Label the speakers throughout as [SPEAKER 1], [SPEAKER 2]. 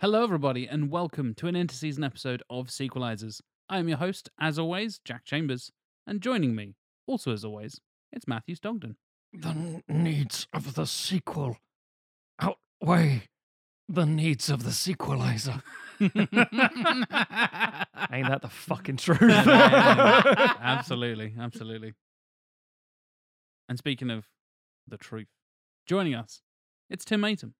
[SPEAKER 1] Hello, everybody, and welcome to an interseason episode of Sequelizers. I am your host, as always, Jack Chambers, and joining me, also as always, it's Matthew Stogden.
[SPEAKER 2] The needs of the sequel outweigh the needs of the sequelizer. Ain't that the fucking truth?
[SPEAKER 1] absolutely, absolutely. And speaking of the truth, joining us, it's Tim Matum.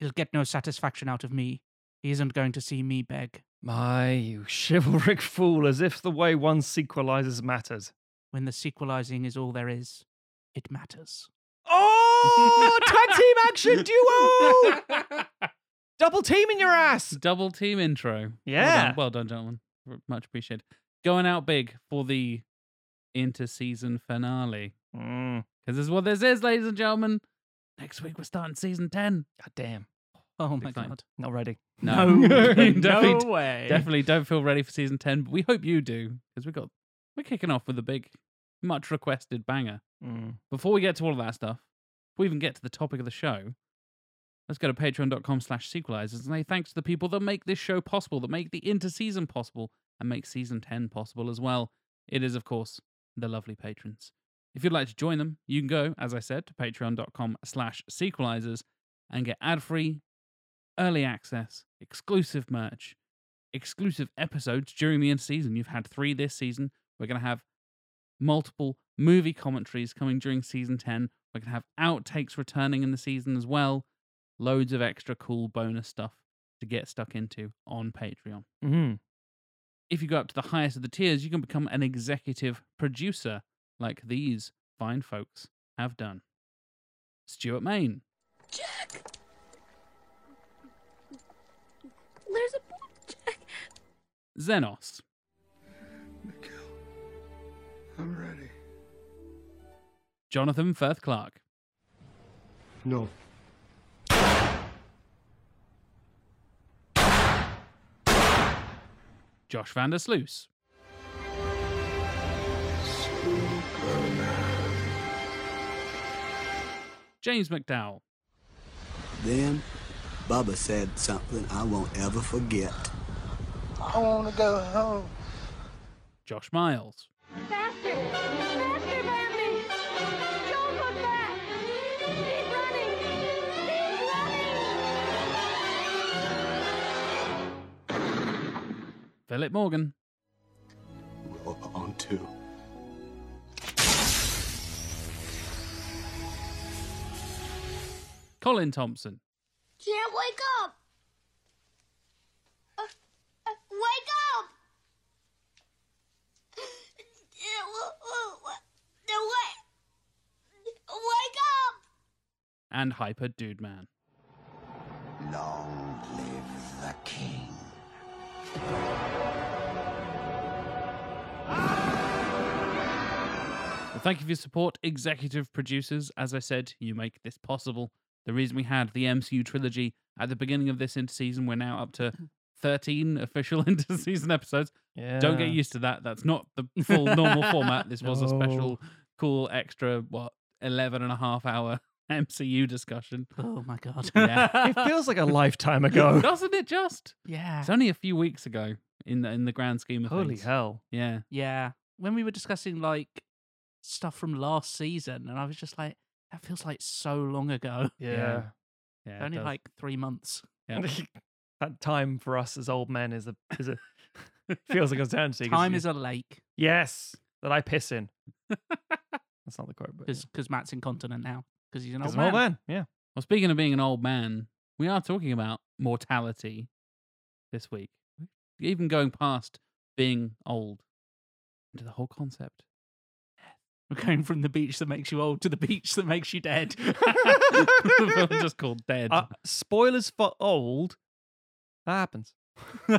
[SPEAKER 3] He'll get no satisfaction out of me. He isn't going to see me beg.
[SPEAKER 2] My, you chivalric fool, as if the way one sequelizes matters.
[SPEAKER 3] When the sequelizing is all there is, it matters.
[SPEAKER 2] Oh, tag team action duo! Double teaming your ass.
[SPEAKER 1] Double team intro.
[SPEAKER 2] Yeah.
[SPEAKER 1] Well done, well done gentlemen. Much appreciated. Going out big for the interseason finale.
[SPEAKER 2] Mm,
[SPEAKER 1] Because this is what this is, ladies and gentlemen. Next week we're starting season 10.
[SPEAKER 2] God damn.
[SPEAKER 3] Oh my
[SPEAKER 1] Exciting.
[SPEAKER 3] god.
[SPEAKER 2] Not ready.
[SPEAKER 1] No, definitely,
[SPEAKER 3] no way.
[SPEAKER 1] definitely don't feel ready for season 10, but we hope you do. Because we got we're kicking off with a big, much requested banger.
[SPEAKER 2] Mm.
[SPEAKER 1] Before we get to all of that stuff, before we even get to the topic of the show, let's go to patreon.com slash sequelizers and say thanks to the people that make this show possible, that make the interseason possible, and make season 10 possible as well. It is, of course, the lovely patrons. If you'd like to join them, you can go, as I said, to patreon.com slash sequelizers and get ad-free, early access, exclusive merch, exclusive episodes during the interseason. You've had three this season. We're going to have multiple movie commentaries coming during season 10. We're going to have outtakes returning in the season as well. Loads of extra cool bonus stuff to get stuck into on Patreon.
[SPEAKER 2] Mm.
[SPEAKER 1] If you go up to the highest of the tiers, you can become an executive producer like these fine folks have done. Stuart Main,
[SPEAKER 4] Jack! There's a book, Jack.
[SPEAKER 1] Xenos,
[SPEAKER 5] Mikhail, I'm ready.
[SPEAKER 1] Jonathan Firth Clark,
[SPEAKER 5] No.
[SPEAKER 1] Josh Van der Sluice, James McDowell,
[SPEAKER 6] Then Bubba said something I won't ever forget.
[SPEAKER 5] I want to go home.
[SPEAKER 1] Josh Miles,
[SPEAKER 4] Faster! Faster,
[SPEAKER 1] Philip Morgan,
[SPEAKER 6] Roll on two.
[SPEAKER 1] Colin Thompson,
[SPEAKER 4] Can't wake up! Uh, uh, wake up! Wake up!
[SPEAKER 1] and Hyper Dude Man.
[SPEAKER 6] Long live the king.
[SPEAKER 1] Well, thank you for your support, executive producers. As I said, you make this possible. The reason we had the MCU trilogy at the beginning of this interseason, we're now up to mm. 13 official mm. interseason episodes.
[SPEAKER 2] Yeah.
[SPEAKER 1] Don't get used to that. That's not the full normal format. This was a special, cool, extra, what, 11 and a half hour MCU discussion.
[SPEAKER 3] Oh my god.
[SPEAKER 1] Yeah.
[SPEAKER 2] It feels like a lifetime ago.
[SPEAKER 1] Doesn't it just?
[SPEAKER 3] yeah.
[SPEAKER 1] It's only a few weeks ago in the, in the grand scheme of things.
[SPEAKER 2] Holy
[SPEAKER 1] things.
[SPEAKER 2] hell.
[SPEAKER 1] Yeah.
[SPEAKER 3] Yeah. When we were discussing like stuff from last season, and I was just like, that feels like so long ago.
[SPEAKER 2] Yeah.
[SPEAKER 1] Yeah. it
[SPEAKER 3] Only
[SPEAKER 1] does.
[SPEAKER 3] like three months.
[SPEAKER 1] Yeah.
[SPEAKER 2] that time for us as old men is a is a feels like eternity. 'cause
[SPEAKER 3] Time
[SPEAKER 2] you-
[SPEAKER 3] is a lake
[SPEAKER 2] yes that I piss in. That's not the quote, but
[SPEAKER 3] because because Matt's incontinent now because he's an old
[SPEAKER 2] an old
[SPEAKER 3] man.
[SPEAKER 2] Yeah.
[SPEAKER 1] Well, speaking of being an old man, we are talking about mortality this week. Even going past being old into the whole concept.
[SPEAKER 3] We're going from the beach that makes you old to the beach that makes you dead.
[SPEAKER 1] just called Dead.
[SPEAKER 2] Uh, spoilers for old. That happens.
[SPEAKER 1] they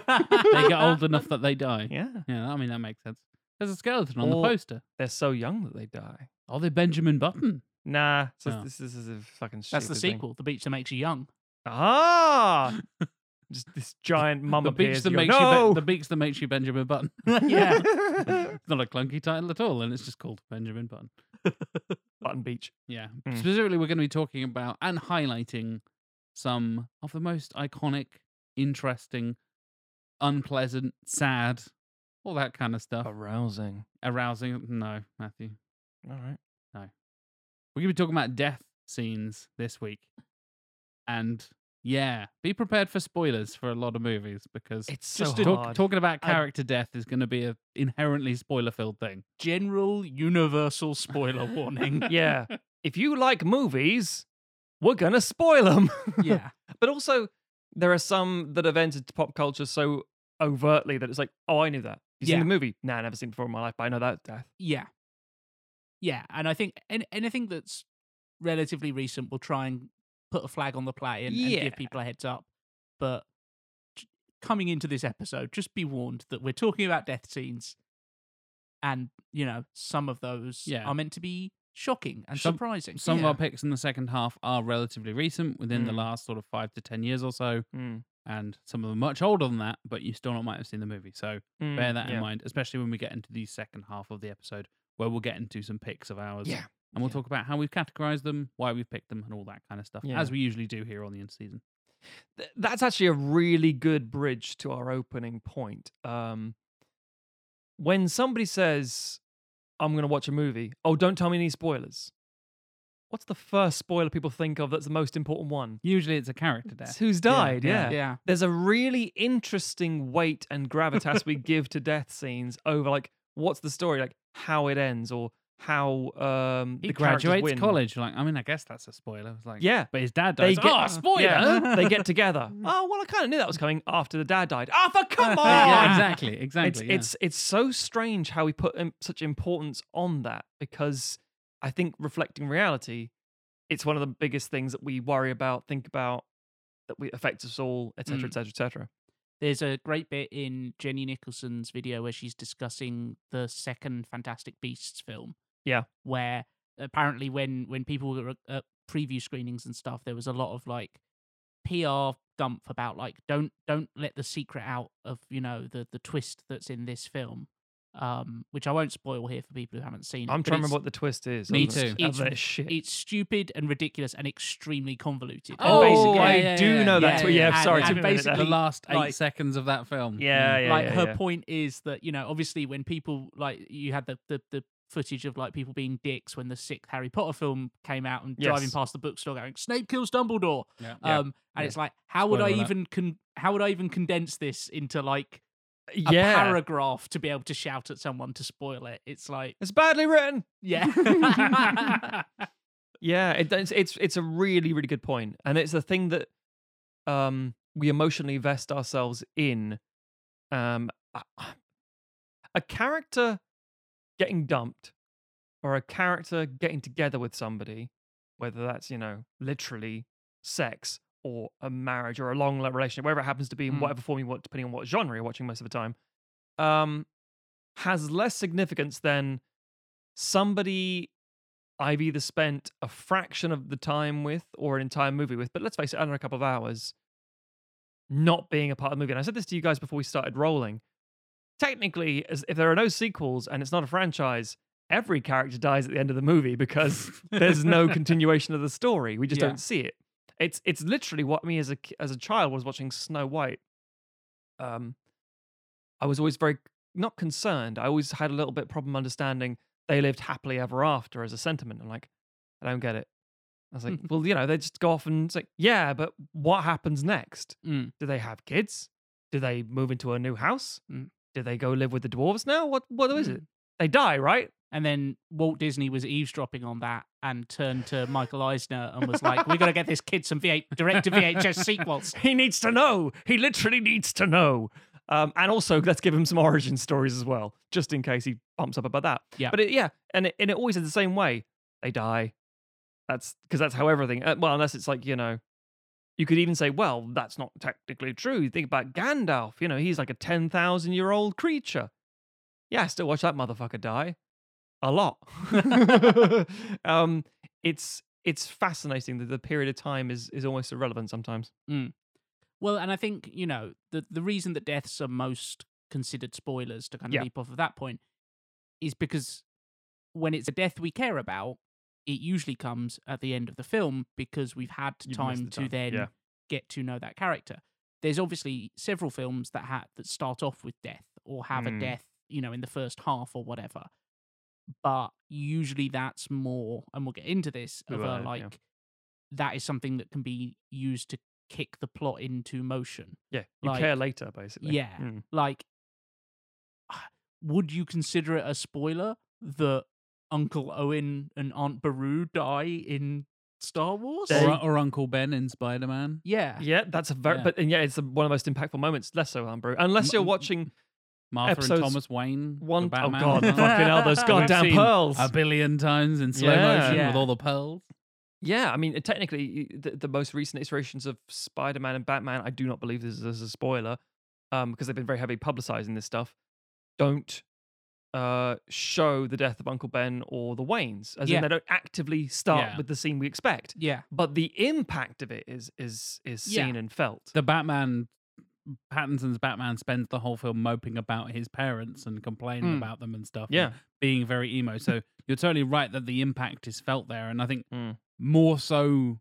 [SPEAKER 1] get old enough that they die.
[SPEAKER 2] Yeah.
[SPEAKER 1] Yeah, I mean that makes sense. There's a skeleton on
[SPEAKER 2] Or-
[SPEAKER 1] the poster.
[SPEAKER 2] They're so young that they die.
[SPEAKER 1] Are they Benjamin Button?
[SPEAKER 2] Nah. So
[SPEAKER 1] Oh.
[SPEAKER 2] this, this is a fucking
[SPEAKER 3] That's the
[SPEAKER 2] stupid thing.
[SPEAKER 3] sequel, The Beach That Makes You Young.
[SPEAKER 2] Ah, just this giant mum
[SPEAKER 1] the
[SPEAKER 2] appears.
[SPEAKER 1] beaks that
[SPEAKER 2] you go,
[SPEAKER 1] makes you
[SPEAKER 2] no!
[SPEAKER 1] the beach that makes you Benjamin Button.
[SPEAKER 3] yeah.
[SPEAKER 1] it's not a clunky title at all, and it's just called Benjamin Button.
[SPEAKER 2] Button Beach.
[SPEAKER 1] Yeah.
[SPEAKER 2] Mm.
[SPEAKER 1] Specifically, we're going to be talking about and highlighting some of the most iconic, interesting, unpleasant, sad, all that kind of stuff.
[SPEAKER 2] Arousing.
[SPEAKER 1] Arousing. No, Matthew.
[SPEAKER 2] All right.
[SPEAKER 1] We're going to be talking about death scenes this week. And yeah, be prepared for spoilers for a lot of movies because
[SPEAKER 2] It's so
[SPEAKER 1] just talk-
[SPEAKER 2] hard.
[SPEAKER 1] talking about
[SPEAKER 3] I-
[SPEAKER 1] character death is going to be a inherently spoiler filled thing.
[SPEAKER 3] General universal spoiler warning.
[SPEAKER 2] yeah. If you like movies, we're gonna spoil them.
[SPEAKER 3] Yeah.
[SPEAKER 2] but also, there are some that have entered pop culture so overtly that it's like, oh, I knew that. You seen
[SPEAKER 3] Yeah.
[SPEAKER 2] the movie? Nah, never seen it before in my life, but I know that death.
[SPEAKER 3] Yeah. Yeah. And I think an- anything that's relatively recent will try and put a flag on the play and, and give people a heads up. But coming into this episode, just be warned that we're talking about death scenes. And, you know, some of those
[SPEAKER 1] Yeah.
[SPEAKER 3] are meant to be shocking and
[SPEAKER 1] Some-
[SPEAKER 3] surprising.
[SPEAKER 1] Some of our picks in the second half are relatively recent, within the
[SPEAKER 2] Mm.
[SPEAKER 1] last sort of five to 10 years or so.
[SPEAKER 2] Mm.
[SPEAKER 1] And some of them much older than that, but you still not might have seen the movie. So
[SPEAKER 2] Mm,
[SPEAKER 1] bear that
[SPEAKER 2] yeah.
[SPEAKER 1] in mind, especially when we get into the second half of the episode, where we'll get into some picks of ours.
[SPEAKER 2] Yeah.
[SPEAKER 1] And we'll
[SPEAKER 2] yeah.
[SPEAKER 1] talk about how we've categorized them, why we've picked them, and all that kind of stuff,
[SPEAKER 2] Yeah.
[SPEAKER 1] as we usually do here on the interseason.
[SPEAKER 2] Th- that's actually a really good bridge to our opening point. Um, when somebody says, I'm going to watch a movie, oh, don't tell me any spoilers. What's the first spoiler people think of that's the most important one?
[SPEAKER 1] Usually it's a character
[SPEAKER 2] It's
[SPEAKER 1] death.
[SPEAKER 2] who's died,
[SPEAKER 1] yeah.
[SPEAKER 2] yeah.
[SPEAKER 3] Yeah.
[SPEAKER 2] There's a really interesting weight and gravitas we give to death scenes over, like, what's the story, like how it ends or how um,
[SPEAKER 1] He
[SPEAKER 2] the
[SPEAKER 1] graduates
[SPEAKER 2] win.
[SPEAKER 1] college. Like, I mean, I guess that's a spoiler. It's like,
[SPEAKER 2] Yeah.
[SPEAKER 1] but his dad
[SPEAKER 2] They get-
[SPEAKER 1] oh, spoiler!
[SPEAKER 2] Yeah, they get together. Oh well, I kind of knew that was coming after the dad died. Oh, for come on!
[SPEAKER 1] yeah, exactly, exactly. yeah.
[SPEAKER 2] It's it's it's so strange how we put um, such importance on that because I think reflecting reality, it's one of the biggest things that we worry about, think about, that we affects us all, etc., etc., etc.
[SPEAKER 3] There's a great bit in Jenny Nicholson's video where she's discussing the second Fantastic Beasts film.
[SPEAKER 2] Yeah.
[SPEAKER 3] Where apparently when when people were at preview screenings and stuff, there was a lot of like PR dump about like don't don't let the secret out of you know the the twist that's in this film. Um, which I won't spoil here for people who haven't seen. it,
[SPEAKER 2] I'm
[SPEAKER 3] but
[SPEAKER 2] trying to remember what the twist is.
[SPEAKER 1] Me too.
[SPEAKER 2] other than
[SPEAKER 3] It's- It's stupid and ridiculous and extremely convoluted.
[SPEAKER 1] Oh,
[SPEAKER 3] and basically,
[SPEAKER 2] I
[SPEAKER 1] yeah,
[SPEAKER 2] do
[SPEAKER 1] yeah,
[SPEAKER 2] know
[SPEAKER 1] yeah,
[SPEAKER 2] that. twi-
[SPEAKER 1] yeah,
[SPEAKER 2] Yeah,
[SPEAKER 1] yeah.
[SPEAKER 2] sorry.
[SPEAKER 3] And-
[SPEAKER 2] took
[SPEAKER 3] and
[SPEAKER 2] me a minute there.
[SPEAKER 1] the last eight
[SPEAKER 3] like-
[SPEAKER 1] seconds of that film.
[SPEAKER 2] Yeah, yeah,
[SPEAKER 3] like
[SPEAKER 2] yeah,
[SPEAKER 3] her
[SPEAKER 2] yeah.
[SPEAKER 3] point is that you know obviously when people like you had the, the the footage of like people being dicks when the sixth Harry Potter film came out and driving past the bookstore going Snape kills Dumbledore
[SPEAKER 1] Yeah.
[SPEAKER 2] Yeah.
[SPEAKER 3] um and
[SPEAKER 2] Yeah.
[SPEAKER 3] it's like how would I even con- how would I even condense this into like a
[SPEAKER 2] yeah,
[SPEAKER 3] paragraph to be able to shout at someone to spoil it it's like
[SPEAKER 2] it's badly written.
[SPEAKER 3] yeah
[SPEAKER 2] Yeah, it, it's it's it's a really really good point, and it's a thing that um we emotionally vest ourselves in. Um, a- a character getting dumped, or a character getting together with somebody, whether that's you know literally sex or a marriage or a long relationship, wherever it happens to be, in
[SPEAKER 3] Mm.
[SPEAKER 2] whatever form you want, depending on what genre you're watching most of the time, um, has less significance than somebody I've either spent a fraction of the time with or an entire movie with, but let's face it, under a couple of hours, not being a part of the movie. And I said this to you guys before we started rolling. Technically, as if there are no sequels and it's not a franchise, every character dies at the end of the movie because there's no continuation of the story. We just
[SPEAKER 3] Yeah.
[SPEAKER 2] don't see it. It's it's literally what me as a as a child was watching Snow White. Um, I was always very not concerned. I always had a little bit problem understanding they lived happily ever after as a sentiment. I'm like, I don't get it. I was like, well, you know, they just go off and it's like, yeah, but what happens next?
[SPEAKER 3] Mm.
[SPEAKER 2] Do they have kids? Do they move into a new house?
[SPEAKER 3] Mm.
[SPEAKER 2] Do they go live with the dwarves now? What what is
[SPEAKER 3] Mm.
[SPEAKER 2] it? They die, right?
[SPEAKER 3] and then Walt Disney was eavesdropping on that and turned to Michael Eisner and was like we got to get this kid some V8 direct to VHS sequels
[SPEAKER 2] He needs to know. He literally needs to know. Um, and also, let's give him some origin stories as well, just in case he bumps up about that.
[SPEAKER 3] Yeah.
[SPEAKER 2] But it, yeah, and it, and it always is the same way. They die. That's because that's how everything. Uh, well, unless it's like you know, you could even say, well, that's not technically true. You think about Gandalf. You know, he's like a ten thousand year old creature. Yeah, I still watch that motherfucker die a lot. um, it's it's fascinating that the period of time is is almost irrelevant sometimes.
[SPEAKER 3] Well, and I think you know the the reason that deaths are most considered spoilers to kind of
[SPEAKER 2] Yeah.
[SPEAKER 3] leap off of that point is because when it's a death we care about, it usually comes at the end of the film because we've had time
[SPEAKER 2] the
[SPEAKER 3] to
[SPEAKER 2] time,
[SPEAKER 3] then
[SPEAKER 2] yeah.
[SPEAKER 3] get to know that character. There's obviously several films that ha- that start off with death or have
[SPEAKER 2] Mm.
[SPEAKER 3] a death, you know, in the first half or whatever. But usually that's more, and we'll get into this, of
[SPEAKER 2] will,
[SPEAKER 3] a
[SPEAKER 2] yeah.
[SPEAKER 3] like that is something that can be used to kick the plot into motion.
[SPEAKER 2] Yeah, you
[SPEAKER 3] Like-
[SPEAKER 2] care later, basically.
[SPEAKER 3] Yeah.
[SPEAKER 2] Mm.
[SPEAKER 3] Like, would you consider it a spoiler that Uncle Owen and Aunt Beru die in Star Wars?
[SPEAKER 1] Or, or Uncle Ben in Spider Man.
[SPEAKER 3] yeah.
[SPEAKER 2] Yeah, that's a very,
[SPEAKER 1] Yeah.
[SPEAKER 2] but and yeah, it's the, one of the most impactful moments. Less so, Umbro, unless you're watching
[SPEAKER 1] Martha
[SPEAKER 2] Episodes
[SPEAKER 1] and Thomas Wayne. the
[SPEAKER 2] one oh
[SPEAKER 1] Batman
[SPEAKER 2] god,
[SPEAKER 1] one.
[SPEAKER 2] fucking hell, those
[SPEAKER 1] We've
[SPEAKER 2] goddamn
[SPEAKER 1] seen
[SPEAKER 2] pearls.
[SPEAKER 1] A billion times in slow
[SPEAKER 2] Yeah.
[SPEAKER 1] motion
[SPEAKER 3] Yeah.
[SPEAKER 1] with all the pearls.
[SPEAKER 2] Yeah, I mean, technically, the, the most recent iterations of Spider-Man and Batman, I do not believe this is a spoiler, um, because they've been very heavily publicizing this stuff. Don't uh, show the death of Uncle Ben or the Waynes, as
[SPEAKER 3] Yeah.
[SPEAKER 2] in they don't actively start
[SPEAKER 1] Yeah.
[SPEAKER 2] with the scene we expect.
[SPEAKER 3] Yeah.
[SPEAKER 2] But the impact of it is is is
[SPEAKER 3] Yeah.
[SPEAKER 2] seen and felt.
[SPEAKER 1] The Batman, Pattinson's Batman spends the whole film moping about his parents and complaining
[SPEAKER 3] Mm.
[SPEAKER 1] about them and stuff. and
[SPEAKER 2] yeah,
[SPEAKER 1] being very emo. So you're totally right that the impact is felt there, and I think
[SPEAKER 2] Mm.
[SPEAKER 1] more so,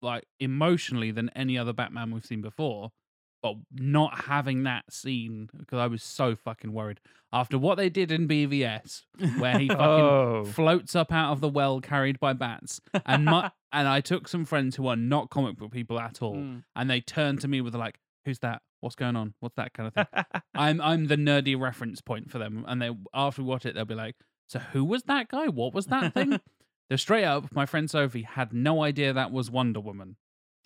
[SPEAKER 1] like emotionally than any other Batman we've seen before. But not having that scene because I was so fucking worried after what they did in BVS, where he fucking
[SPEAKER 2] oh,
[SPEAKER 1] floats up out of the well carried by bats, and my, and I took some friends who are not comic book people at all,
[SPEAKER 3] Mm.
[SPEAKER 1] and they turned to me with like, "Who's that? What's going on? What's that kind of thing?" I'm I'm the nerdy reference point for them, and they after we watch it, they'll be like, "So who was that guy? What was that thing?" They're straight up. My friend Sophie had no idea that was Wonder Woman.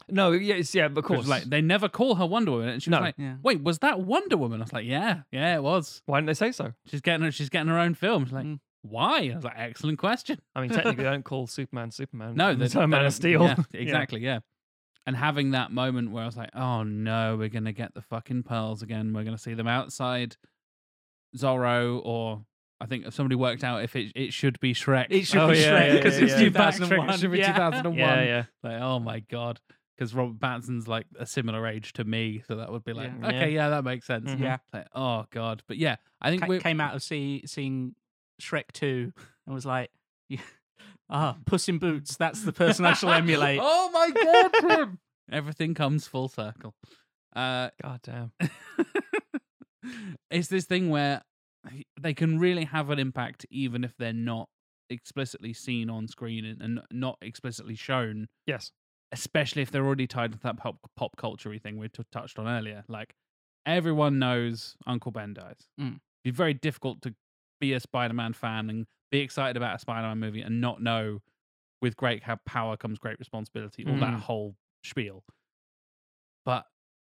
[SPEAKER 2] no, yeah, it's, yeah, of
[SPEAKER 1] 'Cause,
[SPEAKER 2] course.
[SPEAKER 1] like they never call her Wonder Woman, and she was
[SPEAKER 2] No.
[SPEAKER 1] like,
[SPEAKER 3] Yeah.
[SPEAKER 1] "Wait, was that Wonder Woman?" I was like, "Yeah, yeah, it was."
[SPEAKER 2] Why didn't they say so?
[SPEAKER 1] She's getting her. She's getting her own film. She's like,
[SPEAKER 3] Mm.
[SPEAKER 1] "Why?" I was like, "Excellent question."
[SPEAKER 2] I mean, technically, they don't call Superman Superman.
[SPEAKER 1] No,
[SPEAKER 2] from the time
[SPEAKER 1] they
[SPEAKER 2] Man of Steel.
[SPEAKER 1] yeah,
[SPEAKER 2] Yeah.
[SPEAKER 1] exactly. Yeah. And having that moment where I was like, "Oh no, we're gonna get the fucking pearls again. We're gonna see them outside Zorro, or I think if somebody worked out if it it should be Shrek.
[SPEAKER 3] It should
[SPEAKER 2] Oh,
[SPEAKER 3] be
[SPEAKER 2] yeah,
[SPEAKER 3] Shrek because
[SPEAKER 2] yeah,
[SPEAKER 3] it's
[SPEAKER 2] yeah.
[SPEAKER 1] Backtrack,
[SPEAKER 3] 2001.
[SPEAKER 1] It should be
[SPEAKER 3] yeah.
[SPEAKER 1] 2001.
[SPEAKER 2] Yeah, yeah.
[SPEAKER 1] Like, oh my god, because Robert Pattinson's like a similar age to me, so that would be like, okay, yeah, that makes sense.
[SPEAKER 2] Mhm.
[SPEAKER 3] Yeah.
[SPEAKER 1] Like, oh god, but yeah, I think
[SPEAKER 3] Ca-
[SPEAKER 1] we're
[SPEAKER 3] came out of see, seeing Shrek 2 and was like, yeah, ah, Puss in Boots, that's the person I shall emulate.
[SPEAKER 1] oh my god, Tim! everything comes full circle. Uh,
[SPEAKER 2] God damn.
[SPEAKER 1] it's this thing where they can really have an impact even if they're not explicitly seen on screen and, and not explicitly shown
[SPEAKER 2] Yes.
[SPEAKER 1] especially if they're already tied to that pop, pop culture thing we t- touched on earlier like everyone knows uncle ben dies
[SPEAKER 3] Mm.
[SPEAKER 1] it'd be very difficult to be a spider-man fan and be excited about a spider-man movie and not know with great ha- power comes great responsibility all that
[SPEAKER 3] Mm.
[SPEAKER 1] whole spiel but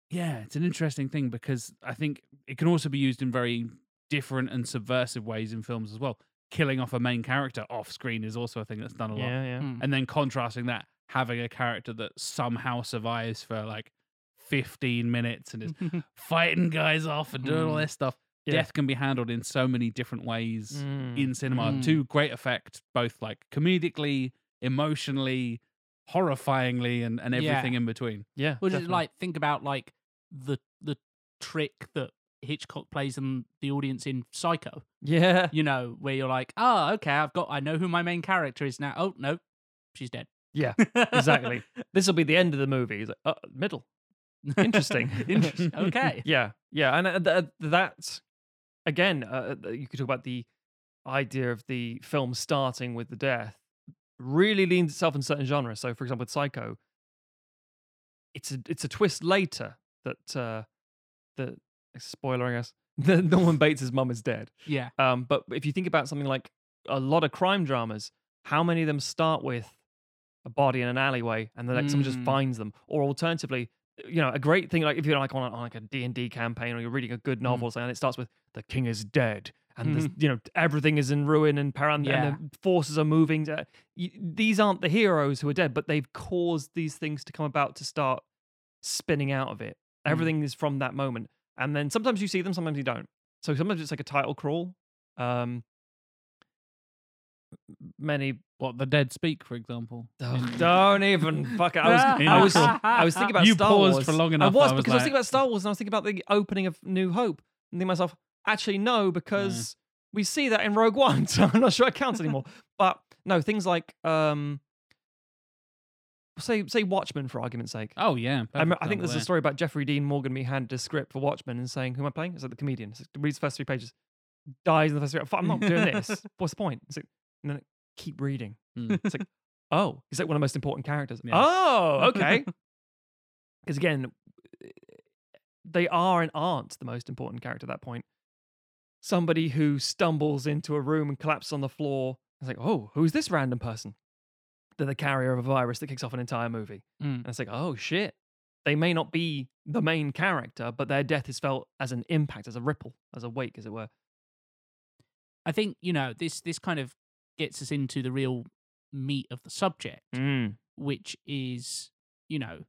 [SPEAKER 1] yeah it's an interesting thing because i think it can also be used in very different and subversive ways in films as well killing off a main character off screen is also a thing that's done a lot
[SPEAKER 2] Yeah, yeah.
[SPEAKER 3] Mm.
[SPEAKER 1] and then contrasting that having a character that somehow survives for like 15 minutes and is fighting guys off and doing all this stuff
[SPEAKER 2] Yeah.
[SPEAKER 1] death can be handled in so many different ways
[SPEAKER 2] Mm.
[SPEAKER 1] in cinema
[SPEAKER 3] Mm.
[SPEAKER 1] to great effect both like comedically emotionally horrifyingly and, and
[SPEAKER 3] Yeah.
[SPEAKER 1] everything in between
[SPEAKER 2] Yeah.
[SPEAKER 3] Well, just like think about like the the trick that Hitchcock plays in the audience in Psycho.
[SPEAKER 2] Yeah.
[SPEAKER 3] You know, where you're like, oh, okay, I've got, I know who my main character is now. Oh no, she's dead.
[SPEAKER 2] Yeah. Exactly. this will be the end of the movie. He's like, uh, middle. Interesting.
[SPEAKER 3] Interesting. Okay.
[SPEAKER 2] Yeah. Yeah. And uh, th- that, again, uh, uh, you could talk about the idea of the film starting with the death, really leans itself in certain genres. So, for example, with Psycho, it's a, it's a twist later that, uh, that, spoiler, I guess, that Norman Bates' mum is dead.
[SPEAKER 3] Yeah.
[SPEAKER 2] Um, but if you think about something like a lot of crime dramas, how many of them start with a body in an alleyway and then like someone just
[SPEAKER 3] Mm.
[SPEAKER 2] finds them? Or alternatively, you know, a great thing like if you're like on, a, on like a D and D campaign or you're reading a good novel, and it starts with the king is dead. And there's, you know everything is in ruin and, paran-
[SPEAKER 3] Yeah.
[SPEAKER 2] and the forces are moving. Uh, y- these aren't the heroes who are dead, but they've caused these things to come about to start spinning out of it.
[SPEAKER 3] Mm.
[SPEAKER 2] Everything is from that moment, and then sometimes you see them, sometimes you don't. So sometimes it's like a title crawl. Um, many.
[SPEAKER 1] What the dead speak, for example.
[SPEAKER 2] Oh, don't even fuck it. I was, I was, I was thinking about
[SPEAKER 1] You
[SPEAKER 2] Star
[SPEAKER 1] paused
[SPEAKER 2] Wars.
[SPEAKER 1] for long enough,
[SPEAKER 2] I was
[SPEAKER 1] I was
[SPEAKER 2] because I was thinking about Star Wars and I was thinking about the opening of New Hope and thinking myself, actually no, because we see that in Rogue One, so I'm not sure it counts anymore. but no, things like um, say say Watchmen for argument's sake.
[SPEAKER 1] Oh yeah,
[SPEAKER 2] I, rem- I think there's
[SPEAKER 1] example
[SPEAKER 2] a story about Jeffrey Dean Morgan being handed a script for Watchmen and saying, "Who am I playing?" It's like the comedian. It's like, reads the first three pages, dies in the first three. I'm not doing this. What's the point? It's like, and then keep reading.
[SPEAKER 1] Mm.
[SPEAKER 2] It's like, oh, he's like one of the most important characters.
[SPEAKER 1] Yeah.
[SPEAKER 2] Oh, okay. Because again, they are and aren't the most important character at that point. Somebody who stumbles into a room and collapses on the floor. It's like, oh, who's this random person? They're the carrier of a virus that kicks off an entire movie.
[SPEAKER 3] Mm.
[SPEAKER 2] And it's like, oh shit. They may not be the main character, but their death is felt as an impact, as a ripple, as a wake, as it were.
[SPEAKER 3] I think you know this. This kind of gets us into the real meat of the subject,
[SPEAKER 2] Mm.
[SPEAKER 3] which is you know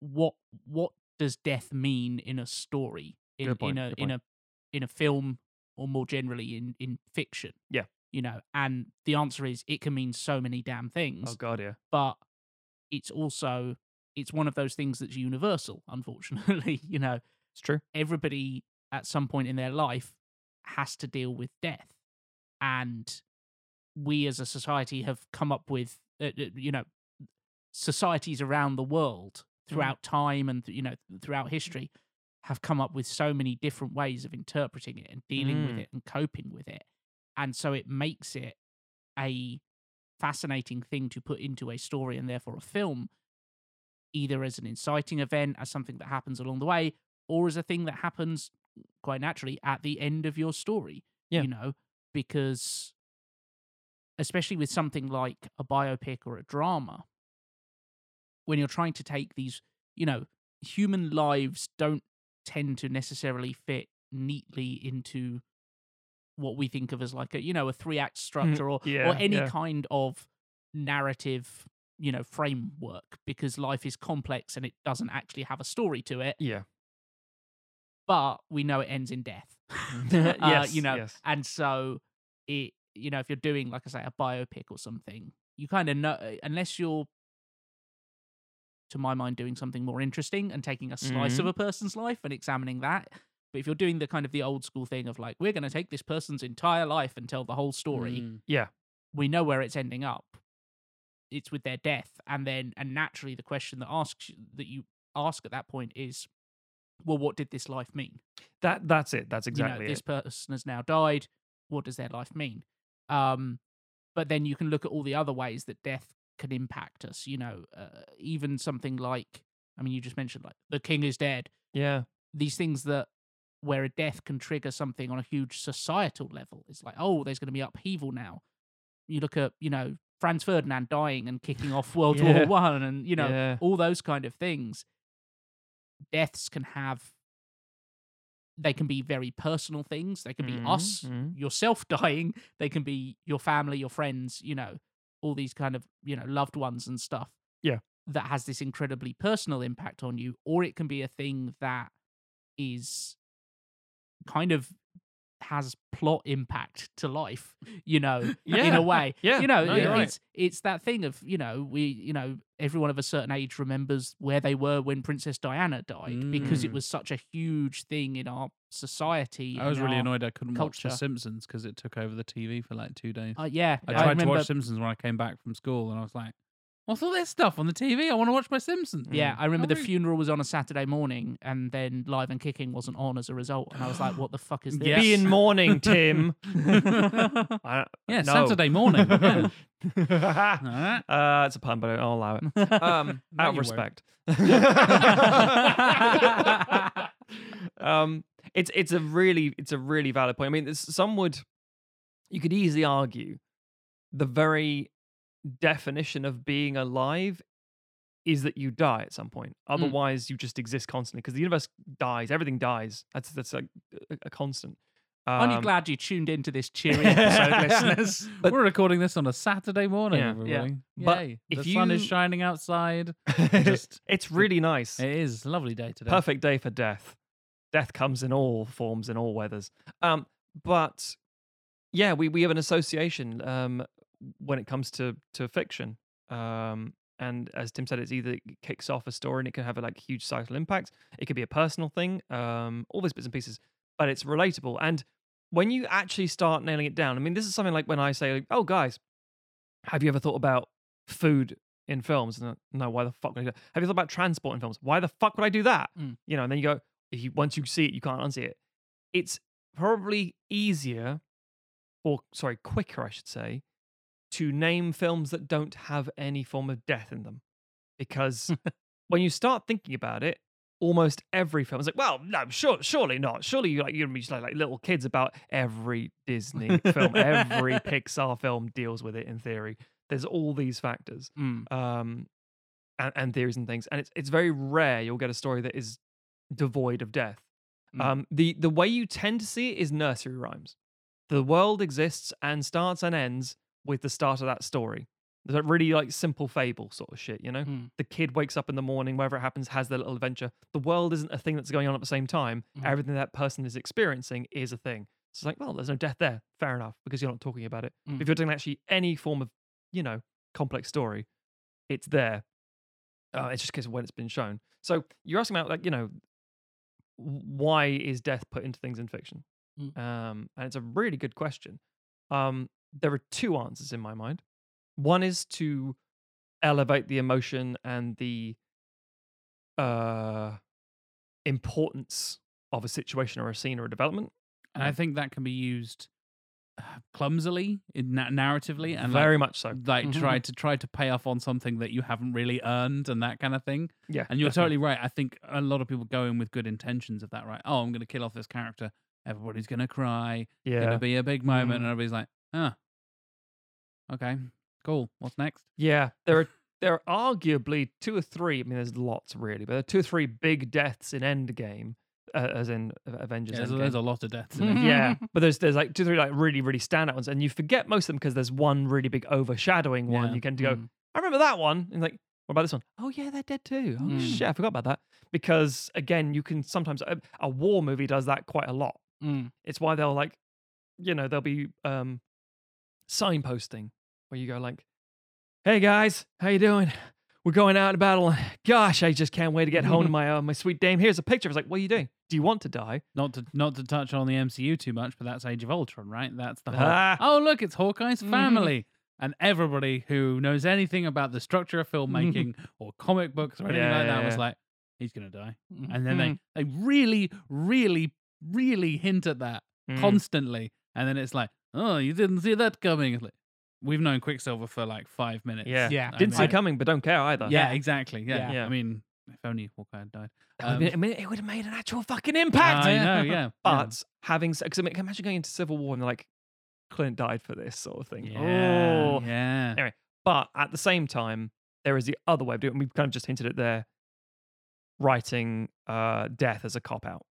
[SPEAKER 3] what what does death mean in a story in, in a in a in a film or more generally in in fiction
[SPEAKER 2] Yeah.
[SPEAKER 3] you know and the answer is it can mean so many damn things
[SPEAKER 2] Oh god, yeah.
[SPEAKER 3] but it's also it's one of those things that's universal unfortunately you know
[SPEAKER 2] It's true.
[SPEAKER 3] everybody at some point in their life has to deal with death and we as a society have come up with uh, uh, you know societies around the world throughout time and you know throughout history have come up with so many different ways of interpreting it and dealing with
[SPEAKER 2] Mm.
[SPEAKER 3] it and coping with it and so it makes it a fascinating thing to put into a story and therefore a film either as an inciting event as something that happens along the way or as a thing that happens quite naturally at the end of your story
[SPEAKER 2] Yeah.
[SPEAKER 3] you know because especially with something like a biopic or a drama when you're trying to take these you know human lives don't tend to necessarily fit neatly into what we think of as like a you know a three act structure or
[SPEAKER 2] Yeah,
[SPEAKER 3] or any
[SPEAKER 2] yeah.
[SPEAKER 3] kind of narrative you know framework because life is complex and it doesn't actually have a story to it
[SPEAKER 2] Yeah.
[SPEAKER 3] but we know it ends in death
[SPEAKER 2] yes.
[SPEAKER 3] uh, you know
[SPEAKER 2] yes.
[SPEAKER 3] and so it you know if you're doing like i say a biopic or something you kind of know unless you're to my mind doing something more interesting and taking a slice of
[SPEAKER 2] Mhm.
[SPEAKER 3] a person's life and examining that but if you're doing the kind of the old school thing of like we're going to take this person's entire life and tell the whole story
[SPEAKER 1] Mm.
[SPEAKER 2] Yeah.
[SPEAKER 3] we know where it's ending up it's with their death and then and naturally the question that asks that you ask at that point is well what did this life mean
[SPEAKER 2] That that's it. That's exactly
[SPEAKER 3] you know, this
[SPEAKER 2] it.
[SPEAKER 3] person has now died. What does their life mean? Um, but then you can look at all the other ways that death can impact us. You know, uh, even something like, I mean, you just mentioned like the king is dead.
[SPEAKER 2] Yeah.
[SPEAKER 3] These things that where a death can trigger something on a huge societal level. It's like, oh, there's going to be upheaval now. You look at, you know, Franz Ferdinand dying and kicking off World
[SPEAKER 2] Yeah.
[SPEAKER 3] War One, and you know,
[SPEAKER 2] Yeah.
[SPEAKER 3] all those kind of things. Deaths can have they can be very personal things. They can be
[SPEAKER 2] Mhm,
[SPEAKER 3] us,
[SPEAKER 2] mhm.
[SPEAKER 3] yourself dying. They can be your family, your friends, you know, all these kind of, you know, loved ones and stuff.
[SPEAKER 2] Yeah.
[SPEAKER 3] That has this incredibly personal impact on you. Or it can be a thing that is kind of has plot impact to life, you know, in a way.
[SPEAKER 2] Yeah.
[SPEAKER 3] You know,
[SPEAKER 2] No,
[SPEAKER 3] it-
[SPEAKER 2] right.
[SPEAKER 3] it's it's that thing of, you know, we, you know, everyone of a certain age remembers where they were when Princess Diana died because it
[SPEAKER 2] Mm.
[SPEAKER 3] was such a huge thing in our society.
[SPEAKER 1] I was really annoyed I couldn't watch The. Simpsons because it took over the TV for like two days.
[SPEAKER 3] Uh, yeah,
[SPEAKER 1] I
[SPEAKER 3] I
[SPEAKER 1] tried to watch Simpsons when I came back from school, and I was like, "What's all this stuff on the TV? I want to watch my Simpsons."
[SPEAKER 3] Yeah, I remember the
[SPEAKER 1] Hurry.
[SPEAKER 3] funeral was on a Saturday morning, and then Live and Kicking wasn't on as a result. And I was like, "What the fuck is this?"
[SPEAKER 1] Yes.
[SPEAKER 2] Be in mourning, Tim. I,
[SPEAKER 1] Yeah,
[SPEAKER 2] no.
[SPEAKER 1] Saturday morning. Yeah. Alright.
[SPEAKER 2] uh, it's a pun, but I'll allow it. Um,
[SPEAKER 1] No,
[SPEAKER 2] out of
[SPEAKER 1] you
[SPEAKER 2] respect. um, it's it's a really it's a really valid point. I mean, there's, some would you could easily argue the very definition of being alive is that you die at some point. Otherwise, you just exist constantly because the universe dies. Everything dies. That's that's like a, a constant.
[SPEAKER 3] Aren't you
[SPEAKER 2] Um,
[SPEAKER 3] glad you tuned into this cheery episode, listeners?
[SPEAKER 2] But-
[SPEAKER 1] We're recording this on a Saturday morning,
[SPEAKER 2] Yeah.
[SPEAKER 1] everybody.
[SPEAKER 2] But
[SPEAKER 1] Yay.
[SPEAKER 2] if
[SPEAKER 1] the sun is shining outside. Just-
[SPEAKER 2] it's really nice.
[SPEAKER 1] It is a lovely day today.
[SPEAKER 2] Perfect day for death. Death comes in all forms, in all weathers. Um, but yeah, we, we have an association um, when it comes to to fiction. Um, and as Tim said, it's either it kicks off a story and it can have a like huge societal impact. It could be a personal thing. Um, all these bits and pieces, but it's relatable. And when you actually start nailing it down, I mean, this is something like when I say, like, "Oh, guys, have you ever thought about food in films?" And, no, why the fuck would I do that? Have you thought about transport in films? Why the fuck would I do that?
[SPEAKER 3] Mm.
[SPEAKER 2] You know, and then you go, if you, once you see it, you can't unsee it. It's probably easier, or sorry, quicker, I should say, to name films that don't have any form of death in them, because when you start thinking about it, almost every film is like, well, no, sure, surely not. Surely you like you're just like, like little kids about every Disney film, every Pixar film deals with it in theory. There's all these factors
[SPEAKER 3] Mm.
[SPEAKER 2] um, and, and theories and things, and it's it's very rare you'll get a story that is devoid of death.
[SPEAKER 3] Mm.
[SPEAKER 2] Um, the the way you tend to see it is nursery rhymes. The world exists and starts and ends with the start of that story. There's a really like simple fable sort of shit, you know.
[SPEAKER 3] Mm.
[SPEAKER 2] The kid wakes up in the morning, wherever it happens, has their little adventure. The world isn't a thing that's going on at the same time.
[SPEAKER 3] Mhm.
[SPEAKER 2] Everything that person is experiencing is a thing. So it's like, well, there's no death there. Fair enough, because you're not talking about it.
[SPEAKER 3] Mm.
[SPEAKER 2] If you're doing actually any form of, you know, complex story, it's there. Uh, it's just because of when it's been shown. So you're asking about like, you know, why is death put into things in fiction?
[SPEAKER 3] Mm.
[SPEAKER 2] Um, and it's a really good question. Um, there are two answers in my mind. One is to elevate the emotion and the uh, importance of a situation or a scene or a development.
[SPEAKER 1] And I think that can be used uh, clumsily, in na- narratively, and
[SPEAKER 2] Very
[SPEAKER 1] like,
[SPEAKER 2] much so.
[SPEAKER 1] like
[SPEAKER 3] Mhm.
[SPEAKER 1] try to try to pay off on something that you haven't really earned and that kind of thing.
[SPEAKER 2] Yeah.
[SPEAKER 1] And you're
[SPEAKER 2] definitely.
[SPEAKER 1] totally right. I think a lot of people go in with good intentions of that, right? Oh, I'm going to kill off this character. Everybody's going to cry.
[SPEAKER 2] Yeah going
[SPEAKER 1] to be a big moment,
[SPEAKER 3] Mm.
[SPEAKER 1] and everybody's like, "Huh, okay, cool. What's next?"
[SPEAKER 2] Yeah, there are there are arguably two or three. I mean, there's lots really, but there are two or three big deaths in Endgame, uh, as in uh, Avengers.
[SPEAKER 1] Yeah, there's, there's a lot of deaths.
[SPEAKER 2] Yeah, but there's there's like two or three like really really standout ones, and you forget most of them because there's one really big overshadowing one.
[SPEAKER 1] Yeah.
[SPEAKER 2] You can go,
[SPEAKER 3] Mm.
[SPEAKER 2] I remember that one, and like, what about this one? Oh yeah, they're dead too. Oh
[SPEAKER 3] Mm.
[SPEAKER 2] shit, I forgot about that. Because again, you can sometimes a, a war movie does that quite a lot.
[SPEAKER 3] Mm.
[SPEAKER 2] It's why they'll like, you know, there'll be um signposting where you go like, "Hey guys, how you doing? We're going out to battle. Gosh, I just can't wait to get home to my uh, my sweet dame. Here's a picture." It's like, "What are you doing? Do you want to die?"
[SPEAKER 1] Not to not to touch on the MCU too much, but that's Age of Ultron, right? That's the whole.
[SPEAKER 2] Ah.
[SPEAKER 1] Oh, look, it's Hawkeye's
[SPEAKER 3] Mhm.
[SPEAKER 1] family. And everybody who knows anything about the structure of filmmaking or comic books or anything
[SPEAKER 2] Yeah,
[SPEAKER 1] like that
[SPEAKER 2] yeah,
[SPEAKER 1] was like, he's gonna die.
[SPEAKER 3] Mm.
[SPEAKER 1] And then they they really, really, really hint at that
[SPEAKER 2] Mm.
[SPEAKER 1] constantly. And then it's like, oh, you didn't see that coming. Like, we've known Quicksilver for like five minutes.
[SPEAKER 2] Yeah.
[SPEAKER 3] Yeah.
[SPEAKER 1] I
[SPEAKER 2] Didn't see it coming, but don't care either.
[SPEAKER 1] Yeah,
[SPEAKER 3] Yeah.
[SPEAKER 1] exactly. Yeah.
[SPEAKER 3] Yeah.
[SPEAKER 2] Yeah.
[SPEAKER 1] I mean, if only Hawkeye had died.
[SPEAKER 2] It would've
[SPEAKER 1] Um,
[SPEAKER 2] I mean, it would have made an actual fucking impact.
[SPEAKER 1] I know, yeah.
[SPEAKER 2] But having, because I mean, imagine going into Civil War and they're like, Clint died for this sort of thing.
[SPEAKER 1] yeah.
[SPEAKER 2] Oh.
[SPEAKER 1] Yeah.
[SPEAKER 2] Anyway, but at the same time, there is the other way of doing it. and We've kind of just hinted at there, writing uh, death as a cop out.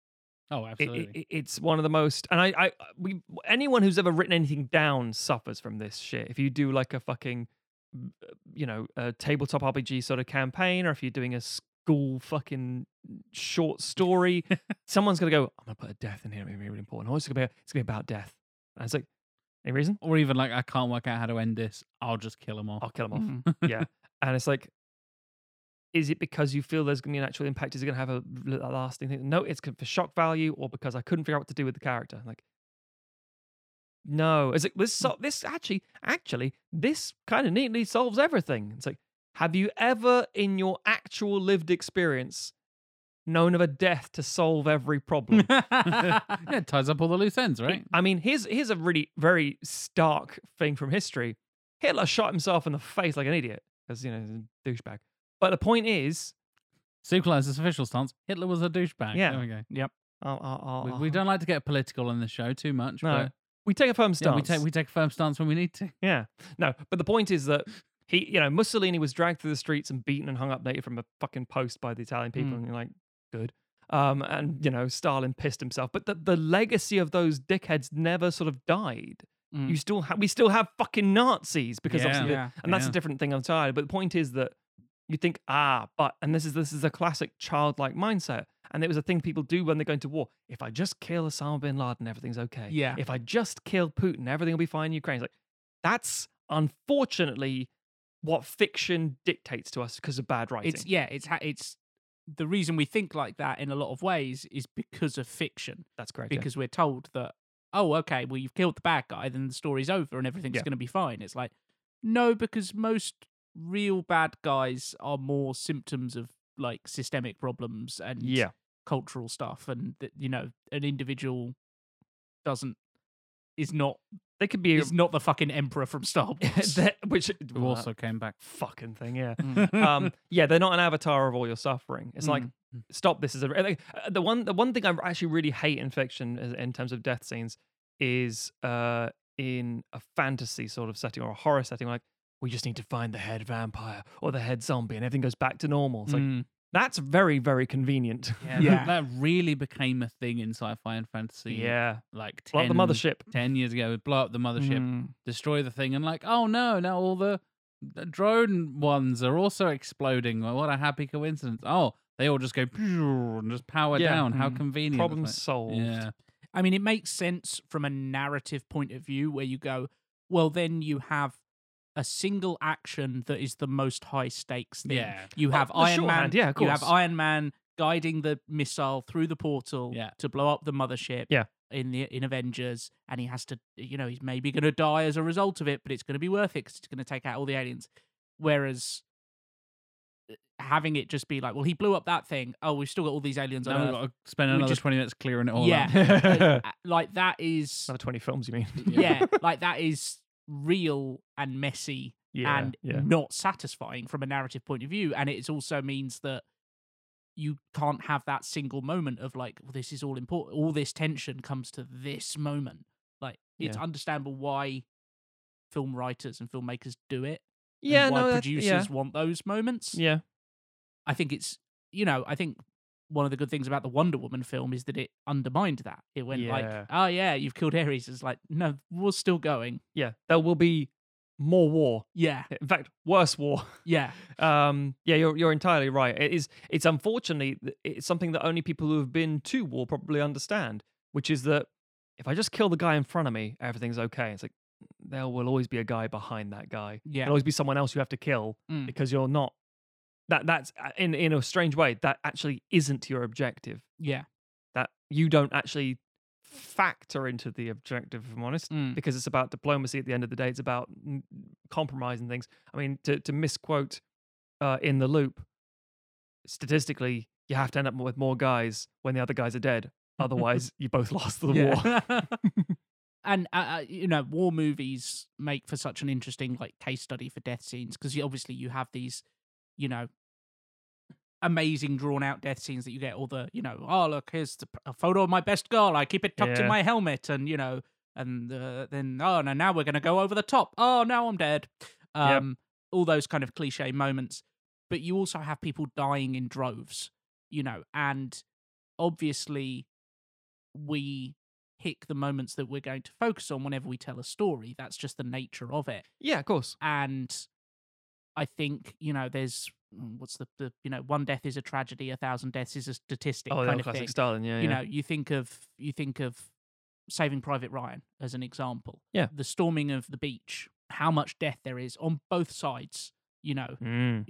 [SPEAKER 1] Oh, absolutely.
[SPEAKER 2] it, it's one of the most, and I, I, we, anyone who's ever written anything down suffers from this shit. If you do like a fucking, uh, you know, a tabletop RPG sort of campaign, or if you're doing a school fucking short story, someone's gonna go, I'm gonna put a death in here. It's gonna be really important. Oh, it's gonna be, it's gonna be about death. And it's like, any reason?
[SPEAKER 1] or even like, I can't work out how to end this. I'll just kill them all.
[SPEAKER 2] I'll kill them off.
[SPEAKER 3] Mhm.
[SPEAKER 2] yeah. And it's like, is it because you feel there's going to be an actual impact? Is it going to have a lasting thing? No, it's for shock value or because I couldn't figure out what to do with the character. Like, no, is it this? Mm. So, this actually, actually, this kind of neatly solves everything. It's like, have you ever in your actual lived experience known of a death to solve every problem?
[SPEAKER 1] yeah, it ties up all the loose ends, right?
[SPEAKER 2] I mean, here's here's a really very stark thing from history. Hitler shot himself in the face like an idiot because you know a douchebag. But the point is,
[SPEAKER 1] Sequelizer's official stance Hitler was a douchebag.
[SPEAKER 2] Yeah.
[SPEAKER 1] There we go.
[SPEAKER 3] Yep.
[SPEAKER 2] I'll, I'll, I'll,
[SPEAKER 1] We, we don't like to get political on the show too much,
[SPEAKER 2] No,
[SPEAKER 1] but
[SPEAKER 2] we take a firm
[SPEAKER 1] yeah,
[SPEAKER 2] stance.
[SPEAKER 1] we take we take a firm stance when we need to.
[SPEAKER 2] yeah, no. But the point is that he, you know, Mussolini was dragged through the streets and beaten and hung up naked from a fucking post by the Italian people,
[SPEAKER 3] Mm.
[SPEAKER 2] and you're like, good. Um, and you know, Stalin pissed himself, but the, the legacy of those dickheads never sort of died.
[SPEAKER 3] Mm.
[SPEAKER 2] You still have, we still have fucking Nazis because
[SPEAKER 1] Yeah.
[SPEAKER 2] obviously
[SPEAKER 3] yeah.
[SPEAKER 2] and that's
[SPEAKER 1] Yeah.
[SPEAKER 2] a different thing entirely. But the point is that you think, ah, but and this is this is a classic childlike mindset, and it was a thing people do when they're going to war. If I just kill Osama bin Laden, everything's okay.
[SPEAKER 3] Yeah.
[SPEAKER 2] If I just kill Putin, everything will be fine in Ukraine. It's like that's unfortunately what fiction dictates to us because of bad writing.
[SPEAKER 3] It's yeah, it's ha- it's the reason we think like that in a lot of ways is because of fiction.
[SPEAKER 2] That's correct. yeah.
[SPEAKER 3] Because we're told that oh, okay, well you've killed the bad guy, then the story's over and everything's
[SPEAKER 2] Yeah.
[SPEAKER 3] going to be fine. It's like no, because most real bad guys are more symptoms of like systemic problems and
[SPEAKER 2] yeah,
[SPEAKER 3] cultural stuff, and that you know an individual doesn't is not
[SPEAKER 2] they could be
[SPEAKER 3] is not the fucking emperor from Star Wars.
[SPEAKER 2] that- which well,
[SPEAKER 1] also came back.
[SPEAKER 2] fucking thing. Yeah.
[SPEAKER 3] Mm.
[SPEAKER 2] um, yeah, they're not an avatar of all your suffering. It's like
[SPEAKER 3] Mm.
[SPEAKER 2] stop. This is a like, uh, the one. The one thing I actually really hate in fiction is- in terms of death scenes is uh, in a fantasy sort of setting or a horror setting. Like we just need to find the head vampire or the head zombie, and everything goes back to normal. It's like
[SPEAKER 3] Mm.
[SPEAKER 2] that's very very convenient.
[SPEAKER 1] Yeah,
[SPEAKER 3] Yeah.
[SPEAKER 1] That, that really became a thing in sci-fi and fantasy.
[SPEAKER 2] yeah,
[SPEAKER 1] like 10,
[SPEAKER 2] like the mothership.
[SPEAKER 1] 10 years ago. We blow up the mothership,
[SPEAKER 3] Mm.
[SPEAKER 1] destroy the thing, and like, oh no, now all the, the drone ones are also exploding. Well, what a happy coincidence. Oh, they all just go and just power
[SPEAKER 2] Yeah.
[SPEAKER 1] down. How
[SPEAKER 3] Mm.
[SPEAKER 1] convenient. It's
[SPEAKER 2] Problem
[SPEAKER 1] like-
[SPEAKER 2] solved.
[SPEAKER 1] Yeah.
[SPEAKER 3] I mean, it makes sense from a narrative point of view where you go, well, then you have a single action that is the most high stakes thing.
[SPEAKER 1] Yeah.
[SPEAKER 3] You
[SPEAKER 2] Oh,
[SPEAKER 3] have
[SPEAKER 2] the
[SPEAKER 3] Iron Man.
[SPEAKER 2] yeah, of
[SPEAKER 3] You have. Iron Man guiding the missile through the portal
[SPEAKER 1] Yeah.
[SPEAKER 3] to blow up the mothership.
[SPEAKER 2] Yeah.
[SPEAKER 3] In the in Avengers, and he has to, you know, he's maybe going to die as a result of it, but it's going to be worth it because it's going to take out all the aliens. Whereas uh, having it just be like, well, he blew up that thing. Oh, we've still got all these aliens
[SPEAKER 1] Now we've got to spend another
[SPEAKER 3] just-
[SPEAKER 1] 20 minutes clearing it all
[SPEAKER 3] Yeah.
[SPEAKER 1] up.
[SPEAKER 3] Uh, like that is
[SPEAKER 2] Another twenty films, you mean?
[SPEAKER 3] yeah, like that is real and messy
[SPEAKER 2] Yeah,
[SPEAKER 3] and
[SPEAKER 2] yeah.
[SPEAKER 3] not satisfying from a narrative point of view. And it also means that you can't have that single moment of like, well, this is all important. All this tension comes to this moment. Like, it's
[SPEAKER 2] Yeah.
[SPEAKER 3] understandable why film writers and filmmakers do it. and
[SPEAKER 2] Yeah,
[SPEAKER 3] why
[SPEAKER 2] no,
[SPEAKER 3] producers want those moments.
[SPEAKER 2] Yeah,
[SPEAKER 3] I think it's you know, I think one of the good things about the Wonder Woman film is that it undermined that. It went like, oh yeah, you've killed Ares. It's like, no, we're still going.
[SPEAKER 2] yeah. There will be more war.
[SPEAKER 3] Yeah,
[SPEAKER 2] In fact, worse war.
[SPEAKER 3] yeah,
[SPEAKER 2] Um, yeah, you're you're entirely right. It is. It's unfortunately it's something that only people who have been to war probably understand, which is that if I just kill the guy in front of me, everything's okay. It's like there will always be a guy behind that guy.
[SPEAKER 3] yeah.
[SPEAKER 2] There'll always be someone else you have to kill
[SPEAKER 3] Mm.
[SPEAKER 2] because you're not. That that's uh, in in a strange way that actually isn't your objective.
[SPEAKER 3] Yeah.
[SPEAKER 2] That you don't actually factor into the objective. If I'm honest
[SPEAKER 3] Mm.
[SPEAKER 2] because it's about diplomacy at the end of the day. It's about compromise and things. I mean, to, to misquote uh, in the loop, statistically, you have to end up with more guys when the other guys are dead. Otherwise, you both lost the war.
[SPEAKER 3] And uh, uh, you know, war movies make for such an interesting like case study for death scenes because obviously you have these, you know, amazing drawn out death scenes that you get. All the you know oh look here's the, a photo of my best girl. I keep it tucked in my helmet and you know and uh, then oh no now we're gonna go over the top. Oh now I'm dead. Um all those kind of cliche moments. But you also have people dying in droves you know and obviously we pick the moments that we're going to focus on whenever we tell a story. That's just the nature of it.
[SPEAKER 2] Yeah, of course.
[SPEAKER 3] and I think you know there's mm, what's the, the you know one death is a tragedy, a thousand deaths is a statistic
[SPEAKER 2] Oh,
[SPEAKER 3] kind of
[SPEAKER 2] classic
[SPEAKER 3] thing.
[SPEAKER 2] Stalin. Yeah,
[SPEAKER 3] you
[SPEAKER 2] yeah.
[SPEAKER 3] know, you think of you think of Saving Private Ryan as an example.
[SPEAKER 2] Yeah.
[SPEAKER 3] the storming of the beach, how much death there is on both sides. You know,
[SPEAKER 2] Mm.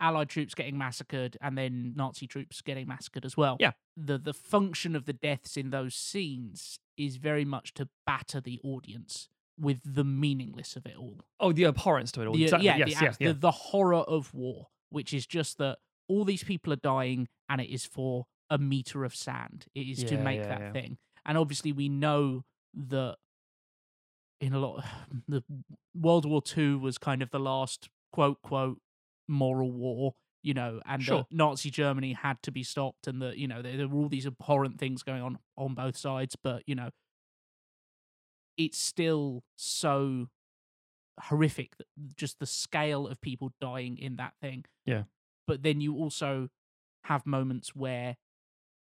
[SPEAKER 3] Allied troops getting massacred and then Nazi troops getting massacred as well.
[SPEAKER 2] Yeah.
[SPEAKER 3] The the function of the deaths in those scenes is very much to batter the audience with the meaningless of it all.
[SPEAKER 2] Oh, the abhorrence to it all.
[SPEAKER 3] The- uh,
[SPEAKER 2] exactly.
[SPEAKER 3] Yeah,
[SPEAKER 2] yes,
[SPEAKER 3] the,
[SPEAKER 2] yes,
[SPEAKER 3] abs-
[SPEAKER 2] yeah.
[SPEAKER 3] the, the horror of war, which is just that all these people are dying and it is for a meter of sand. It is to make
[SPEAKER 2] yeah,
[SPEAKER 3] that
[SPEAKER 2] yeah.
[SPEAKER 3] thing. And obviously, we know that in a lot, of the World War II was kind of the last quote, quote, moral war. You know, and
[SPEAKER 2] Sure.
[SPEAKER 3] Nazi Germany had to be stopped, and that you know there, there were all these abhorrent things going on on both sides. But you know, it's still so horrific that just the scale of people dying in that thing.
[SPEAKER 2] Yeah.
[SPEAKER 3] But then you also have moments where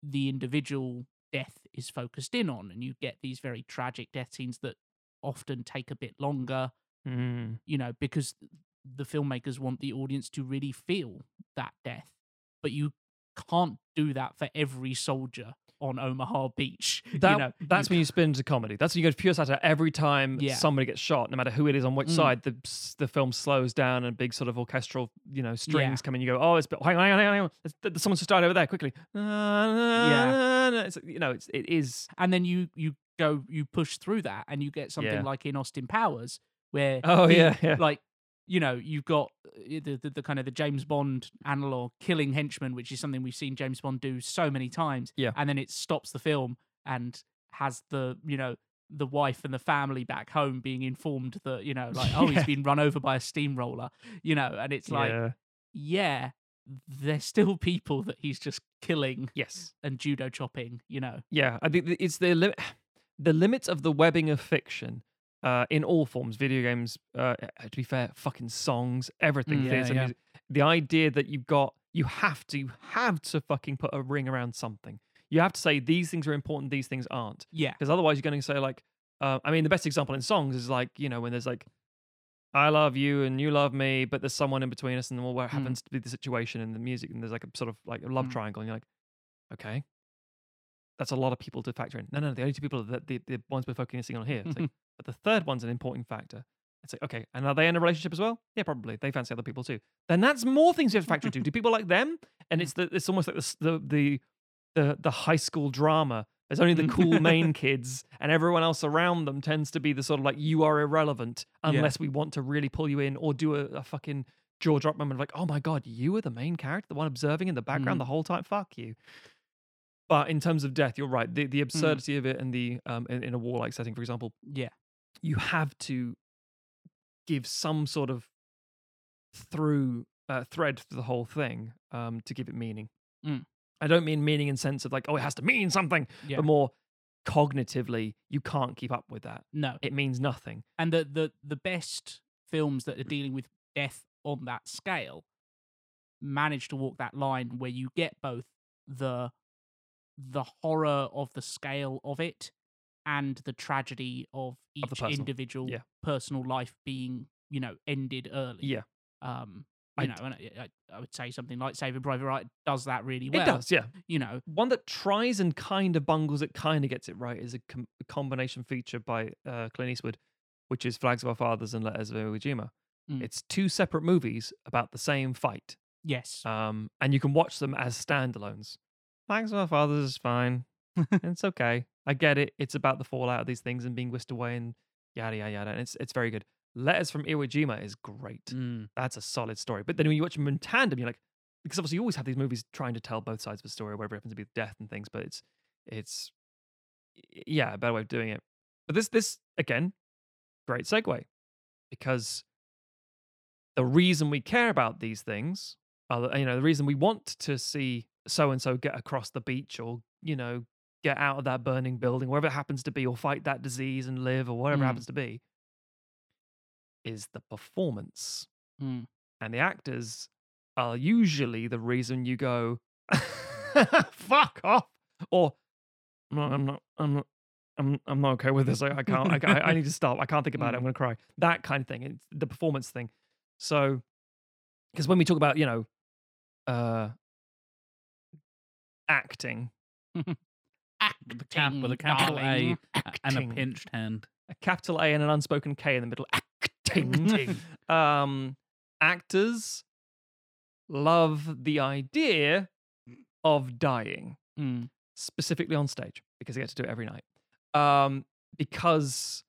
[SPEAKER 3] the individual death is focused in on and you get these very tragic death scenes that often take a bit longer,
[SPEAKER 2] Mm.
[SPEAKER 3] you know, because the filmmakers want the audience to really feel that death. But you can't do that for every soldier on Omaha Beach.
[SPEAKER 2] That,
[SPEAKER 3] you know,
[SPEAKER 2] that's
[SPEAKER 3] you
[SPEAKER 2] when you spin into comedy. That's when you go to pure satire. Every time
[SPEAKER 3] Yeah.
[SPEAKER 2] somebody gets shot, no matter who it is on which
[SPEAKER 3] Mm.
[SPEAKER 2] side, the the film slows down and big sort of orchestral, you know, strings
[SPEAKER 3] Yeah.
[SPEAKER 2] come in. You go, oh, it's but hang on, hang on, hang on. It's- Someone's just died over there. Quickly. Yeah. It's, you know, it's it is.
[SPEAKER 3] and then you you go you push through that and you get something
[SPEAKER 2] Yeah.
[SPEAKER 3] like in Austin Powers where
[SPEAKER 2] Oh,
[SPEAKER 3] he-
[SPEAKER 2] yeah, yeah.
[SPEAKER 3] like you know you've got uh, the, the the kind of the James Bond analog killing henchmen which is something we've seen James Bond do so many times
[SPEAKER 2] Yeah.
[SPEAKER 3] and then it stops the film and has the you know the wife and the family back home being informed that you know like oh he's been run over by a steamroller you know and it's like
[SPEAKER 2] yeah.
[SPEAKER 3] yeah there's still people that he's just killing
[SPEAKER 2] Yes.
[SPEAKER 3] and judo chopping you know
[SPEAKER 2] Yeah. I think it's the limit. The limits of the webbing of fiction. Uh, in all forms, video games. Uh, to be fair, fucking songs, everything.
[SPEAKER 1] Mm, yeah, yeah.
[SPEAKER 2] music. The idea that you've got, you have to, you have to fucking put a ring around something. You have to say these things are important, these things aren't.
[SPEAKER 3] yeah
[SPEAKER 2] because otherwise you're going to say like uh, i mean the best example in songs is like you know when there's like i love you and you love me but there's someone in between us and well what
[SPEAKER 3] Mm.
[SPEAKER 2] happens to be the situation in the music and there's like a sort of like a love
[SPEAKER 3] Mm.
[SPEAKER 2] triangle and you're like okay that's a lot of people to factor in no no the only two people that the, the ones we're focusing on here It's like, but the third one's an important factor it's like okay and are they in a relationship as well yeah probably they fancy other people too then that's more things you have to factor into do people like them and it's the it's almost like the the the the, the high school drama there's only the
[SPEAKER 3] Mm.
[SPEAKER 2] cool main kids, and everyone else around them tends to be the sort of like you are irrelevant
[SPEAKER 3] Yeah.
[SPEAKER 2] unless we want to really pull you in or do a, a fucking jaw drop moment of like, oh my god, you were the main character, the one observing in the background
[SPEAKER 3] Mm.
[SPEAKER 2] the whole time. Fuck you. But in terms of death, you're right. The
[SPEAKER 3] Mm.
[SPEAKER 2] the absurdity of it and the um in, in a warlike setting, for example,
[SPEAKER 3] yeah
[SPEAKER 2] you have to give some sort of through uh, thread to the whole thing um, to give it meaning.
[SPEAKER 3] Mm.
[SPEAKER 2] I don't mean meaning in sense of like, oh, it has to mean something,
[SPEAKER 3] yeah
[SPEAKER 2] but more cognitively, you can't keep up with that.
[SPEAKER 3] no
[SPEAKER 2] It means nothing.
[SPEAKER 3] and the the the best films that are dealing with death on that scale manage to walk that line where you get both the the horror of the scale of it and the tragedy of each
[SPEAKER 2] Of personal.
[SPEAKER 3] individual
[SPEAKER 2] Yeah.
[SPEAKER 3] personal life being you know ended early
[SPEAKER 2] Yeah,
[SPEAKER 3] um
[SPEAKER 2] I
[SPEAKER 3] you know and I, I, I would say something like saving private ryan does that really well
[SPEAKER 2] it does. Yeah,
[SPEAKER 3] you know
[SPEAKER 2] one that tries and kind of bungles it, kind of gets it right, is a, com- a combination feature by uh, Clint Eastwood, which is Flags of Our Fathers and Letters of Iwo Jima.
[SPEAKER 3] Mm.
[SPEAKER 2] It's two separate movies about the same fight.
[SPEAKER 3] yes
[SPEAKER 2] um, and you can watch them as standalones. Thanks for my father's is fine. it's okay. I get it. It's about the fallout of these things and being whisked away and yada yada yada. And it's it's very good. Letters from Iwo Jima is great.
[SPEAKER 1] Mm.
[SPEAKER 2] That's a solid story. But then when you watch them in tandem, you're like, because obviously you always have these movies trying to tell both sides of a story, whatever happens to be death and things. But it's it's yeah, a better way of doing it. But this this again, great segue because the reason we care about these things are you know the reason we want to see so and so get across the beach or you know get out of that burning building wherever it happens to be or fight that disease and live or whatever
[SPEAKER 3] Mm.
[SPEAKER 2] it happens to be is the performance
[SPEAKER 3] Mm.
[SPEAKER 2] and the actors are usually the reason you go fuck off or no i'm not i'm not I'm, I'm not okay with this. I, I can't. I, I, I need to stop. I can't think about it. I'm
[SPEAKER 3] Mm.
[SPEAKER 2] going to cry. That kind of thing. It's the performance thing. So, because when we talk about, you know, uh, acting,
[SPEAKER 1] With a cap with a capital A
[SPEAKER 3] darling.
[SPEAKER 1] a- and a pinched hand.
[SPEAKER 2] a capital A and an unspoken K in the middle, acting.
[SPEAKER 3] Acting.
[SPEAKER 2] um, actors love the idea of dying,
[SPEAKER 3] Mm.
[SPEAKER 2] specifically on stage, because they get to do it every night. Um, because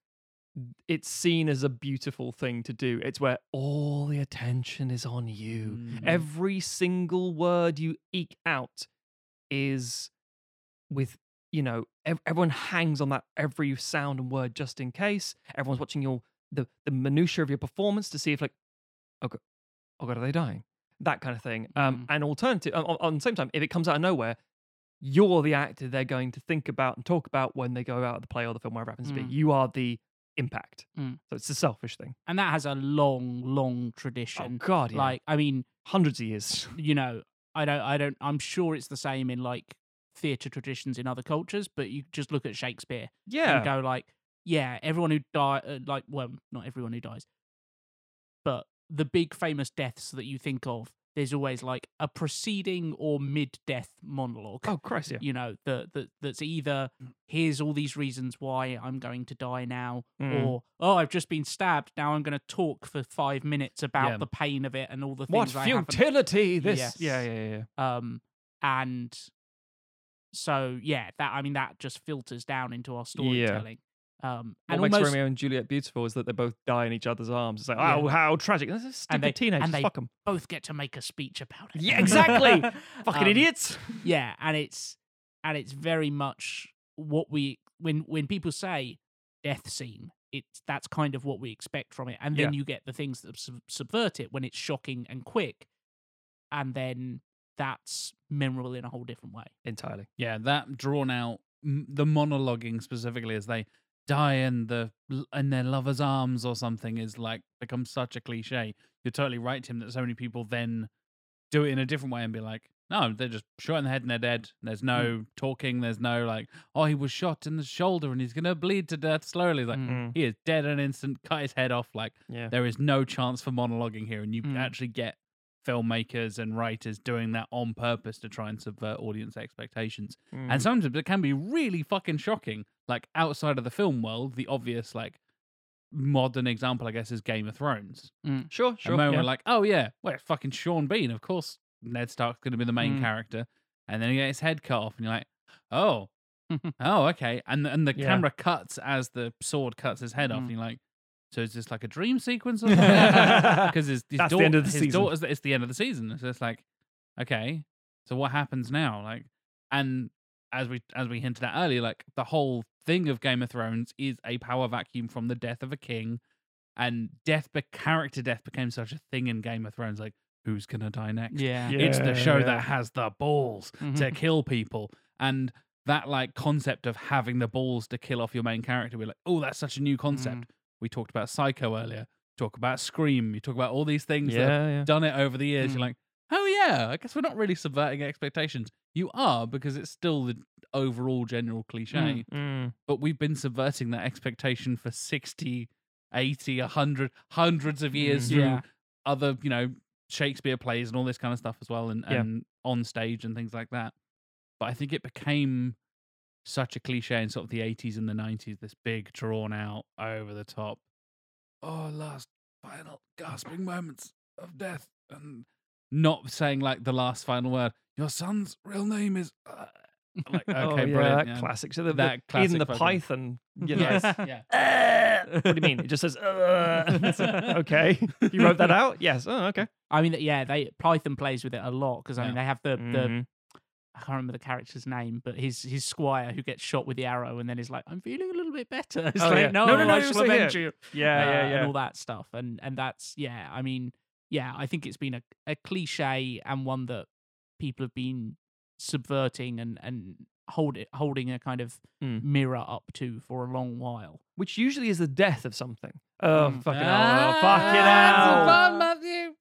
[SPEAKER 2] it's seen as a beautiful thing to do. It's where all the attention is on you.
[SPEAKER 1] Mm.
[SPEAKER 2] Every single word you eke out is with, you know, ev- everyone hangs on that every sound and word just in case. Everyone's watching your the the minutia of your performance to see if like, oh god, oh god, are they dying? That kind of thing. Um,
[SPEAKER 3] Mm.
[SPEAKER 2] and alternative on, on the same time, if it comes out of nowhere, you're the actor they're going to think about and talk about when they go out of the play or the film, wherever it happens to
[SPEAKER 3] Mm.
[SPEAKER 2] be. You are the impact.
[SPEAKER 3] Mm.
[SPEAKER 2] So it's a selfish thing.
[SPEAKER 3] and that has a long long tradition
[SPEAKER 2] Oh
[SPEAKER 3] tradition
[SPEAKER 2] God, yeah.
[SPEAKER 3] like i mean
[SPEAKER 2] hundreds of years.
[SPEAKER 3] you know, I don't, I don't, I'm sure it's the same in like theatre traditions in other cultures, but you just look at Shakespeare
[SPEAKER 2] Yeah,
[SPEAKER 3] and go like, yeah, everyone who die, uh, like, well, not everyone who dies, but the big famous deaths that you think of, there's always like a preceding or mid-death monologue.
[SPEAKER 2] Oh Christ, yeah.
[SPEAKER 3] You know, that that that's either here's all these reasons why I'm going to die now,
[SPEAKER 2] Mm.
[SPEAKER 3] or oh I've just been stabbed. Now I'm going to talk for five minutes about
[SPEAKER 1] Yeah.
[SPEAKER 3] the pain of it and all the
[SPEAKER 2] What
[SPEAKER 3] things haven't
[SPEAKER 2] futility! This,
[SPEAKER 3] Yes.
[SPEAKER 2] yeah, yeah, yeah, yeah.
[SPEAKER 3] um and so yeah that i mean that just filters down into our storytelling um
[SPEAKER 2] What
[SPEAKER 3] and
[SPEAKER 2] makes
[SPEAKER 3] almost
[SPEAKER 2] Romeo and Juliet beautiful is that they both die in each other's arms. It's like,
[SPEAKER 3] Yeah.
[SPEAKER 2] oh, how tragic! This is stupid
[SPEAKER 3] And they-
[SPEAKER 2] teenagers.
[SPEAKER 3] and they-
[SPEAKER 2] Fuck them.
[SPEAKER 3] both get to make a speech about it
[SPEAKER 2] Yeah, exactly. Fucking
[SPEAKER 3] Um,
[SPEAKER 2] idiots.
[SPEAKER 3] yeah and it's and it's very much what we when when people say death scene it's that's kind of what we expect from it and then
[SPEAKER 2] Yeah.
[SPEAKER 3] you get the things that sub- subvert it when it's shocking and quick and then that's memorable in a whole different way
[SPEAKER 2] Entirely.
[SPEAKER 1] Yeah, that drawn out, the monologuing specifically as they die in the in their lover's arms or something is like becomes such a cliche. You're totally right, Tim. That so many people then do it in a different way and be like, no, they're just shot in the head and they're dead. There's no talking. There's no like, oh, he was shot in the shoulder and he's gonna bleed to death slowly. Like
[SPEAKER 3] Mm.
[SPEAKER 1] he is dead in an instant. Cut his head off. Like
[SPEAKER 2] Yeah.
[SPEAKER 1] there is no chance for monologuing here, and you
[SPEAKER 3] Mm.
[SPEAKER 1] actually get filmmakers and writers doing that on purpose to try and subvert audience expectations.
[SPEAKER 2] Mm.
[SPEAKER 1] And sometimes it can be really fucking shocking. Like outside of the film world, the obvious like modern example, I guess, is Game of Thrones.
[SPEAKER 2] sure, sure.
[SPEAKER 1] and when
[SPEAKER 2] yeah.
[SPEAKER 1] we're like, oh yeah, well, it's fucking Sean Bean. Of course, Ned Stark's going to be the main
[SPEAKER 3] Mm.
[SPEAKER 1] character, and then he gets his head cut off, and you're like, oh, oh, okay. And and the
[SPEAKER 2] Yeah.
[SPEAKER 1] camera cuts as the sword cuts his head off,
[SPEAKER 3] Mm.
[SPEAKER 1] and you're like, so is this like a dream sequence or something? Because his, his,
[SPEAKER 2] That's the end of the
[SPEAKER 1] his
[SPEAKER 2] season.
[SPEAKER 1] daughter's it's the end of the season. So it's like, okay, so what happens now? Like, and as we as we hinted at earlier, like the whole thing of Game of Thrones is a power vacuum from the death of a king, and death, be- character death became such a thing in Game of Thrones. Like, who's gonna die next?
[SPEAKER 3] yeah
[SPEAKER 1] It's the show
[SPEAKER 2] Yeah.
[SPEAKER 1] that has the balls to
[SPEAKER 3] Mhm.
[SPEAKER 1] kill people, and that like concept of having the balls to kill off your main character. We're like, oh, that's such a new concept. We talked about Psycho earlier. Talk about Scream. You talk about all these things that
[SPEAKER 2] yeah, yeah.
[SPEAKER 1] done it over the years.
[SPEAKER 3] Mm.
[SPEAKER 1] You're like, oh yeah, I guess we're not really subverting expectations. You are because it's still the overall general cliche.
[SPEAKER 2] Mm.
[SPEAKER 1] But we've been subverting that expectation for 60, 80, 100, hundreds of years
[SPEAKER 2] Mm.
[SPEAKER 1] through
[SPEAKER 3] Yeah.
[SPEAKER 1] other, you know, Shakespeare plays and all this kind of stuff as well, and,
[SPEAKER 2] Yeah.
[SPEAKER 1] and on stage and things like that. But I think it became such a cliche in sort of the 80s and the 90s, this big, drawn out, over the top, oh, last final gasping moments of death. And not saying like the last final word, your son's real name is. Uh, like, okay,
[SPEAKER 2] oh, yeah,
[SPEAKER 1] brilliant.
[SPEAKER 2] that
[SPEAKER 1] yeah.
[SPEAKER 2] classic. So the,
[SPEAKER 1] That
[SPEAKER 2] the,
[SPEAKER 1] classic
[SPEAKER 2] even the
[SPEAKER 1] fucking-
[SPEAKER 2] Python, you know.
[SPEAKER 1] Yes, yeah.
[SPEAKER 2] "Uh," what do you mean? It just says, uh, okay. You wrote that out? Yes. Oh, okay.
[SPEAKER 3] I mean, yeah, they Python plays with it a lot because I mean
[SPEAKER 1] Yeah.
[SPEAKER 3] they have the the
[SPEAKER 2] Mhm.
[SPEAKER 3] I can't remember the character's name, but his his squire who gets shot with the arrow and then is like, "I'm feeling a little bit better." It's
[SPEAKER 2] Oh,
[SPEAKER 3] like,
[SPEAKER 2] yeah.
[SPEAKER 3] no,
[SPEAKER 2] No, no, no,
[SPEAKER 3] I shall avenge
[SPEAKER 2] it."
[SPEAKER 3] you.
[SPEAKER 2] Yeah,
[SPEAKER 3] uh,
[SPEAKER 2] yeah, yeah.
[SPEAKER 3] and all that stuff, and and that's yeah. I mean, yeah, I think it's been a, a cliche and one that people have been subverting and and hold it holding a kind of
[SPEAKER 2] Mm.
[SPEAKER 3] mirror up to for a long while.
[SPEAKER 2] Which usually is the death of something. Oh,
[SPEAKER 3] Mm.
[SPEAKER 2] fucking hell. Oh, fucking
[SPEAKER 1] That's a
[SPEAKER 2] hell.
[SPEAKER 1] pun, Matthew.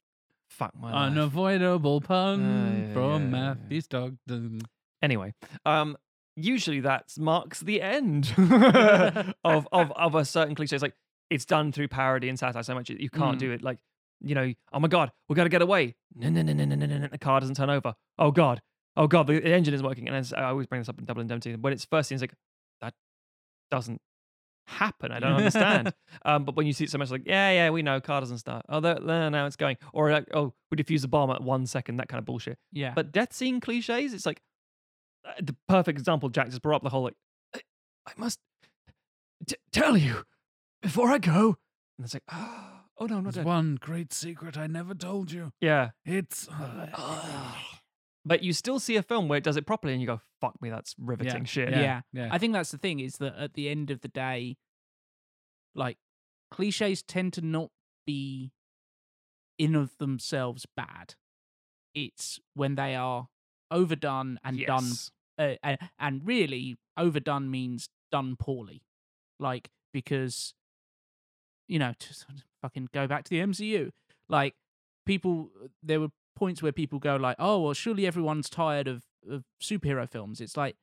[SPEAKER 2] Fuck my life.
[SPEAKER 1] Unavoidable pun
[SPEAKER 2] Uh, yeah,
[SPEAKER 1] from
[SPEAKER 2] yeah.
[SPEAKER 1] Matthew Stockton.
[SPEAKER 2] Anyway, um, usually that marks the end of, of of a certain cliche. It's like it's done through parody and satire so much you can't
[SPEAKER 3] Mm.
[SPEAKER 2] do it. Like you know, oh my god, we got to get away. No, no, no, no, no, no, no, no. The car doesn't turn over. Oh god, oh god, the, the engine is working. And as, I always bring this up in Double Indemnity. When it's first seen, it's like that doesn't happen. I don't understand. um, but when you see it so much, like yeah, yeah, we know car doesn't start. Oh, there, there, now it's going. Or like oh, we defuse the bomb at one second. That kind of bullshit.
[SPEAKER 3] Yeah,
[SPEAKER 2] But death scene cliches, it's like uh, the perfect example. Jack just brought up the whole like, I, I must t- tell you before I go. And it's like, oh, oh no, not
[SPEAKER 1] There's
[SPEAKER 2] dead.
[SPEAKER 1] one great secret I never told you.
[SPEAKER 2] Yeah.
[SPEAKER 1] It's.
[SPEAKER 2] But you still see a film where it does it properly and you go, fuck me, that's riveting shit.
[SPEAKER 3] Yeah.
[SPEAKER 1] yeah. yeah.
[SPEAKER 3] I think that's the thing is that at the end of the day, like cliches tend to not be in of themselves bad. It's when they are overdone and done, uh, and, and really overdone means done poorly. Like because, you know, to fucking go back to the MCU, like people, there were points where people go like, "Oh, well, surely everyone's tired of of superhero films." It's like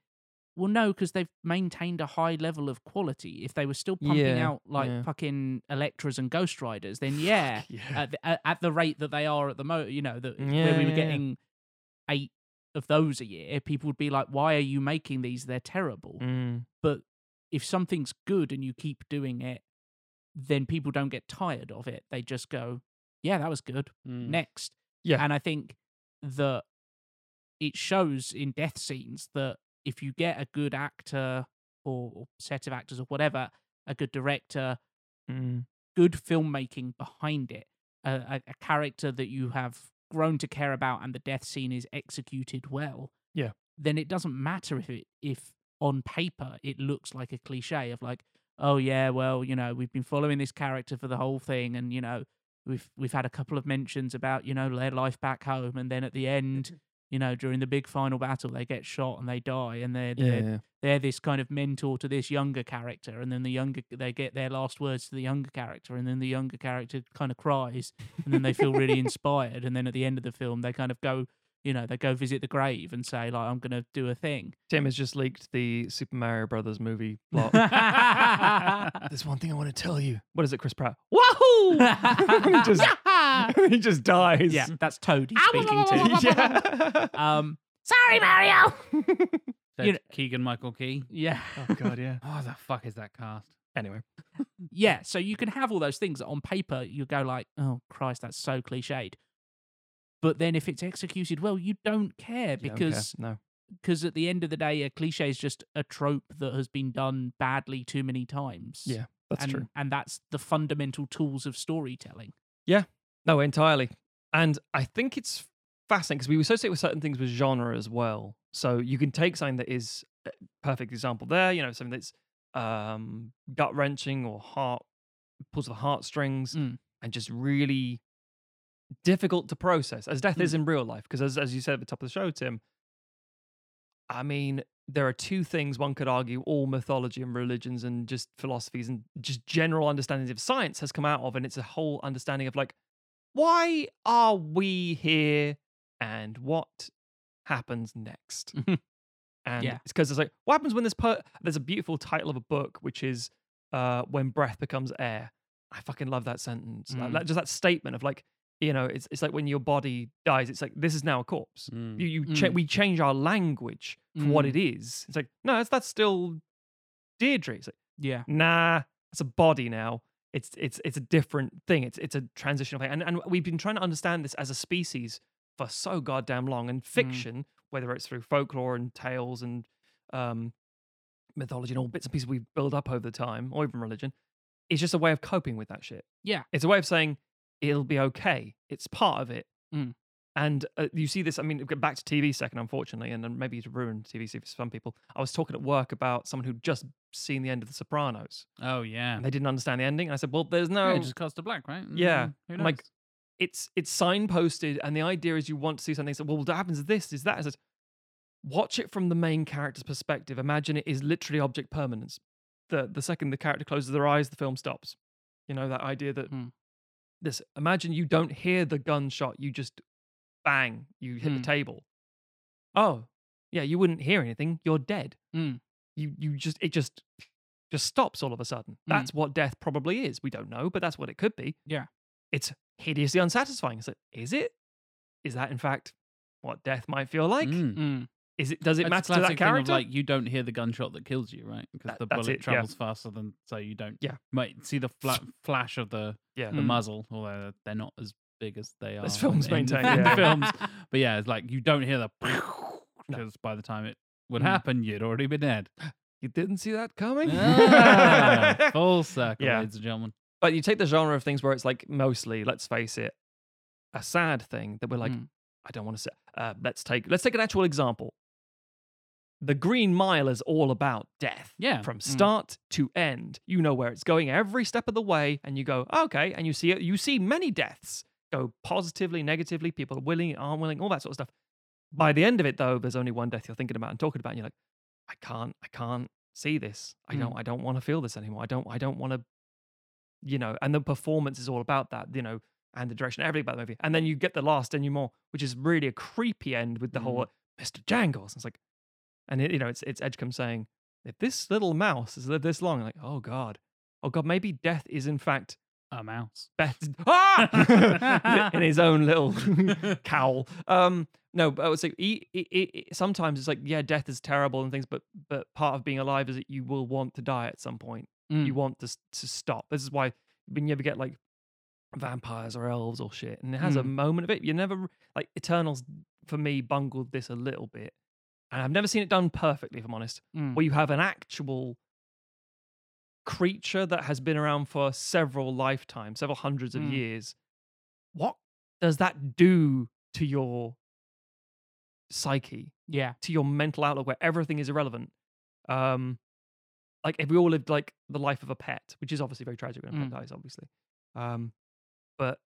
[SPEAKER 3] Well, no, because they've maintained a high level of quality. If they were still pumping
[SPEAKER 2] Yeah,
[SPEAKER 3] out like
[SPEAKER 2] yeah.
[SPEAKER 3] fucking Electras and Ghost Riders, then yeah,
[SPEAKER 2] yeah.
[SPEAKER 3] at, the, at, the rate that they are at the moment, you know, that where we were getting eight of those a year, people would be like, "Why are you making these? They're terrible."
[SPEAKER 2] Mm.
[SPEAKER 3] But if something's good and you keep doing it, then people don't get tired of it. They just go, "Yeah, that was good."
[SPEAKER 1] Mm.
[SPEAKER 3] Next,
[SPEAKER 2] Yeah.
[SPEAKER 3] and I think that it shows in death scenes that if you get a good actor or, or set of actors or whatever, a good director,
[SPEAKER 2] Mm.
[SPEAKER 3] good filmmaking behind it, a, a, a character that you have grown to care about, and the death scene is executed well.
[SPEAKER 2] Yeah.
[SPEAKER 3] Then it doesn't matter if it if on paper it looks like a cliche of like, oh yeah, well you know we've been following this character for the whole thing, and you know we've we've had a couple of mentions about you know their life back home, and then at the end. Mm-hmm. You know, during the big final battle, they get shot and they die, and they're, they're
[SPEAKER 2] Yeah.
[SPEAKER 3] they're this kind of mentor to this younger character and then the younger they get their last words to the younger character and then the younger character kind of cries and then they feel really inspired and then at the end of the film they kind of go you know they go visit the grave and say like i'm gonna do a thing
[SPEAKER 2] Tim has just leaked the Super Mario Brothers movie plot. There's one thing I want to tell you. What is it, Chris Pratt? Wahoo! he, just, he just dies.
[SPEAKER 3] yeah that's toad he's speaking to
[SPEAKER 2] yeah.
[SPEAKER 3] um sorry mario you know-
[SPEAKER 1] Keegan Michael Key.
[SPEAKER 3] yeah
[SPEAKER 2] oh god, yeah.
[SPEAKER 1] Oh, the fuck is that cast?
[SPEAKER 2] Anyway,
[SPEAKER 3] yeah so you can have all those things that on paper you go like oh christ that's so cliched but then if it's executed well you don't care
[SPEAKER 2] Yeah, okay,
[SPEAKER 3] because
[SPEAKER 2] no.
[SPEAKER 3] because at the end of the day, a cliche is just a trope that has been done badly too many times.
[SPEAKER 2] Yeah, that's
[SPEAKER 3] and,
[SPEAKER 2] true.
[SPEAKER 3] And that's the fundamental tools of storytelling. Yeah.
[SPEAKER 2] No, entirely. And I think it's fascinating because we associate with certain things with genre as well. So you can take something that is a perfect example there, you know, something that's um, gut wrenching or heart pulls the heartstrings
[SPEAKER 3] Mm.
[SPEAKER 2] and just really difficult to process, as death is in real life. Because as as you said at the top of the show, Tim, I mean, there are two things one could argue all mythology and religions and just philosophies and just general understandings of science has come out of, and it's a whole understanding of like, why are we here and what happens next?
[SPEAKER 3] Mhm.
[SPEAKER 2] and
[SPEAKER 3] Yeah.
[SPEAKER 2] it's because it's like, what happens when this per there's a beautiful title of a book which is uh when breath becomes air. I fucking love that sentence.
[SPEAKER 3] Mm.
[SPEAKER 2] that- just that statement of like, you know, it's it's like when your body dies, it's like this is now a corpse.
[SPEAKER 1] Mm.
[SPEAKER 2] You, you cha-
[SPEAKER 3] Mm.
[SPEAKER 2] we change our language for what
[SPEAKER 3] Mm.
[SPEAKER 2] it is. It's like, no, that's, that's still Deirdre. It's like,
[SPEAKER 3] Yeah.
[SPEAKER 2] nah, it's a body now. It's it's it's a different thing. It's it's a transitional thing. And and we've been trying to understand this as a species for so goddamn long. And fiction, whether it's through folklore and tales and um mythology and all bits and pieces we build up over the time, or even religion, it's just a way of coping with that shit.
[SPEAKER 3] Yeah.
[SPEAKER 2] It's a way of saying it'll be okay. It's part of it.
[SPEAKER 3] Mm.
[SPEAKER 2] And uh, you see this, I mean, get back to TV second, unfortunately, and then maybe to ruin TV for some people. I was talking at work about someone who'd just seen the end of The Sopranos
[SPEAKER 1] Oh yeah.
[SPEAKER 2] and they didn't understand the ending. And I said, well, there's no,
[SPEAKER 1] Yeah, just cuts to black, right?
[SPEAKER 2] Yeah,
[SPEAKER 1] Mm, Who
[SPEAKER 2] I'm
[SPEAKER 1] knows?
[SPEAKER 2] like- it's it's signposted, and the idea is you want to see something. So, well, what happens is this, is that. I said, watch it from the main character's perspective. Imagine it is literally object permanence. The the second the character closes their eyes, the film stops. You know that idea that
[SPEAKER 3] Hmm.
[SPEAKER 2] This. Imagine you don't hear the gunshot, you just bang, you hit
[SPEAKER 3] Hmm.
[SPEAKER 2] the table. Oh, yeah, you wouldn't hear anything. You're dead.
[SPEAKER 3] Mm.
[SPEAKER 2] You you just it just just stops all of a sudden.
[SPEAKER 3] Mm.
[SPEAKER 2] That's what death probably is. We don't know, but that's what it could be.
[SPEAKER 3] Yeah.
[SPEAKER 2] It's hideously unsatisfying. So is it? Is that in fact what death might feel like?
[SPEAKER 1] Mm.
[SPEAKER 2] Is it? Does it
[SPEAKER 1] It's
[SPEAKER 2] matter to that
[SPEAKER 1] of,
[SPEAKER 2] character?
[SPEAKER 1] like you don't hear the gunshot that kills you, right? Because
[SPEAKER 2] That-
[SPEAKER 1] the bullet
[SPEAKER 2] it, yeah.
[SPEAKER 1] travels faster than so you don't.
[SPEAKER 2] Yeah.
[SPEAKER 1] Might see the fla- flash of the
[SPEAKER 2] yeah.
[SPEAKER 1] the
[SPEAKER 3] Mm.
[SPEAKER 1] muzzle, although they're not as big as they are.
[SPEAKER 2] As films
[SPEAKER 1] in
[SPEAKER 2] maintain,
[SPEAKER 1] in the
[SPEAKER 2] yeah.
[SPEAKER 1] films. But yeah, it's like you don't hear the because by the time it would
[SPEAKER 2] Mm.
[SPEAKER 1] happen, you'd already been dead.
[SPEAKER 2] You didn't see that coming.
[SPEAKER 1] Ah, full circle,
[SPEAKER 2] Yeah.
[SPEAKER 1] ladies and gentlemen.
[SPEAKER 2] But you take the genre of things where it's like mostly, let's face it, a sad thing that we're like,
[SPEAKER 3] Mm.
[SPEAKER 2] I don't want to say. Uh, let's take let's take an actual example. The Green Mile is all about death.
[SPEAKER 1] Yeah.
[SPEAKER 2] From
[SPEAKER 3] Mm.
[SPEAKER 2] start to end, you know where it's going every step of the way, and you go, okay, and you see it. You see many deaths go positively, negatively. People are willing, aren't willing, all that sort of stuff. By the end of it, though, there's only one death you're thinking about and talking about, and you're like, I can't, I can't see this. I
[SPEAKER 3] Mm.
[SPEAKER 2] don't, I don't want to feel this anymore. I don't, I don't want to, you know. And the performance is all about that, you know, and the direction, everything about the movie. And then you get the last denouement, which is really a creepy end with the
[SPEAKER 3] Mm.
[SPEAKER 2] whole Mr. Jangles. And It's like, and it, you know it's it's Edgecomb saying, if this little mouse has lived this long, like oh god, oh god, maybe death is in fact
[SPEAKER 1] A mouse.
[SPEAKER 2] better. Ah! in his own little cowl. Um, no, but I would say he, he, he- sometimes it's like yeah, death is terrible and things, but but part of being alive is that you will want to die at some point.
[SPEAKER 3] Mm.
[SPEAKER 2] You want to to stop. This is why when you ever get like vampires or elves or shit, and it has a
[SPEAKER 3] Mm.
[SPEAKER 2] moment of it. You never like Eternals for me bungled this a little bit, and I've never seen it done perfectly. If I'm honest,
[SPEAKER 3] Mm.
[SPEAKER 2] where you have an actual creature that has been around for several lifetimes, several hundreds of
[SPEAKER 3] Mm.
[SPEAKER 2] years. What does that do to your psyche,
[SPEAKER 3] yeah.
[SPEAKER 2] to your mental outlook, where everything is irrelevant? Um, like if we all lived like the life of a pet, which is obviously very tragic when a pet
[SPEAKER 3] Mm.
[SPEAKER 2] dies, obviously. Um, but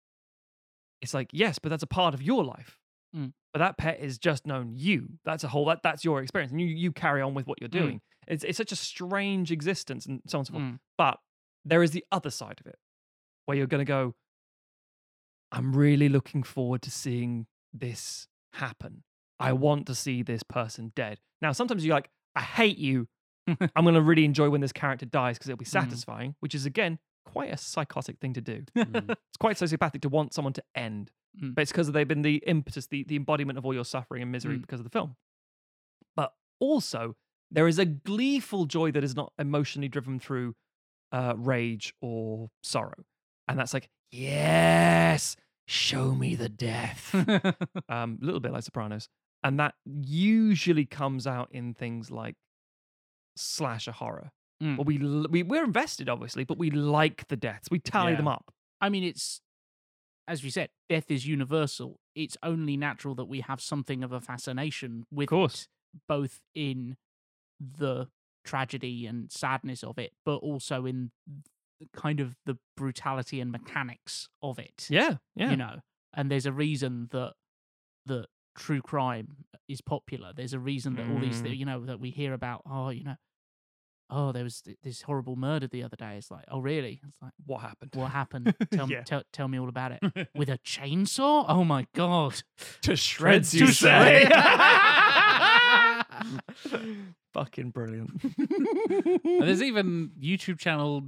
[SPEAKER 2] it's like yes, but that's a part of your life.
[SPEAKER 3] Mm.
[SPEAKER 2] But that pet is just known you. That's a whole that that's your experience, and you you carry on with what you're
[SPEAKER 3] Mm.
[SPEAKER 2] doing. It's it's such a strange existence, and so on and so forth.
[SPEAKER 3] Mm.
[SPEAKER 2] But there is the other side of it, where you're going to go. I'm really looking forward to seeing this happen. I want to see this person dead. Now, sometimes you're like, I hate you. I'm going to really enjoy when this character dies because it'll be
[SPEAKER 3] Mhm.
[SPEAKER 2] satisfying, which is again quite a psychotic thing to do.
[SPEAKER 1] Mm.
[SPEAKER 2] It's quite sociopathic to want someone to end,
[SPEAKER 3] Mm.
[SPEAKER 2] but it's because they've been the impetus, the, the embodiment of all your suffering and misery
[SPEAKER 3] Mm.
[SPEAKER 2] because of the film. But also, there is a gleeful joy that is not emotionally driven through uh, rage or sorrow. And that's like, yes, show me the death. um, a little bit like Sopranos. And that usually comes out in things like slasher horror.
[SPEAKER 3] Mm.
[SPEAKER 2] Well, we, we, we're invested, obviously, but we like the deaths. We tally them up.
[SPEAKER 3] I mean, it's as we said, death is universal. It's only natural that we have something of a fascination with
[SPEAKER 2] course.
[SPEAKER 3] it, both in the tragedy and sadness of it, but also in the kind of the brutality and mechanics of it.
[SPEAKER 2] Yeah, yeah.
[SPEAKER 3] You know, and there's a reason that that true crime is popular. There's a reason that all these,
[SPEAKER 2] Mm.
[SPEAKER 3] you know, that we hear about. Oh, you know, oh, there was th- this horrible murder the other day. It's like, oh, really? It's like,
[SPEAKER 2] What happened?
[SPEAKER 3] what happened? Tell
[SPEAKER 2] Yeah.
[SPEAKER 3] me, tell, tell me all about it. With a chainsaw? Oh my god!
[SPEAKER 2] to
[SPEAKER 3] shreds,
[SPEAKER 2] you
[SPEAKER 3] you say.
[SPEAKER 2] Fucking brilliant.
[SPEAKER 1] And there's even YouTube channel,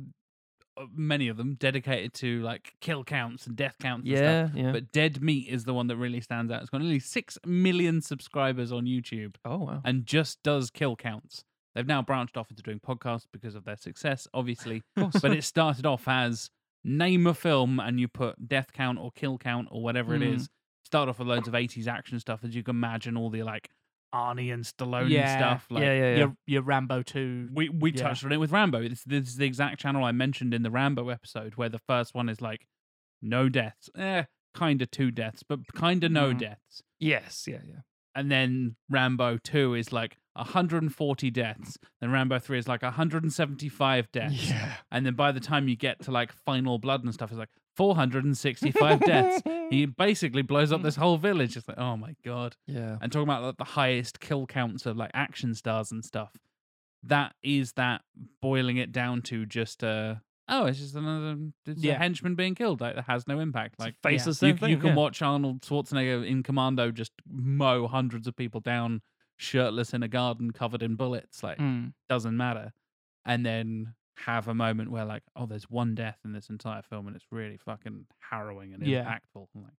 [SPEAKER 1] uh, many of them dedicated to like kill counts and death counts. and stuff.
[SPEAKER 2] yeah, yeah.
[SPEAKER 1] But Dead Meat is the one that really stands out. It's got nearly six million subscribers on YouTube
[SPEAKER 2] oh wow.
[SPEAKER 1] and just does kill counts. They've now branched off into doing podcasts because of their success, obviously. but it started off as name a film and you put death count or kill count or whatever it
[SPEAKER 3] Mm.
[SPEAKER 1] is. Start off with loads of 80s action stuff, as you can imagine, all the like Arnie and Stallone
[SPEAKER 3] Yeah.
[SPEAKER 1] stuff. Like,
[SPEAKER 2] yeah, yeah, yeah.
[SPEAKER 3] Your your Rambo two.
[SPEAKER 1] we we
[SPEAKER 3] Yeah.
[SPEAKER 1] touched on it with Rambo. This, this is the exact channel I mentioned in the Rambo episode, where the first one is like no deaths, eh, kind of two deaths, but kind of no
[SPEAKER 3] Mhm.
[SPEAKER 1] deaths.
[SPEAKER 2] Yes, yeah, yeah.
[SPEAKER 1] And then Rambo two is like 140 deaths. Then Rambo three is like 175 deaths.
[SPEAKER 2] Yeah.
[SPEAKER 1] And then by the time you get to like Final Blood and stuff, it's like 465 deaths. He basically blows up this whole village. It's like, oh my god
[SPEAKER 2] Yeah.
[SPEAKER 1] and talking about like, the highest kill counts of like action stars and stuff. That is that boiling it down to just uh oh, it's just another it's
[SPEAKER 3] Yeah.
[SPEAKER 1] henchman being killed. Like that has no impact. Like
[SPEAKER 2] faceless
[SPEAKER 1] you,
[SPEAKER 2] thing.
[SPEAKER 1] you can
[SPEAKER 2] yeah.
[SPEAKER 1] watch Arnold Schwarzenegger in Commando just mow hundreds of people down, shirtless in a garden covered in bullets. Like
[SPEAKER 3] Mm.
[SPEAKER 1] doesn't matter. And then have a moment where like, oh, there's one death in this entire film, and it's really fucking harrowing and
[SPEAKER 3] Yeah.
[SPEAKER 1] impactful. I'm like,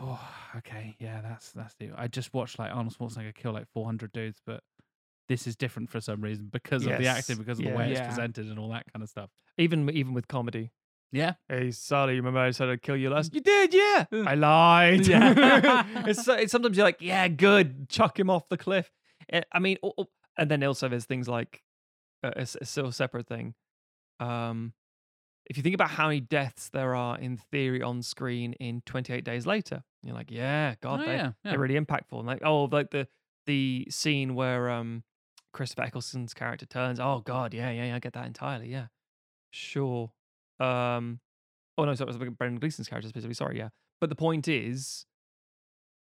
[SPEAKER 1] oh, okay, yeah, that's that's the. I just watched like Arnold Schwarzenegger kill like 400 dudes, but this is different for some reason because of the acting, because of
[SPEAKER 2] yeah.
[SPEAKER 1] the way it's
[SPEAKER 3] Yeah.
[SPEAKER 1] presented, and all that kind of stuff.
[SPEAKER 2] even even with comedy.
[SPEAKER 1] Yeah,
[SPEAKER 2] Hey, Sally, remember I said I'd kill you last? You did, yeah. I lied.
[SPEAKER 3] Yeah.
[SPEAKER 2] it's, it's sometimes you're like, yeah, good, chuck him off the cliff. Eh, I mean, o- o- and then also there's things like uh, a, s- a still separate thing. Um, if you think about how many deaths there are in theory on screen in 28 Days Later, you're like, yeah, God,
[SPEAKER 1] Oh,
[SPEAKER 2] they,
[SPEAKER 1] yeah, yeah.
[SPEAKER 2] they're really impactful. And like, oh, like the the scene where um Christopher Eccleston's character turns. Oh God, yeah, yeah, yeah, I get that entirely. Yeah, sure. Um, oh no, sorry, it was Brendan Gleeson's character specifically. Sorry, yeah. But the point is,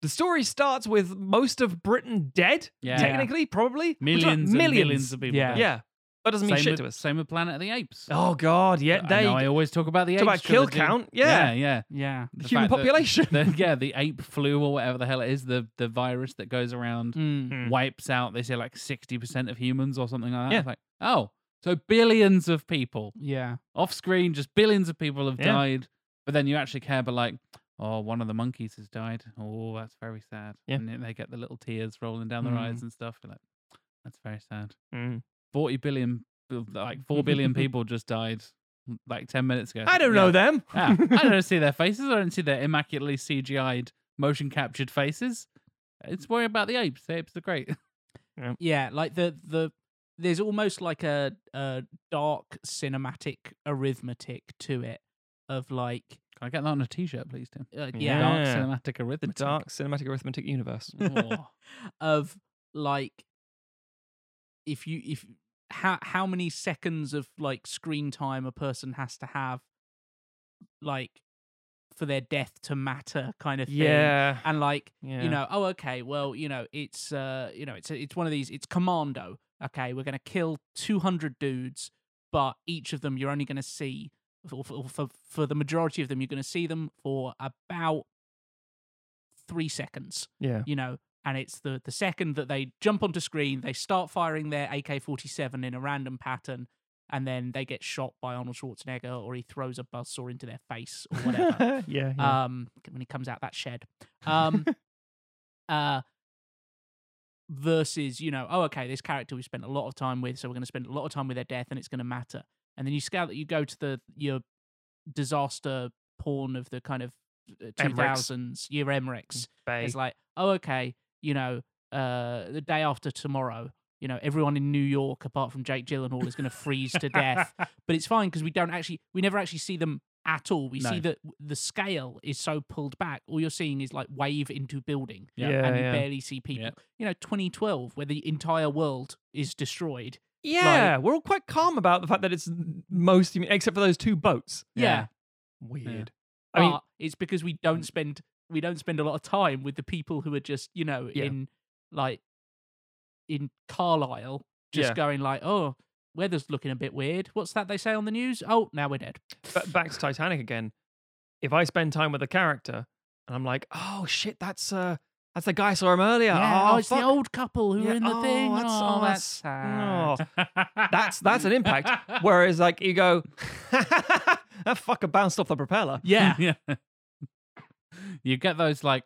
[SPEAKER 2] the story starts with most of Britain dead.
[SPEAKER 1] Yeah.
[SPEAKER 2] technically, probably
[SPEAKER 1] millions, and
[SPEAKER 2] millions.
[SPEAKER 1] millions of people.
[SPEAKER 3] Yeah.
[SPEAKER 1] dead.
[SPEAKER 2] Yeah, That doesn't mean
[SPEAKER 1] same
[SPEAKER 2] shit
[SPEAKER 1] with,
[SPEAKER 2] to us.
[SPEAKER 1] Same with Planet of the Apes.
[SPEAKER 2] Oh God, yeah.
[SPEAKER 1] I
[SPEAKER 2] They
[SPEAKER 1] know I always talk about the
[SPEAKER 2] talk
[SPEAKER 1] apes
[SPEAKER 2] about kill
[SPEAKER 1] trilogy.
[SPEAKER 2] count. Yeah,
[SPEAKER 1] yeah, yeah.
[SPEAKER 3] Yeah.
[SPEAKER 1] The
[SPEAKER 2] human population.
[SPEAKER 1] the, yeah, the ape flu or whatever the hell it is, the the virus that goes around
[SPEAKER 3] Mm.
[SPEAKER 2] Mm.
[SPEAKER 1] wipes out. They say like sixty percent of humans or something like that.
[SPEAKER 2] Yeah.
[SPEAKER 1] It's like, oh, so billions of people
[SPEAKER 3] Yeah.
[SPEAKER 1] off screen, just billions of people have
[SPEAKER 2] Yeah.
[SPEAKER 1] died. But then you actually care, but like, oh, one of the monkeys has died. Oh, that's very sad.
[SPEAKER 2] Yeah.
[SPEAKER 1] And they get the little tears rolling down their
[SPEAKER 3] Mm.
[SPEAKER 1] eyes and stuff. You're like, that's very sad.
[SPEAKER 2] Mm.
[SPEAKER 1] Forty billion, like four billion people just died like ten minutes ago.
[SPEAKER 2] I don't
[SPEAKER 1] Yeah.
[SPEAKER 2] know them.
[SPEAKER 1] Yeah, I don't see their faces. I don't see their immaculately CGI'd, motion captured faces. It's worry about the apes. The apes are great.
[SPEAKER 3] Yeah, like the the there's almost like a a dark cinematic arithmetic to it of like
[SPEAKER 1] Can I get that on a T-shirt, please, Tim?
[SPEAKER 3] uh,
[SPEAKER 1] Dark
[SPEAKER 3] yeah,
[SPEAKER 2] Yeah.
[SPEAKER 1] cinematic
[SPEAKER 2] the
[SPEAKER 1] arithmetic.
[SPEAKER 2] dark cinematic arithmetic universe.
[SPEAKER 1] Oh.
[SPEAKER 3] of like if you if how how many seconds of like screen time a person has to have like for their death to matter kind of thing
[SPEAKER 2] Yeah.
[SPEAKER 3] and like
[SPEAKER 2] Yeah.
[SPEAKER 3] you know oh okay well you know it's uh you know it's it's one of these it's commando okay we're gonna kill 200 dudes but each of them you're only gonna see for, for, for, for the majority of them you're gonna see them for about three seconds
[SPEAKER 2] Yeah.
[SPEAKER 3] you know and it's the the second that they jump onto screen they start firing their ak-47 in a random pattern and then they get shot by arnold schwarzenegger or he throws a buzzsaw into their face or whatever
[SPEAKER 2] yeah. yeah.
[SPEAKER 3] um when he comes out that shed um uh versus you know oh okay this character we spent a lot of time with so we're going to spend a lot of time with their death and it's going to matter. And then you scout that you go to the your disaster porn of the kind of uh,
[SPEAKER 2] Emmerichs.
[SPEAKER 3] 2000s year Emmerichs it's like oh okay you know uh the day after tomorrow you know everyone in New York apart from Jake Gyllenhaal is going to freeze to death. But it's fine because we don't actually we never actually see them at all we see that the scale is so pulled back all you're seeing is like wave into building
[SPEAKER 1] Yeah.
[SPEAKER 2] Yeah,
[SPEAKER 3] and you
[SPEAKER 2] yeah.
[SPEAKER 3] barely see people
[SPEAKER 1] Yeah.
[SPEAKER 3] you know 2012 where the entire world is destroyed
[SPEAKER 2] Yeah, we're all quite calm about the fact that it's mostly except for those two boats.
[SPEAKER 3] yeah,
[SPEAKER 2] Weird.
[SPEAKER 3] but
[SPEAKER 2] I mean,
[SPEAKER 3] it's because we don't spend we don't spend a lot of time with the people who are just you know
[SPEAKER 2] Yeah.
[SPEAKER 3] in like in Carlisle just
[SPEAKER 2] Yeah.
[SPEAKER 3] going like oh weather's looking a bit weird what's that they say on the news oh now we're dead
[SPEAKER 2] but back to Titanic again. If I spend time with a character and I'm like, oh shit, that's uh, that's the guy I saw him earlier.
[SPEAKER 3] yeah,
[SPEAKER 2] oh,
[SPEAKER 3] oh, it's
[SPEAKER 2] fuck.
[SPEAKER 3] the old couple who
[SPEAKER 2] Yeah,
[SPEAKER 3] are in the
[SPEAKER 2] oh,
[SPEAKER 3] thing
[SPEAKER 2] that's-
[SPEAKER 3] oh,
[SPEAKER 2] oh,
[SPEAKER 3] that's,
[SPEAKER 2] that's-
[SPEAKER 3] sad.
[SPEAKER 2] oh. That's that's an impact. Whereas like you go, that fucker bounced off the propeller.
[SPEAKER 3] yeah
[SPEAKER 1] yeah. You get those like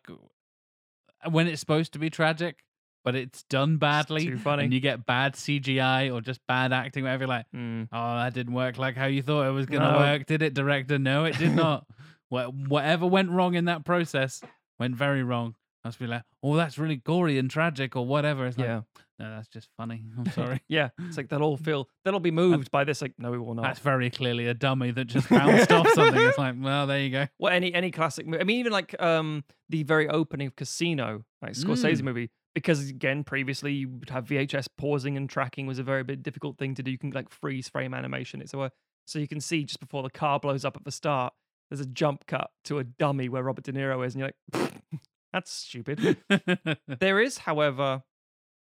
[SPEAKER 1] when it's supposed to be tragic, but it's done badly.
[SPEAKER 2] too funny.
[SPEAKER 1] And you get bad CGI or just bad acting, whatever. You're like,
[SPEAKER 2] Mm.
[SPEAKER 1] oh, that didn't work like how you thought it was going to
[SPEAKER 2] No.
[SPEAKER 1] work, did it, director? No, it did not. Wha- Whatever went wrong in that process went very wrong. I must be like, oh, that's really gory and tragic or whatever. It's like,
[SPEAKER 2] Yeah,
[SPEAKER 1] no, that's just funny. I'm sorry.
[SPEAKER 2] yeah. It's like they'll all feel they'll all be moved by this. Like, no, we will not.
[SPEAKER 1] That's very clearly a dummy that just bounced off something. It's like, well, there you go.
[SPEAKER 2] Well, any any classic movie. I mean, even like um the very opening of Casino, like Scorsese
[SPEAKER 1] Mm.
[SPEAKER 2] movie, because again, previously you would have VHS pausing and tracking was a very bit difficult thing to do. You can like freeze frame animation. It's a so you can see just before the car blows up at the start, there's a jump cut to a dummy where Robert De Niro is, and you're like, that's stupid. there is, however,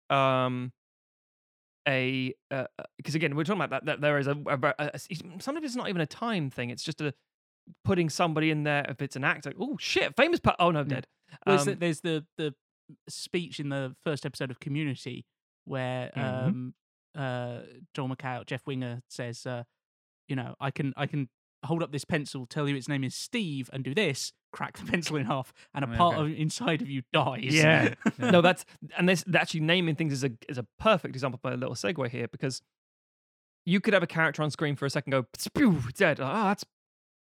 [SPEAKER 2] um, a because again we're talking about that, that there is a, a, a- sometimes it's not even a time thing. It's just a putting somebody in there if it's an actor. Oh shit, famous. Pa- oh no, dead.
[SPEAKER 3] Well, there's, the,
[SPEAKER 2] Um,
[SPEAKER 3] there's the the speech in the first episode of Community where
[SPEAKER 2] Mhm.
[SPEAKER 3] um uh Joel McHale, Jeff Winger says, uh, you know, I can I can hold up this pencil, tell you its name is Steve, and do this, crack the pencil in half, and a
[SPEAKER 1] Yeah,
[SPEAKER 3] part of inside of you dies.
[SPEAKER 2] Yeah.
[SPEAKER 1] Yeah.
[SPEAKER 2] no, that's and this actually naming things is a is a perfect example by a little segue here because you could have a character on screen for a second go spew dead. Oh, that's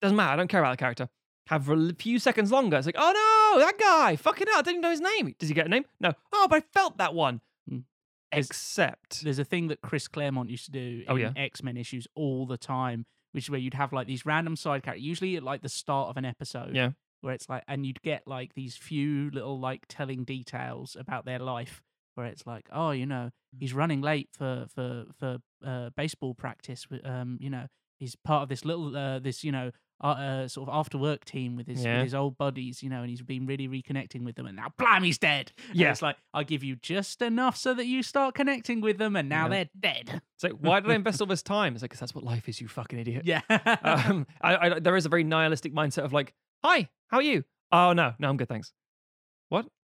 [SPEAKER 2] doesn't matter. I don't care about the character. Have for a few seconds longer. It's like, oh no, that guy, fucking hell, I didn't know his name. Does he get a name? No. Oh, but I felt that one.
[SPEAKER 3] Mm. There's-
[SPEAKER 2] Except,
[SPEAKER 3] There's a thing that Chris Claremont used to do
[SPEAKER 2] Oh,
[SPEAKER 3] in
[SPEAKER 2] yeah.
[SPEAKER 3] X Men issues all the time, which is where you'd have like these random side characters, usually at like the start of an episode.
[SPEAKER 2] Yeah.
[SPEAKER 3] Where it's like, and you'd get like these few little like telling details about their life, where it's like, oh, you know, he's running late for for for uh, baseball practice. Um, you know, he's part of this little uh, this you know uh, uh, sort of after work team with his
[SPEAKER 2] Yeah.
[SPEAKER 3] with his old buddies, you know, and he's been really reconnecting with them, and now blam, he's dead. And
[SPEAKER 2] Yeah.
[SPEAKER 3] it's like I'll give you just enough so that you start connecting with them, and now
[SPEAKER 2] Yeah.
[SPEAKER 3] they're dead.
[SPEAKER 2] It's like, why did I invest all this time? It's like, 'cause that's what life is, you fucking idiot.
[SPEAKER 3] Yeah.
[SPEAKER 2] um, I, I, there is a very nihilistic mindset of like, hi, how are you? Oh, no, no, I'm good, thanks.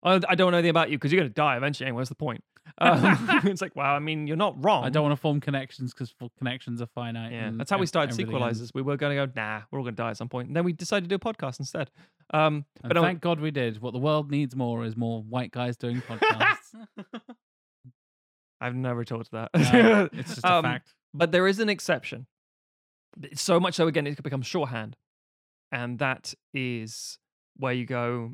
[SPEAKER 2] I don't know anything about you because you're going to die eventually. Anyway, what's the point? Um, it's like, well, I mean, you're not wrong.
[SPEAKER 1] I don't want to form connections because connections are finite.
[SPEAKER 2] Yeah, that's how we started
[SPEAKER 1] ends.
[SPEAKER 2] sequelizers. We were going to go, nah, we're all going to die at some point. And then we decided to do a podcast instead. Um, but
[SPEAKER 1] thank God we did. What the world needs more is more white guys doing podcasts.
[SPEAKER 2] I've never talked to that.
[SPEAKER 1] No, it's just a
[SPEAKER 2] Um,
[SPEAKER 1] fact.
[SPEAKER 2] But there is an exception. So much so, again, it becomes shorthand. And that is where you go,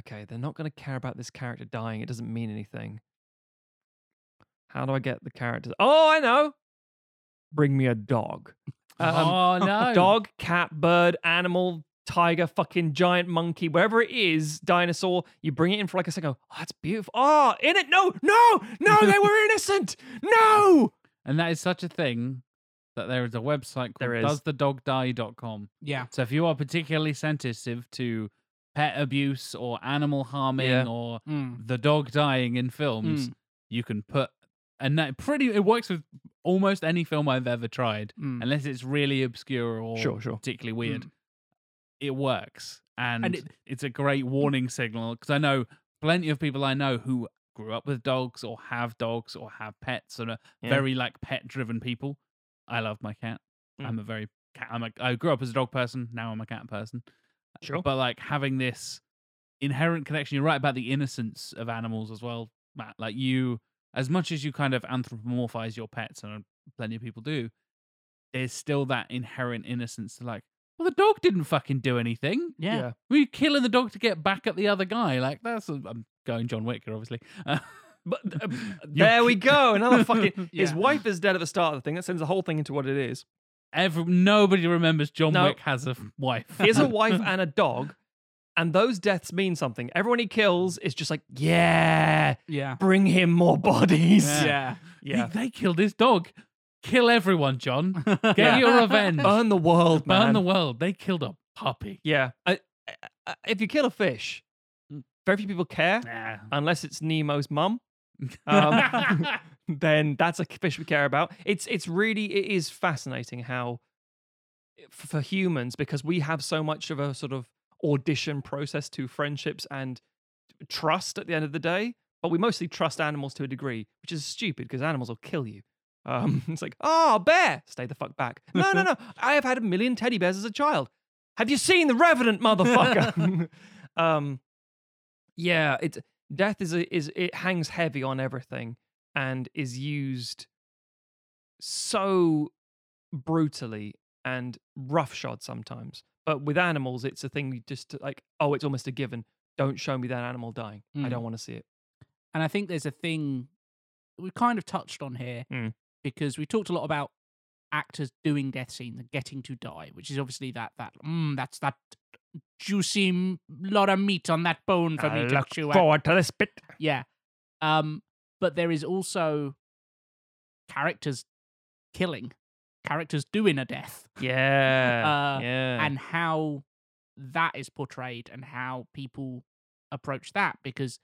[SPEAKER 2] okay, they're not going to care about this character dying. It doesn't mean anything. How do I get the characters? Oh, I know. Bring me a dog. Um,
[SPEAKER 1] oh no,
[SPEAKER 2] Dog, cat, bird, animal, tiger, fucking giant monkey, wherever it is, dinosaur. You bring it in for like a second. Oh, that's beautiful. Oh, in it. No, no, no, they were innocent. No.
[SPEAKER 1] And that is such a thing that there is a website called doesthedogdie.com.
[SPEAKER 3] yeah.
[SPEAKER 1] So if you are particularly sensitive to pet abuse or animal harming
[SPEAKER 2] Yeah.
[SPEAKER 1] or
[SPEAKER 3] Mm.
[SPEAKER 1] the dog dying in films, you can put and that pretty it works with almost any film I've ever tried,
[SPEAKER 3] Mm.
[SPEAKER 1] unless it's really obscure or
[SPEAKER 2] Sure, sure.
[SPEAKER 1] particularly weird.
[SPEAKER 3] Mm.
[SPEAKER 1] It works, and,
[SPEAKER 3] it-
[SPEAKER 1] it's a great warning signal because I know plenty of people I know who grew up with dogs or have dogs or have pets and are
[SPEAKER 2] Yeah.
[SPEAKER 1] very like pet driven people. I love my cat.
[SPEAKER 2] Mm.
[SPEAKER 1] I'm a very cat. I'm a. I grew up as a dog person. Now I'm a cat person.
[SPEAKER 2] Sure.
[SPEAKER 1] But like having this inherent connection, you're right about the innocence of animals as well, Matt. Like you, as much as you kind of anthropomorphize your pets, and plenty of people do, there's still that inherent innocence to like, well, the dog didn't fucking do anything.
[SPEAKER 3] Yeah.
[SPEAKER 1] We killing the dog to get back at the other guy. Like that's. i I'm going John Wick here, obviously. Uh,
[SPEAKER 2] But uh, there we go. Another fucking. His wife is dead at the start of the thing. That sends the whole thing into what it is.
[SPEAKER 1] Every nobody remembers John
[SPEAKER 2] No.
[SPEAKER 1] Wick has a f- wife.
[SPEAKER 2] He has a wife and a dog, and those deaths mean something. Everyone he kills is just like, yeah,
[SPEAKER 3] Yeah.
[SPEAKER 2] bring him more bodies.
[SPEAKER 1] Yeah.
[SPEAKER 3] Yeah.
[SPEAKER 2] Yeah.
[SPEAKER 1] They killed his dog. Kill everyone, John. Get
[SPEAKER 2] Yeah.
[SPEAKER 1] your revenge.
[SPEAKER 2] Burn the world, man.
[SPEAKER 1] Burn the world. They killed a puppy.
[SPEAKER 2] Yeah. I, I, if you kill a fish,
[SPEAKER 1] Mm.
[SPEAKER 2] very few people care
[SPEAKER 1] Nah.
[SPEAKER 2] unless it's Nemo's mum. Um, then that's a fish we care about. It's it's really it is fascinating how for humans because we have so much of a sort of audition process to friendships and trust at the end of the day, but we mostly trust animals to a degree, which is stupid because animals will kill you. Um, it's like, oh, bear, stay the fuck back. No, no, no. I have had a million teddy bears as a child. Have you seen the Revenant, motherfucker? um, yeah, it's death is a, is it hangs heavy on everything and is used so brutally and roughshod sometimes. But with animals, it's a thing you just like, oh, it's almost a given. Don't show me that animal dying. I
[SPEAKER 3] Mm.
[SPEAKER 2] don't want to see it.
[SPEAKER 3] And I think there's a thing we kind of touched on here
[SPEAKER 2] Mm.
[SPEAKER 3] because we talked a lot about actors doing death scenes and getting to die, which is obviously that that mm, that's that juicy lot of meat on that bone for me to chew at.
[SPEAKER 2] to this bit.
[SPEAKER 3] Yeah. Um, but there is also characters killing, characters doing a death,
[SPEAKER 2] Yeah.
[SPEAKER 3] Uh,
[SPEAKER 2] yeah.
[SPEAKER 3] and how that is portrayed and how people approach that. Because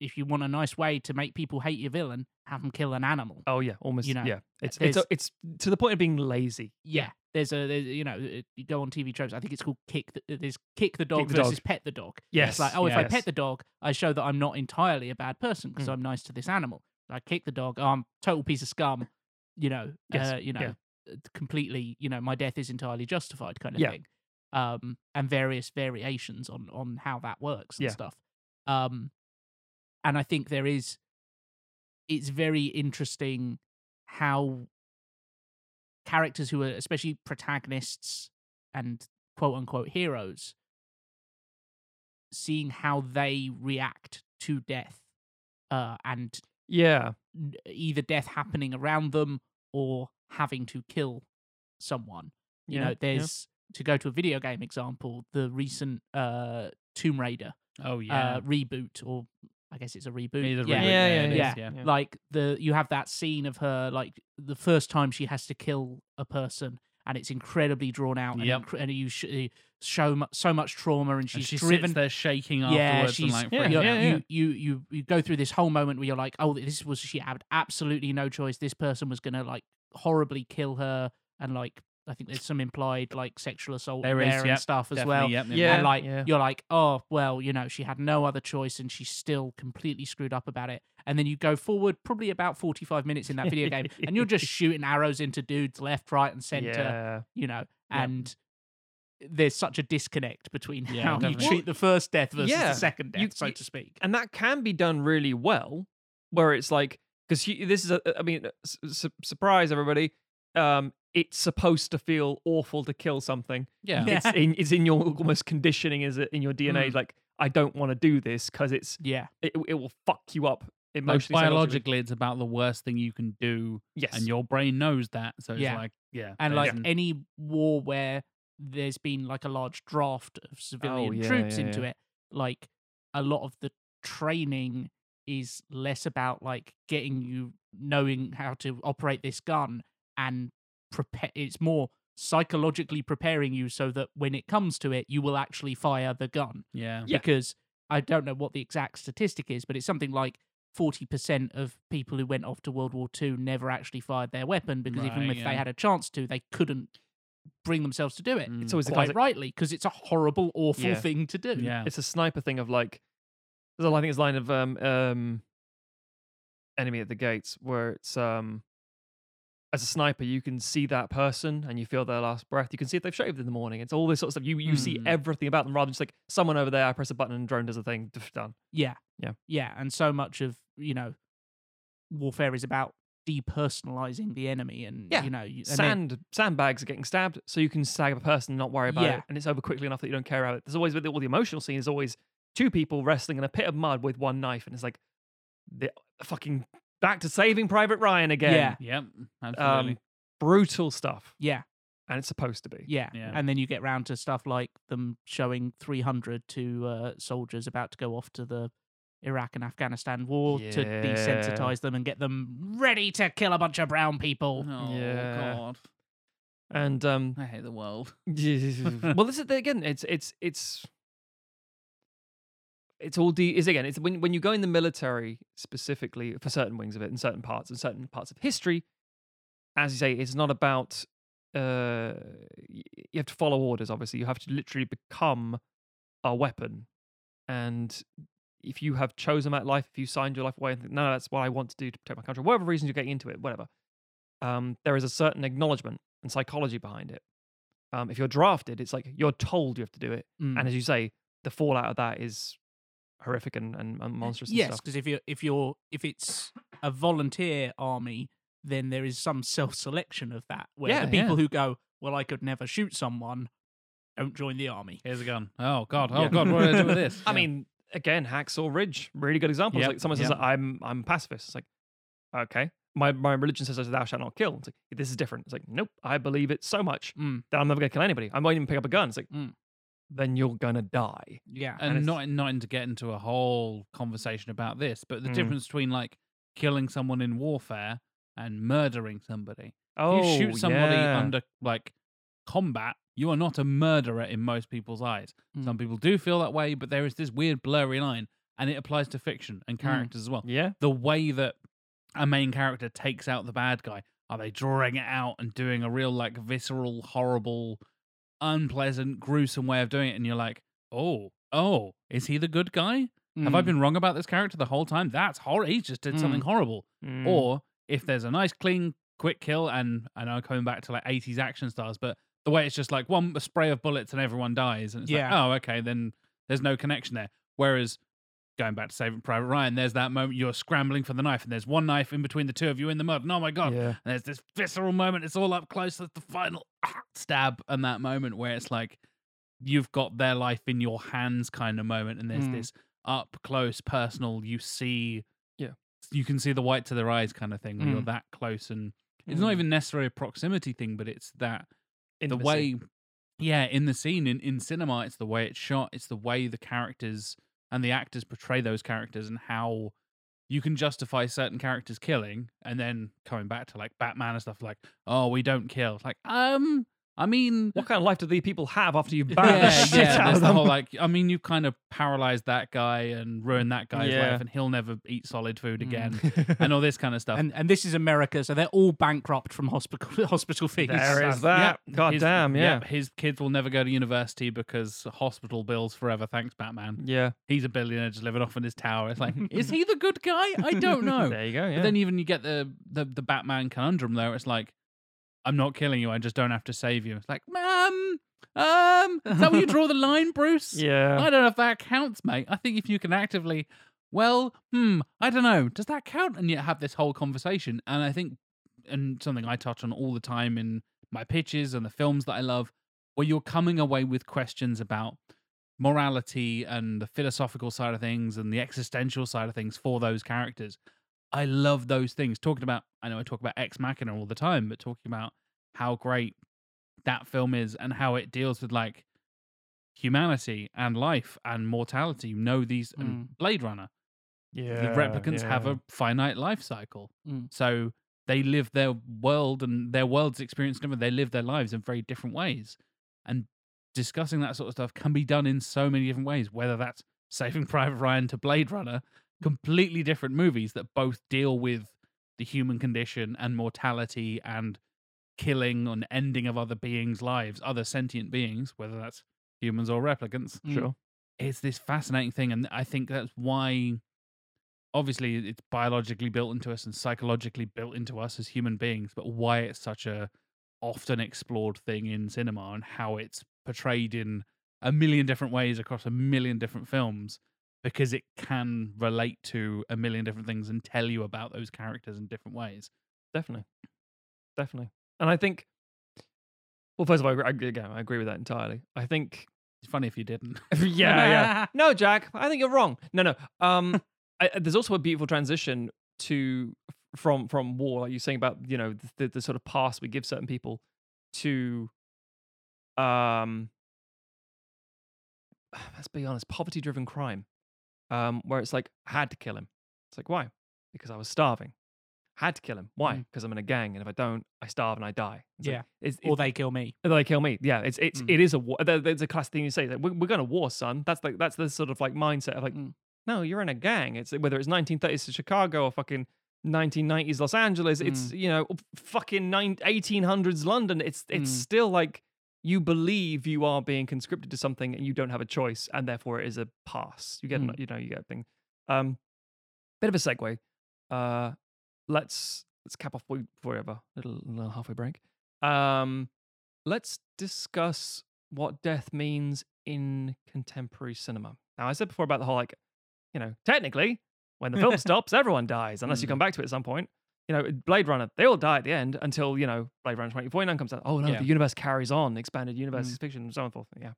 [SPEAKER 3] if you want a nice way to make people hate your villain, have them kill an animal.
[SPEAKER 2] oh yeah, almost.
[SPEAKER 3] you know,
[SPEAKER 2] yeah. It's it's it's to the point of being lazy.
[SPEAKER 3] Yeah, there's a there's, you know uh, you go on TV tropes. I think it's called kick. The, there's kick the dog
[SPEAKER 2] the
[SPEAKER 3] versus
[SPEAKER 2] dog.
[SPEAKER 3] pet the dog.
[SPEAKER 2] Yes.
[SPEAKER 3] It's like oh, if I pet the dog, I show that I'm not entirely a bad person because
[SPEAKER 2] Mm.
[SPEAKER 3] I'm nice to this animal. I kick the dog. Oh, I'm total piece of scum. You know.
[SPEAKER 2] Yes,
[SPEAKER 3] Uh, you know.
[SPEAKER 2] yeah.
[SPEAKER 3] uh, Completely. You know, my death is entirely justified, kind of
[SPEAKER 2] Yeah.
[SPEAKER 3] thing. Um, and various variations on on how that works and
[SPEAKER 2] Yeah.
[SPEAKER 3] stuff. Um, and I think there is. It's very interesting how characters who are especially protagonists and quote unquote heroes seeing how they react to death uh, and
[SPEAKER 2] Yeah.
[SPEAKER 3] either death happening around them or having to kill someone you
[SPEAKER 2] Yeah,
[SPEAKER 3] know
[SPEAKER 2] yeah.
[SPEAKER 3] there's to go to a video game example the recent uh tomb raider
[SPEAKER 1] Oh yeah.
[SPEAKER 3] uh reboot or i guess it's a reboot
[SPEAKER 1] It is a
[SPEAKER 3] yeah
[SPEAKER 1] reboot,
[SPEAKER 2] Yeah,
[SPEAKER 1] yeah,
[SPEAKER 2] yeah,
[SPEAKER 3] yeah,
[SPEAKER 1] yeah.
[SPEAKER 2] Yeah.
[SPEAKER 3] like the you have that scene of her like the first time she has to kill a person and it's incredibly drawn out, and,
[SPEAKER 1] Yep.
[SPEAKER 3] incre- and you sh- uh, show mu- so much trauma, and
[SPEAKER 1] And
[SPEAKER 3] she's
[SPEAKER 1] she
[SPEAKER 3] driven.
[SPEAKER 1] sits there shaking
[SPEAKER 3] yeah,
[SPEAKER 1] afterwards
[SPEAKER 3] she's
[SPEAKER 1] and like
[SPEAKER 2] Yeah,
[SPEAKER 1] freaking
[SPEAKER 3] you're-
[SPEAKER 2] yeah.
[SPEAKER 3] you, you you you go through this whole moment where you're like, oh, this was she had absolutely no choice. This person was gonna like horribly kill her, and like I think there's some implied like sexual assault
[SPEAKER 1] There
[SPEAKER 3] there,
[SPEAKER 1] is,
[SPEAKER 3] and
[SPEAKER 1] yep,
[SPEAKER 3] stuff as well.
[SPEAKER 1] yep, yep,
[SPEAKER 2] Yeah.
[SPEAKER 3] and like
[SPEAKER 2] yeah.
[SPEAKER 3] you're like, oh well, you know, she had no other choice, and she's still completely screwed up about it. And then you go forward probably about 45 minutes in that video game, and you're just shooting arrows into dudes left, right, and center
[SPEAKER 2] yeah.
[SPEAKER 3] you know,
[SPEAKER 2] Yep.
[SPEAKER 3] and there's such a disconnect between
[SPEAKER 1] Yeah,
[SPEAKER 3] how you treat the first death versus
[SPEAKER 2] yeah,
[SPEAKER 3] the second death,
[SPEAKER 2] you-
[SPEAKER 3] so
[SPEAKER 2] you-
[SPEAKER 3] to speak.
[SPEAKER 2] and that can be done really well where it's like because this is a i mean su- surprise everybody um it's supposed to feel awful to kill something
[SPEAKER 1] Yeah.
[SPEAKER 3] Yeah.
[SPEAKER 2] it's in it's in your almost conditioning is it in your dna
[SPEAKER 3] Mm.
[SPEAKER 2] like i don't want to do this because it's
[SPEAKER 3] Yeah,
[SPEAKER 2] it, it will fuck you up emotionally psychologically.
[SPEAKER 1] biologically, it's about the worst thing you can do,
[SPEAKER 2] yes
[SPEAKER 1] and your brain knows that. So it's
[SPEAKER 3] Yeah.
[SPEAKER 1] like, yeah,
[SPEAKER 3] and like
[SPEAKER 1] an-
[SPEAKER 3] any war where there's been like a large draft of civilian
[SPEAKER 2] Oh, yeah,
[SPEAKER 3] troops
[SPEAKER 2] yeah,
[SPEAKER 3] into
[SPEAKER 2] yeah.
[SPEAKER 3] it, like a lot of the training is less about like getting you knowing how to operate this gun and prepare. It's more psychologically preparing you so that when it comes to it, you will actually fire the gun.
[SPEAKER 1] yeah,
[SPEAKER 2] Yeah.
[SPEAKER 3] because I don't know what the exact statistic is, but it's something like 40% of people who went off to World War II never actually fired their weapon because even if
[SPEAKER 1] yeah.
[SPEAKER 3] they had a chance to, they couldn't bring themselves to do it.
[SPEAKER 1] Mm.
[SPEAKER 2] it's always the
[SPEAKER 3] Quite rightly, because it's a horrible, awful
[SPEAKER 2] Yeah.
[SPEAKER 3] thing to do.
[SPEAKER 1] yeah,
[SPEAKER 2] it's a sniper thing of like there's a I think it's a line of um um enemy at the gates where it's um as a sniper you can see that person and you feel their last breath. You can see if they've shaved in the morning. It's all this sort of stuff. You you see
[SPEAKER 1] Mm.
[SPEAKER 2] everything about them rather than just like someone over there. I press a button and drone does a thing. Done.
[SPEAKER 3] Yeah.
[SPEAKER 2] Yeah.
[SPEAKER 3] Yeah. And so much of, you know, warfare is about depersonalizing the enemy and,
[SPEAKER 2] Yeah.
[SPEAKER 3] you know, you- then-
[SPEAKER 2] Sand sandbags are getting stabbed, so you can stab a person and not worry about
[SPEAKER 3] Yeah.
[SPEAKER 2] it, and it's over quickly enough that you don't care about it. There's always with all the emotional scene. is always two people wrestling in a pit of mud with one knife, and it's like the fucking back to Saving Private Ryan again.
[SPEAKER 3] Yeah.
[SPEAKER 1] yep, absolutely.
[SPEAKER 2] um, brutal stuff,
[SPEAKER 3] yeah.
[SPEAKER 2] and it's supposed to be.
[SPEAKER 3] Yeah.
[SPEAKER 1] Yeah.
[SPEAKER 3] And then you get round to stuff like them showing 300 to uh, soldiers about to go off to the Iraq and Afghanistan war to
[SPEAKER 2] Yeah.
[SPEAKER 3] desensitize them and get them ready to kill a bunch of brown people.
[SPEAKER 1] oh
[SPEAKER 2] yeah.
[SPEAKER 1] god,
[SPEAKER 2] And um,
[SPEAKER 1] I hate the world.
[SPEAKER 2] well, this is the, again. It's it's it's it's all de- is again. It's when when you go in the military specifically for certain wings of it and certain parts and certain parts of history. As you say, it's not about. Uh, you have to follow orders. Obviously, you have to literally become a weapon, and if you have chosen that life, if you signed your life away and think, no, that's what I want to do to protect my country, whatever reasons you're getting into it, whatever, um, there is a certain acknowledgement and psychology behind it. Um, if you're drafted, it's like you're told you have to do it,
[SPEAKER 3] Mm.
[SPEAKER 2] and as you say, the fallout of that is horrific and, and, and monstrous. And
[SPEAKER 3] yes,
[SPEAKER 2] stuff.
[SPEAKER 3] because if you're if you're if it's a volunteer army, then there is some self-selection of that where
[SPEAKER 2] Yeah,
[SPEAKER 3] the people
[SPEAKER 1] yeah.
[SPEAKER 3] who go, well, I could never shoot someone, don't join the army.
[SPEAKER 1] Here's a gun. Oh god, oh
[SPEAKER 2] Yeah.
[SPEAKER 1] god, what do I do with this?
[SPEAKER 2] I
[SPEAKER 1] Yeah.
[SPEAKER 2] mean, again, Hacksaw Ridge, really good example. It's
[SPEAKER 1] Yep,
[SPEAKER 2] like someone says,
[SPEAKER 1] yep.
[SPEAKER 2] "I'm I'm a pacifist." It's like, okay, my my religion says thou shalt not kill. It's like this is different. It's like, nope, I believe it so much
[SPEAKER 3] Mm.
[SPEAKER 2] that I'm never gonna kill anybody. I won't even pick up a gun. It's like,
[SPEAKER 3] Mm.
[SPEAKER 2] Then you're gonna die.
[SPEAKER 3] Yeah.
[SPEAKER 2] and
[SPEAKER 1] and not not to get into a whole conversation about this, but the
[SPEAKER 2] Mm.
[SPEAKER 1] difference between like killing someone in warfare and murdering somebody.
[SPEAKER 2] Oh,
[SPEAKER 1] you shoot somebody
[SPEAKER 2] yeah.
[SPEAKER 1] under like combat, you are not a murderer in most people's eyes.
[SPEAKER 3] Mm.
[SPEAKER 1] Some people do feel that way, but there is this weird blurry line, and it applies to fiction and characters as well.
[SPEAKER 2] Yeah,
[SPEAKER 1] The way that a main character takes out the bad guy, are they drawing it out and doing a real like visceral, horrible, unpleasant, gruesome way of doing it? And you're like, oh, oh, is he the good guy? Have I
[SPEAKER 3] Mm.
[SPEAKER 1] been wrong about this character the whole time? That's horror. He just did something
[SPEAKER 3] Mm.
[SPEAKER 1] horrible.
[SPEAKER 2] Mm.
[SPEAKER 1] Or if there's a nice, clean, quick kill, and I know coming back to like 80s action stars, but the way it's just like one spray of bullets and everyone dies, and it's
[SPEAKER 3] Yeah.
[SPEAKER 1] like, oh, okay, then there's no connection there. Whereas going back to Saving Private Ryan, there's that moment you're scrambling for the knife, and there's one knife in between the two of you in the mud, and oh my god,
[SPEAKER 2] yeah,
[SPEAKER 1] and there's this visceral moment. It's all up close. There's the final ah, stab, and that moment where it's like you've got their life in your hands, kind of moment. And there's
[SPEAKER 3] Mm.
[SPEAKER 1] this up close, personal. You see,
[SPEAKER 2] Yeah.
[SPEAKER 1] you can see the white to their eyes, kind of thing. When you're
[SPEAKER 3] Mm.
[SPEAKER 1] that close, and it's not
[SPEAKER 2] Mm.
[SPEAKER 1] even necessarily a proximity thing, but it's that
[SPEAKER 2] Intimacy.
[SPEAKER 1] the way, yeah, in the scene in in cinema, it's the way it's shot. It's the way the characters and the actors portray those characters, and how you can justify certain characters killing and then coming back to like Batman and stuff like, oh, we don't kill. It's like, um, I mean,
[SPEAKER 2] What kind of life do these people have after you
[SPEAKER 1] yeah,
[SPEAKER 2] ban the shit
[SPEAKER 1] yeah.
[SPEAKER 2] out
[SPEAKER 1] There's
[SPEAKER 2] of
[SPEAKER 1] the
[SPEAKER 2] them?
[SPEAKER 1] whole like, I mean, you kind of paralyzed that guy and ruined that guy's
[SPEAKER 2] Yeah.
[SPEAKER 1] life, and he'll never eat solid food
[SPEAKER 3] Mm.
[SPEAKER 1] again, and all this kind of stuff.
[SPEAKER 3] And and this is America, so they're all bankrupt from hospital hospital fees.
[SPEAKER 2] There is that. God
[SPEAKER 1] his-
[SPEAKER 2] damn, yeah.
[SPEAKER 1] His kids will never go to university because hospital bills forever. Thanks, Batman.
[SPEAKER 2] Yeah.
[SPEAKER 1] He's a billionaire just living off in his tower. It's like, is he the good guy? I don't know.
[SPEAKER 2] There you go. Yeah.
[SPEAKER 1] But then even you get the, the the Batman conundrum there. It's like, I'm not killing you. I just don't have to save you. It's like, um, um, is that where you draw the line, Bruce?
[SPEAKER 2] yeah.
[SPEAKER 1] I don't know if that counts, mate. I think if you can actively, well, hmm, I don't know, does that count? And yet have this whole conversation. And I think, and something I touch on all the time in my pitches and the films that I love, where you're coming away with questions about morality and the philosophical side of things and the existential side of things for those characters. I love those things. Talking about, I know I talk about Ex Machina all the time, but talking about how great that film is and how it deals with like humanity and life and mortality. You know these and Blade Runner.
[SPEAKER 2] yeah.
[SPEAKER 1] the replicants have a finite life cycle.
[SPEAKER 3] Mm.
[SPEAKER 1] So they live their world and their world's experience different. They live their lives in very different ways. And discussing that sort of stuff can be done in so many different ways, whether that's Saving Private Ryan to Blade Runner, completely different movies that both deal with the human condition and mortality and killing and ending of other beings' lives, other sentient beings, whether that's humans or replicants
[SPEAKER 3] Mm.
[SPEAKER 2] Sure.
[SPEAKER 1] it's this fascinating thing and i think that's why obviously it's biologically built into us and psychologically built into us as human beings but why it's such a often explored thing in cinema and how it's portrayed in a million different ways across a million different films because it can relate to a million different things and tell you about those characters in different ways
[SPEAKER 2] Definitely. Definitely. And I think, well, first of all, I, agree- again, I agree with that entirely. I think,
[SPEAKER 1] it's funny if you didn't
[SPEAKER 2] yeah, yeah. No, Jack, I think you're wrong. No, no. Um, I, there's also a beautiful transition to from from war, like you're saying about you know the, the, the sort of past we give certain people to, um, let's be honest, poverty-driven crime, um, where it's like I had to kill him. It's like why? Because I was starving. Had to kill him. Why?
[SPEAKER 3] Mm.
[SPEAKER 2] Because I'm in a gang, and if I don't, I starve and I die. It's like,
[SPEAKER 3] Yeah.
[SPEAKER 2] it's,
[SPEAKER 3] Or they kill me.
[SPEAKER 2] they kill me. Yeah, it's it's
[SPEAKER 3] Mm.
[SPEAKER 2] it is a war. There's a classic thing you say that we're, we're going to war, son. That's like that's the sort of like mindset of like,
[SPEAKER 3] Mm.
[SPEAKER 2] no, you're in a gang. It's whether it's 1930s Chicago or fucking 1990s Los Angeles. It's you know fucking nine, 1800s London. It's it's
[SPEAKER 3] Mm.
[SPEAKER 2] still like you believe you are being conscripted to something and you don't have a choice, and therefore it is a pass. You get
[SPEAKER 3] Mm.
[SPEAKER 2] you know you get a thing. Um, bit of a segue. Uh, let's let's cap off forever. Little little halfway break. Um, let's discuss what death means in contemporary cinema. Now, I said before about the whole like, you know, technically, when the film stops, everyone dies unless you
[SPEAKER 1] Mm.
[SPEAKER 2] come back to it at some point. You know, Blade Runner, they all die at the end until you know Blade Runner 2049 comes out. Oh no,
[SPEAKER 1] Yeah.
[SPEAKER 2] the universe carries on, expanded universe,
[SPEAKER 3] Mm.
[SPEAKER 2] fiction, and so on and so forth. Yeah,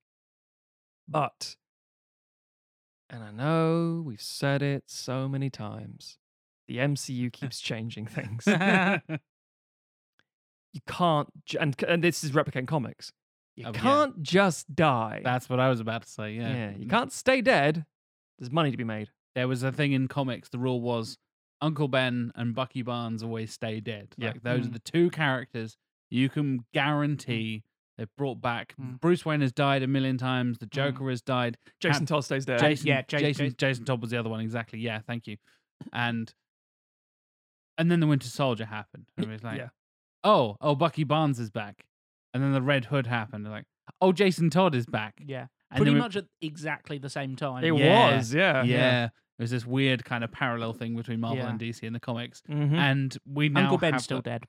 [SPEAKER 2] but, and I know we've said it so many times, the MCU keeps changing things you can't, and, and this is replicating comics you
[SPEAKER 1] Oh,
[SPEAKER 2] can't just die
[SPEAKER 1] that's what i was about to say yeah
[SPEAKER 2] yeah you can't stay dead there's money to be made
[SPEAKER 1] there was a thing in comics. The rule was Uncle Ben and Bucky Barnes always stay dead.
[SPEAKER 2] Yeah.
[SPEAKER 1] Like those are
[SPEAKER 3] Mm.
[SPEAKER 1] the two characters you can guarantee they've brought back.
[SPEAKER 3] Mm.
[SPEAKER 1] Bruce Wayne has died a million times. The Joker has died.
[SPEAKER 2] jason
[SPEAKER 1] Cap-
[SPEAKER 2] todd stays dead
[SPEAKER 1] Jason,
[SPEAKER 3] yeah, Ja-
[SPEAKER 1] Jason,
[SPEAKER 3] Ja-
[SPEAKER 1] Jason Todd was the other one. Exactly. Yeah. Thank you. And and then the Winter Soldier happened. And it was like,
[SPEAKER 2] yeah
[SPEAKER 1] oh, oh, Bucky Barnes is back. And then the Red Hood happened. Like, oh, Jason Todd is back.
[SPEAKER 3] Yeah.
[SPEAKER 1] And
[SPEAKER 3] Pretty much at exactly the same time.
[SPEAKER 2] it
[SPEAKER 1] Yeah,
[SPEAKER 2] was yeah
[SPEAKER 1] yeah. It was this weird kind of parallel thing between Marvel
[SPEAKER 3] Yeah.
[SPEAKER 1] and DC in the comics.
[SPEAKER 2] Mhm.
[SPEAKER 1] And we now
[SPEAKER 3] Uncle Ben's
[SPEAKER 1] have
[SPEAKER 3] still dead.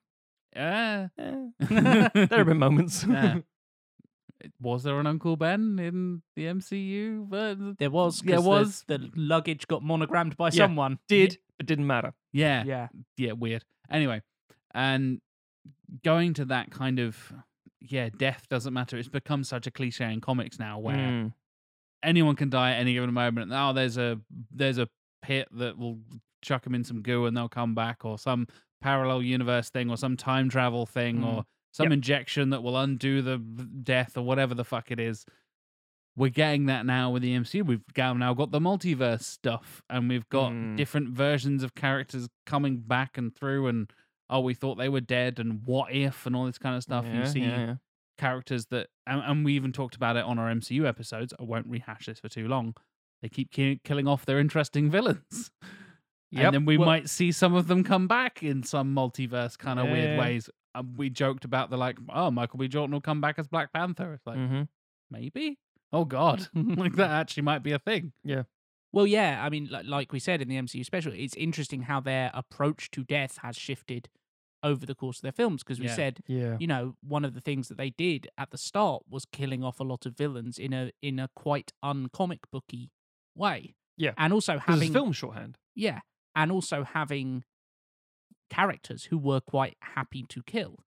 [SPEAKER 1] Uh,
[SPEAKER 2] Eh. there have been moments
[SPEAKER 1] Yeah. was there an Uncle Ben in the MCU? But
[SPEAKER 3] There was.
[SPEAKER 1] Yeah,
[SPEAKER 3] 'cause the-
[SPEAKER 1] was.
[SPEAKER 3] The, luggage got monogrammed by
[SPEAKER 2] Yeah.
[SPEAKER 3] someone.
[SPEAKER 2] did but didn't matter
[SPEAKER 1] yeah, yeah,
[SPEAKER 3] Yeah.
[SPEAKER 1] weird. Anyway, and going to that kind of yeah, death doesn't matter. It's become such a cliche in comics now, where
[SPEAKER 2] Mm.
[SPEAKER 1] Anyone can die at any given moment. Oh, there's a there's a pit that will chuck them in some goo and they'll come back, or some parallel universe thing, or some time travel thing,
[SPEAKER 3] Mm.
[SPEAKER 1] or some
[SPEAKER 2] Yep.
[SPEAKER 1] injection that will undo the death, or whatever the fuck it is. We're getting that now with the MCU. We've got- now got the multiverse stuff, and we've got
[SPEAKER 2] Mm.
[SPEAKER 1] different versions of characters coming back and through, and oh, we thought they were dead, and what if, and all this kind of stuff.
[SPEAKER 2] yeah,
[SPEAKER 1] you see
[SPEAKER 2] yeah, yeah.
[SPEAKER 1] Characters that, and, and we even talked about it on our MCU episodes. I won't rehash this for too long. They keep ki- killing off their interesting villains.
[SPEAKER 2] Yep.
[SPEAKER 1] And then we
[SPEAKER 3] Well-
[SPEAKER 1] might see some of them come back in some multiverse kind of
[SPEAKER 2] Yeah.
[SPEAKER 1] weird ways. Um, we joked about the like, oh, Michael B. Jordan will come back as Black Panther. It's like,
[SPEAKER 2] Mm-hmm.
[SPEAKER 1] maybe? Oh, God. like, that actually might be a thing. Yeah.
[SPEAKER 3] Well, yeah, I mean, like, like we said in the MCU special, it's interesting how their approach to death has shifted over the course of their films. Because we
[SPEAKER 1] Yeah.
[SPEAKER 3] said,
[SPEAKER 2] Yeah.
[SPEAKER 3] you know, one of the things that they did at the start was killing off a lot of villains in a in a quite uncomic booky way.
[SPEAKER 2] Yeah.
[SPEAKER 3] and also having
[SPEAKER 2] film shorthand.
[SPEAKER 3] yeah, and also having characters who were quite happy to kill.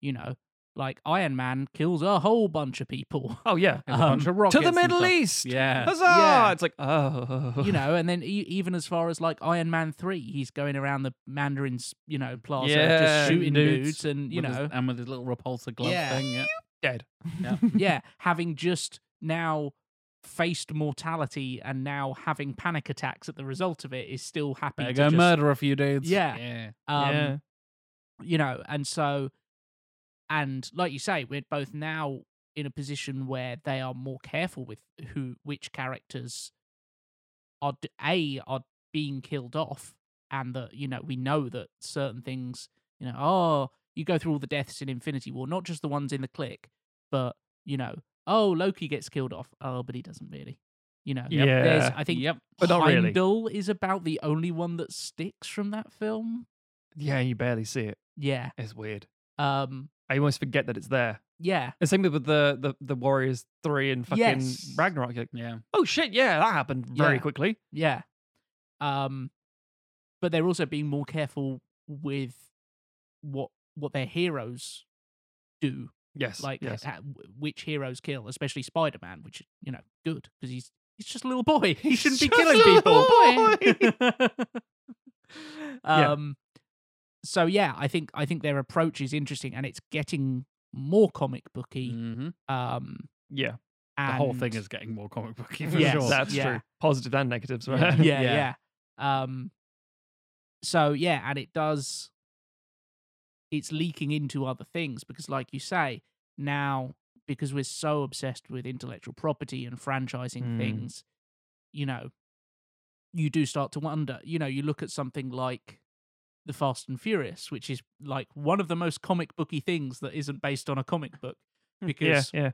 [SPEAKER 3] You know, like Iron Man kills a whole bunch of people.
[SPEAKER 2] Oh yeah.
[SPEAKER 1] There's a bunch
[SPEAKER 3] Um,
[SPEAKER 1] of rockets
[SPEAKER 2] to the Middle. East.
[SPEAKER 1] Yeah.
[SPEAKER 2] Huzzah!
[SPEAKER 3] Yeah.
[SPEAKER 2] It's like oh.
[SPEAKER 3] you know, and then e- even as far as like Iron Man three, he's going around the Mandarin's, you know, plaza
[SPEAKER 2] Yeah,
[SPEAKER 3] just shooting
[SPEAKER 1] Dudes
[SPEAKER 3] dudes, and you
[SPEAKER 1] with his-
[SPEAKER 3] know,
[SPEAKER 1] and with his little repulsor glove
[SPEAKER 3] Yeah.
[SPEAKER 1] thing. Yeah.
[SPEAKER 2] dead.
[SPEAKER 3] yeah, having just now faced mortality and now having panic attacks at the result of it is still happy
[SPEAKER 1] Better
[SPEAKER 3] to
[SPEAKER 1] go
[SPEAKER 3] just,
[SPEAKER 1] murder a few dudes.
[SPEAKER 3] Yeah.
[SPEAKER 1] Yeah.
[SPEAKER 3] um,
[SPEAKER 2] yeah.
[SPEAKER 3] you know, and so, and like you say, we're both now in a position where they are more careful with who, which characters are a are being killed off, and that you know we know that certain things, you know, oh, you go through all the deaths in Infinity War, not just the ones in the click, but you know, oh, Loki gets killed off, oh, but he doesn't really. You know,
[SPEAKER 2] Yep.
[SPEAKER 3] there's,
[SPEAKER 2] Yeah.
[SPEAKER 3] I think
[SPEAKER 1] Yep.
[SPEAKER 2] But not really.
[SPEAKER 3] Is about the only one that sticks from that film.
[SPEAKER 2] Yeah. You barely see it.
[SPEAKER 3] Yeah.
[SPEAKER 2] It's weird.
[SPEAKER 3] Um.
[SPEAKER 2] I almost forget that it's there.
[SPEAKER 3] Yeah.
[SPEAKER 2] The same with the the the Warriors three and fucking
[SPEAKER 3] Yes.
[SPEAKER 2] Ragnarok. You're like,
[SPEAKER 1] Yeah.
[SPEAKER 2] oh shit, yeah, that happened very
[SPEAKER 3] Yeah.
[SPEAKER 2] quickly.
[SPEAKER 3] Yeah. Um. But they're also being more careful with what what their heroes do.
[SPEAKER 2] Yes.
[SPEAKER 3] Like
[SPEAKER 2] yes.
[SPEAKER 3] ha- w- which heroes kill, especially Spider Man, which you know, good because he's he's just a little boy. He shouldn't be
[SPEAKER 2] just a
[SPEAKER 3] killing people.
[SPEAKER 2] little Yeah.
[SPEAKER 3] um. So yeah, I think I think their approach is interesting, and it's getting more comic booky.
[SPEAKER 1] hmm
[SPEAKER 3] Um.
[SPEAKER 2] yeah,
[SPEAKER 1] The whole thing is getting more comic booky for
[SPEAKER 3] Yes.
[SPEAKER 1] sure.
[SPEAKER 2] that's
[SPEAKER 3] yeah.
[SPEAKER 2] true. Positive and negatives,
[SPEAKER 1] Yeah.
[SPEAKER 2] right?
[SPEAKER 3] yeah,
[SPEAKER 1] Yeah.
[SPEAKER 3] yeah. Um so yeah, and it does it's leaking into other things because like you say, now because we're so obsessed with intellectual property and franchising
[SPEAKER 2] Mm.
[SPEAKER 3] things, you know, you do start to wonder, you know, you look at something like the Fast and Furious, which is like one of the most comic booky things that isn't based on a comic book
[SPEAKER 2] hmm,
[SPEAKER 3] because
[SPEAKER 2] yeah.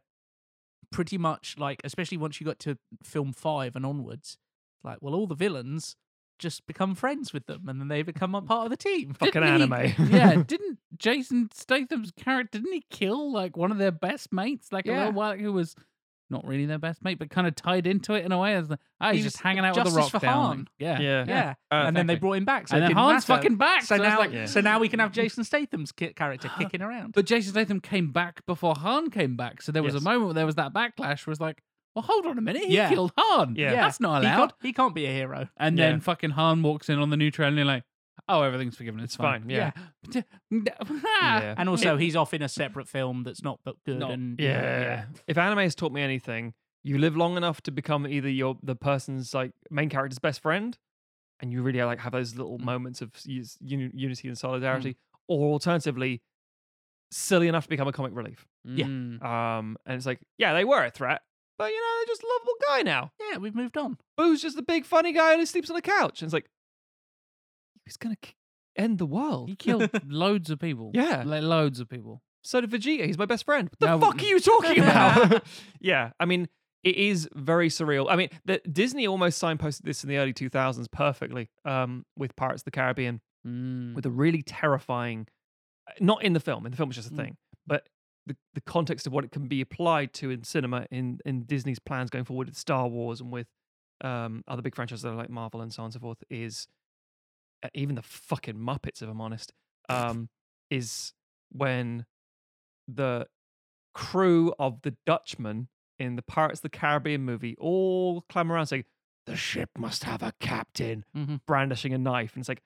[SPEAKER 3] pretty much like especially once you got to film five and onwards like well all the villains just become friends with them and then they become a mm. part of the team
[SPEAKER 2] Fucking
[SPEAKER 1] Didn't he-
[SPEAKER 2] anime.
[SPEAKER 1] yeah, didn't Jason Statham's character didn't he kill like one of their best mates like a little while who was not really their best mate but kind of tied into it in a way as the, oh, he's
[SPEAKER 3] He
[SPEAKER 1] just hanging out with the
[SPEAKER 3] justice
[SPEAKER 1] rock
[SPEAKER 3] for
[SPEAKER 1] down.
[SPEAKER 3] Han.
[SPEAKER 1] Yeah.
[SPEAKER 2] Yeah.
[SPEAKER 3] yeah,
[SPEAKER 2] Uh,
[SPEAKER 3] and then they brought him back so
[SPEAKER 1] and then Han's
[SPEAKER 3] matter.
[SPEAKER 1] fucking back.
[SPEAKER 3] so,
[SPEAKER 1] it's
[SPEAKER 3] now
[SPEAKER 1] like,
[SPEAKER 2] Yeah.
[SPEAKER 3] so now we can have Jason Statham's ki- character kicking around
[SPEAKER 1] But Jason Statham came back before Han came back. So there was
[SPEAKER 2] Yes.
[SPEAKER 1] a moment where there was that backlash where it's like, well, hold on a minute. He
[SPEAKER 3] Yeah.
[SPEAKER 1] killed Han.
[SPEAKER 2] Yeah.
[SPEAKER 1] That's not
[SPEAKER 3] he
[SPEAKER 1] allowed.
[SPEAKER 3] can't, he can't be a hero
[SPEAKER 1] And
[SPEAKER 2] Yeah.
[SPEAKER 1] then fucking Han walks in on the new trailer, and you're like, oh, everything's forgiven. It's,
[SPEAKER 2] It's fine. Yeah.
[SPEAKER 1] Yeah.
[SPEAKER 2] Yeah.
[SPEAKER 3] and also he's off in a separate film that's not but good
[SPEAKER 1] No.
[SPEAKER 3] and
[SPEAKER 2] Yeah. If anime has taught me anything, you live long enough to become either your the person's like main character's best friend, and you really like have those little
[SPEAKER 3] Mm.
[SPEAKER 2] moments of us- uni- unity and solidarity, or alternatively, silly enough to become a comic relief.
[SPEAKER 3] Yeah.
[SPEAKER 1] Mm.
[SPEAKER 2] Um, and it's like, yeah, they were a threat, but you know, they're just a lovable guy now.
[SPEAKER 3] yeah we've moved on
[SPEAKER 2] Boo's just the big funny guy who sleeps on the couch, and it's like, he's gonna k- end the world.
[SPEAKER 1] He killed loads of people.
[SPEAKER 2] Yeah.
[SPEAKER 1] Like loads of people.
[SPEAKER 2] So did Vegeta. He's my best friend. What the
[SPEAKER 1] No,
[SPEAKER 2] fuck are you talking about? yeah, I mean, it is very surreal. I mean, the, Disney almost signposted this in the early 2000s perfectly um, with Pirates of the Caribbean,
[SPEAKER 1] Mm.
[SPEAKER 2] with a really terrifying, uh, not in the film, in the film it's just a
[SPEAKER 3] Mm.
[SPEAKER 2] thing, but the, the context of what it can be applied to in cinema in, in Disney's plans going forward with Star Wars and with um, other big franchises that are like Marvel and so on and so forth is even the fucking Muppets, if I'm honest, um, is when the crew of the Dutchman in the Pirates of the Caribbean movie all climb around saying, The ship must have a captain,
[SPEAKER 3] Mhm.
[SPEAKER 2] brandishing a knife. And it's like,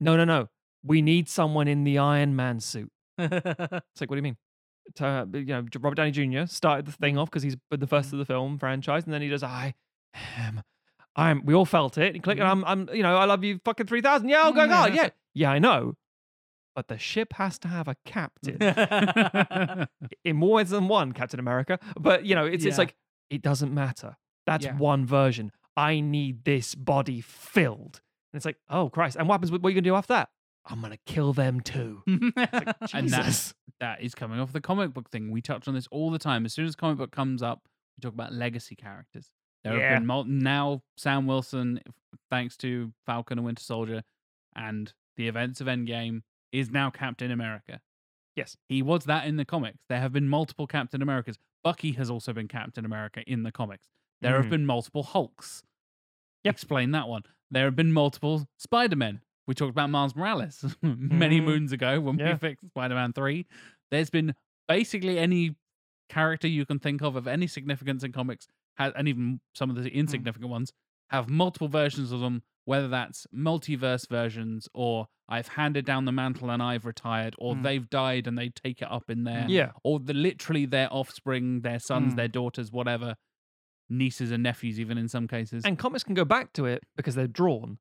[SPEAKER 2] No, no, no. We need someone in the Iron Man suit. It's like, what do you mean? To, you know, Robert Downey Jr. started the thing off because he's the first of the film franchise, and then he does, I am, I'm. We all felt it. He clicked, and mm-hmm. I'm, I'm, you know, I love you, fucking three thousand. Yeah, oh, go, go,
[SPEAKER 3] Yeah.
[SPEAKER 2] yeah, yeah, I know. but the ship has to have a captain in more ways than one Captain America. But you know, it's it's
[SPEAKER 3] Yeah.
[SPEAKER 2] like it doesn't matter. That's
[SPEAKER 3] Yeah.
[SPEAKER 2] one version. I need this body filled. And it's like, oh Christ! And what happens? What are you gonna do after that? I'm gonna kill them too.
[SPEAKER 1] and that's that is coming off the comic book thing. We touch on this all the time. As soon as comic book comes up, we talk about legacy characters. There
[SPEAKER 2] Yeah.
[SPEAKER 1] have been mul- now Sam Wilson, thanks to Falcon and Winter Soldier, and the events of Endgame, is now Captain America.
[SPEAKER 2] Yes.
[SPEAKER 1] He was that in the comics. There have been multiple Captain Americas. Bucky has also been Captain America in the comics. There have
[SPEAKER 2] Mhm.
[SPEAKER 1] been multiple Hulks.
[SPEAKER 2] Yep.
[SPEAKER 1] Explain that one. There have been multiple Spider Men. We talked about Miles Morales many
[SPEAKER 2] Mhm.
[SPEAKER 1] moons ago when we fixed Spider Man 3. There's been basically any character you can think of of any significance in comics, has, and even some of the insignificant ones, have multiple versions of them, whether that's multiverse versions or I've handed down the mantle and I've retired, or
[SPEAKER 3] Mm.
[SPEAKER 1] they've died and they take it up in there,
[SPEAKER 2] Yeah.
[SPEAKER 1] or the literally their offspring, their sons,
[SPEAKER 3] Mm.
[SPEAKER 1] their daughters, whatever, nieces and nephews, even in some cases.
[SPEAKER 2] And comics can go back to it because they're drawn.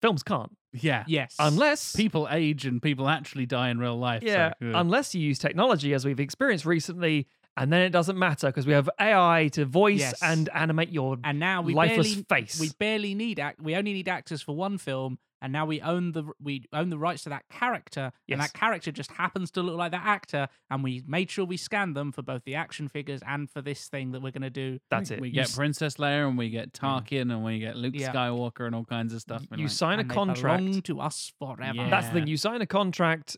[SPEAKER 2] Films can't.
[SPEAKER 1] yeah,
[SPEAKER 3] yes.
[SPEAKER 2] Unless
[SPEAKER 1] people age and people actually die in real life.
[SPEAKER 2] Yeah,
[SPEAKER 1] ugh.
[SPEAKER 2] unless you use technology as we've experienced recently, and then it doesn't matter because we have AI to voice
[SPEAKER 3] Yes.
[SPEAKER 2] and animate your
[SPEAKER 3] and now we
[SPEAKER 2] lifeless
[SPEAKER 3] barely,
[SPEAKER 2] face.
[SPEAKER 3] We barely need act. We only need actors for one film, and now we own the we own the rights to that character, and that character just happens to look like that actor. And we made sure we scanned them for both the action figures and for this thing that we're gonna do.
[SPEAKER 2] That's
[SPEAKER 1] we,
[SPEAKER 2] it.
[SPEAKER 1] We get
[SPEAKER 2] s-
[SPEAKER 1] Princess Leia and we get Tarkin and we get Luke
[SPEAKER 3] Yeah.
[SPEAKER 1] Skywalker and all kinds of stuff.
[SPEAKER 2] you
[SPEAKER 1] like,
[SPEAKER 2] sign a contract.
[SPEAKER 3] to us forever.
[SPEAKER 1] Yeah.
[SPEAKER 2] That's the thing. You sign a contract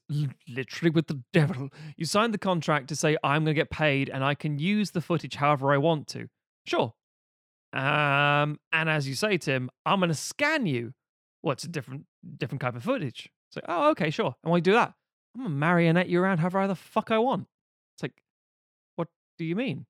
[SPEAKER 2] literally with the devil. You sign the contract to say, I'm going to get paid and I can use the footage however I want to. Sure. Um, and as you say, Tim, I'm going to scan you. What's a different different type of footage? It's like, oh, okay, sure. And I do that, I'm to marionette you around however the fuck I want. It's like, what do you mean?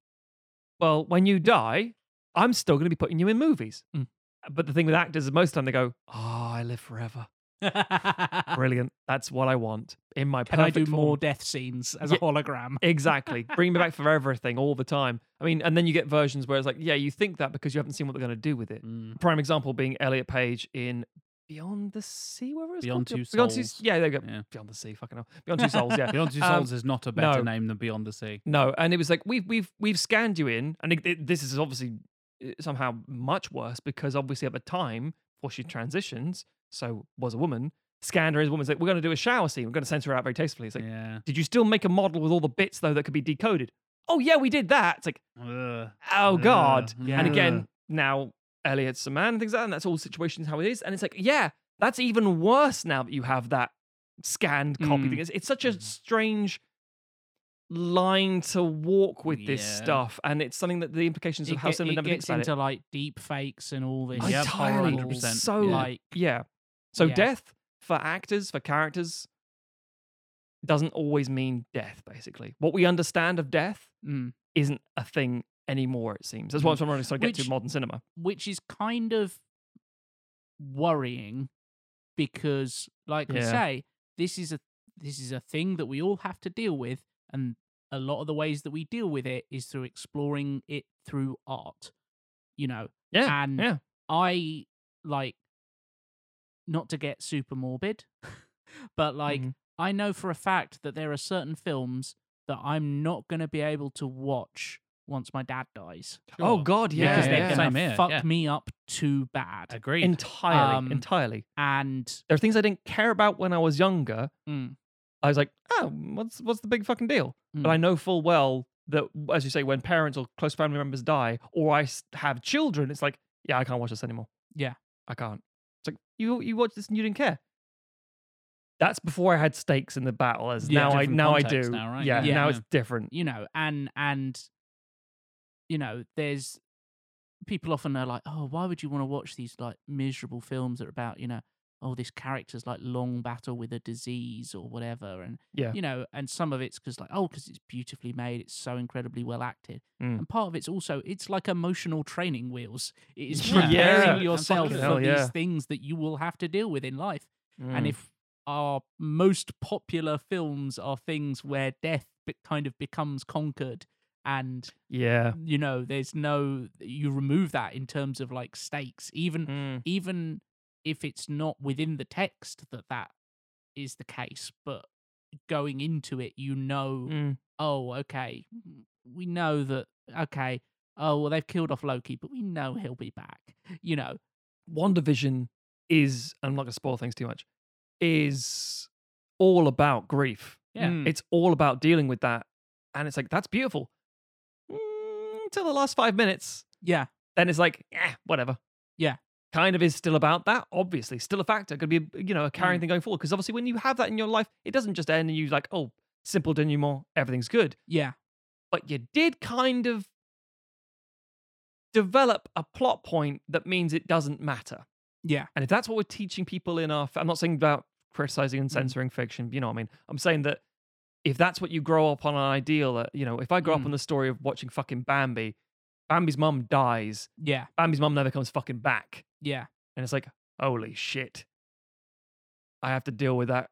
[SPEAKER 2] Well, when you die, I'm still going to be putting you in movies.
[SPEAKER 3] Mm.
[SPEAKER 2] But the thing with actors is most of the time they go, oh, I live forever. Brilliant. That's what I want in my
[SPEAKER 3] Can I do
[SPEAKER 2] form.
[SPEAKER 3] more death scenes as
[SPEAKER 2] Yeah.
[SPEAKER 3] a hologram?
[SPEAKER 2] Exactly. Bring me back for everything all the time. I mean, and then you get versions where it's like, yeah, you think that because you haven't seen what they're going to do with it.
[SPEAKER 1] Mm.
[SPEAKER 2] Prime example being Elliot Page in Beyond the Sea, whatever it's
[SPEAKER 1] Beyond
[SPEAKER 2] called.
[SPEAKER 1] Two
[SPEAKER 2] Beyond Two-
[SPEAKER 1] Souls.
[SPEAKER 2] yeah, there you go.
[SPEAKER 1] Yeah.
[SPEAKER 2] Beyond the Sea, fucking hell. Beyond Two Souls, yeah.
[SPEAKER 1] Beyond Two
[SPEAKER 2] Um,
[SPEAKER 1] Souls is not a better
[SPEAKER 2] no.
[SPEAKER 1] name than Beyond the Sea.
[SPEAKER 2] No, and it was like we've we've we've scanned you in, and it, it- this is obviously uh, somehow much worse because obviously at the time before she transitions, so was a woman, scanned her as a woman. It's like we're going to do a shower scene. We're going to censor her out very tastefully. It's like,
[SPEAKER 1] yeah.
[SPEAKER 2] did you still make a model with all the bits though that could be decoded? Oh yeah, we did that. It's like,
[SPEAKER 1] Ugh.
[SPEAKER 2] oh god.
[SPEAKER 1] Ugh.
[SPEAKER 2] And again, now Elliot's a man and things like that, and that's all situations how it is. And it's like, yeah, that's even worse now that you have that scanned copy
[SPEAKER 3] Mm.
[SPEAKER 2] thing. It's, it's such a
[SPEAKER 1] Mm.
[SPEAKER 2] strange line to walk with this
[SPEAKER 1] Yeah.
[SPEAKER 2] stuff, and it's something that the implications of
[SPEAKER 3] It,
[SPEAKER 2] how
[SPEAKER 3] get-
[SPEAKER 2] cinema
[SPEAKER 3] it
[SPEAKER 2] never thinks
[SPEAKER 3] gets
[SPEAKER 2] about
[SPEAKER 3] into
[SPEAKER 2] it.
[SPEAKER 3] like deep fakes and all this.
[SPEAKER 1] Yep,
[SPEAKER 2] Entirely,
[SPEAKER 3] horrible,
[SPEAKER 1] 100%,
[SPEAKER 2] so
[SPEAKER 1] yeah.
[SPEAKER 3] like
[SPEAKER 2] yeah. So
[SPEAKER 3] Yeah.
[SPEAKER 2] death for actors, for characters, doesn't always mean death. Basically, what we understand of death
[SPEAKER 3] mm.
[SPEAKER 2] isn't a thing anymore. It seems that's what I'm trying to get to modern cinema.
[SPEAKER 3] which is kind of worrying because like I say this is a this is a thing that we all have to deal with and a lot of the ways that we deal with it is through exploring it through art you know
[SPEAKER 2] Yeah,
[SPEAKER 3] and
[SPEAKER 2] yeah.
[SPEAKER 3] I like not to get super morbid but like
[SPEAKER 2] Mhm.
[SPEAKER 3] I know for a fact that there are certain films that I'm not going to be able to watch once my dad dies
[SPEAKER 2] Oh God, yeah,
[SPEAKER 3] because
[SPEAKER 1] yeah,
[SPEAKER 3] they're
[SPEAKER 1] yeah.
[SPEAKER 3] gonna
[SPEAKER 1] Same here,
[SPEAKER 3] fuck
[SPEAKER 1] yeah.
[SPEAKER 3] me up too bad.
[SPEAKER 1] Agreed.
[SPEAKER 2] entirely,
[SPEAKER 3] Um,
[SPEAKER 2] entirely.
[SPEAKER 3] And
[SPEAKER 2] There are things I didn't care about when I was younger.
[SPEAKER 3] mm,
[SPEAKER 2] I was like, oh, what's what's the big fucking deal?
[SPEAKER 3] Mm.
[SPEAKER 2] But I know full well that, as you say, when parents or close family members die, or I have children, it's like, yeah, I can't watch this anymore.
[SPEAKER 3] Yeah.
[SPEAKER 2] I can't. It's like you you watched this and you didn't care. That's before I had stakes in the battle. As
[SPEAKER 3] Yeah,
[SPEAKER 2] now I now I do.
[SPEAKER 1] now, right?
[SPEAKER 2] Yeah,
[SPEAKER 3] Yeah.
[SPEAKER 2] now
[SPEAKER 1] Yeah.
[SPEAKER 2] it's different.
[SPEAKER 3] you know, and and you know, there's people often are like, oh, why would you want to watch these like miserable films that are about, you know, oh, this character's like long battle with a disease or whatever, and
[SPEAKER 2] Yeah.
[SPEAKER 3] you know, and some of it's because like, oh, because it's beautifully made, it's so incredibly well acted,
[SPEAKER 2] Mm.
[SPEAKER 3] and part of it's also it's like emotional training wheels. It is preparing
[SPEAKER 2] Yeah,
[SPEAKER 3] yourself
[SPEAKER 1] absolutely.
[SPEAKER 3] for
[SPEAKER 2] Hell
[SPEAKER 3] these things that you will have to deal with in life. And
[SPEAKER 2] Mm.
[SPEAKER 3] if our most popular films are things where death kind of becomes conquered and
[SPEAKER 2] yeah.
[SPEAKER 3] you know there's no you remove that in terms of like stakes even
[SPEAKER 2] Mm.
[SPEAKER 3] even if it's not within the text that that is the case but going into it, you know,
[SPEAKER 2] Mm.
[SPEAKER 3] oh, okay, we know that. Okay, oh well, they've killed off Loki, but we know he'll be back. You know,
[SPEAKER 2] WandaVision is, I'm not going to spoil things too much, is all about grief.
[SPEAKER 3] yeah,
[SPEAKER 1] Mm.
[SPEAKER 2] It's all about dealing with that. And it's like, that's beautiful. Mm, Until the last five minutes.
[SPEAKER 3] yeah,
[SPEAKER 2] Then it's like, yeah, whatever.
[SPEAKER 3] Yeah.
[SPEAKER 2] Kind of is still about that, obviously. Still a factor. Could be, you know, a carrying
[SPEAKER 3] Mm.
[SPEAKER 2] thing going forward. Because obviously, when you have that in your life, it doesn't just end and you like, oh, simple denouement, everything's good.
[SPEAKER 3] yeah,
[SPEAKER 2] But you did kind of develop a plot point that means it doesn't matter.
[SPEAKER 3] yeah,
[SPEAKER 2] And if that's what we're teaching people in our, I'm not saying about criticizing and
[SPEAKER 3] Mm.
[SPEAKER 2] censoring fiction, you know what I mean? I'm saying that if that's what you grow up on an ideal, that, you know, if I grow up
[SPEAKER 3] Mm.
[SPEAKER 2] on the story of watching fucking Bambi, Bambi's mum dies,
[SPEAKER 3] yeah,
[SPEAKER 2] Bambi's mum never comes fucking back.
[SPEAKER 3] yeah.
[SPEAKER 2] And it's like, holy shit. I have to deal with that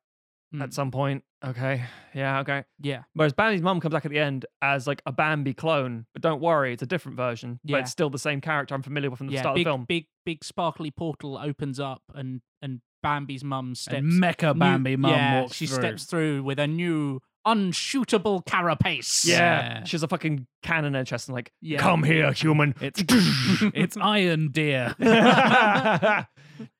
[SPEAKER 2] at
[SPEAKER 3] Mm.
[SPEAKER 2] some point. Okay. Yeah, okay.
[SPEAKER 3] Yeah,
[SPEAKER 2] Whereas Bambi's mum comes back at the end as like a Bambi clone, but don't worry, it's a different version.
[SPEAKER 3] yeah.
[SPEAKER 2] But it's still the same character I'm familiar with from the
[SPEAKER 3] yeah.
[SPEAKER 2] start
[SPEAKER 3] Big,
[SPEAKER 2] of the film.
[SPEAKER 3] big, big sparkly portal opens up, and and Bambi's mum steps.
[SPEAKER 1] And Mecha Bambi mum
[SPEAKER 3] yeah,
[SPEAKER 1] walks
[SPEAKER 3] she
[SPEAKER 1] through.
[SPEAKER 3] steps through with a new unshootable carapace.
[SPEAKER 2] Yeah.
[SPEAKER 1] Yeah.
[SPEAKER 2] She has a fucking cannon in her chest and like,
[SPEAKER 3] Yeah.
[SPEAKER 2] come here, human.
[SPEAKER 1] It's it's Iron Deer.
[SPEAKER 2] down,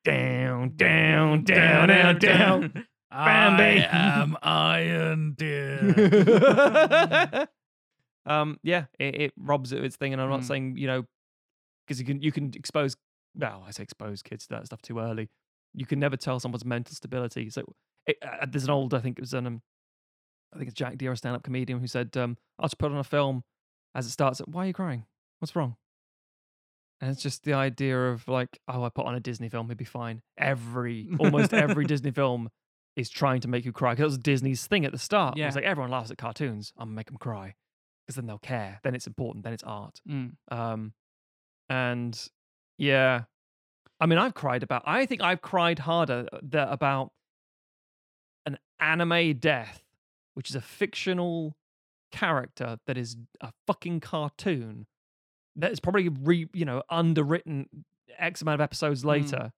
[SPEAKER 2] down, down, down, down. Bambi.
[SPEAKER 1] I am Iron Deer.
[SPEAKER 2] um, yeah, it, it robs it of its thing, and I'm not
[SPEAKER 3] Mm.
[SPEAKER 2] saying you know because you can you can expose. Well, I say expose kids to that stuff too early. You can never tell someone's mental stability. So it, uh, there's an old, I think it was an, um, I think it's Jack Dee, a stand-up comedian, who said, um, "I'll just put on a film as it starts. Why are you crying? What's wrong?" And it's just the idea of like, oh, I put on a Disney film, it'd be fine. Every, almost every Disney film is trying to make you cry because that was Disney's thing at the start.
[SPEAKER 3] Yeah.
[SPEAKER 2] It's like everyone laughs at cartoons. I'm gonna make them cry because then they'll care. Then it's important. Then it's art.
[SPEAKER 3] Mm.
[SPEAKER 2] Um, and yeah, I mean, I've cried about. I think I've cried harder th- about an anime death, which is a fictional character that is a fucking cartoon that is probably re, you know underwritten X amount of episodes later.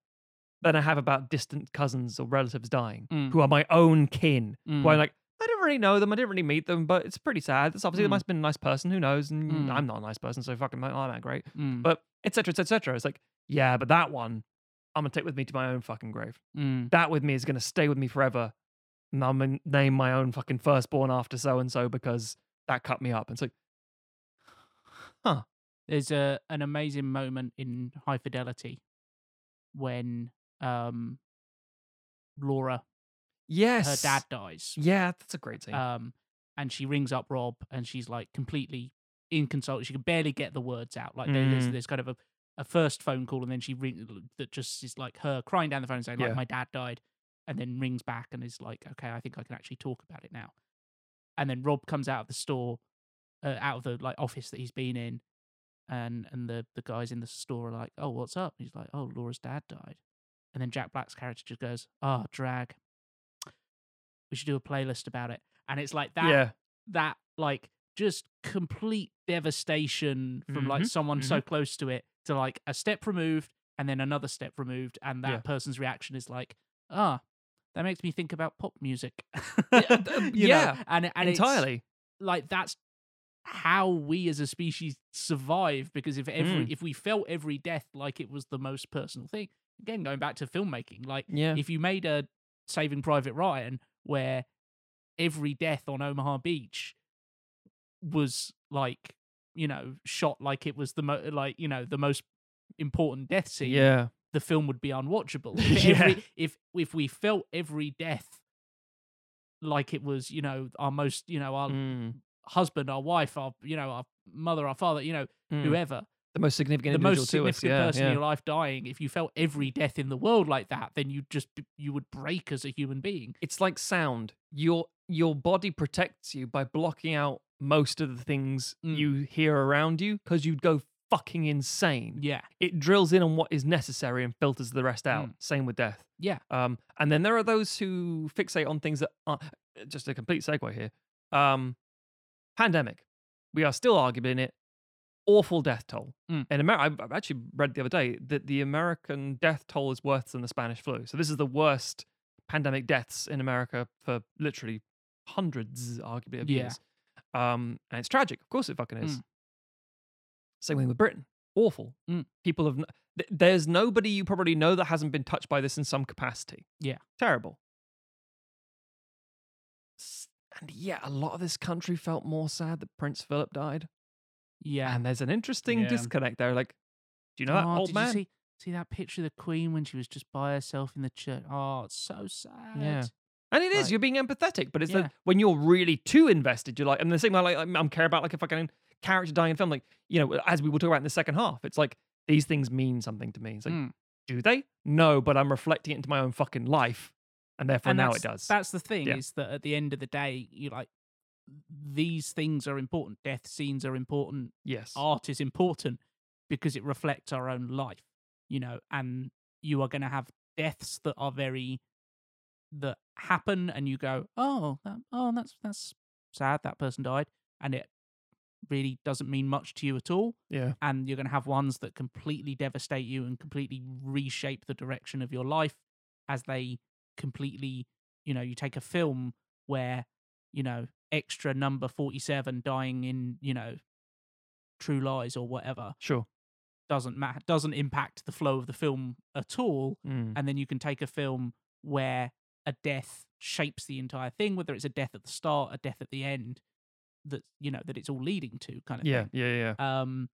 [SPEAKER 2] Than I have about distant cousins or relatives dying,
[SPEAKER 3] Mm.
[SPEAKER 2] who are my own kin. Who
[SPEAKER 3] Mm.
[SPEAKER 2] I'm like, I didn't really know them. I didn't really meet them, but it's pretty sad. It's obviously they
[SPEAKER 3] Mm.
[SPEAKER 2] must have been a nice person. Who knows? And
[SPEAKER 3] Mm.
[SPEAKER 2] I'm not a nice person, so fucking I'm that great.
[SPEAKER 3] Mm.
[SPEAKER 2] But etc. etc. etc. It's like, yeah, but that one, I'm gonna take with me to my own fucking grave.
[SPEAKER 3] Mm.
[SPEAKER 2] That with me is gonna stay with me forever. And I'm name my own fucking firstborn after so and so because that cut me up. And it's like, huh.
[SPEAKER 3] There's a an amazing moment in High Fidelity when um Laura,
[SPEAKER 2] yes,
[SPEAKER 3] her dad dies.
[SPEAKER 2] Yeah, that's a great scene.
[SPEAKER 3] Um and she rings up Rob and she's like completely inconsolable. She can barely get the words out. Like there- there's
[SPEAKER 2] Mm.
[SPEAKER 3] there's kind of a, a first phone call and then she ring that just is like her crying down the phone saying like
[SPEAKER 2] Yeah.
[SPEAKER 3] my dad died and then rings back and is like okay I think I can actually talk about it now. And then Rob comes out of the store, uh, out of the like office that he's been in, and and the the guys in the store are like, "Oh, what's up?" He's like, "Oh, Laura's dad died," and then Jack Black's character just goes, "Oh, drag. We should do a playlist about it." And it's like that
[SPEAKER 2] yeah,
[SPEAKER 3] that like just complete devastation from like
[SPEAKER 2] Mhm,
[SPEAKER 3] someone so close to it to like a step removed and then another step removed, and that
[SPEAKER 2] Yeah.
[SPEAKER 3] person's reaction is like, "Ah." That makes me think about pop music.
[SPEAKER 2] th-
[SPEAKER 3] You know?
[SPEAKER 2] yeah,
[SPEAKER 3] and and it's-
[SPEAKER 2] entirely.
[SPEAKER 3] like that's how we as a species survive because if every
[SPEAKER 2] Mm.
[SPEAKER 3] if we felt every death like it was the most personal thing again going back to filmmaking like
[SPEAKER 2] Yeah,
[SPEAKER 3] if you made a saving private ryan where every death on omaha beach was like you know shot like it was the mo- like you know the most important death scene
[SPEAKER 2] yeah,
[SPEAKER 3] the film would be unwatchable if,
[SPEAKER 2] Yeah.
[SPEAKER 3] every, if if we felt every death like it was you know our most you know our
[SPEAKER 2] Mm,
[SPEAKER 3] husband, our wife, our you know, our mother, our father, you know,
[SPEAKER 2] mm.
[SPEAKER 3] whoever,
[SPEAKER 2] the most significant,
[SPEAKER 3] the
[SPEAKER 2] individual
[SPEAKER 3] most
[SPEAKER 2] to us,
[SPEAKER 3] significant
[SPEAKER 2] yeah,
[SPEAKER 3] person
[SPEAKER 2] yeah.
[SPEAKER 3] in your life dying, if you felt every death in the world like that, then you just you would break as a human being.
[SPEAKER 2] it's like sound. Your your body protects you by blocking out most of the things
[SPEAKER 3] Mm.
[SPEAKER 2] you hear around you because you'd go fucking insane.
[SPEAKER 3] Yeah,
[SPEAKER 2] It drills in on what is necessary and filters the rest out.
[SPEAKER 3] Mm.
[SPEAKER 2] Same with death.
[SPEAKER 3] yeah,
[SPEAKER 2] Um, and then there are those who fixate on things that are just a complete segue here. Um, pandemic. We are still arguing it. Awful death toll.
[SPEAKER 3] Mm.
[SPEAKER 2] In America, I've actually read the other day that the American death toll is worse than the Spanish flu. So this is the worst pandemic deaths in America for literally hundreds, arguably, of
[SPEAKER 3] Yeah.
[SPEAKER 2] years. Um, and it's tragic. Of course, it fucking is.
[SPEAKER 3] Mm.
[SPEAKER 2] Same thing with Britain. Awful.
[SPEAKER 3] Mm.
[SPEAKER 2] People have. th- There's nobody you probably know that hasn't been touched by this in some capacity.
[SPEAKER 3] Yeah.
[SPEAKER 2] Terrible. And yeah, a lot of this country felt more sad that Prince Philip died.
[SPEAKER 3] Yeah.
[SPEAKER 2] And there's an interesting
[SPEAKER 1] Yeah.
[SPEAKER 2] disconnect there. Like, do you know that
[SPEAKER 3] oh,
[SPEAKER 2] old
[SPEAKER 3] did
[SPEAKER 2] man?
[SPEAKER 3] you see see that picture of the Queen when she was just by herself in the church? Oh, it's so sad. Yeah.
[SPEAKER 2] And it is.
[SPEAKER 3] Like-
[SPEAKER 2] you're being empathetic, but it's
[SPEAKER 3] Yeah.
[SPEAKER 2] that when you're really too invested, you're like, and the same way, like, I'm, I'm care about like a fucking character dying in film, like, you know, as we will talk about in the second half, it's like these things mean something to me. It's like,
[SPEAKER 3] Mm.
[SPEAKER 2] do they? No, but I'm reflecting it into my own fucking life, and therefore
[SPEAKER 3] and
[SPEAKER 2] now it does.
[SPEAKER 3] That's the thing
[SPEAKER 2] Yeah.
[SPEAKER 3] is that at the end of the day, you like these things are important. Death scenes are important.
[SPEAKER 2] yes.
[SPEAKER 3] Art is important because it reflects our own life, you know. And you are going to have deaths that are very that happen, and you go, "Oh, that, oh, that's that's sad. That person died," and it really doesn't mean much to you at all.
[SPEAKER 2] Yeah.
[SPEAKER 3] and you're going to have ones that completely devastate you and completely reshape the direction of your life as they completely you know you take a film where you know extra number 47 dying in you know true lies or whatever
[SPEAKER 2] Sure.
[SPEAKER 3] doesn't matter doesn't impact the flow of the film at all
[SPEAKER 2] Mm.
[SPEAKER 3] and then you can take a film where a death shapes the entire thing whether it's a death at the start a death at the end that you know that it's all leading to kind of
[SPEAKER 2] Yeah.
[SPEAKER 3] thing
[SPEAKER 2] Yeah. Yeah.
[SPEAKER 3] um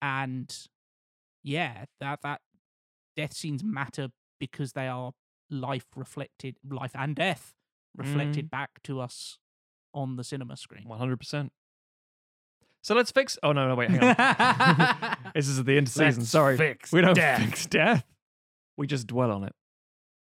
[SPEAKER 3] and yeah that that death scenes matter because they are life reflected life and death reflected back to us on the cinema screen
[SPEAKER 2] One hundred percent. So let's fix. Oh no, no, wait, hang on. this is the interseason.
[SPEAKER 1] Let's
[SPEAKER 2] Sorry,
[SPEAKER 1] fix
[SPEAKER 2] we don't
[SPEAKER 1] death.
[SPEAKER 2] fix death. We just dwell on it.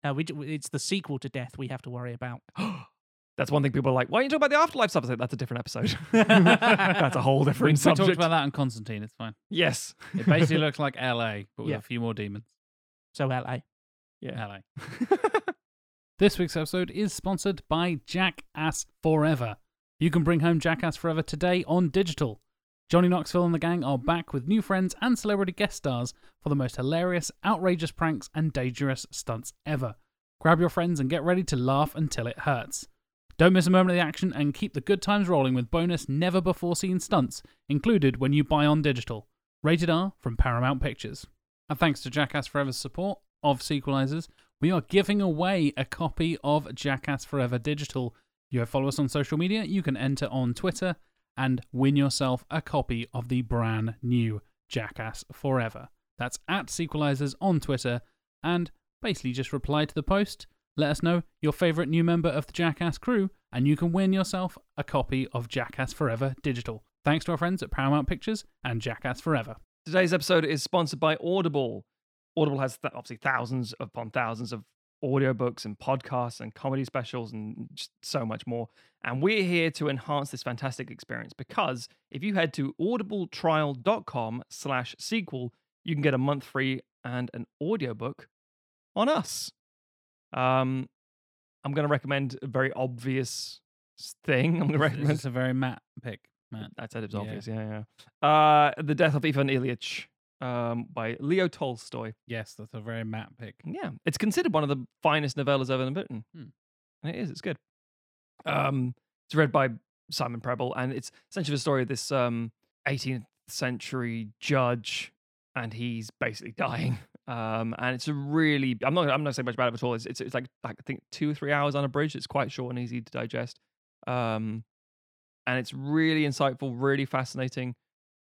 [SPEAKER 3] uh, we, it's the sequel to death we have to worry about
[SPEAKER 2] That's one thing people are like. Why are you talking about the afterlife stuff? I said, That's a different episode. That's a whole
[SPEAKER 1] different We,
[SPEAKER 2] subject.
[SPEAKER 1] we
[SPEAKER 2] talked
[SPEAKER 1] about that in Constantine. It's fine.
[SPEAKER 2] Yes.
[SPEAKER 1] It basically looks like LA, but with
[SPEAKER 3] Yeah.
[SPEAKER 1] a few more demons.
[SPEAKER 3] so la
[SPEAKER 2] Yeah.
[SPEAKER 1] LA. This week's episode is sponsored by Jackass Forever. You can bring home Jackass Forever today on digital. Johnny Knoxville and the gang are back with new friends and celebrity guest stars for the most hilarious, outrageous pranks and dangerous stunts ever. Grab your friends and get ready to laugh until it hurts. Don't miss a moment of the action and keep the good times rolling with bonus never before seen stunts included when you buy on digital. Rated R from Paramount Pictures. And thanks to Jackass Forever's support of Sequelizers, we are giving away a copy of Jackass Forever Digital. You follow us on social media, you can enter on Twitter and win yourself a copy of the brand new Jackass Forever. That's at Sequelizers on Twitter, and basically just reply to the post. Let us know your favourite new member of the Jackass crew, and you can win yourself a copy of Jackass Forever Digital. Thanks to our friends at Paramount Pictures and Jackass Forever.
[SPEAKER 2] Today's episode is sponsored by Audible. Audible has th- obviously thousands upon thousands of audiobooks and podcasts and comedy specials and just so much more. And we're here to enhance this fantastic experience because if you head to audibletrial.com slash sequel, you can get a month free and an audiobook on us. Um, I'm going to recommend a very obvious thing. I'm going to recommend
[SPEAKER 1] It's a very Matt pick, Matt.
[SPEAKER 2] I said it was
[SPEAKER 1] Yeah.
[SPEAKER 2] obvious. Yeah, yeah. Uh, the Death of Ivan Ilyich um, by Leo Tolstoy.
[SPEAKER 1] Yes, that's a very Matt pick.
[SPEAKER 2] Yeah, it's considered one of the finest novellas ever written.
[SPEAKER 1] Hmm.
[SPEAKER 2] And it is. It's good. Um, it's read by Simon Prebble, and it's essentially the story of this um 18th century judge, and he's basically dying. Um, and it's a really I'm not I'm not saying much about it at all. It's it's, it's like, I think two or three hours unabridged. It's quite short and easy to digest. Um, and it's really insightful, really fascinating.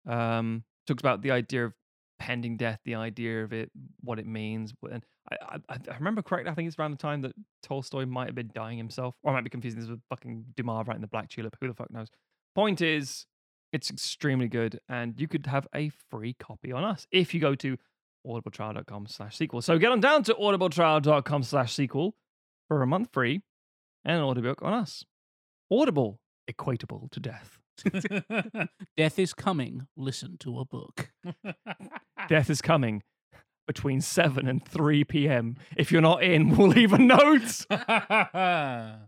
[SPEAKER 2] Um, talks about the idea of pending death, the idea of it, what it means. And I, I, I remember correctly, I think it's around the time that Tolstoy might have been dying himself, or I might be confusing this with fucking Dumas writing the Black Tulip. Who the fuck knows? Point is, it's extremely good, and you could have a free copy on us if you go to audibletrial.com slash sequel. So get on down to audibletrial.com slash sequel for a month free and an audiobook on us. Audible, equatable to death.
[SPEAKER 3] death is coming listen to a book
[SPEAKER 2] Death is coming between 7 and 3 p.m. If you're not in, we'll leave a note.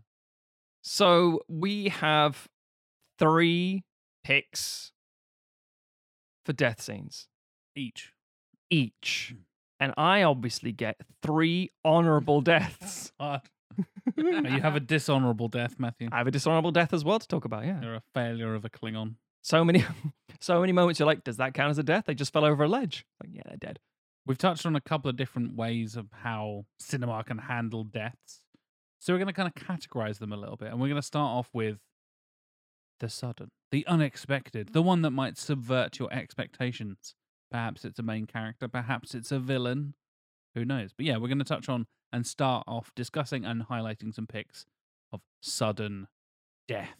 [SPEAKER 2] So we have three picks for death scenes
[SPEAKER 1] Each.
[SPEAKER 2] Each. Hmm. And I obviously get three honorable deaths.
[SPEAKER 1] Hard. you have a dishonorable death, Matthew.
[SPEAKER 2] I have a dishonorable death as well to talk about. Yeah,
[SPEAKER 1] You're a failure of a Klingon.
[SPEAKER 2] so many, so many moments. You're like, does that count as a death? They just fell over a ledge. Like, yeah, they're dead.
[SPEAKER 1] We've touched on a couple of different ways of how cinema can handle deaths. So we're going to kind of categorize them a little bit. And we're going to start off with the sudden, the unexpected, the one that might subvert your expectations. Perhaps it's a main character, perhaps it's a villain. Who knows? But yeah, we're going to touch on and start off discussing and highlighting some pics of sudden death.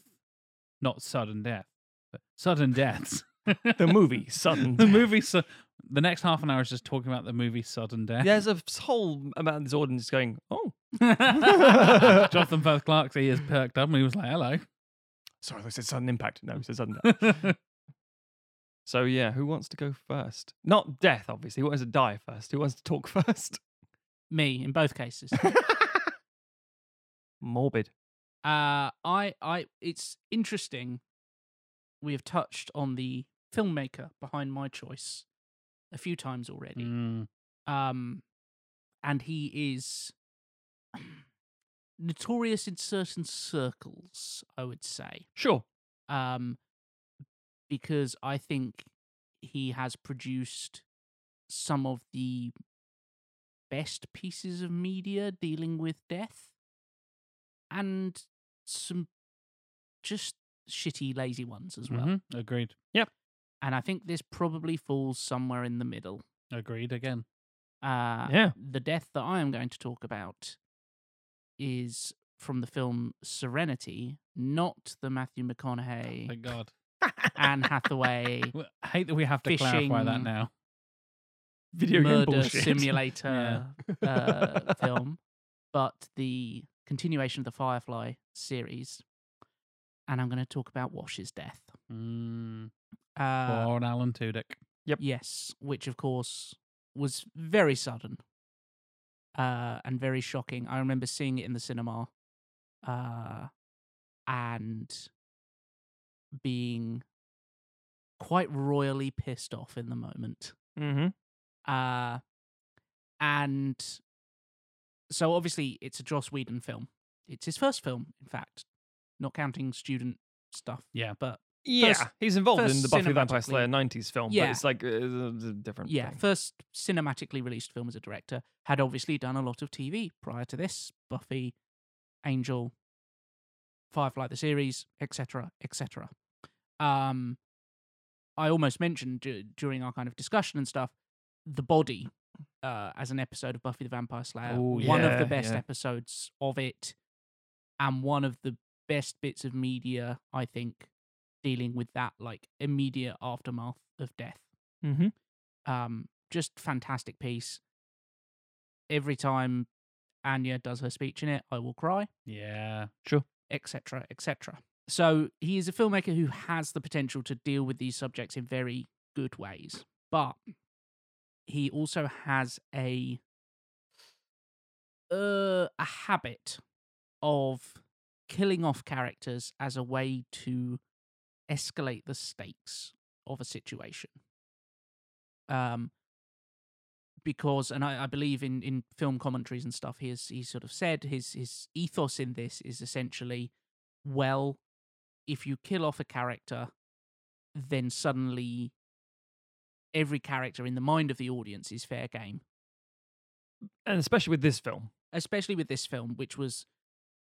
[SPEAKER 1] Not sudden death, but sudden deaths.
[SPEAKER 2] The movie, Sudden
[SPEAKER 1] the movie. Su- the next half an hour is just talking about the movie Sudden Death.
[SPEAKER 2] There's a whole amount of this audience going, oh,
[SPEAKER 1] Jonathan Firth Clark's he is perked up and he was like, hello.
[SPEAKER 2] sorry, I said sudden impact. No, he said sudden death. So yeah, who wants to go first? Not death, obviously. Who wants to die first? Who wants to talk first?
[SPEAKER 3] Me in both cases.
[SPEAKER 2] Morbid.
[SPEAKER 3] Uh, I, I, it's interesting. We have touched on the filmmaker behind my choice a few times already.
[SPEAKER 1] Mm,
[SPEAKER 3] Um, and he is notorious in certain circles, I would say.
[SPEAKER 2] Sure.
[SPEAKER 3] Um, because I think he has produced some of the best pieces of media dealing with death and some just shitty, lazy ones as well.
[SPEAKER 1] mhm, Agreed. Yep.
[SPEAKER 3] And I think this probably falls somewhere in the middle.
[SPEAKER 1] Agreed again.
[SPEAKER 3] Uh,
[SPEAKER 2] Yeah.
[SPEAKER 3] The death that I am going to talk about is from the film Serenity, not the Matthew McConaughey,
[SPEAKER 1] Thank God.
[SPEAKER 3] Anne Hathaway
[SPEAKER 1] I hate that we have to clarify that now.
[SPEAKER 2] Video game
[SPEAKER 3] murder simulator uh, film, but the continuation of the Firefly series. And I'm going to talk about Wash's death.
[SPEAKER 1] Mm,
[SPEAKER 3] Uh,
[SPEAKER 1] poor Alan Tudyk. Yep.
[SPEAKER 3] Yes, which of course was very sudden uh, and very shocking. I remember seeing it in the cinema uh, and being quite royally pissed off in the moment.
[SPEAKER 2] Mm-hmm.
[SPEAKER 3] Uh, and so obviously it's a Joss Whedon film. It's his first film, in fact, not counting student stuff.
[SPEAKER 1] Yeah.
[SPEAKER 3] But
[SPEAKER 2] Yeah,
[SPEAKER 3] First-
[SPEAKER 2] he's involved in the Buffy the Vampire Slayer '90s film,
[SPEAKER 3] Yeah.
[SPEAKER 2] but it's like it's a different.
[SPEAKER 3] yeah,
[SPEAKER 2] thing.
[SPEAKER 3] first cinematically released film as a director. Had obviously done a lot of TV prior to this Buffy, Angel, Firefly the series, etc., etc. Um, I almost mentioned du- during our kind of discussion and stuff, the body uh, as an episode of Buffy the Vampire Slayer.
[SPEAKER 1] Oh,
[SPEAKER 3] one of
[SPEAKER 2] yeah,
[SPEAKER 3] the best
[SPEAKER 2] yeah.
[SPEAKER 3] episodes of it, and one of the best bits of media I think dealing with that like immediate aftermath of death
[SPEAKER 2] Mm-hmm.
[SPEAKER 3] um just fantastic piece every time anya does her speech in it i will cry
[SPEAKER 1] Yeah.
[SPEAKER 3] Sure, etc etc so he is a filmmaker who has the potential to deal with these subjects in very good ways but he also has a uh, a habit of killing off characters as a way to escalate the stakes of a situation. Um because and I, I believe in in film commentaries and stuff he has he sort of said his his ethos in this is essentially well if you kill off a character then suddenly every character in the mind of the audience is fair game
[SPEAKER 2] and especially with this film.
[SPEAKER 3] especially with this film which was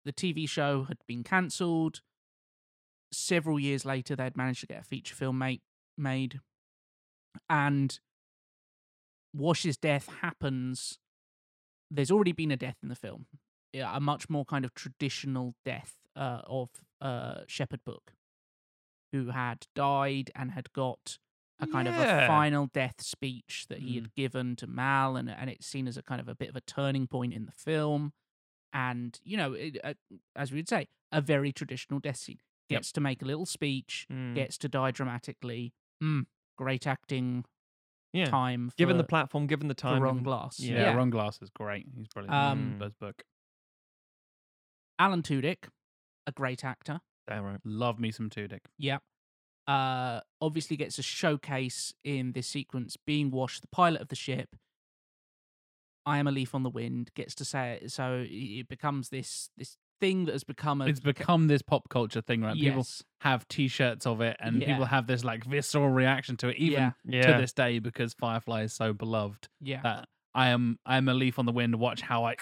[SPEAKER 3] the TV show had been cancelled several years later they'd managed to get a feature film made made and Wash's death happens. There's already been a death in the film, yeah, a much more kind of traditional death uh, of uh, Shepherd Book, who had died and had got a kind of a final death speech that he had given to Mal, and and it's seen as a kind of a bit of a turning point in the film, and you know, it, uh, as we would say, a very traditional death scene.
[SPEAKER 1] Yep.
[SPEAKER 3] Gets to make a little speech,
[SPEAKER 2] Mm.
[SPEAKER 3] gets to die dramatically. Mm, great acting
[SPEAKER 2] Yeah.
[SPEAKER 3] time. For,
[SPEAKER 2] Given the platform, given the time,
[SPEAKER 3] Ron
[SPEAKER 2] given-
[SPEAKER 3] Glass.
[SPEAKER 1] Yeah,
[SPEAKER 3] Yeah.
[SPEAKER 1] Ron Glass is great. He's brilliant.
[SPEAKER 3] Um,
[SPEAKER 1] Does book.
[SPEAKER 3] Alan Tudyk, a great actor.
[SPEAKER 2] Damn right.
[SPEAKER 1] Love me some Tudyk.
[SPEAKER 3] Yeah. Uh, obviously gets a showcase in this sequence being Wash, the pilot of the ship, I am a leaf on the wind gets to say it, so it- it becomes this this thing that has become a
[SPEAKER 1] It's become this pop culture thing, right? People have T-shirts of it, and people have this like visceral reaction to it, even
[SPEAKER 3] yeah,
[SPEAKER 2] Yeah.
[SPEAKER 1] to this day, because Firefly is so beloved.
[SPEAKER 3] yeah,
[SPEAKER 1] That I am, I am a leaf on the wind. Watch how I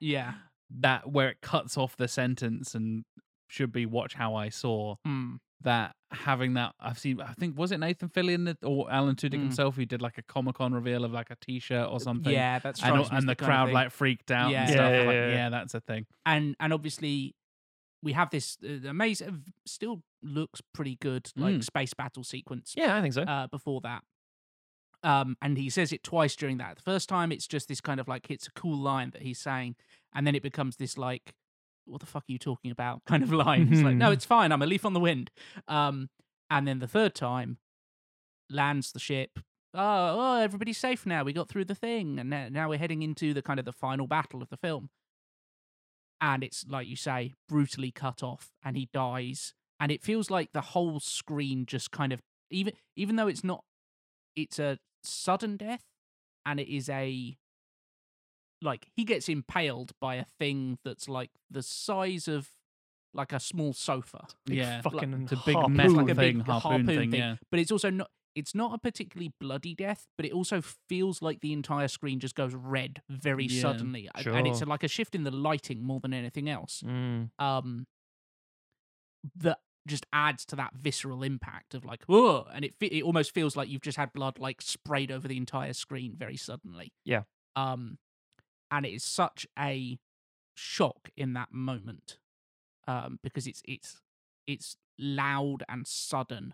[SPEAKER 3] yeah.
[SPEAKER 1] That where it cuts off the sentence and should be watch how I saw.
[SPEAKER 3] Mm.
[SPEAKER 1] That having that, I've seen. I think was it Nathan Fillion that- or Alan Tudyk
[SPEAKER 3] Mm.
[SPEAKER 1] himself who did like a Comic Con reveal of like a T-shirt or something.
[SPEAKER 3] Yeah, that's
[SPEAKER 1] and, and the crowd like freaked out
[SPEAKER 3] Yeah.
[SPEAKER 1] and
[SPEAKER 3] Yeah,
[SPEAKER 1] stuff.
[SPEAKER 2] yeah,
[SPEAKER 1] like,
[SPEAKER 2] yeah.
[SPEAKER 1] yeah, that's a thing.
[SPEAKER 3] and and obviously we have this uh, amazing still looks pretty good like
[SPEAKER 1] Mm.
[SPEAKER 3] space battle sequence
[SPEAKER 2] Yeah, I think so.
[SPEAKER 3] uh, before that um and he says it twice during that the first time it's just this kind of like it's a cool line that he's saying and then it becomes this like what the fuck are you talking about? kind of line. It's like no it's fine i'm a leaf on the wind. Um and then the third time lands the ship oh, oh everybody's safe now we got through the thing and now, now we're heading into the kind of the final battle of the film. And it's like you say brutally cut off and he dies and it feels like the whole screen just kind of even even though it's not it's a sudden death and it is a like he gets impaled by a thing that's like the size of like a small sofa
[SPEAKER 2] Big
[SPEAKER 1] yeah,
[SPEAKER 2] fucking
[SPEAKER 1] It's a big
[SPEAKER 2] harpoon.
[SPEAKER 1] metal
[SPEAKER 3] like a
[SPEAKER 1] thing,
[SPEAKER 3] big
[SPEAKER 1] harpoon,
[SPEAKER 3] harpoon
[SPEAKER 1] thing.
[SPEAKER 3] thing.
[SPEAKER 1] Yeah,
[SPEAKER 3] but it's also not it's not a particularly bloody death but it also feels like the entire screen just goes red very
[SPEAKER 1] Yeah,
[SPEAKER 3] suddenly A- and it's like a shift in the lighting more than anything else
[SPEAKER 2] Mm.
[SPEAKER 3] um that just adds to that visceral impact of like oh, and it it almost feels like you've just had blood like sprayed over the entire screen very suddenly
[SPEAKER 2] Yeah.
[SPEAKER 3] um and it is such a shock in that moment um because it's it's it's loud and sudden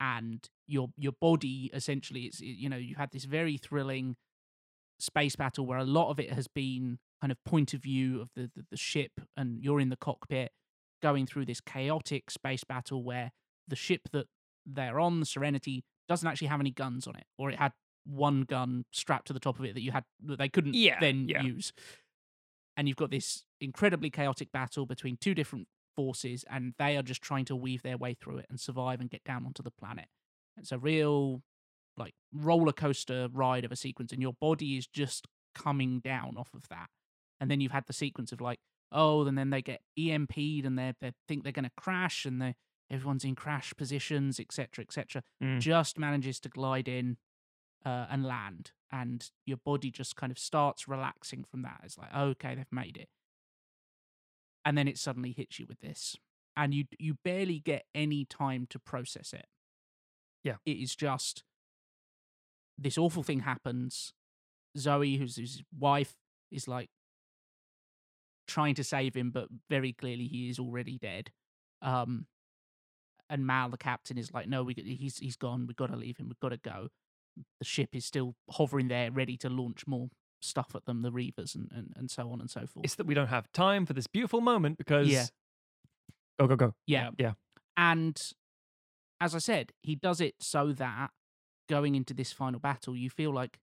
[SPEAKER 3] and your your body essentially it's you know you had this very thrilling space battle where a lot of it has been kind of point of view of the, the, the ship and you're in the cockpit going through this chaotic space battle where the ship that they're on the serenity doesn't actually have any guns on it or it had one gun strapped to the top of it that you had that they couldn't
[SPEAKER 2] Yeah,
[SPEAKER 3] then
[SPEAKER 2] yeah.
[SPEAKER 3] use and you've got this incredibly chaotic battle between two different forces and they are just trying to weave their way through it and survive and get down onto the planet it's a real like roller coaster ride of a sequence and your body is just coming down off of that and then you've had the sequence of like oh and then they get emp'd and they they think they're going to crash and they everyone's in crash positions etc etc
[SPEAKER 2] Mm.
[SPEAKER 3] just manages to glide in uh, and land and your body just kind of starts relaxing from that. It's like okay they've made it. And then it suddenly hits you with this and you you barely get any time to process it.
[SPEAKER 2] Yeah.
[SPEAKER 3] it is just this awful thing happens. Zoe who's his wife is like trying to save him but very clearly he is already dead um and mal the captain is like no we he's he's gone. We've got to leave him. We've got to go the ship is still hovering there ready to launch more stuff at them the reavers and, and, and so on and so forth
[SPEAKER 2] It's that we don't have time for this beautiful moment because.
[SPEAKER 3] Yeah.
[SPEAKER 2] Go, go, go.
[SPEAKER 3] Yeah.
[SPEAKER 2] Yeah.
[SPEAKER 3] And as I said, he does it so that going into this final battle, you feel like,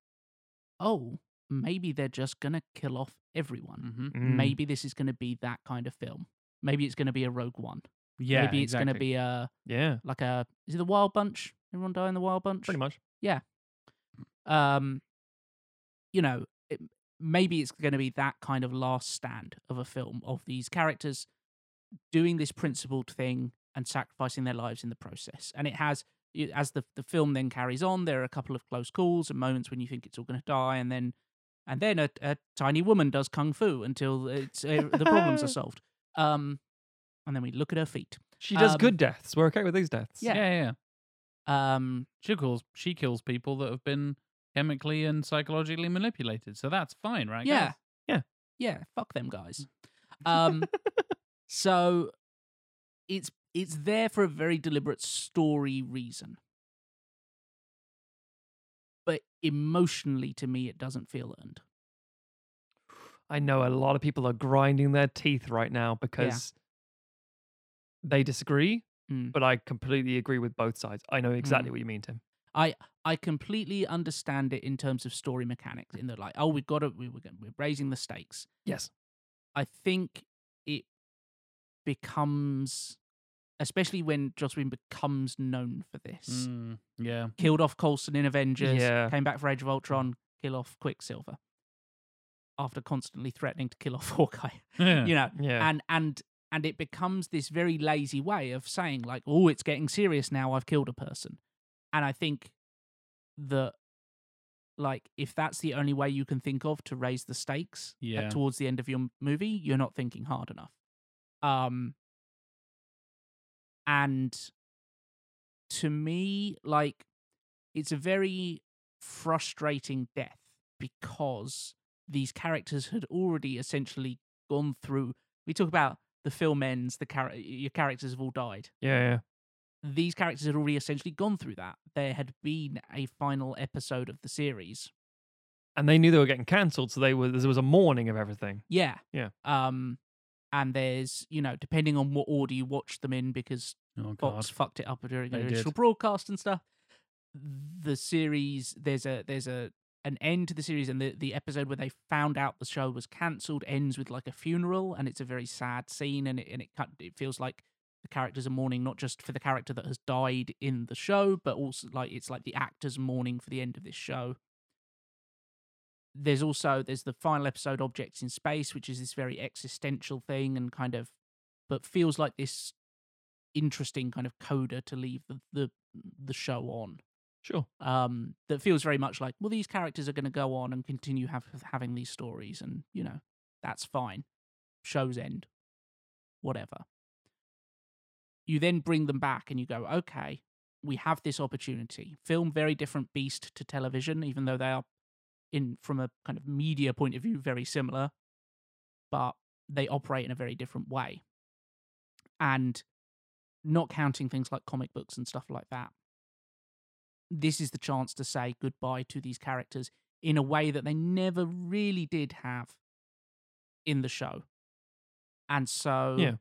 [SPEAKER 3] oh, maybe they're just going to kill off everyone.
[SPEAKER 1] hmm
[SPEAKER 2] Mm.
[SPEAKER 3] Maybe this is going to be that kind of film. Maybe it's going to be a Rogue One.
[SPEAKER 1] yeah.
[SPEAKER 3] maybe it's going to be a,
[SPEAKER 2] Yeah,
[SPEAKER 3] like a, is it the Wild Bunch? Everyone die in the Wild Bunch?
[SPEAKER 2] pretty much.
[SPEAKER 3] Um you know it, maybe it's going to be that kind of last stand of a film of these characters doing this principled thing and sacrificing their lives in the process and it has as the the film then carries on there are a couple of close calls and moments when you think it's all going to die and then and then a, a tiny woman does kung fu until it's uh, the problems are solved um and then we look at her feet
[SPEAKER 2] She does
[SPEAKER 3] Um,
[SPEAKER 2] good deaths. We're okay with these deaths.
[SPEAKER 3] Yeah.
[SPEAKER 1] yeah, yeah.
[SPEAKER 3] um
[SPEAKER 1] She kills she kills people that have been chemically and psychologically manipulated, so that's fine, right?
[SPEAKER 3] Yeah.
[SPEAKER 1] guys?
[SPEAKER 2] Yeah.
[SPEAKER 3] Yeah, fuck them guys. Um so it's it's there for a very deliberate story reason. But emotionally to me it doesn't feel earned.
[SPEAKER 2] I know a lot of people are grinding their teeth right now because they disagree,
[SPEAKER 3] Mm.
[SPEAKER 2] but I completely agree with both sides. I know exactly
[SPEAKER 3] Mm.
[SPEAKER 2] what you mean, Tim.
[SPEAKER 3] I I completely understand it in terms of story mechanics in the like oh we've got to we, we're, we're raising the stakes.
[SPEAKER 2] Yes.
[SPEAKER 3] I think it becomes especially when Joss Whedon becomes known for this.
[SPEAKER 1] Mm, yeah.
[SPEAKER 3] killed off Coulson in Avengers,
[SPEAKER 2] Yeah.
[SPEAKER 3] came back for Age of Ultron, kill off Quicksilver. after constantly threatening to kill off Hawkeye.
[SPEAKER 1] Yeah.
[SPEAKER 3] You know,
[SPEAKER 2] Yeah.
[SPEAKER 3] and and and it becomes this very lazy way of saying like, "Oh, it's getting serious now. I've killed a person," and I think that like if that's the only way you can think of to raise the stakes
[SPEAKER 1] Yeah.
[SPEAKER 3] towards the end of your movie, you're not thinking hard enough. Um, and to me, like, it's a very frustrating death because these characters had already essentially gone through. We talk about the film ends, the char- your characters have all died.
[SPEAKER 2] Yeah, yeah.
[SPEAKER 3] These characters had already essentially gone through that. There had been a final episode of the series.
[SPEAKER 2] And they knew they were getting cancelled, so they were there was a mourning of everything.
[SPEAKER 3] Yeah.
[SPEAKER 2] Yeah.
[SPEAKER 3] Um, and there's, you know, depending on what order you watch them in, because
[SPEAKER 1] Oh god.
[SPEAKER 3] Fox fucked it up during the
[SPEAKER 1] They
[SPEAKER 3] initial
[SPEAKER 1] did.
[SPEAKER 3] broadcast and stuff. The series there's a there's a an end to the series, and the the episode where they found out the show was cancelled ends with like a funeral, and it's a very sad scene, and it and it cut, it feels like the characters are mourning not just for the character that has died in the show, but also like it's like the actors mourning for the end of this show. There's also there's the final episode, Objects in Space, which is this very existential thing and kind of, but feels like this interesting kind of coda to leave the the, the show on
[SPEAKER 2] Sure.
[SPEAKER 3] um that feels very much like well these characters are going to go on and continue have, having these stories and you know that's fine shows end whatever you then bring them back and you go okay we have this opportunity film very different beast to television even though they are in from a kind of media point of view very similar but they operate in a very different way and not counting things like comic books and stuff like that this is the chance to say goodbye to these characters in a way that they never really did have in the show. And so
[SPEAKER 2] Yeah.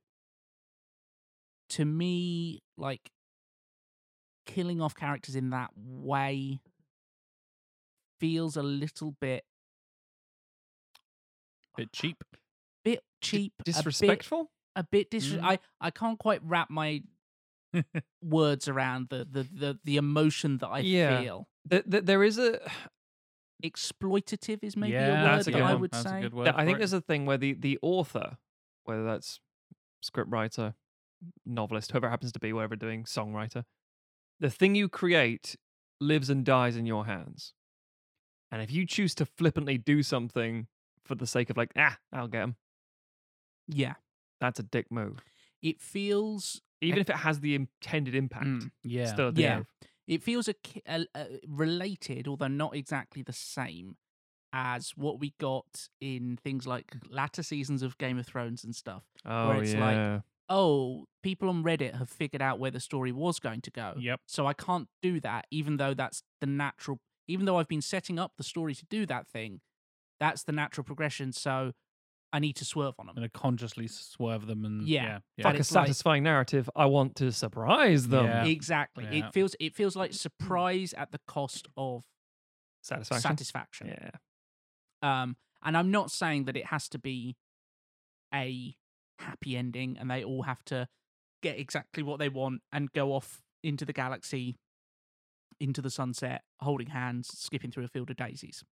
[SPEAKER 3] To me, like killing off characters in that way feels a little bit
[SPEAKER 1] Bit cheap.
[SPEAKER 3] bit cheap, a bit-
[SPEAKER 2] Disrespectful?
[SPEAKER 3] a bit dis-
[SPEAKER 1] Mm.
[SPEAKER 3] I I can't quite wrap my words around the the the, the emotion that I
[SPEAKER 2] Yeah.
[SPEAKER 3] feel.
[SPEAKER 2] Th- th- there is a
[SPEAKER 3] Exploitative is maybe
[SPEAKER 1] yeah,
[SPEAKER 3] a word
[SPEAKER 2] that's a
[SPEAKER 3] that
[SPEAKER 2] good
[SPEAKER 3] I
[SPEAKER 2] one.
[SPEAKER 3] would
[SPEAKER 1] That's
[SPEAKER 3] say.
[SPEAKER 1] a good word.
[SPEAKER 2] I think
[SPEAKER 1] it.
[SPEAKER 2] there's a thing where the the author, whether that's script writer, novelist, whoever happens to be, whatever doing songwriter, the thing you create lives and dies in your hands. And if you choose to flippantly do something for the sake of like, ah, I'll get him,
[SPEAKER 3] Yeah,
[SPEAKER 2] that's a dick move.
[SPEAKER 3] it feels
[SPEAKER 2] Even if it has the intended impact,
[SPEAKER 3] Mm,
[SPEAKER 1] yeah.
[SPEAKER 2] still
[SPEAKER 3] Yeah.
[SPEAKER 2] move.
[SPEAKER 3] it feels a, a, a related, although not exactly the same as what we got in things like latter seasons of Game of Thrones and stuff.
[SPEAKER 2] Oh
[SPEAKER 3] it's like-
[SPEAKER 2] yeah,
[SPEAKER 3] Oh, people on Reddit have figured out where the story was going to go.
[SPEAKER 1] Yep.
[SPEAKER 3] So I can't do that, even though that's the natural. Even though I've been setting up the story to do that thing, that's the natural progression. So I need to swerve on them.
[SPEAKER 1] I'm gonna consciously swerve them and
[SPEAKER 3] Yeah.
[SPEAKER 1] yeah. yeah.
[SPEAKER 2] Like a
[SPEAKER 3] it's like-
[SPEAKER 2] satisfying narrative. I want to surprise them.
[SPEAKER 1] Yeah.
[SPEAKER 3] Exactly.
[SPEAKER 1] Yeah.
[SPEAKER 3] It feels it feels like surprise at the cost of
[SPEAKER 2] Satisfaction.
[SPEAKER 3] satisfaction.
[SPEAKER 2] yeah.
[SPEAKER 3] Um, and I'm not saying that it has to be a happy ending and they all have to get exactly what they want and go off into the galaxy, into the sunset, holding hands, skipping through a field of daisies.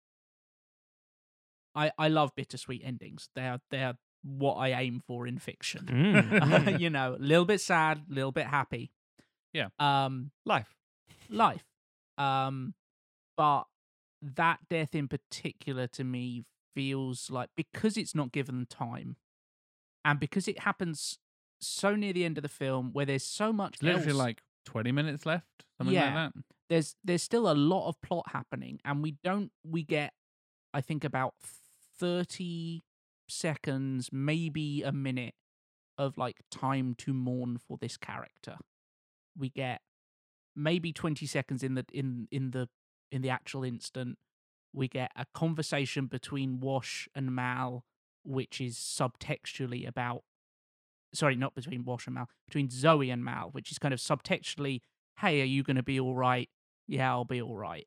[SPEAKER 3] I, I love bittersweet endings. They are they are what I aim for in fiction.
[SPEAKER 2] Mm.
[SPEAKER 3] you know, a little bit sad, a little bit happy.
[SPEAKER 1] Yeah.
[SPEAKER 3] Um,
[SPEAKER 2] Life.
[SPEAKER 3] life. Um, but that death in particular to me feels like because it's not given time, and because it happens so near the end of the film where there's so much
[SPEAKER 1] It's literally
[SPEAKER 3] else,
[SPEAKER 1] like 20 minutes left, something
[SPEAKER 3] Yeah.
[SPEAKER 1] like that.
[SPEAKER 3] there's there's still a lot of plot happening, and we don't we get I think about thirty seconds, maybe a minute of like time to mourn for this character. We get maybe 20 seconds in the in in the in the actual instant we get a conversation between wash and mal which is subtextually about sorry not between wash and mal between zoe and mal which is kind of subtextually hey are you going to be all right? Yeah i'll be all right.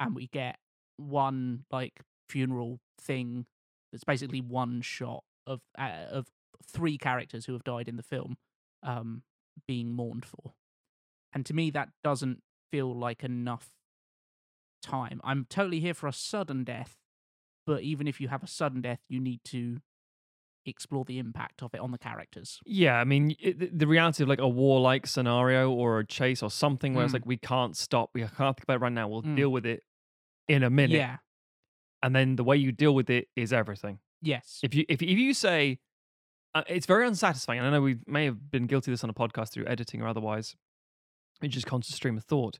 [SPEAKER 3] And we get one like funeral thing that's basically one shot of uh, of three characters who have died in the film um being mourned for. And to me, that doesn't feel like enough time. I'm totally here for a sudden death, but even if you have a sudden death, you need to explore the impact of it on the characters.
[SPEAKER 2] Yeah, I mean, it, the- reality of like a warlike scenario or a chase or something where it's
[SPEAKER 3] Mm.
[SPEAKER 2] like we can't stop, we can't think about it right now. We'll
[SPEAKER 3] Mm.
[SPEAKER 2] deal with it in a minute,
[SPEAKER 3] Yeah.
[SPEAKER 2] and then the way you deal with it is everything.
[SPEAKER 3] Yes.
[SPEAKER 2] If you if if you say uh, it's very unsatisfying, and I know we may have been guilty of this on a podcast through editing or otherwise, it's just constant stream of thought,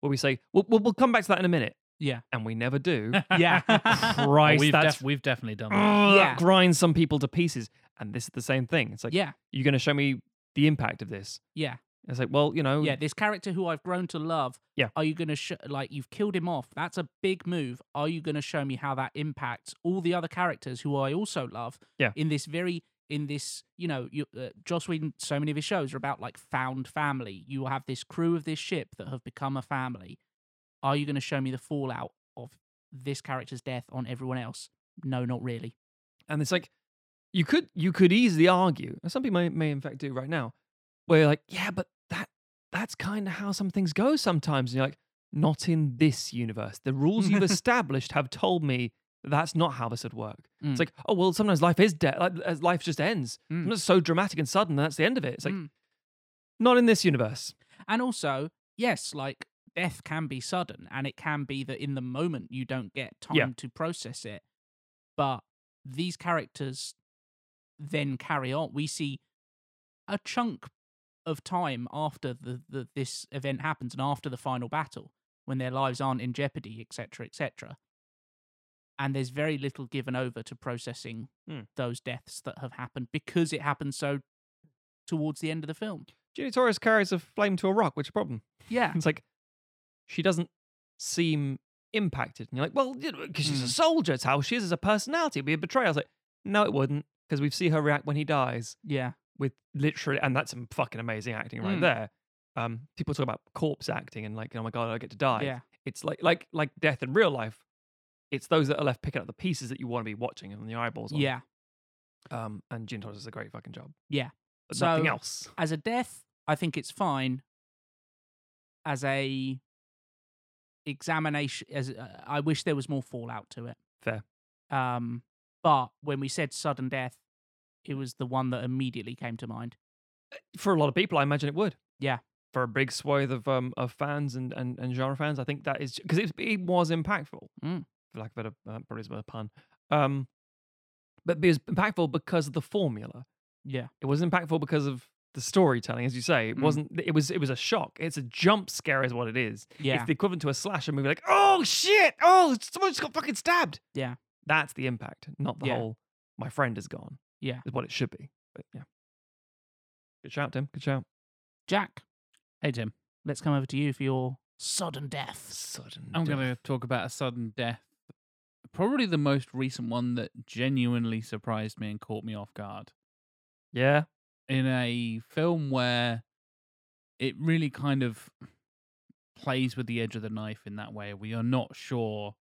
[SPEAKER 2] where we say, "We'll we'll, we'll come back to that in a minute,"
[SPEAKER 3] Yeah.
[SPEAKER 2] and we never do.
[SPEAKER 3] Yeah.
[SPEAKER 2] Christ,
[SPEAKER 1] we've,
[SPEAKER 2] that's
[SPEAKER 1] def- we've definitely done that.
[SPEAKER 2] Ugh,
[SPEAKER 3] Yeah.
[SPEAKER 2] that grinds some people to pieces. And this is the same thing. It's like,
[SPEAKER 3] yeah.
[SPEAKER 2] you're going to show me the impact of this.
[SPEAKER 3] Yeah.
[SPEAKER 2] It's like, well, you know,
[SPEAKER 3] Yeah. This character who I've grown to love.
[SPEAKER 2] Yeah.
[SPEAKER 3] Are you going to sh- like you've killed him off? That's a big move. Are you going to show me how that impacts all the other characters who I also love?
[SPEAKER 2] Yeah.
[SPEAKER 3] In this very in this, you know, you, uh, Joss Whedon. So many of his shows are about like found family. You have this crew of this ship that have become a family. Are you going to show me the fallout of this character's death on everyone else? No, not really.
[SPEAKER 2] and it's like, you could you could easily argue, and some people may, may in fact do right now, where you're like, yeah, but that that's kind of how some things go sometimes. And you're like, not in this universe. The rules you've established have told me that's not how this would work.
[SPEAKER 3] Mm.
[SPEAKER 2] It's like, oh well, sometimes life is dead. Like life just ends.
[SPEAKER 3] Mm.
[SPEAKER 2] It's so dramatic and sudden, and that's the end of it. It's like,
[SPEAKER 3] Mm.
[SPEAKER 2] not in this universe.
[SPEAKER 3] And also, yes, like death can be sudden and it can be that in the moment you don't get time
[SPEAKER 2] Yeah.
[SPEAKER 3] to process it. But these characters then carry on. We see a chunk of time after the, the this event happens and after the final battle when their lives aren't in jeopardy, etc., etc. And there's very little given over to processing
[SPEAKER 2] Hmm.
[SPEAKER 3] those deaths that have happened because it happened so towards the end of the film.
[SPEAKER 2] Ginny Torres carries a flame to a rock. Which is a problem?
[SPEAKER 3] Yeah.
[SPEAKER 2] It's like she doesn't seem impacted. And you're like, well, because she's a
[SPEAKER 3] Mm.
[SPEAKER 2] soldier. It's how she is as a personality. It'd be a betrayal. I was like, no, it wouldn't, because we see her react when he dies
[SPEAKER 3] Yeah.
[SPEAKER 2] with literally, and that's some fucking amazing acting right
[SPEAKER 3] Mm.
[SPEAKER 2] there. Um, people talk about corpse acting and like, oh my god, I get to die.
[SPEAKER 3] Yeah.
[SPEAKER 2] It's like like like death in real life. It's those that are left picking up the pieces that you want to be watching and the eyeballs on.
[SPEAKER 3] Yeah.
[SPEAKER 2] Um, and Ginny Torres does a great fucking job.
[SPEAKER 3] Yeah.
[SPEAKER 2] But nothing
[SPEAKER 3] So-
[SPEAKER 2] else.
[SPEAKER 3] As a death, I think it's fine. As a examination, as uh, I wish there was more fallout to it.
[SPEAKER 2] Fair.
[SPEAKER 3] Um, but when we said sudden death, it was the one that immediately came to mind.
[SPEAKER 2] for a lot of people, I imagine it would.
[SPEAKER 3] Yeah.
[SPEAKER 2] For a big swathe of um of fans and and, and genre fans, I think that is because it, it was impactful.
[SPEAKER 3] Mm.
[SPEAKER 2] For lack of a better, uh, probably a better pun. Um, but it was impactful because of the formula.
[SPEAKER 3] Yeah.
[SPEAKER 2] It was impactful because of the storytelling, as you say. It
[SPEAKER 3] Mm.
[SPEAKER 2] wasn't. It was. It was a shock. It's a jump scare, is what it is.
[SPEAKER 3] Yeah.
[SPEAKER 2] It's the equivalent to a slasher movie. Like, oh shit! Oh, someone just got fucking stabbed.
[SPEAKER 3] Yeah.
[SPEAKER 2] That's the impact, not the
[SPEAKER 3] Yeah.
[SPEAKER 2] whole. My friend is gone.
[SPEAKER 3] Yeah.
[SPEAKER 2] Is what it should be. But yeah. Good shout, Tim. Good shout.
[SPEAKER 3] Jack,
[SPEAKER 1] Hey, Tim.
[SPEAKER 3] let's come over to you for your sudden death.
[SPEAKER 2] Sudden.
[SPEAKER 1] I'm going to talk about a sudden death. Probably the most recent one that genuinely surprised me and caught me off guard.
[SPEAKER 2] Yeah.
[SPEAKER 1] In a film where it really kind of plays with the edge of the knife in that way. We are not sure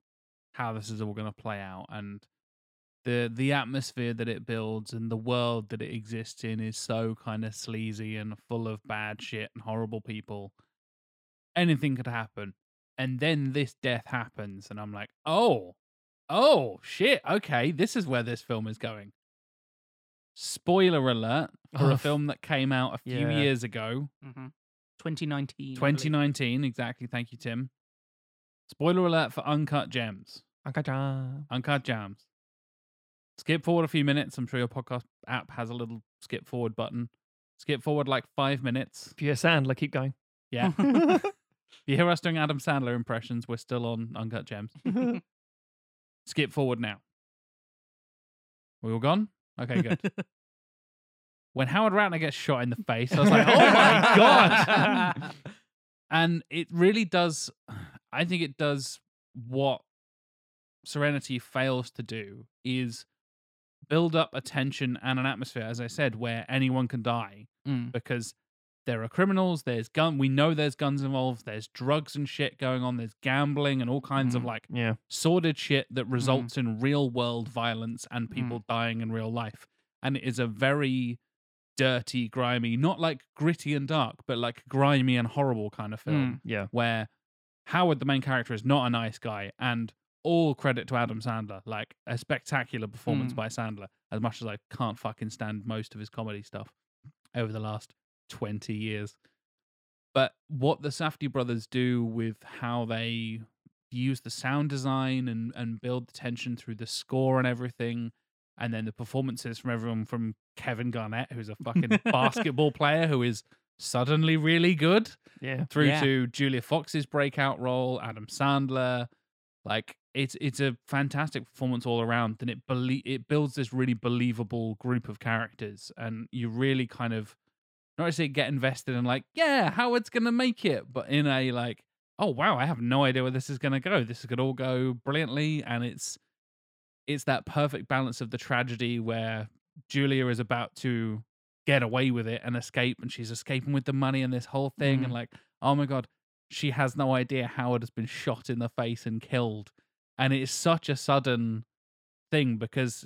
[SPEAKER 1] how this is all going to play out. And the the atmosphere that it builds and the world that it exists in is so kind of sleazy and full of bad shit and horrible people. Anything could happen. And then this death happens, and I'm like, oh, oh, shit. Okay, this is where this film is going. Spoiler alert for a film that came out a few
[SPEAKER 2] yeah.
[SPEAKER 1] years ago,
[SPEAKER 3] Mm-hmm. 2019. I believe.
[SPEAKER 1] 2019. Exactly. Thank you, Tim. Spoiler alert for Uncut Gems.
[SPEAKER 2] Uncut Gems.
[SPEAKER 1] Uncut Jams. Skip forward a few minutes. I'm sure your podcast app has a little skip forward button. Skip forward like five minutes.
[SPEAKER 2] If you're Sandler, keep going.
[SPEAKER 1] Yeah. if you hear us doing Adam Sandler impressions, we're still on Uncut Gems. Skip forward now. We all gone? Okay, good. when Howard Ratner gets shot in the face, I was like, oh my God. and it really does, I think it does what Serenity fails to do is build up a tension and an atmosphere, as I said, where anyone can die
[SPEAKER 3] Mm.
[SPEAKER 1] because there are criminals, there's gun we know there's guns involved, there's drugs and shit going on, there's gambling and all kinds of
[SPEAKER 3] Mhm.
[SPEAKER 1] like
[SPEAKER 2] Yeah.
[SPEAKER 1] sordid shit that results in real world violence and
[SPEAKER 3] Mm.
[SPEAKER 1] people dying in real life. And it is a very dirty, grimy, not like gritty and dark, but like grimy and horrible kind of film
[SPEAKER 3] Mm.
[SPEAKER 2] Yeah.
[SPEAKER 1] where Howard, the main character, is not a nice guy. And all credit to Adam Sandler. Like a spectacular performance
[SPEAKER 3] Mm.
[SPEAKER 1] by Sandler. As much as I can't fucking stand most of his comedy stuff over the last twenty years. But what the Safdie brothers do with how they use the sound design and and build the tension through the score and everything, and then the performances from everyone from Kevin Garnett, who's a fucking basketball player who is suddenly really good,
[SPEAKER 2] Yeah.
[SPEAKER 1] through
[SPEAKER 3] Yeah.
[SPEAKER 1] to Julia Fox's breakout role, Adam Sandler. Like it's it's a fantastic performance all around, and it belie- it builds this really believable group of characters, and you really kind of not to say get invested in like yeah Howard's gonna make it, but in a like oh wow I have no idea where this is gonna go. This could all go brilliantly, and it's it's that perfect balance of the tragedy where Julia is about to get away with it and escape, and she's escaping with the money and this whole thing,
[SPEAKER 3] Mm.
[SPEAKER 1] and like oh my god, she has no idea Howard has been shot in the face and killed, and it's such a sudden thing because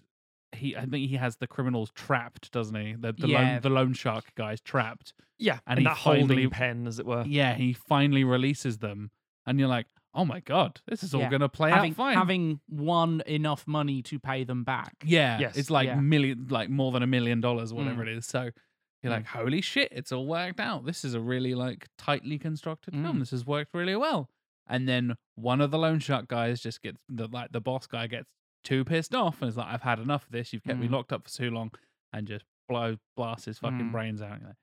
[SPEAKER 1] he I think he has the criminals trapped, doesn't he? The the
[SPEAKER 3] Yeah.
[SPEAKER 1] loan the loan shark guys trapped.
[SPEAKER 2] Yeah.
[SPEAKER 1] And
[SPEAKER 2] And, that holding pen, as it were.
[SPEAKER 1] Yeah, he finally releases them, and you're like, oh my god, this is all
[SPEAKER 3] Yeah.
[SPEAKER 1] gonna play
[SPEAKER 3] having
[SPEAKER 1] out fine.
[SPEAKER 3] having won enough money to pay them back.
[SPEAKER 1] yeah,
[SPEAKER 2] Yes.
[SPEAKER 1] it's like
[SPEAKER 3] Yeah.
[SPEAKER 1] million, like more than a million dollars, whatever
[SPEAKER 3] Mm.
[SPEAKER 1] it is. So you're like, holy shit, it's all worked out. This is a really like tightly constructed film.
[SPEAKER 3] Mm.
[SPEAKER 1] This has worked really well. And then one of the loan shark guys just gets the like the boss guy gets too pissed off and is like, I've had enough of this. You've kept me
[SPEAKER 3] Mm.
[SPEAKER 1] locked up for too long, and just blow blasts his fucking
[SPEAKER 3] Mm.
[SPEAKER 1] brains out. Like,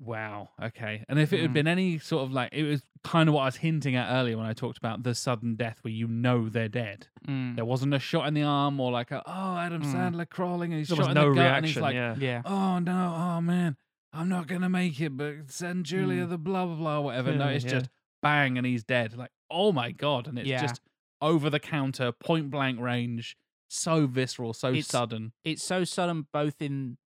[SPEAKER 1] wow, okay. And if it had
[SPEAKER 3] Mm.
[SPEAKER 1] been any sort of like, it was kind of what I was hinting at earlier when I talked about the sudden death where you know they're dead.
[SPEAKER 3] Mm.
[SPEAKER 1] There wasn't a shot in the arm or like, a, oh, Adam
[SPEAKER 3] Mm.
[SPEAKER 1] Sandler crawling and he's
[SPEAKER 2] There
[SPEAKER 1] shot in
[SPEAKER 2] no
[SPEAKER 1] the gut and he's like,
[SPEAKER 2] yeah.
[SPEAKER 3] Yeah.
[SPEAKER 1] oh no, oh man, I'm not gonna make it, but send Julia
[SPEAKER 3] Mm.
[SPEAKER 1] the blah blah blah whatever. No, it's
[SPEAKER 2] yeah.
[SPEAKER 1] just bang and he's dead. Like, oh my god, and it's
[SPEAKER 3] Yeah.
[SPEAKER 1] just over the counter, point blank range, so visceral, so
[SPEAKER 3] It's-
[SPEAKER 1] sudden.
[SPEAKER 3] it's so sudden both in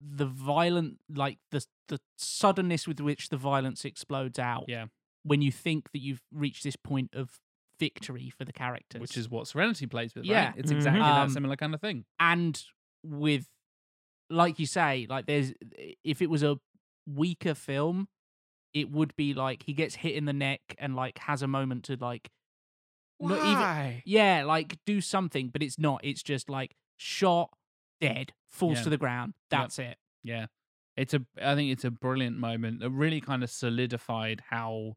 [SPEAKER 3] the violent like the the suddenness with which the violence explodes out
[SPEAKER 1] Yeah,
[SPEAKER 3] when you think that you've reached this point of victory for the characters
[SPEAKER 1] which is what Serenity plays with.
[SPEAKER 3] Yeah.
[SPEAKER 1] right? it's
[SPEAKER 2] Mhm.
[SPEAKER 1] exactly
[SPEAKER 3] Um,
[SPEAKER 1] that similar kind of thing.
[SPEAKER 3] and with like you say like there's if it was a weaker film it would be like he gets hit in the neck and like has a moment to like not even
[SPEAKER 1] Why?
[SPEAKER 3] yeah like do something but it's not it's just like shot dead falls
[SPEAKER 1] Yeah.
[SPEAKER 3] to the ground
[SPEAKER 1] Yep.
[SPEAKER 3] that's it
[SPEAKER 1] Yeah. It's a I think it's a brilliant moment. It really kind of solidified how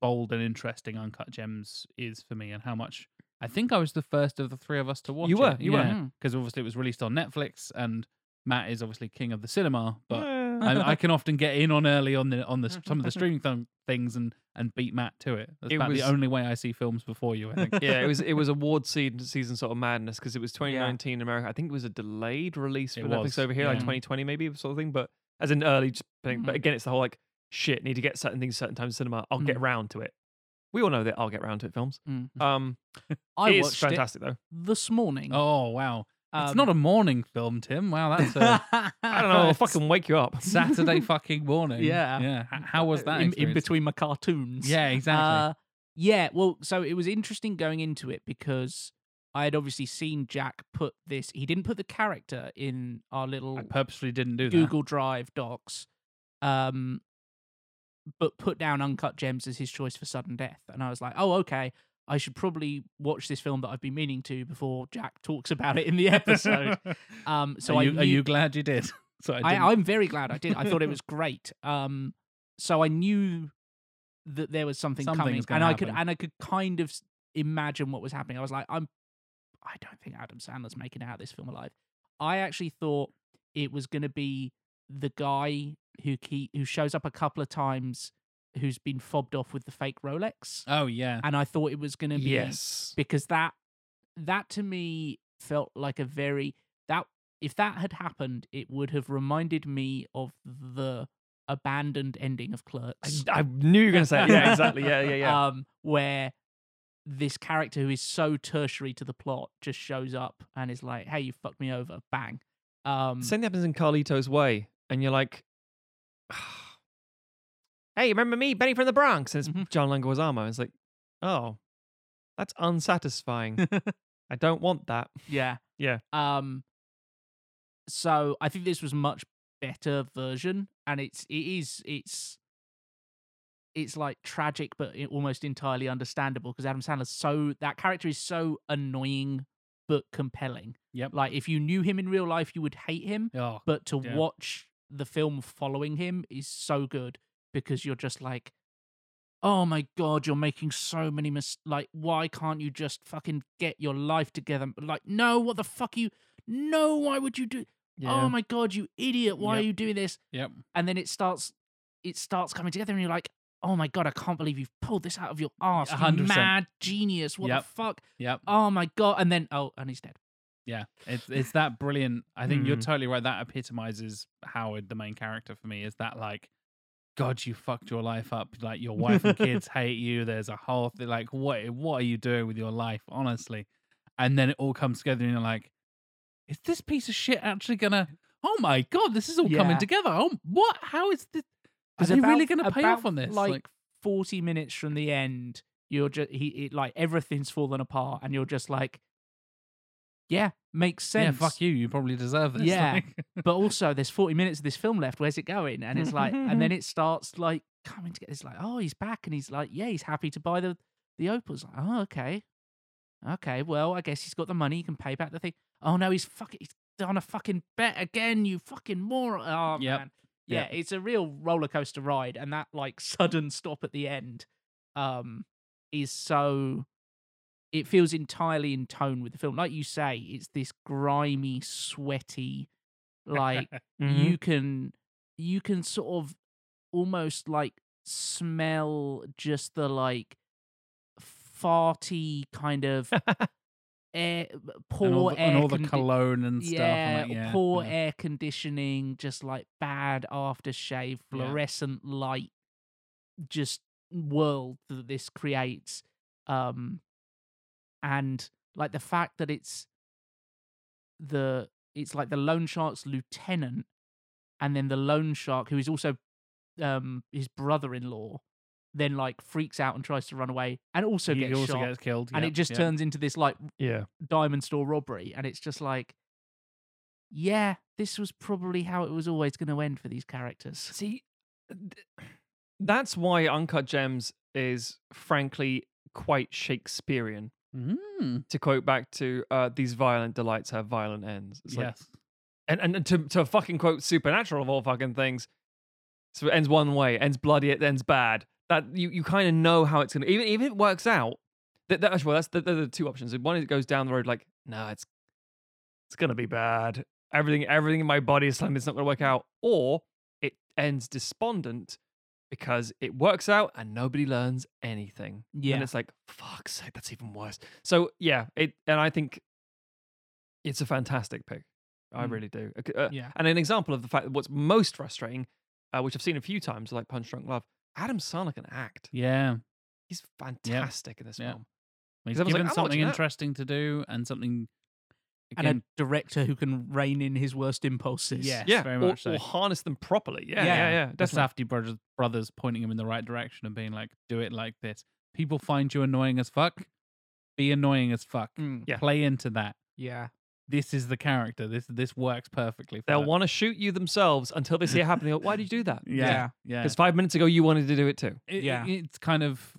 [SPEAKER 1] bold and interesting Uncut Gems is for me and how much I think I was the first of the three of us to watch
[SPEAKER 2] You
[SPEAKER 1] it.
[SPEAKER 2] were, you were.
[SPEAKER 3] Mhm.
[SPEAKER 1] Because obviously it was released on Netflix and Matt is obviously king of the cinema, but. I, I can often get in on early on the on the some of the streaming th- things and and beat Matt to it. That's
[SPEAKER 2] It
[SPEAKER 1] about
[SPEAKER 2] was-
[SPEAKER 1] the only way I see films before you. I think.
[SPEAKER 2] yeah, it was it was award season season sort of madness because it was 2019 in America. I think it was a delayed release for
[SPEAKER 1] It
[SPEAKER 2] Netflix
[SPEAKER 1] was,
[SPEAKER 2] over here, like 2020 maybe sort of thing. But as an early just thing. But
[SPEAKER 3] Mhm.
[SPEAKER 2] again, it's the whole like shit. Need to get certain things certain times in cinema. I'll get
[SPEAKER 3] Mm.
[SPEAKER 2] round to it. We all know that I'll get round to it. Films.
[SPEAKER 3] Mm.
[SPEAKER 2] Um,
[SPEAKER 3] i
[SPEAKER 2] it is
[SPEAKER 3] watched
[SPEAKER 2] fantastic though.
[SPEAKER 3] this morning
[SPEAKER 1] Oh wow, it's
[SPEAKER 3] Um,
[SPEAKER 1] not a morning film, Tim. Wow, that's a
[SPEAKER 2] I don't know. I'll fucking wake you up.
[SPEAKER 1] Saturday fucking morning.
[SPEAKER 3] Yeah.
[SPEAKER 1] yeah. H- How was that?
[SPEAKER 3] in, in between my cartoons
[SPEAKER 1] Yeah, exactly.
[SPEAKER 3] Uh, yeah, well, so it was interesting going into it because I had obviously seen Jack put this. He didn't put the character in our little
[SPEAKER 1] I purposely didn't do that.
[SPEAKER 3] Google Drive docs, um, but put down Uncut Gems as his choice for sudden death. And I was like, oh, okay. I should probably watch this film that I've been meaning to before Jack talks about it in the episode. um, so
[SPEAKER 1] are,
[SPEAKER 3] I
[SPEAKER 1] you,
[SPEAKER 3] knew,
[SPEAKER 1] are you glad you did? so I,
[SPEAKER 3] I, I'm very glad I did. I thought it was great. Um, so I knew that there was something coming, and I could and I could kind of imagine what was happening. I was like, I'm, I don't think Adam Sandler's making out this film alive. I actually thought it was going to be the guy who key, who shows up a couple of times, who's been fobbed off with the fake Rolex,
[SPEAKER 1] oh yeah.
[SPEAKER 3] and I thought it was going to be
[SPEAKER 2] Yes.
[SPEAKER 3] because that that to me felt like a very that if that had happened it would have reminded me of the abandoned ending of
[SPEAKER 2] I,
[SPEAKER 3] clerks
[SPEAKER 2] I knew you were gonna say it. yeah exactly yeah yeah yeah.
[SPEAKER 3] um where this character who is so tertiary to the plot just shows up and is like hey you fucked me over bang um
[SPEAKER 2] Same thing happens in Carlito's Way, and you're like, "Hey, remember me, Benny from the Bronx?" And it's
[SPEAKER 3] Mhm.
[SPEAKER 2] John Leguizamo. It's like, "Oh, that's unsatisfying. I don't want that."
[SPEAKER 3] yeah
[SPEAKER 2] Yeah.
[SPEAKER 3] um so i think this was much better version and it's it is it's it's like tragic but almost entirely understandable because Adam Sandler's so that character is so annoying but compelling.
[SPEAKER 1] Yep.
[SPEAKER 3] Like if you knew him in real life, you would hate him,
[SPEAKER 1] Oh,
[SPEAKER 3] but to
[SPEAKER 1] Yeah.
[SPEAKER 3] watch the film following him is so good because you're just like, oh my god, you're making so many mis. Like, why can't you just fucking get your life together? Like, no, what the fuck you? No, why would you do? Oh my god, you idiot! Why are you doing this?
[SPEAKER 1] yep.
[SPEAKER 3] and then it starts it starts coming together and you're like oh my god i can't believe you've pulled this out of your ass
[SPEAKER 1] 100%.
[SPEAKER 3] mad genius what
[SPEAKER 1] Yep.
[SPEAKER 3] the fuck
[SPEAKER 1] Yep.
[SPEAKER 3] oh my god and then oh and he's dead
[SPEAKER 1] Yeah, it's it's that brilliant. I think you're
[SPEAKER 2] Mm.
[SPEAKER 1] totally right. That epitomizes Howard, the main character for me. Is that like, God, you fucked your life up. Like your wife and kids hate you. There's a whole thing. Like, what what are you doing with your life? Honestly, and then it all comes together, and you're like, is this piece of shit actually gonna? Oh my God, this is all coming together. Oh, what? How is this? Are
[SPEAKER 3] 'Cause
[SPEAKER 1] they really gonna pay off on this?
[SPEAKER 3] like, 40 minutes from the end you're just he it, like everything's fallen apart and you're just like yeah makes sense.
[SPEAKER 1] yeah, fuck you. You probably deserve this.
[SPEAKER 3] Yeah.
[SPEAKER 1] Like-
[SPEAKER 3] but also there's 40 minutes of this film left where's it going and it's like and then it starts like coming together it's like oh he's back and he's like yeah he's happy to buy the the opals like, oh okay okay well i guess he's got the money he can pay back the thing oh no he's fucking he's done a fucking bet again you fucking moron oh
[SPEAKER 1] Yep.
[SPEAKER 3] man yeah
[SPEAKER 1] Yep.
[SPEAKER 3] it's a real roller coaster ride and that like sudden stop at the end um is so it feels entirely in tone with the film like you say it's this grimy sweaty like
[SPEAKER 2] Mhm.
[SPEAKER 3] you can you can sort of almost like smell just the like farty kind of air poor
[SPEAKER 1] and all the,
[SPEAKER 3] air
[SPEAKER 1] and all the
[SPEAKER 3] condi-
[SPEAKER 1] cologne and stuff.
[SPEAKER 3] yeah,
[SPEAKER 1] and like, yeah,
[SPEAKER 3] poor
[SPEAKER 1] yeah.
[SPEAKER 3] air conditioning, just like bad aftershave,
[SPEAKER 1] Yeah.
[SPEAKER 3] fluorescent light, just world that this creates. Um, and like the fact that it's the it's like the loan shark's lieutenant, and then the loan shark who is also um his brother-in-law, then like freaks out and tries to run away, and also
[SPEAKER 1] he
[SPEAKER 3] gets
[SPEAKER 1] also
[SPEAKER 3] shot,
[SPEAKER 1] gets killed,
[SPEAKER 3] and
[SPEAKER 1] yep,
[SPEAKER 3] it just
[SPEAKER 1] yep.
[SPEAKER 3] turns into this like
[SPEAKER 2] yeah.
[SPEAKER 3] diamond store robbery and it's just like yeah this was probably how it was always going to end for these characters
[SPEAKER 2] See, th- that's why Uncut Gems is frankly quite Shakespearean.
[SPEAKER 1] Mm,
[SPEAKER 2] To quote back to uh, "These violent delights have violent ends." It's like,
[SPEAKER 1] yes.
[SPEAKER 2] and and to to fucking quote Supernatural of all fucking things. So it ends one way, ends bloody, it ends bad. That you, you kind of know how it's gonna even even if it works out. That, that well, that's the, the, the two options. One is it goes down the road like, no, it's it's gonna be bad. Everything everything in my body is telling me it's not gonna work out. Or it ends despondent because it works out and nobody learns anything.
[SPEAKER 3] Yeah.
[SPEAKER 2] And it's like, fuck's sake, that's even worse. So yeah, it and I think it's a fantastic pick. I
[SPEAKER 3] Mm.
[SPEAKER 2] really do. Uh,
[SPEAKER 3] yeah
[SPEAKER 2] And an example of the fact that what's most frustrating, uh, which I've seen a few times, like Punch Drunk Love, Adam Sandler can act.
[SPEAKER 1] Yeah.
[SPEAKER 2] He's fantastic in this
[SPEAKER 1] Yeah.
[SPEAKER 2] film.
[SPEAKER 1] He's
[SPEAKER 2] was like,
[SPEAKER 1] given something
[SPEAKER 2] watching that.
[SPEAKER 1] interesting to do and something.
[SPEAKER 3] And a director who can rein in his worst impulses
[SPEAKER 1] Yes,
[SPEAKER 2] yeah,
[SPEAKER 1] very
[SPEAKER 2] or,
[SPEAKER 1] much so.
[SPEAKER 2] or harness them properly. Yeah,
[SPEAKER 3] Yeah.
[SPEAKER 2] yeah, yeah.
[SPEAKER 1] the
[SPEAKER 2] definitely.
[SPEAKER 1] Safdie brothers, brothers pointing him in the right direction and being like, "Do it like this." People find you annoying as fuck. Be annoying as fuck.
[SPEAKER 3] Mm,
[SPEAKER 2] Yeah.
[SPEAKER 1] Play into that.
[SPEAKER 3] yeah
[SPEAKER 1] This is the character. This this works perfectly. For
[SPEAKER 2] They'll want to shoot you themselves until they see it happening. Why did you do that?
[SPEAKER 1] Yeah, yeah.
[SPEAKER 2] Because five minutes ago you wanted to do it too.
[SPEAKER 1] It-
[SPEAKER 3] Yeah.
[SPEAKER 1] it- it's kind of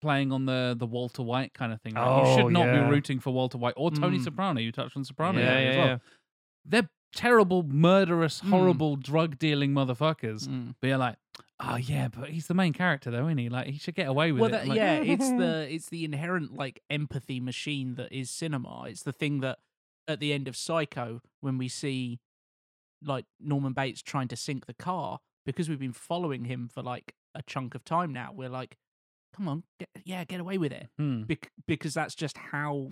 [SPEAKER 1] playing on the the Walter White kind of thing. Right?
[SPEAKER 2] Oh,
[SPEAKER 1] you should not
[SPEAKER 2] yeah.
[SPEAKER 1] be rooting for Walter White or Tony
[SPEAKER 3] Mm.
[SPEAKER 1] Soprano. You touched on Soprano
[SPEAKER 2] yeah, yeah,
[SPEAKER 1] as well.
[SPEAKER 2] yeah.
[SPEAKER 1] They're terrible, murderous,
[SPEAKER 3] Mm.
[SPEAKER 1] horrible, drug dealing motherfuckers.
[SPEAKER 3] Mm.
[SPEAKER 1] But you're like, oh yeah, but he's the main character though, isn't he? Like he should get away with
[SPEAKER 3] well
[SPEAKER 1] it.
[SPEAKER 3] that,
[SPEAKER 1] Like,
[SPEAKER 3] yeah it's the it's the inherent like empathy machine that is cinema it's the thing that at the end of psycho when we see like norman bates trying to sink the car because we've been following him for like a chunk of time now we're like come on get, yeah get away with it
[SPEAKER 1] hmm.
[SPEAKER 3] Bec- because that's just how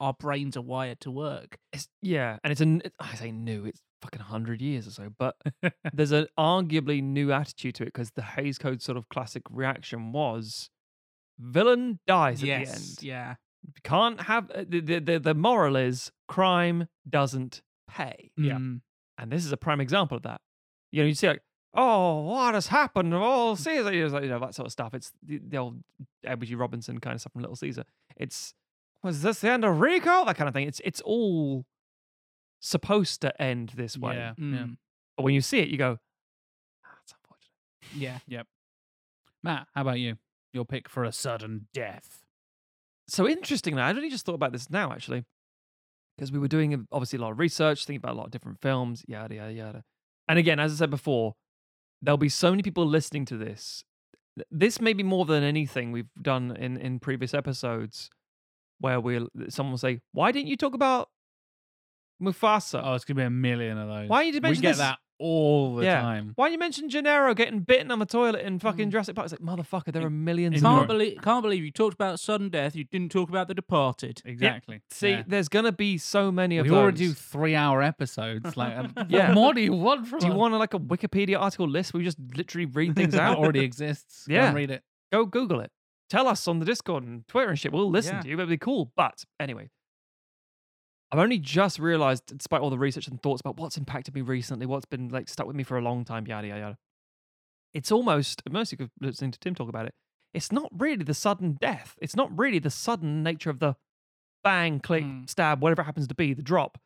[SPEAKER 3] our brains are wired to work.
[SPEAKER 2] It's, yeah, and it's a n- I say new. It's fucking hundred years or so, but there's an arguably new attitude to it because the Hays Code sort of classic reaction was villain dies at the end.
[SPEAKER 3] yeah,
[SPEAKER 2] You can't have uh, the, the the the moral is crime doesn't pay,
[SPEAKER 1] Yeah.
[SPEAKER 3] Mm,
[SPEAKER 2] and this is a prime example of that. You know, you see like. Oh, what has happened? Oh, Caesar, you know, that sort of stuff. It's the, the old Edward G. Robinson kind of stuff from Little Caesar. It's was this the end of Rico? That kind of thing. It's it's all supposed to end this way.
[SPEAKER 1] Yeah, yeah.
[SPEAKER 3] mm,
[SPEAKER 2] But when you see it, you go, ah, it's unfortunate.
[SPEAKER 3] yeah.
[SPEAKER 1] Yep. Matt, how about you? Your pick for a sudden death.
[SPEAKER 2] So interestingly, I only just thought about this now actually, because we were doing obviously a lot of research, thinking about a lot of different films, yada yada yada. And again, as I said before, there'll be so many people listening to this. This may be more than anything we've done in in previous episodes, where we'll someone will say, "Why didn't you talk about Mufasa?
[SPEAKER 1] Oh, it's gonna be a million of those.
[SPEAKER 2] Why did you
[SPEAKER 1] we
[SPEAKER 2] mention
[SPEAKER 1] get
[SPEAKER 2] this?
[SPEAKER 1] that all the
[SPEAKER 2] Yeah.
[SPEAKER 1] time.
[SPEAKER 2] Why didn't you mention Gennaro getting bitten on the toilet in fucking hmm. Jurassic Park?" It's like, motherfucker, there are millions. of
[SPEAKER 3] Can't
[SPEAKER 2] them.
[SPEAKER 3] believe, can't believe you talked about sudden death. You didn't talk about The Departed.
[SPEAKER 1] Exactly.
[SPEAKER 2] See,
[SPEAKER 1] Yeah.
[SPEAKER 2] there's gonna be so many of
[SPEAKER 1] we
[SPEAKER 2] those.
[SPEAKER 1] already do three-hour episodes. Like,
[SPEAKER 2] Yeah.
[SPEAKER 1] what more do you want from
[SPEAKER 2] Do you want like a Wikipedia article list where we just literally read things
[SPEAKER 1] That
[SPEAKER 2] out?
[SPEAKER 1] already exists. Go
[SPEAKER 2] Yeah.
[SPEAKER 1] and read it.
[SPEAKER 2] Go Google it. Tell us on the Discord and Twitter and shit. We'll listen
[SPEAKER 1] Yeah.
[SPEAKER 2] to you. It'll be cool. But anyway, I've only just realized, despite all the research and thoughts about what's impacted me recently, what's been like stuck with me for a long time, yada yada yada. It's almost mostly because listening to Tim talk about it. It's not really the sudden death. It's not really the sudden nature of the bang, click,
[SPEAKER 3] Mm.
[SPEAKER 2] stab, whatever it happens to be, the drop.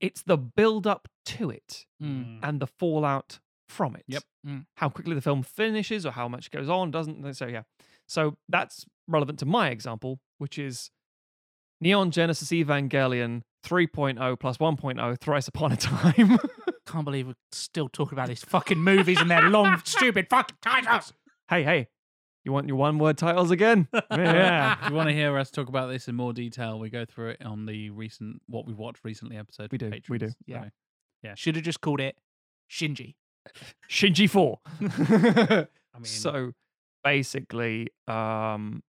[SPEAKER 2] It's the build up to it
[SPEAKER 3] Mm.
[SPEAKER 2] and the fallout from it.
[SPEAKER 1] Yep.
[SPEAKER 3] Mm.
[SPEAKER 2] How quickly the film finishes or how much goes on doesn't. So yeah. So that's relevant to my example, which is Neon Genesis Evangelion 3.0 plus 1.0 thrice upon a time.
[SPEAKER 3] Can't believe we're still talking about these fucking movies and their long, stupid fucking titles.
[SPEAKER 2] hey, hey. You want your one word titles again? yeah.
[SPEAKER 1] If you want to hear us talk about this in more detail, we go through it on the recent what we've watched recently episode.
[SPEAKER 2] We
[SPEAKER 1] for
[SPEAKER 2] do, we do.
[SPEAKER 1] patrons.
[SPEAKER 3] Yeah.
[SPEAKER 1] So,
[SPEAKER 3] Should have just called it Shinji.
[SPEAKER 2] Shinji 4.
[SPEAKER 1] I mean,
[SPEAKER 2] so basically um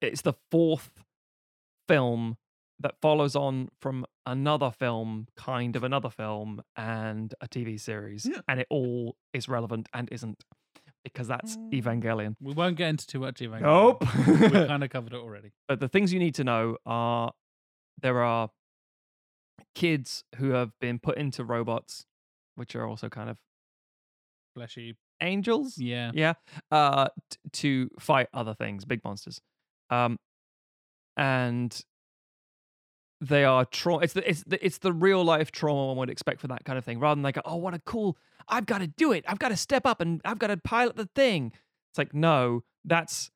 [SPEAKER 2] it's the fourth film that follows on from another film kind of another film and a tv series
[SPEAKER 1] Yeah.
[SPEAKER 2] and it all is relevant and isn't because that's evangelion
[SPEAKER 1] we won't get into too much Evangelion.
[SPEAKER 2] nope
[SPEAKER 1] we kind of covered it already.
[SPEAKER 2] but the things you need to know are there are kids who have been put into robots which are also kind of
[SPEAKER 1] Fleshy.
[SPEAKER 2] angels
[SPEAKER 1] Yeah.
[SPEAKER 2] yeah uh t- to fight other things big monsters um and they are trauma it's the it's the it's the real life trauma one would expect for that kind of thing rather than like oh what a cool i've got to do it i've got to step up and i've got to pilot the thing. It's like no that's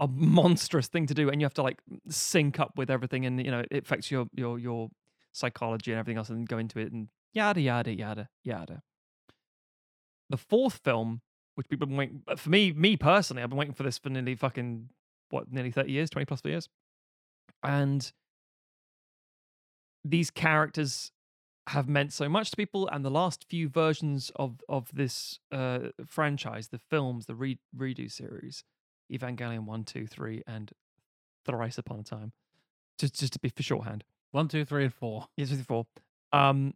[SPEAKER 2] a monstrous thing to do and you have to like sync up with everything and you know it affects your your your psychology and everything else and go into it and yada yada yada yada. The fourth film which people been waiting for me me personally i've been waiting for this for nearly fucking what nearly 30 years 20 plus years and these characters have meant so much to people and the last few versions of of this uh franchise the films the re- redo series evangelion 1 2 3 and thrice upon a time just just to be for shorthand
[SPEAKER 1] One, two, three, and four.
[SPEAKER 2] Yes, with four. Um,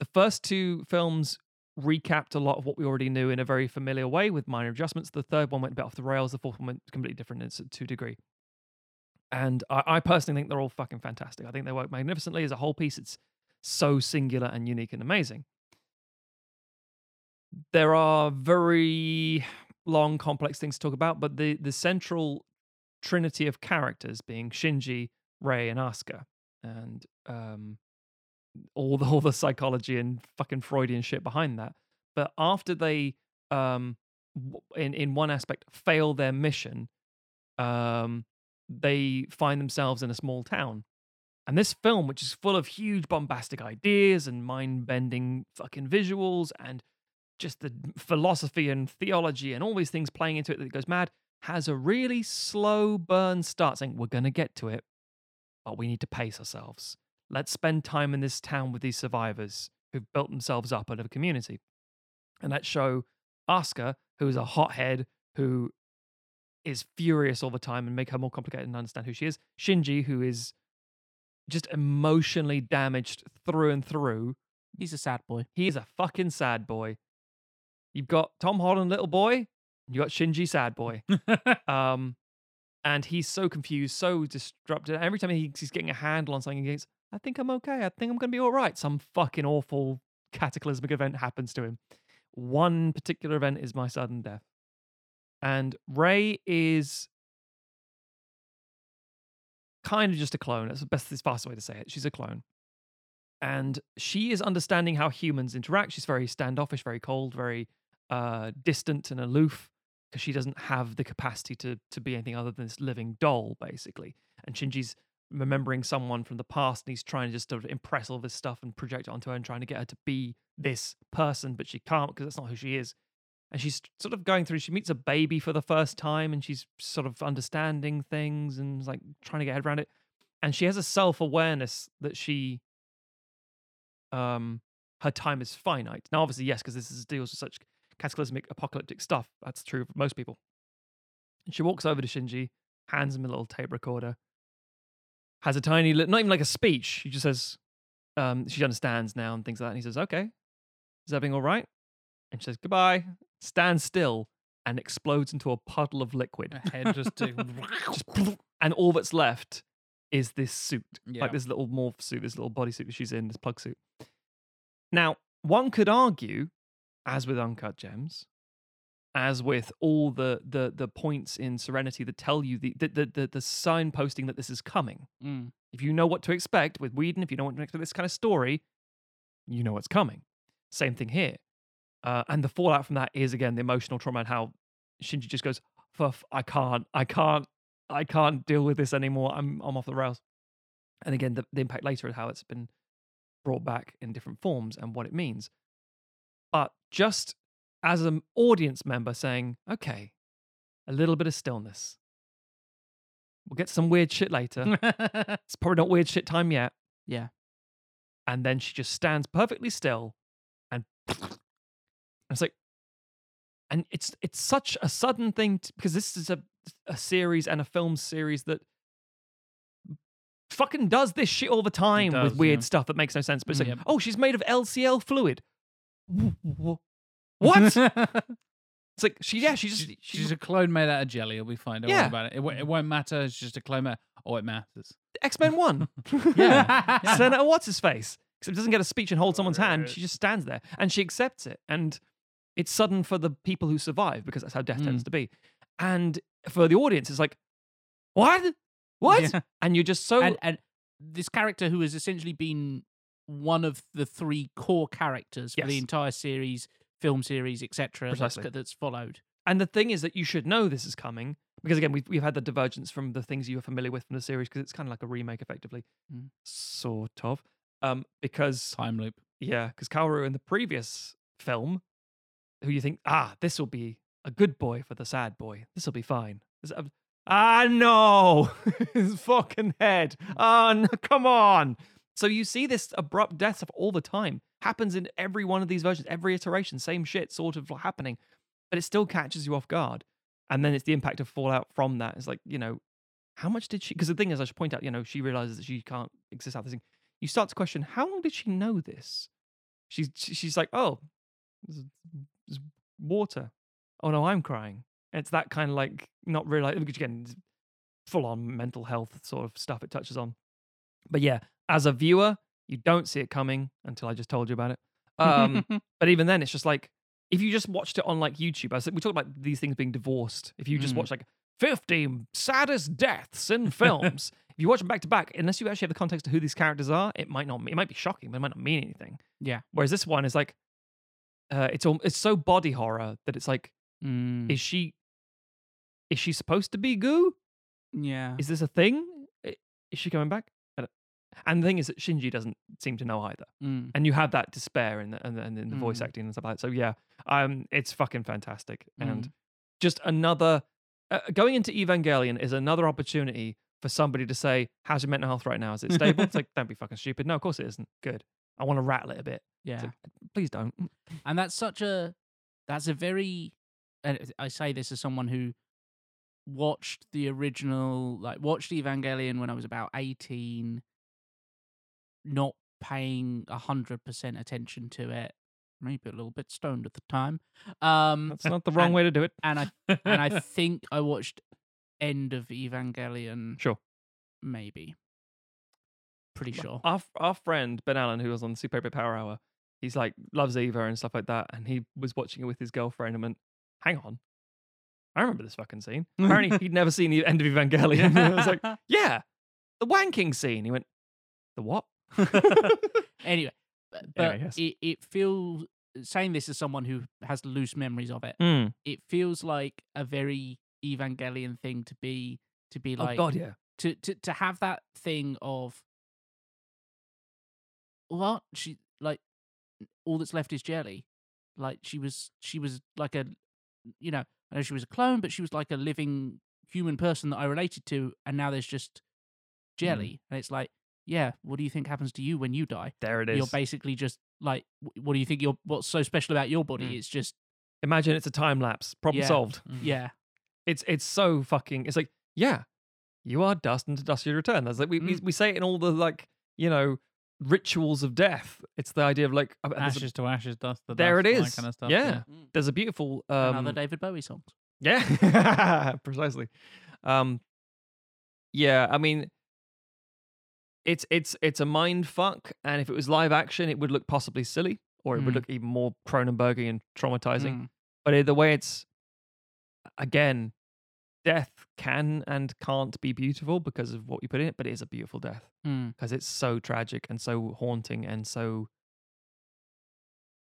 [SPEAKER 2] the first two films recapped a lot of what we already knew in a very familiar way with minor adjustments. The third one went a bit off the rails. The fourth one went completely different to a degree. And I, I personally think they're all fucking fantastic. I think they work magnificently as a whole piece. It's so singular and unique and amazing. There are very long, complex things to talk about, but the the central trinity of characters being Shinji, Rei, and Asuka, and um, all the all the psychology and fucking Freudian shit behind that. But after they, um, in in one aspect, fail their mission, um, they find themselves in a small town. And this film, which is full of huge bombastic ideas and mind bending fucking visuals and just the philosophy and theology and all these things playing into it that goes mad, has a really slow burn start saying, We're going to get to it, but we need to pace ourselves. Let's spend time in this town with these survivors who've built themselves up out of a community. And let's show Asuka, who is a hothead, who is furious all the time and make her more complicated and understand who she is. Shinji, who is just emotionally damaged through and through.
[SPEAKER 3] He's a sad boy.
[SPEAKER 2] He is a fucking sad boy. You've got Tom Holland, little boy, you got Shinji, sad boy. Um, and he's so confused, so disrupted. Every time he- he's getting a handle on something, he goes, I think I'm okay. I think I'm going to be all right. Some fucking awful cataclysmic event happens to him. One particular event is my sudden death. And Rei is kind of just a clone. That's the best, the fastest way to say it. She's a clone. And she is understanding how humans interact. She's very standoffish, very cold, very uh, distant and aloof because she doesn't have the capacity to to be anything other than this living doll, basically. And Shinji's remembering someone from the past, and he's trying to just sort of impress all this stuff and project it onto her, and trying to get her to be this person, but she can't because that's not who she is. And she's sort of going through. She meets a baby for the first time, and she's sort of understanding things and like trying to get her head around it. And she has a self awareness that she, um, her time is finite. Now, obviously, yes, because this is, deals with such cataclysmic, apocalyptic stuff. That's true for most people. And she walks over to Shinji, hands him a little tape recorder, has a tiny, li- not even like a speech. She just says, um, she understands now and things like that. And he says, "Okay, is everything all right?" And she says, "Goodbye." Stands still and explodes into a puddle of liquid.
[SPEAKER 1] Head just to
[SPEAKER 2] Just and all that's left is this suit,
[SPEAKER 1] Yeah.
[SPEAKER 2] like this little morph suit, this little bodysuit that she's in, this plug suit. Now, one could argue, as with Uncut Gems, as with all the the the points in Serenity that tell you the the the, the, the signposting that this is coming.
[SPEAKER 3] Mm.
[SPEAKER 2] If you know what to expect with Whedon, if you know what to expect with this kind of story, you know what's coming. Same thing here. Uh, and the fallout from that is again the emotional trauma and how Shinji just goes, "Fuff, I can't, I can't, I can't deal with this anymore. I'm, I'm off the rails." And again, the, the impact later of how it's been brought back in different forms and what it means. But just as an audience member saying, "Okay, a little bit of stillness. We'll get some weird shit later. it's probably not weird shit time yet."
[SPEAKER 3] Yeah.
[SPEAKER 2] And then she just stands perfectly still, and it's like, and it's it's such a sudden thing to, because this is a a series and a film series that fucking does this shit all the time
[SPEAKER 1] does,
[SPEAKER 2] with weird
[SPEAKER 1] yeah.
[SPEAKER 2] stuff that makes no sense. But it's like, mm,
[SPEAKER 1] Yep.
[SPEAKER 2] oh, she's made of LCL fluid. Wh- wh- What? it's like she, yeah, she just
[SPEAKER 1] She-
[SPEAKER 2] she,
[SPEAKER 1] she's a clone made out of jelly. It'll be fine. Don't
[SPEAKER 2] Yeah.
[SPEAKER 1] worry about it. It, it won't matter. It's just a clone. Made. Oh, it matters.
[SPEAKER 2] X Men One.
[SPEAKER 1] Yeah. Yeah.
[SPEAKER 2] Senator what's his face? Except doesn't get a speech and hold someone's hand. She just stands there and she accepts it. And it's sudden for the people who survive because that's how death tends to be. And for the audience, it's like, what? What?
[SPEAKER 3] Yeah.
[SPEAKER 2] And you're just so
[SPEAKER 3] and, and this character who has essentially been one of the three core characters for the entire series, film series, etc. That's, that's followed.
[SPEAKER 2] And the thing is that you should know this is coming because again, we've we've had the divergence from the things you are familiar with from the series because it's kind of like a remake, effectively,
[SPEAKER 3] Mm.
[SPEAKER 2] sort of. Um, because
[SPEAKER 1] Time loop.
[SPEAKER 2] yeah, because Kaoru in the previous film, who you think ah, this will be a good boy for the sad boy. This will be fine. Uh, Ah no, his fucking head. Oh no, come on. So you see this abrupt death stuff all the time. Happens in every one of these versions, every iteration, same shit sort of happening, but it still catches you off guard. And then it's the impact of fallout from that. It's like, you know, how much did she? Because the thing is, I should point out, you know, she realizes that she can't exist out this thing. You start to question, how long did she know this? She's she's like, oh, water. Oh no, I'm crying. It's that kind of like not realizing because again, full on mental health sort of stuff it touches on. But yeah, as a viewer, you don't see it coming until I just told you about it. Um, but even then, it's just like if you just watched it on like YouTube, I said we talked about these things being divorced. If you just
[SPEAKER 1] Mm.
[SPEAKER 2] watch like 50 saddest deaths in films, if you watch them back to back, unless you actually have the context of who these characters are, it might not. It might be shocking, but it might not mean anything.
[SPEAKER 3] Yeah.
[SPEAKER 2] Whereas this one is like, uh, it's all it's so body horror that it's like,
[SPEAKER 3] Mm,
[SPEAKER 2] is she, is she supposed to be goo?
[SPEAKER 3] yeah.
[SPEAKER 2] Is this a thing? Is she coming back? And the thing is that Shinji doesn't seem to know either
[SPEAKER 3] Mm.
[SPEAKER 2] and you have that despair in the, and, the, and in the voice
[SPEAKER 3] Mm.
[SPEAKER 2] acting and stuff like that. So yeah, um, it's fucking fantastic, and
[SPEAKER 3] Mm.
[SPEAKER 2] just another uh, going into Evangelion is another opportunity for somebody to say, "How's your mental health right now? Is it stable?" it's like, don't be fucking stupid. No, of course it isn't. Good. I want to rattle it a bit.
[SPEAKER 3] Yeah.
[SPEAKER 2] like, Please don't.
[SPEAKER 3] and that's such a that's a very and i say this as someone who watched the original like watched evangelion when i was about 18 not paying 100% attention to it maybe a little bit stoned at the time um
[SPEAKER 2] That's not the wrong
[SPEAKER 3] and-
[SPEAKER 2] way to do it.
[SPEAKER 3] and i and i think i watched end of evangelion
[SPEAKER 2] Sure.
[SPEAKER 3] maybe pretty sure
[SPEAKER 2] Our our friend Ben Allen, who was on Super 8 Power Hour, he's like loves Eva and stuff like that, and he was watching it with his girlfriend and went, "Hang on." I remember this fucking scene. Apparently, he'd never seen the end of Evangelion. I was like, yeah, the wanking scene. He went, the what?
[SPEAKER 3] anyway, but,
[SPEAKER 2] Anyway, yes.
[SPEAKER 3] it, it feels saying this as someone who has loose memories of it,
[SPEAKER 2] Mm.
[SPEAKER 3] it feels like a very Evangelion thing to be to be like.
[SPEAKER 2] Oh
[SPEAKER 3] like
[SPEAKER 2] God, yeah.
[SPEAKER 3] to to to have that thing of what she like all that's left is jelly like she was she was like a you know i know she was a clone but she was like a living human person that i related to and now there's just jelly and it's like yeah what do you think happens to you when you die
[SPEAKER 2] There it is.
[SPEAKER 3] you're basically just like what do you think you're what's so special about your body
[SPEAKER 2] Mm.
[SPEAKER 3] it's just
[SPEAKER 2] Imagine it's a time lapse. Problem
[SPEAKER 3] Yeah.
[SPEAKER 2] solved.
[SPEAKER 1] Mm.
[SPEAKER 3] yeah
[SPEAKER 2] It's it's so fucking. It's like yeah, you are dust, and to dust you return. That's like we, we
[SPEAKER 3] Mm.
[SPEAKER 2] we say it in all the like you know rituals of death. It's the idea of like there's a-
[SPEAKER 1] Ashes to ashes, dust to
[SPEAKER 2] there
[SPEAKER 1] dust,
[SPEAKER 2] it
[SPEAKER 1] all
[SPEAKER 2] is.
[SPEAKER 1] That kind of stuff.
[SPEAKER 2] yeah. there's a beautiful um,
[SPEAKER 3] another david bowie songs
[SPEAKER 2] Yeah, precisely. Um, yeah, I mean, it's it's it's a mind fuck, and if it was live action, it would look possibly silly, or it would
[SPEAKER 3] Mm.
[SPEAKER 2] look even more Cronenbergy and traumatizing.
[SPEAKER 3] Mm.
[SPEAKER 2] But it- the way it's again, death can and can't be beautiful because of what you put in it, but it is a beautiful death
[SPEAKER 3] Mm.
[SPEAKER 2] because it's so tragic and so haunting and so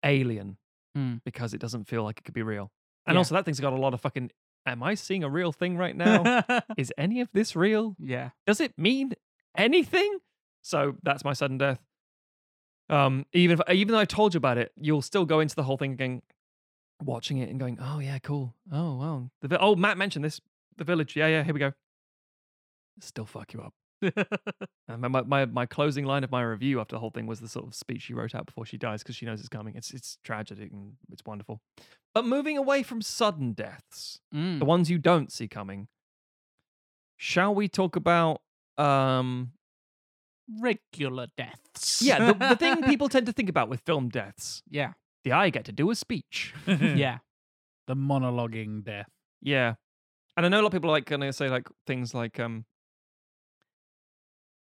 [SPEAKER 2] alien
[SPEAKER 3] Mm.
[SPEAKER 2] because it doesn't feel like it could be real. And
[SPEAKER 3] Yeah.
[SPEAKER 2] also, that thing's got a lot of fucking. Am I seeing a real thing right now? Is any of this real?
[SPEAKER 3] yeah
[SPEAKER 2] Does it mean anything? So that's my sudden death. Um, even if, even though I told you about it, you'll still go into the whole thing again, watching it and going, "Oh yeah, cool. Oh wow. The oh Matt mentioned this. The village. Yeah, yeah. Here we go. Still fuck you up. And my, my my my closing line of my review after the whole thing was the sort of speech she wrote out before she dies because she knows it's coming. It's it's tragic and it's wonderful. But moving away from sudden deaths,
[SPEAKER 3] Mm.
[SPEAKER 2] the ones you don't see coming, shall we talk about um
[SPEAKER 3] regular deaths
[SPEAKER 2] yeah the, the thing people tend to think about with film deaths?
[SPEAKER 3] yeah
[SPEAKER 2] The I get to do a speech.
[SPEAKER 3] yeah
[SPEAKER 1] the monologuing death.
[SPEAKER 2] Yeah. And I know a lot of people are like gonna say like things like um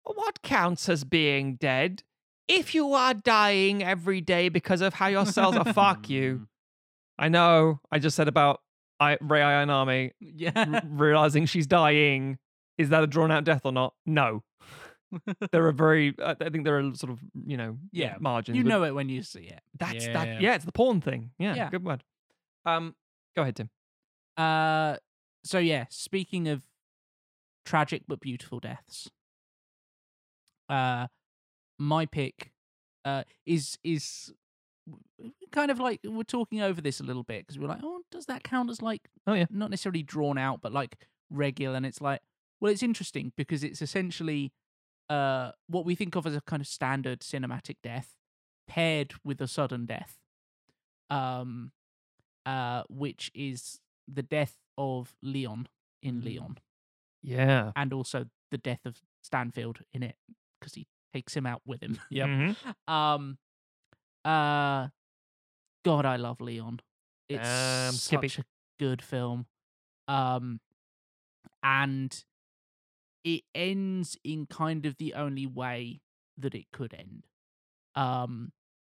[SPEAKER 2] what counts as being dead? If you are dying every day because of how your cells are fuck you. I know. I just said about I Rei Ayanami
[SPEAKER 3] yeah
[SPEAKER 2] r- realizing she's dying. Is that a drawn out death or not? No. there are very I I think there are sort of, you know,
[SPEAKER 3] Yeah,
[SPEAKER 2] margins.
[SPEAKER 3] you know it when you see it
[SPEAKER 2] that's
[SPEAKER 1] Yeah.
[SPEAKER 2] that yeah, it's the porn thing. Yeah,
[SPEAKER 3] Yeah.
[SPEAKER 2] good word. Um go ahead, Tim.
[SPEAKER 3] Uh, so yeah, speaking of tragic but beautiful deaths, uh, my pick uh is is kind of like we're talking over this a little bit because we're like, oh, does that count as like,
[SPEAKER 2] Oh, yeah.
[SPEAKER 3] not necessarily drawn out, but like regular? And it's like, well, it's interesting because it's essentially uh what we think of as a kind of standard cinematic death paired with a sudden death, um, uh, which is the death of Leon in
[SPEAKER 1] Mm.
[SPEAKER 3] Leon,
[SPEAKER 2] Yeah.
[SPEAKER 3] and also the death of Stansfield in it because he takes him out with him.
[SPEAKER 1] Yep.
[SPEAKER 2] Mhm.
[SPEAKER 3] Um, uh, God, I love Leon. It's
[SPEAKER 2] Um, Skippy.
[SPEAKER 3] such a good film. Um, and it ends in kind of the only way that it could end. Um,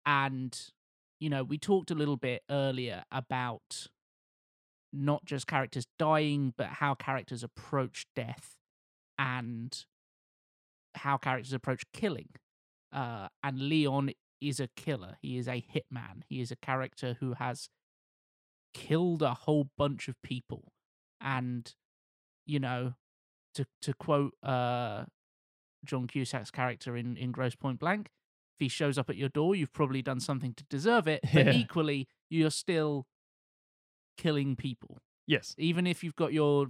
[SPEAKER 3] and you know, we talked a little bit earlier about not just characters dying, but how characters approach death and how characters approach killing. Uh, and Leon is a killer. He is a hitman. He is a character who has killed a whole bunch of people. And, you know, to to quote uh, John Cusack's character in, in Grosse Pointe Blank, if he shows up at your door, you've probably done something to deserve it. But
[SPEAKER 2] Yeah.
[SPEAKER 3] equally, you're still killing people.
[SPEAKER 2] Yes.
[SPEAKER 3] Even if you've got your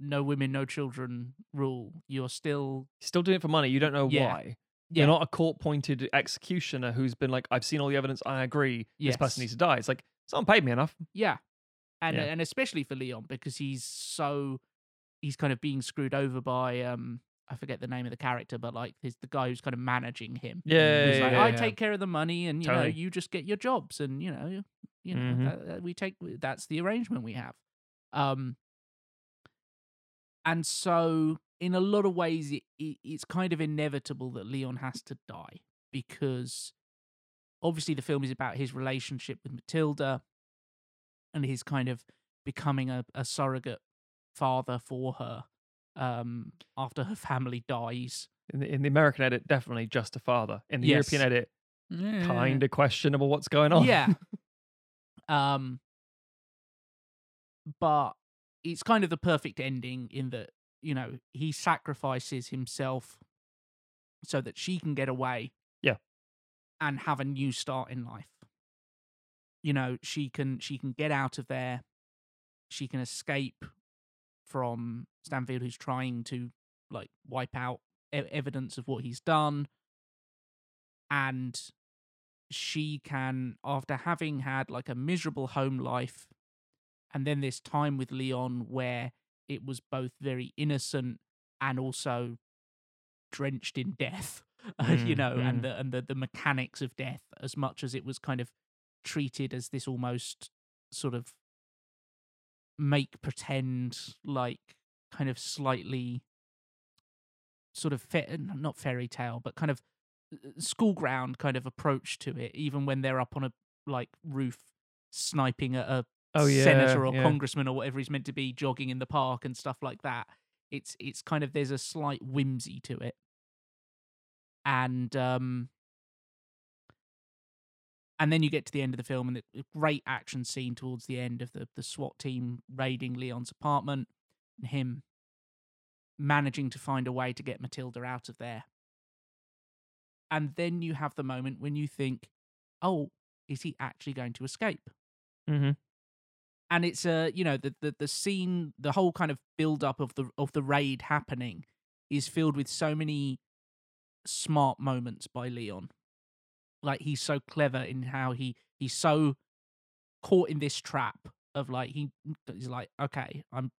[SPEAKER 3] no women, no children rule, you're still
[SPEAKER 2] Still doing it for money. You don't know
[SPEAKER 3] Yeah.
[SPEAKER 2] why.
[SPEAKER 3] yeah,
[SPEAKER 2] You're not a court pointed executioner who's been like, I've seen all the evidence. I agree. This person needs to die. It's like, someone paid me enough.
[SPEAKER 3] Yeah. And
[SPEAKER 2] Yeah.
[SPEAKER 3] and especially for Leon because he's so he's kind of being screwed over by um I forget the name of the character, but like he's the guy who's kind of managing him.
[SPEAKER 2] Yeah.
[SPEAKER 3] He's
[SPEAKER 2] yeah,
[SPEAKER 3] like, I take care of the money, and you know, you just get your jobs, and you know, you- know,
[SPEAKER 2] Mhm.
[SPEAKER 3] that, that we take. That's the arrangement we have. Um, and so in a lot of ways, it, it it's kind of inevitable that Leon has to die because obviously the film is about his relationship with Matilda and his kind of becoming a, a surrogate father for her um after her family dies
[SPEAKER 2] In the, in the American edit, definitely just a father. In the
[SPEAKER 3] Yes.
[SPEAKER 2] European edit,
[SPEAKER 1] Yeah.
[SPEAKER 2] kind of questionable what's going on.
[SPEAKER 3] Yeah. Um, but it's kind of the perfect ending in that you know he sacrifices himself so that she can get away.
[SPEAKER 2] Yeah.
[SPEAKER 3] and have a new start in life. You know, she can she can get out of there. She can escape from Stansfield, who's trying to like wipe out evidence of what he's done, and she can, after having had like a miserable home life, and then this time with Leon where it was both very innocent and also drenched in death, you
[SPEAKER 2] Mm,
[SPEAKER 3] know,
[SPEAKER 2] mm.
[SPEAKER 3] and the and the the mechanics of death as much as it was kind of treated as this almost sort of make pretend like kind of slightly sort of fa- not fairy tale but kind of uh, school ground kind of approach to it even when they're up on a like roof sniping at a
[SPEAKER 2] Oh, yeah,
[SPEAKER 3] senator or
[SPEAKER 2] yeah.
[SPEAKER 3] congressman or whatever he's meant to be jogging in the park and stuff like that it's it's kind of there's a slight whimsy to it and um and then you get to the end of the film and the great action scene towards the end of the the SWAT team raiding Leon's apartment and him managing to find a way to get Matilda out of there. And then you have the moment when you think, "Oh, is he actually going to escape?"
[SPEAKER 2] Mm-hmm.
[SPEAKER 3] and it's a you know the, the the scene the whole kind of build up of the of the raid happening is filled with so many smart moments by Leon like he's so clever in how he he's so caught in this trap of like he he's like okay I'm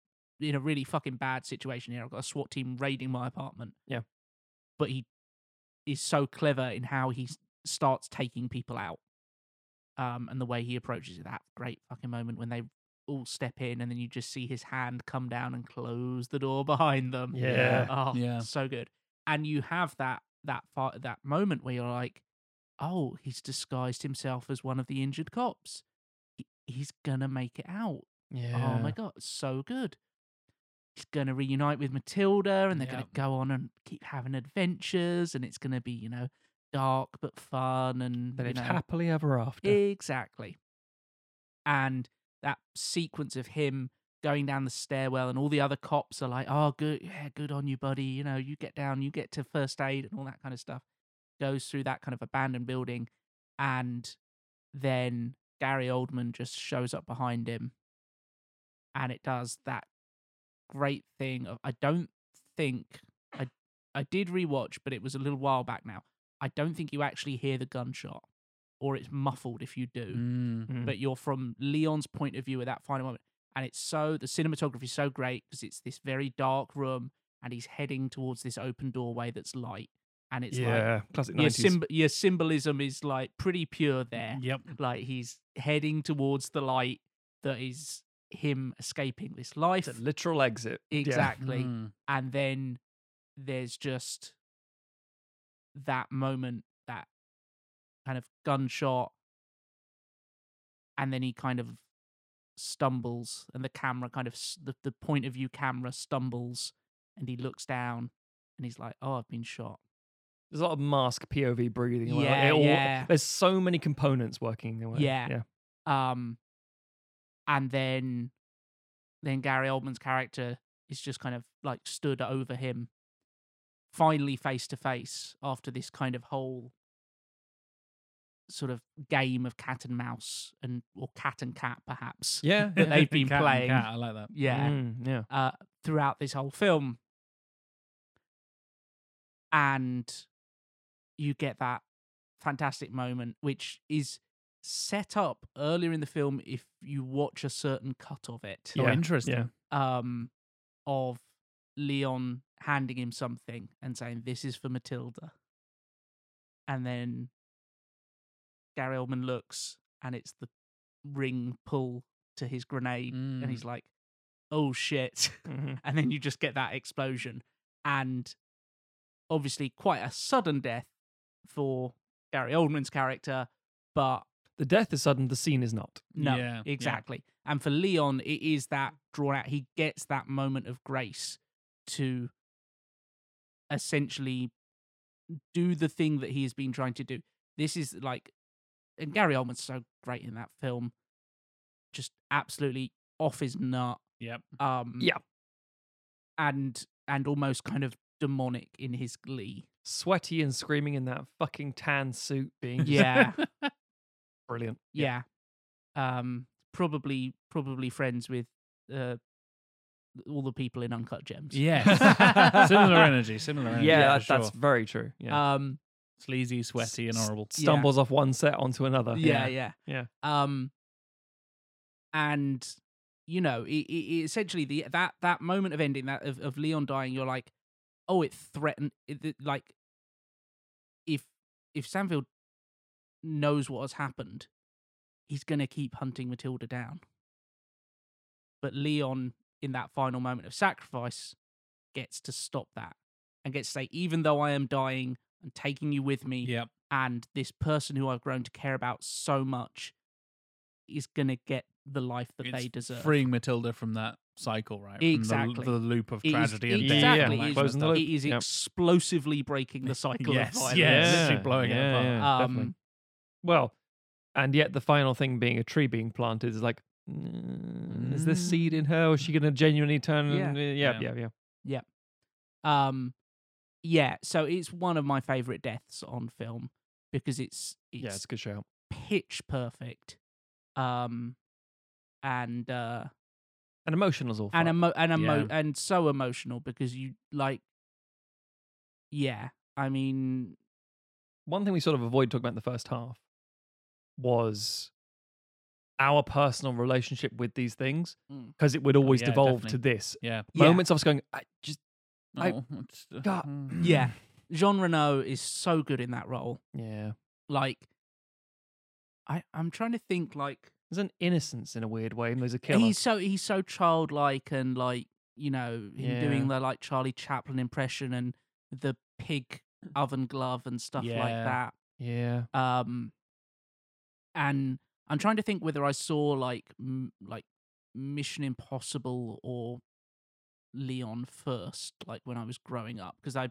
[SPEAKER 3] in a really fucking bad situation here I've got a SWAT team raiding my apartment
[SPEAKER 2] Yeah.
[SPEAKER 3] but he is so clever in how he starts taking people out um, and the way he approaches it. That great fucking moment when they all step in, and then you just see his hand come down and close the door behind them.
[SPEAKER 2] Yeah.
[SPEAKER 3] oh,
[SPEAKER 1] Yeah.
[SPEAKER 3] so good. And you have that that far, that moment where you're like, oh, he's disguised himself as one of the injured cops. He, he's gonna make it out.
[SPEAKER 2] Yeah.
[SPEAKER 3] Oh my god, so good. He's gonna reunite with Matilda, and they're gonna go on and keep having adventures, and it's gonna be you know dark but fun, and you
[SPEAKER 2] lived
[SPEAKER 3] know,
[SPEAKER 2] happily ever after.
[SPEAKER 3] Exactly. And that sequence of him going down the stairwell and all the other cops are like, "Oh, good, yeah, good on you, buddy. You know, you get down, you get to first aid and all that kind of stuff." Goes through that kind of abandoned building, and then Gary Oldman just shows up behind him, and it does that great thing of I don't think I I did rewatch, but it was a little while back now. I don't think you actually hear the gunshot, or it's muffled if you do
[SPEAKER 1] Mm.
[SPEAKER 2] Mm.
[SPEAKER 3] but you're from Leon's point of view at that final moment. And it's so the cinematography is so great because it's this very dark room and he's heading towards this open doorway that's light. And it's
[SPEAKER 2] yeah, classic
[SPEAKER 3] like your, symb- your symbolism is like pretty pure there.
[SPEAKER 1] Yep.
[SPEAKER 3] Like he's heading towards the light that is him escaping this life.
[SPEAKER 2] It's a literal exit. Yeah.
[SPEAKER 3] Exactly.
[SPEAKER 1] Mm.
[SPEAKER 3] And then there's just that moment, that kind of gunshot. And then he kind of stumbles, and the camera kind of, the, the point of view camera stumbles, and he looks down and he's like, Oh, I've been shot.
[SPEAKER 2] There's a lot of mask POV breathing. like,
[SPEAKER 3] Yeah,
[SPEAKER 2] it all-
[SPEAKER 3] yeah.
[SPEAKER 2] There's so many components working.
[SPEAKER 3] Yeah.
[SPEAKER 2] yeah.
[SPEAKER 3] Um, and then, then Gary Oldman's character is just kind of like stood over him, finally face to face after this kind of whole sort of game of cat and mouse and or cat and cat perhaps
[SPEAKER 2] Yeah.
[SPEAKER 3] that they've been
[SPEAKER 1] Cat and
[SPEAKER 3] playing.
[SPEAKER 1] cat, I like that.
[SPEAKER 3] Yeah,
[SPEAKER 2] Mm, yeah.
[SPEAKER 3] uh, throughout this whole film, and you get that fantastic moment, which is set up earlier in the film if you watch a certain cut of it.
[SPEAKER 1] Oh,
[SPEAKER 2] Yeah,
[SPEAKER 1] interesting.
[SPEAKER 2] yeah.
[SPEAKER 3] um, of Leon handing him something and saying, "This is for Matilda," and then Gary Oldman looks, and it's the ring pull to his grenade,
[SPEAKER 1] Mm.
[SPEAKER 3] and he's like, "Oh shit!"
[SPEAKER 2] Mhm.
[SPEAKER 3] and then you just get that explosion, and obviously quite a sudden death for Gary Oldman's character, but
[SPEAKER 2] The death is sudden. The scene is not.
[SPEAKER 3] no,
[SPEAKER 1] Yeah, yeah.
[SPEAKER 3] exactly. And for Leon, it is that drawn out. He gets that moment of grace to essentially do the thing that he has been trying to do. This is like, and Gary Oldman's so great in that film. just absolutely off his nut.
[SPEAKER 1] Yep.
[SPEAKER 3] Um,
[SPEAKER 2] Yeah.
[SPEAKER 3] and and almost kind of demonic in his glee.
[SPEAKER 2] Sweaty and screaming in that fucking tan suit, being
[SPEAKER 3] Yeah,
[SPEAKER 2] brilliant.
[SPEAKER 3] yeah. Um, probably probably friends with uh all the people in Uncut Gems.
[SPEAKER 1] Yes. similar energy. Similar energy.
[SPEAKER 2] Yeah,
[SPEAKER 1] for
[SPEAKER 2] that- that's
[SPEAKER 1] sure.
[SPEAKER 2] very true. Yeah,
[SPEAKER 3] Um,
[SPEAKER 1] sleazy, sweaty, and
[SPEAKER 2] S-
[SPEAKER 1] horrible.
[SPEAKER 3] yeah.
[SPEAKER 2] stumbles off one set onto another.
[SPEAKER 3] yeah, yeah,
[SPEAKER 2] Yeah.
[SPEAKER 3] Um, and you know, it, it, it essentially the that that moment of ending that of, of Leon dying, you're like, oh, it threatened. It, it- like, if if Stansfield knows what has happened, he's gonna keep hunting Matilda down. But Leon, in that final moment of sacrifice, gets to stop that and gets to say, even though I am dying, I'm taking you with me
[SPEAKER 1] Yep.
[SPEAKER 3] and this person who I've grown to care about so much is gonna get the life that
[SPEAKER 1] It's
[SPEAKER 3] they deserve.
[SPEAKER 1] Freeing Matilda from that cycle, right? From
[SPEAKER 3] Exactly.
[SPEAKER 1] the, the loop of
[SPEAKER 3] It is-
[SPEAKER 1] tragedy and death. and
[SPEAKER 3] exactly,
[SPEAKER 1] all that
[SPEAKER 3] it
[SPEAKER 1] kind
[SPEAKER 3] is-
[SPEAKER 1] of
[SPEAKER 2] Closing the
[SPEAKER 1] stuff.
[SPEAKER 2] loop.
[SPEAKER 3] It is
[SPEAKER 2] Yep.
[SPEAKER 3] explosively breaking the cycle
[SPEAKER 1] Yes,
[SPEAKER 3] of violence.
[SPEAKER 1] yes. literally blowing it apart.
[SPEAKER 2] definitely.
[SPEAKER 3] Um,
[SPEAKER 2] Well, and yet the final thing being a tree being planted is like, mm, is this seed in her? Or is she going to genuinely turn?
[SPEAKER 3] Yeah.
[SPEAKER 2] and- yeah,
[SPEAKER 1] Yeah.
[SPEAKER 2] yeah, yeah.
[SPEAKER 3] Um, yeah. So it's one of my favorite deaths on film because it's it's,
[SPEAKER 2] Yeah, it's a good show.
[SPEAKER 3] pitch perfect. Um, and uh,
[SPEAKER 2] And emotional as all.
[SPEAKER 3] and emo- and emo-
[SPEAKER 1] Yeah.
[SPEAKER 3] and so emotional because you like, yeah. I mean,
[SPEAKER 2] One thing we sort of avoid talking about in the first half was our personal relationship with these things
[SPEAKER 3] Mm.
[SPEAKER 2] because it would always
[SPEAKER 1] yeah,
[SPEAKER 2] devolve to this.
[SPEAKER 1] Yeah.
[SPEAKER 3] Yeah.
[SPEAKER 2] Moments of us going, I just, I-
[SPEAKER 1] Oh, it's, uh,
[SPEAKER 2] God.
[SPEAKER 1] mm.
[SPEAKER 3] yeah. Jean Reno is so good in that role.
[SPEAKER 2] yeah.
[SPEAKER 3] Like, I I'm trying to think like
[SPEAKER 2] There's an innocence in a weird way, and there's a killer.
[SPEAKER 3] he's so he's so childlike and like you know him doing the like Charlie Chaplin impression and the pig oven glove and stuff like that.
[SPEAKER 2] yeah.
[SPEAKER 3] Um, and I'm trying to think whether I saw like m- like Mission Impossible or Leon first, like when I was growing up, because I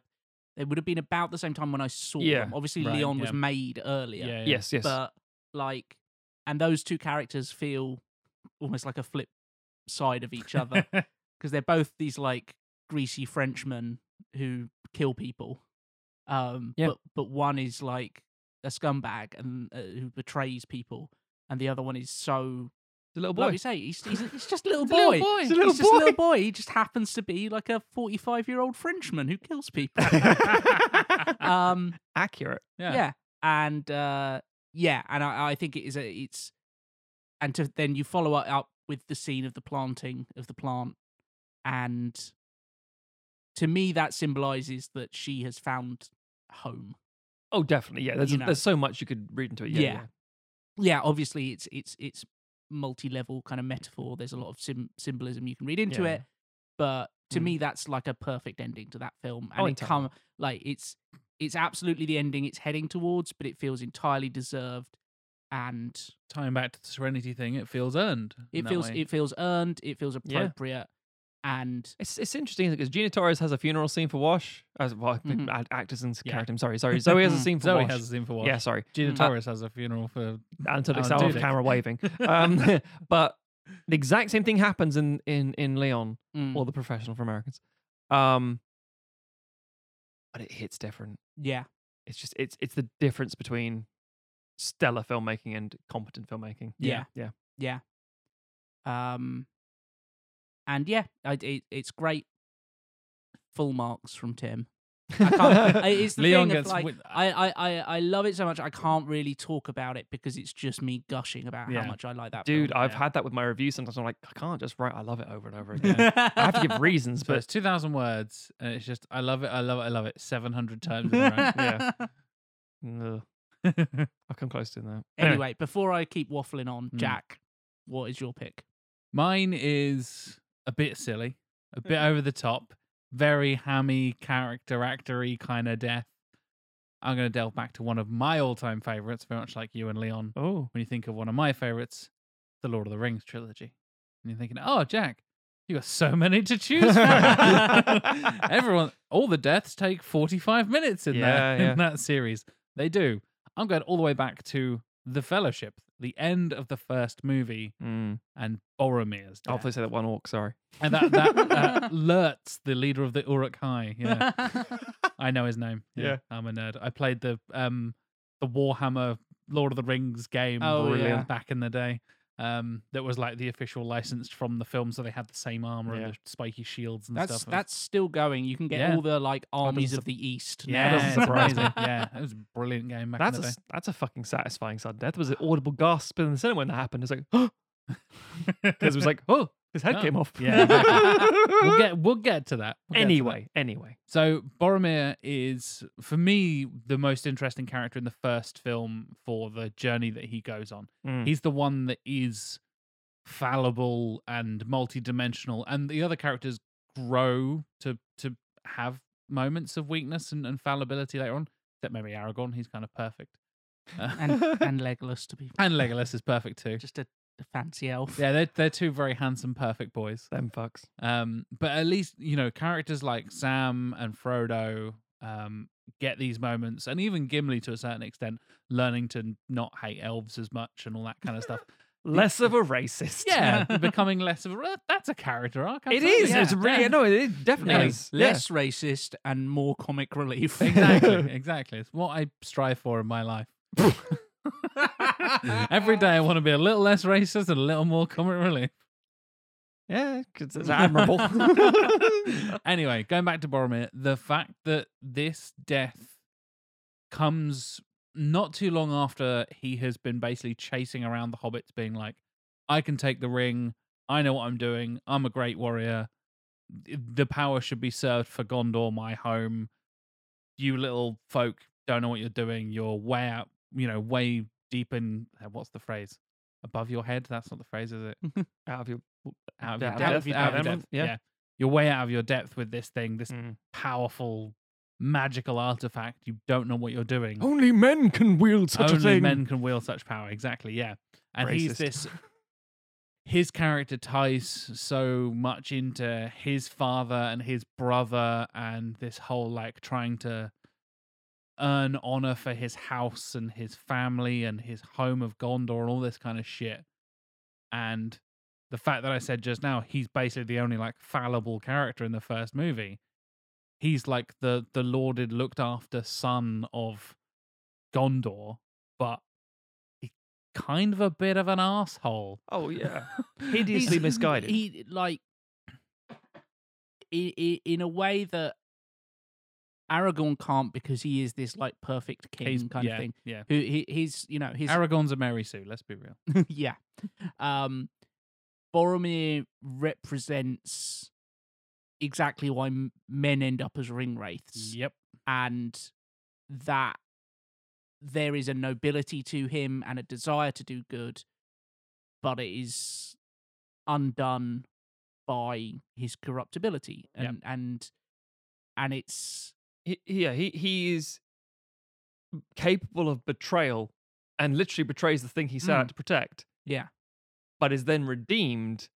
[SPEAKER 3] they would have been about the same time when I saw
[SPEAKER 2] Yeah,
[SPEAKER 3] them. Obviously,
[SPEAKER 1] right,
[SPEAKER 3] Leon was made earlier,
[SPEAKER 1] Yeah, yeah.
[SPEAKER 2] Yes, yes.
[SPEAKER 3] but like, and those two characters feel almost like a flip side of each other because they're both these like greasy Frenchmen who kill people. Um,
[SPEAKER 2] Yeah.
[SPEAKER 3] but but one is like a scumbag and uh, who betrays people, and the other one is so
[SPEAKER 2] It's a little
[SPEAKER 3] like
[SPEAKER 2] boy.
[SPEAKER 3] we say he's he's, he's just a little
[SPEAKER 1] a little
[SPEAKER 3] boy.
[SPEAKER 1] boy.
[SPEAKER 2] He's a little
[SPEAKER 3] He's just a little
[SPEAKER 2] boy.
[SPEAKER 3] boy. He just happens to be like a forty-five-year-old Frenchman who kills people. um,
[SPEAKER 2] Accurate.
[SPEAKER 1] Yeah.
[SPEAKER 3] yeah. and uh, yeah, and I, I think it is a it's, and to then you follow it up with the scene of the planting of the plant, and to me that symbolizes that she has found home.
[SPEAKER 2] Oh, definitely. Yeah. There's
[SPEAKER 3] You know.
[SPEAKER 2] there's so much you could read into it. Yeah.
[SPEAKER 3] Yeah. Yeah, obviously it's it's it's multi-level kind of metaphor. There's a lot of sim- symbolism you can read into
[SPEAKER 2] Yeah.
[SPEAKER 3] it, but to
[SPEAKER 2] Mm.
[SPEAKER 3] me that's like a perfect ending to that film, and
[SPEAKER 2] Oh,
[SPEAKER 3] it come like it's it's absolutely the ending it's heading towards, but it feels entirely deserved, and
[SPEAKER 1] Tying back to the Serenity thing, it feels earned.
[SPEAKER 3] it feels it feels earned, it feels
[SPEAKER 2] Yeah.
[SPEAKER 3] appropriate, and
[SPEAKER 2] It's it's interesting because Gina Torres has a funeral scene for Wash as well.
[SPEAKER 3] Mhm.
[SPEAKER 2] Actors and
[SPEAKER 1] Yeah.
[SPEAKER 2] character. I'm sorry, sorry. Zoe has a scene for
[SPEAKER 1] Zoe
[SPEAKER 2] Wash.
[SPEAKER 1] has a scene for Wash.
[SPEAKER 2] Yeah, sorry.
[SPEAKER 1] Gina
[SPEAKER 3] Mm.
[SPEAKER 1] Torres has a funeral for.
[SPEAKER 2] Until it's
[SPEAKER 1] Alan
[SPEAKER 2] out of
[SPEAKER 1] Tudyk.
[SPEAKER 2] camera waving. Um, but the exact same thing happens in in in Leon
[SPEAKER 3] mm,
[SPEAKER 2] or the professional for Americans. Um, but it hits different.
[SPEAKER 3] yeah,
[SPEAKER 2] It's just it's it's the difference between stellar filmmaking and competent filmmaking.
[SPEAKER 3] Yeah.
[SPEAKER 2] yeah.
[SPEAKER 3] yeah, um, and yeah, I, it, it's great. Full marks from Tim. I can't. It's the
[SPEAKER 1] Leon
[SPEAKER 3] thing of
[SPEAKER 1] gets
[SPEAKER 3] like
[SPEAKER 1] wi-
[SPEAKER 3] I, I, I, I love it so much I can't really talk about it because it's just me gushing about
[SPEAKER 1] Yeah.
[SPEAKER 3] how much I like that.
[SPEAKER 2] Dude,
[SPEAKER 3] film.
[SPEAKER 2] I've
[SPEAKER 1] yeah.
[SPEAKER 2] had that with my reviews. Sometimes I'm like, I can't just write. I love it over and over again. I have to give reasons,
[SPEAKER 1] So
[SPEAKER 2] but
[SPEAKER 1] it's 2,000 words, and it's just, I love it, I love it, I love it, 700 times in a
[SPEAKER 2] yeah. Ugh,
[SPEAKER 1] row.
[SPEAKER 2] I've come close to that.
[SPEAKER 3] anyway, before I keep waffling on,
[SPEAKER 1] Mm.
[SPEAKER 3] Jack, what is your pick?
[SPEAKER 1] Mine is a bit silly, a bit mm-hmm. over the top, very hammy, character actory kind of death. I'm going to delve back to one of my all time favorites, very much like you and Leon.
[SPEAKER 2] Oh,
[SPEAKER 1] When you think of one of my favorites, the Lord of the Rings trilogy. And you're thinking, oh, Jack, you got so many to choose from. Everyone, all the deaths take 45 minutes in,
[SPEAKER 2] Yeah,
[SPEAKER 1] that,
[SPEAKER 2] yeah.
[SPEAKER 1] in that series. They do. I'm going all the way back to the Fellowship, the end of the first movie,
[SPEAKER 2] Mm.
[SPEAKER 1] and Boromir's
[SPEAKER 2] I'll
[SPEAKER 1] death.
[SPEAKER 2] play say that one orc. Sorry.
[SPEAKER 1] and that that uh, Lurtz, the leader of the Uruk Hai. Yeah, I know his name.
[SPEAKER 2] Yeah.
[SPEAKER 1] I'm a nerd. I played the um the Warhammer Lord of the Rings game
[SPEAKER 3] Oh,
[SPEAKER 1] brilliant
[SPEAKER 3] yeah.
[SPEAKER 1] back in the day. Um, that was like the official licensed from the film, so they had the same armor
[SPEAKER 2] Yeah.
[SPEAKER 1] and the spiky shields and
[SPEAKER 3] That's
[SPEAKER 1] stuff.
[SPEAKER 3] that's still going. You can get
[SPEAKER 1] Yeah.
[SPEAKER 3] all the like armies of the east. now.
[SPEAKER 1] yeah,
[SPEAKER 2] surprise
[SPEAKER 1] yeah, it was a brilliant game back
[SPEAKER 2] That's
[SPEAKER 1] in
[SPEAKER 2] a
[SPEAKER 1] the
[SPEAKER 2] s- that's a fucking satisfying sudden death. Was it audible gasp in the cinema when that happened? It's like, oh, because it was like, oh, his head
[SPEAKER 1] Oh,
[SPEAKER 2] came off.
[SPEAKER 1] yeah, exactly. we'll get we'll get to that. We'll get to that.
[SPEAKER 2] anyway, anyway.
[SPEAKER 1] So Boromir is, for me, the most interesting character in the first film for the journey that he goes on.
[SPEAKER 2] Mm.
[SPEAKER 1] He's the one that is fallible and multi-dimensional, and the other characters grow to to have moments of weakness and, and fallibility later on. Except maybe Aragorn, he's kind of perfect, Uh,
[SPEAKER 3] and and Legolas to be
[SPEAKER 1] and Legolas is perfect too.
[SPEAKER 3] just a, a fancy elf.
[SPEAKER 1] Yeah, they're they're two very handsome, perfect boys.
[SPEAKER 2] Them fucks.
[SPEAKER 1] Um, but at least you know characters like Sam and Frodo um, get these moments, and even Gimli to a certain extent, learning to not hate elves as much and all that kind of stuff.
[SPEAKER 2] Less of a racist.
[SPEAKER 1] yeah, becoming less of a that's a character arc.
[SPEAKER 2] It
[SPEAKER 1] absolutely.
[SPEAKER 2] is.
[SPEAKER 1] Yeah,
[SPEAKER 2] It's really
[SPEAKER 1] yeah.
[SPEAKER 2] no. It definitely
[SPEAKER 1] Yeah.
[SPEAKER 2] is. Yeah.
[SPEAKER 3] Less racist and more comic relief.
[SPEAKER 1] exactly, exactly. It's what I strive for in my life. Every day, I want to be a little less racist and a little more comic relief.
[SPEAKER 2] Yeah, 'cause it's admirable.
[SPEAKER 1] anyway, going back to Boromir, the fact that this death comes not too long after he has been basically chasing around the hobbits, being like, I can take the ring. I know what I'm doing. I'm a great warrior. The power should be served for Gondor, my home. You little folk don't know what you're doing. You're way out, you know, way deep in, uh, what's the phrase? Above your head? That's not the phrase, is it?
[SPEAKER 2] Out of your
[SPEAKER 1] Out of
[SPEAKER 2] Yeah,
[SPEAKER 1] your
[SPEAKER 2] out
[SPEAKER 1] depth.
[SPEAKER 2] of your
[SPEAKER 1] out of your
[SPEAKER 2] depth,
[SPEAKER 1] depth.
[SPEAKER 2] yeah.
[SPEAKER 1] yeah. You're way out of your depth with this thing, this
[SPEAKER 2] Mm.
[SPEAKER 1] powerful magical artifact. You don't know what you're doing.
[SPEAKER 2] Only men can wield such
[SPEAKER 1] Only
[SPEAKER 2] a thing.
[SPEAKER 1] Only men can wield such power. Exactly, yeah. And he's this. His character ties so much into his father and his brother, and this whole like trying to earn honor for his house and his family and his home of Gondor and all this kind of shit. And the fact that I said just now, he's basically the only like fallible character in the first movie. He's like the the lauded, looked after son of Gondor, but he's kind of a bit of an asshole.
[SPEAKER 2] Oh yeah, hideously misguided.
[SPEAKER 3] He like in, in a way that Aragorn can't because he is this like perfect king
[SPEAKER 1] He's
[SPEAKER 3] kind
[SPEAKER 1] yeah,
[SPEAKER 3] of thing.
[SPEAKER 1] Yeah.
[SPEAKER 3] Who he, he's you know his
[SPEAKER 1] Aragorn's a Mary Sue, let's be real.
[SPEAKER 3] yeah. Um, Boromir represents exactly why m- men end up as ring wraiths,
[SPEAKER 1] Yep.
[SPEAKER 3] and that there is a nobility to him and a desire to do good, but it is undone by his corruptibility,
[SPEAKER 1] Yep.
[SPEAKER 3] and and and it's
[SPEAKER 2] he, yeah, he he is capable of betrayal and literally betrays the thing he set out
[SPEAKER 3] Mm.
[SPEAKER 2] to protect,
[SPEAKER 3] yeah
[SPEAKER 2] but is then redeemed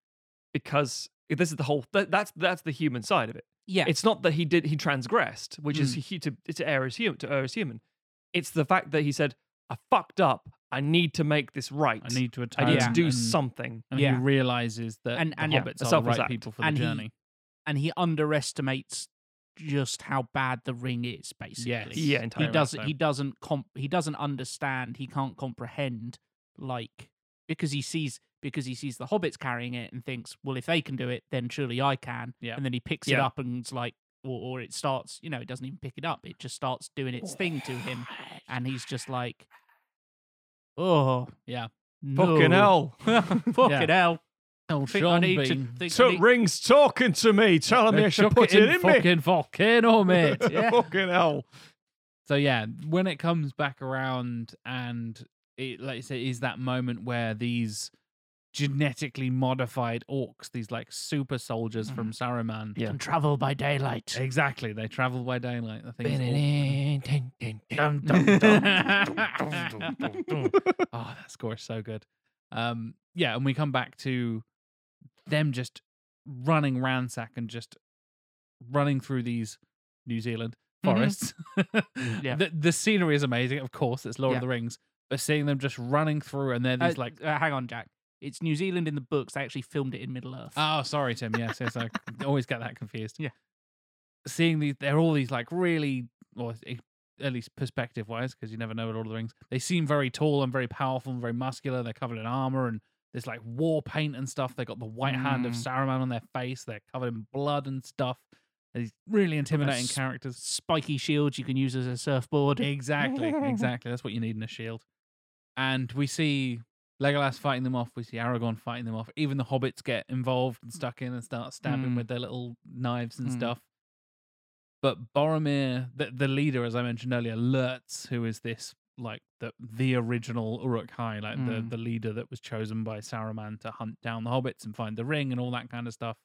[SPEAKER 2] because this is the whole that, that's that's the human side of it.
[SPEAKER 3] yeah
[SPEAKER 2] It's not that he did he transgressed, which is
[SPEAKER 3] Mm.
[SPEAKER 2] he, to to err as human to err as human. It's the fact that he said, "I fucked up. I need to make this right.
[SPEAKER 1] I need to
[SPEAKER 2] I
[SPEAKER 1] atone.
[SPEAKER 2] need to do
[SPEAKER 1] and,
[SPEAKER 2] something."
[SPEAKER 1] And
[SPEAKER 3] Yeah.
[SPEAKER 1] he realizes that
[SPEAKER 3] And-
[SPEAKER 1] the
[SPEAKER 3] and- Yeah,
[SPEAKER 1] hobbits are the right
[SPEAKER 2] act.
[SPEAKER 1] people for
[SPEAKER 3] And
[SPEAKER 1] the
[SPEAKER 3] he-
[SPEAKER 1] journey.
[SPEAKER 3] and he underestimates just how bad the ring is basically
[SPEAKER 1] Yes.
[SPEAKER 2] Yeah,
[SPEAKER 3] he doesn't he doesn't comp- he doesn't understand he can't comprehend like because he sees because he sees the hobbits carrying it and thinks well if they can do it then surely i can
[SPEAKER 1] Yeah.
[SPEAKER 3] and then he picks it up and it's like or, or it starts you know it doesn't even pick it up it just starts doing its thing to him and he's just like oh
[SPEAKER 1] Yeah.
[SPEAKER 2] Fucking hell!
[SPEAKER 3] fucking hell
[SPEAKER 1] Oh,
[SPEAKER 3] I think I
[SPEAKER 1] Sean
[SPEAKER 3] need to
[SPEAKER 1] Bean.
[SPEAKER 3] think I need-
[SPEAKER 2] rings talking to me, telling me I should
[SPEAKER 1] Chuck
[SPEAKER 2] put it in, me.
[SPEAKER 1] fucking volcano, mate.
[SPEAKER 3] Yeah.
[SPEAKER 2] Fucking hell!
[SPEAKER 1] So yeah, when it comes back around and it like I say is that moment where these genetically modified orcs, these like super soldiers from Saruman.
[SPEAKER 2] Yeah.
[SPEAKER 3] can travel by daylight
[SPEAKER 1] Exactly. They travel by daylight. I think
[SPEAKER 2] dum,
[SPEAKER 1] dum, dum. oh, that score is so good. Um, yeah, and we come back to them just running ransack and just running through these New Zealand
[SPEAKER 3] Mhm.
[SPEAKER 1] forests.
[SPEAKER 3] Yeah.
[SPEAKER 1] the, the scenery is amazing, of course. It's Lord
[SPEAKER 3] Yeah.
[SPEAKER 1] of the Rings, but seeing them just running through and they're
[SPEAKER 3] Uh,
[SPEAKER 1] these like
[SPEAKER 3] uh, hang on, Jack. It's New Zealand in the books. They actually filmed it in Middle Earth.
[SPEAKER 1] Oh, sorry, Tim. Yes, yes. I always get that confused.
[SPEAKER 3] Yeah.
[SPEAKER 1] Seeing these, they're all these like really, or at least perspective wise, because you never know with Lord of the Rings. They seem very tall and very powerful and very muscular. They're covered in armor and there's like war paint and stuff. They got the white hand of
[SPEAKER 3] Mm.
[SPEAKER 1] Saruman on their face. They're covered in blood and stuff. These really intimidating characters.
[SPEAKER 3] Spiky shields you can use as a surfboard.
[SPEAKER 1] Exactly, exactly. That's what you need in a shield. And we see Legolas fighting them off. We see Aragorn fighting them off. Even the hobbits get involved and stuck in and start stabbing
[SPEAKER 3] Mm.
[SPEAKER 1] with their little knives and
[SPEAKER 3] Mm.
[SPEAKER 1] stuff. But Boromir, the, the leader, as I mentioned earlier, Lurtz, who is this like the the original Uruk Hai, like the
[SPEAKER 3] Mm.
[SPEAKER 1] the leader that was chosen by Saruman to hunt down the hobbits and find the ring and all that kind of stuff,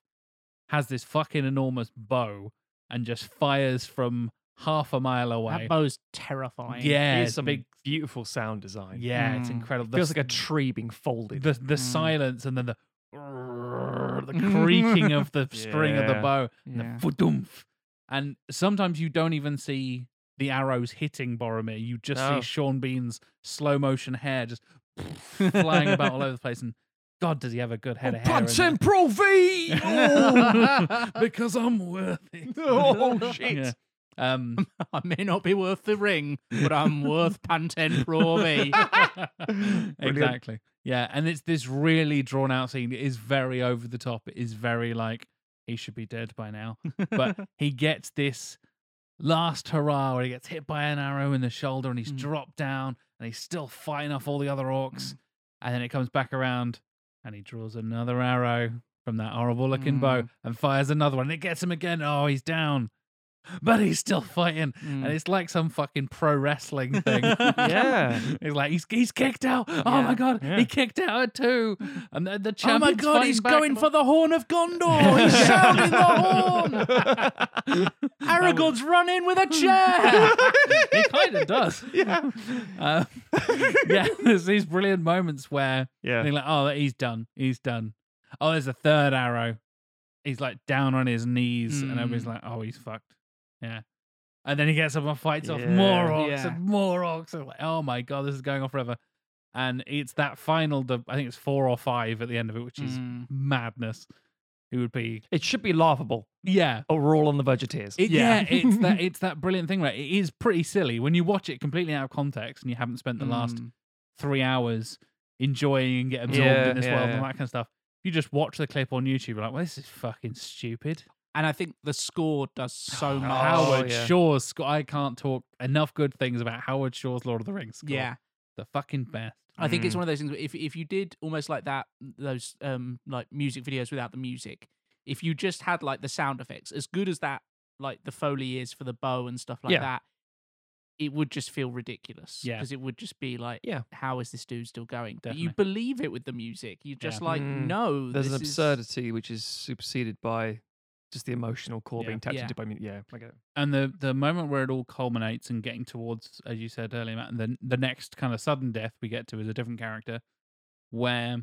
[SPEAKER 1] has this fucking enormous bow and just fires from half a mile away.
[SPEAKER 3] That bow's terrifying.
[SPEAKER 1] Yeah, it's
[SPEAKER 2] a
[SPEAKER 1] big.
[SPEAKER 2] beautiful sound design.
[SPEAKER 1] Yeah, it's
[SPEAKER 3] Mm.
[SPEAKER 1] incredible. The
[SPEAKER 2] feels
[SPEAKER 1] s-
[SPEAKER 2] like a tree being folded.
[SPEAKER 1] the the
[SPEAKER 3] Mm.
[SPEAKER 1] silence and then the the creaking of the string of the bow and
[SPEAKER 3] Yeah.
[SPEAKER 1] the. And sometimes you don't even see the arrows hitting Boromir. You just
[SPEAKER 2] No.
[SPEAKER 1] see Sean Bean's slow motion hair just flying about all over the place. And God, does he have a good head of hair? there.
[SPEAKER 2] Pro V!
[SPEAKER 1] because I'm worthy.
[SPEAKER 2] Oh, shit.
[SPEAKER 1] Yeah. Um,
[SPEAKER 3] I may not be worth the ring, but I'm worth Pantene Pro V.
[SPEAKER 1] exactly. Yeah, and it's this really drawn out scene. It is very over the top. It is very like he should be dead by now. But he gets this last hurrah where he gets hit by an arrow in the shoulder and he's
[SPEAKER 3] Mm.
[SPEAKER 1] dropped down and he's still fighting off all the other orcs. And then it comes back around and he draws another arrow from that horrible looking bow and fires another one. And it gets him again. Oh, he's down. But he's still fighting.
[SPEAKER 3] Mm.
[SPEAKER 1] And it's like some fucking pro wrestling thing.
[SPEAKER 2] Yeah.
[SPEAKER 1] He's like, he's he's kicked out. Oh
[SPEAKER 3] Yeah,
[SPEAKER 1] my god,
[SPEAKER 2] yeah.
[SPEAKER 1] he kicked out at two. And the, the
[SPEAKER 3] Oh my god, he's
[SPEAKER 1] back
[SPEAKER 3] going for the horn of Gondor! He's sounding the horn! Aragorn's running with a chair!
[SPEAKER 1] he kind of does.
[SPEAKER 2] Yeah.
[SPEAKER 1] Uh, yeah, there's these brilliant moments where
[SPEAKER 2] Yeah.
[SPEAKER 1] they're like, oh, he's done. He's done. Oh, there's a third arrow. He's like down on his knees, and everybody's
[SPEAKER 3] Mm.
[SPEAKER 1] like, oh, he's fucked. Yeah. And then he gets up and fights off
[SPEAKER 2] Yeah.
[SPEAKER 1] more orcs
[SPEAKER 3] Yeah.
[SPEAKER 1] and more orcs. And like, oh my god, this is going on forever. And it's that final, I think it's four or five at the end of it, which is
[SPEAKER 3] Mm.
[SPEAKER 1] madness. It would be,
[SPEAKER 2] It should be laughable,
[SPEAKER 1] yeah,
[SPEAKER 2] or we're all on the verge of tears.
[SPEAKER 1] it, yeah.
[SPEAKER 3] Yeah.
[SPEAKER 1] it's that it's that brilliant thing, right? It is pretty silly when you watch it completely out of context and you haven't spent the last
[SPEAKER 3] Mm.
[SPEAKER 1] three hours enjoying and get absorbed in this world and that kind of stuff. You just watch the clip on YouTube, you're like, well, this is fucking stupid.
[SPEAKER 3] And I think the score does so much.
[SPEAKER 1] Howard
[SPEAKER 2] yeah.
[SPEAKER 1] Shore's sc- I can't talk enough good things about Howard Shore's Lord of the Rings. score.
[SPEAKER 3] Yeah.
[SPEAKER 1] the fucking best.
[SPEAKER 3] I think it's
[SPEAKER 2] Mm.
[SPEAKER 3] one of those things. Where if if you did almost like that, those um like music videos without the music, if you just had like the sound effects, as good as that, like the foley is for the bow and stuff like
[SPEAKER 2] Yeah.
[SPEAKER 3] that, it would just feel ridiculous.
[SPEAKER 1] Yeah.
[SPEAKER 3] because it would just be like,
[SPEAKER 2] Yeah.
[SPEAKER 3] how is this dude still going? But you
[SPEAKER 1] Definitely.
[SPEAKER 3] believe it with the music. You just
[SPEAKER 1] Yeah.
[SPEAKER 3] like
[SPEAKER 2] Mm.
[SPEAKER 3] no.
[SPEAKER 2] There's an
[SPEAKER 3] this is-
[SPEAKER 2] absurdity which is superseded by just the emotional core
[SPEAKER 1] Yeah.
[SPEAKER 2] being tapped
[SPEAKER 3] Yeah.
[SPEAKER 2] into by me. Yeah, I get it.
[SPEAKER 1] And the the moment where it all culminates and getting towards, as you said earlier, Matt, and then the next kind of sudden death we get to is a different character, where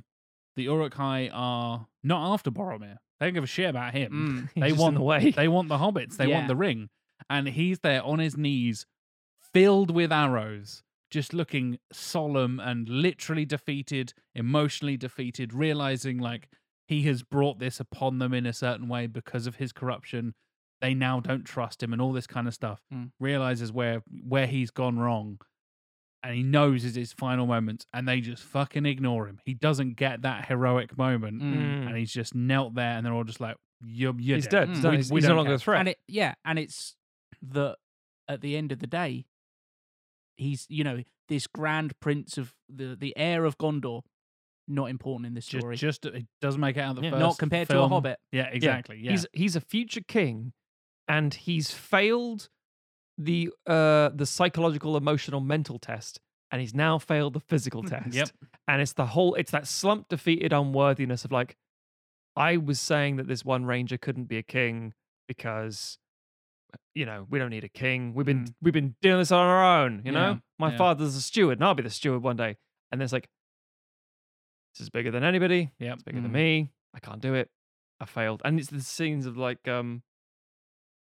[SPEAKER 1] the Uruk-hai are not after Boromir. They don't give a shit about him.
[SPEAKER 3] Mm.
[SPEAKER 1] They want
[SPEAKER 2] the way.
[SPEAKER 1] They want the hobbits. They
[SPEAKER 3] Yeah.
[SPEAKER 1] want the ring. And he's there on his knees, filled with arrows, just looking solemn and literally defeated, emotionally defeated, realizing like he has brought this upon them in a certain way because of his corruption. They now don't trust him and all this kind of stuff.
[SPEAKER 3] Mm.
[SPEAKER 1] Realizes where where he's gone wrong. And he knows it's his final moments, and they just fucking ignore him. He doesn't get that heroic moment,
[SPEAKER 3] Mm.
[SPEAKER 1] and he's just knelt there, and they're all just like, "You're, you're
[SPEAKER 2] he's
[SPEAKER 1] dead.
[SPEAKER 2] dead.
[SPEAKER 3] Mm.
[SPEAKER 2] No,
[SPEAKER 1] We-
[SPEAKER 2] he's
[SPEAKER 1] we
[SPEAKER 2] he's no longer
[SPEAKER 1] care."
[SPEAKER 2] a threat.
[SPEAKER 3] And it yeah, and it's the at the end of the day, he's you know this grand prince of the the heir of Gondor, not important in this
[SPEAKER 1] Just,
[SPEAKER 3] story.
[SPEAKER 1] just it doesn't make it out of the
[SPEAKER 2] Yeah.
[SPEAKER 1] first.
[SPEAKER 3] not compared to a hobbit.
[SPEAKER 1] Yeah, exactly. Yeah,
[SPEAKER 2] He's he's a future king, and he's failed the uh the psychological, emotional, mental test, and he's now failed the physical test.
[SPEAKER 1] Yep.
[SPEAKER 2] And it's the whole it's that slump defeated unworthiness of like, I was saying that this one ranger couldn't be a king because you know, we don't need a king. We've been we've been doing this on our own, you know?
[SPEAKER 1] Yeah,
[SPEAKER 2] My
[SPEAKER 1] yeah.
[SPEAKER 2] father's a steward, and I'll be the steward one day. And there's like, this is bigger than anybody.
[SPEAKER 1] Yeah,
[SPEAKER 2] It's bigger than
[SPEAKER 3] Mm.
[SPEAKER 2] me. I can't do it. I failed. And it's the scenes of like um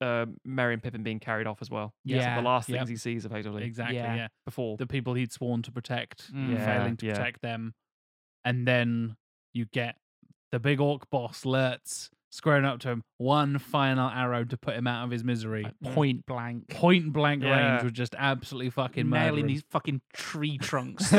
[SPEAKER 2] uh, Merry and Pippin being carried off as well. Like
[SPEAKER 3] Yeah,
[SPEAKER 2] the last
[SPEAKER 1] yep.
[SPEAKER 2] things he sees effectively
[SPEAKER 1] Exactly.
[SPEAKER 3] Yeah.
[SPEAKER 1] Yeah.
[SPEAKER 2] before.
[SPEAKER 1] The people he'd sworn to protect,
[SPEAKER 3] Mm.
[SPEAKER 2] Yeah,
[SPEAKER 1] failing to
[SPEAKER 2] yeah.
[SPEAKER 1] protect them, and then you get the big orc boss Lurtz squaring up to him. One final arrow to put him out of his misery.
[SPEAKER 3] Like, point blank.
[SPEAKER 1] Point blank
[SPEAKER 2] Yeah.
[SPEAKER 1] range would just absolutely fucking
[SPEAKER 3] nailing
[SPEAKER 1] murder him.
[SPEAKER 3] these fucking tree trunks.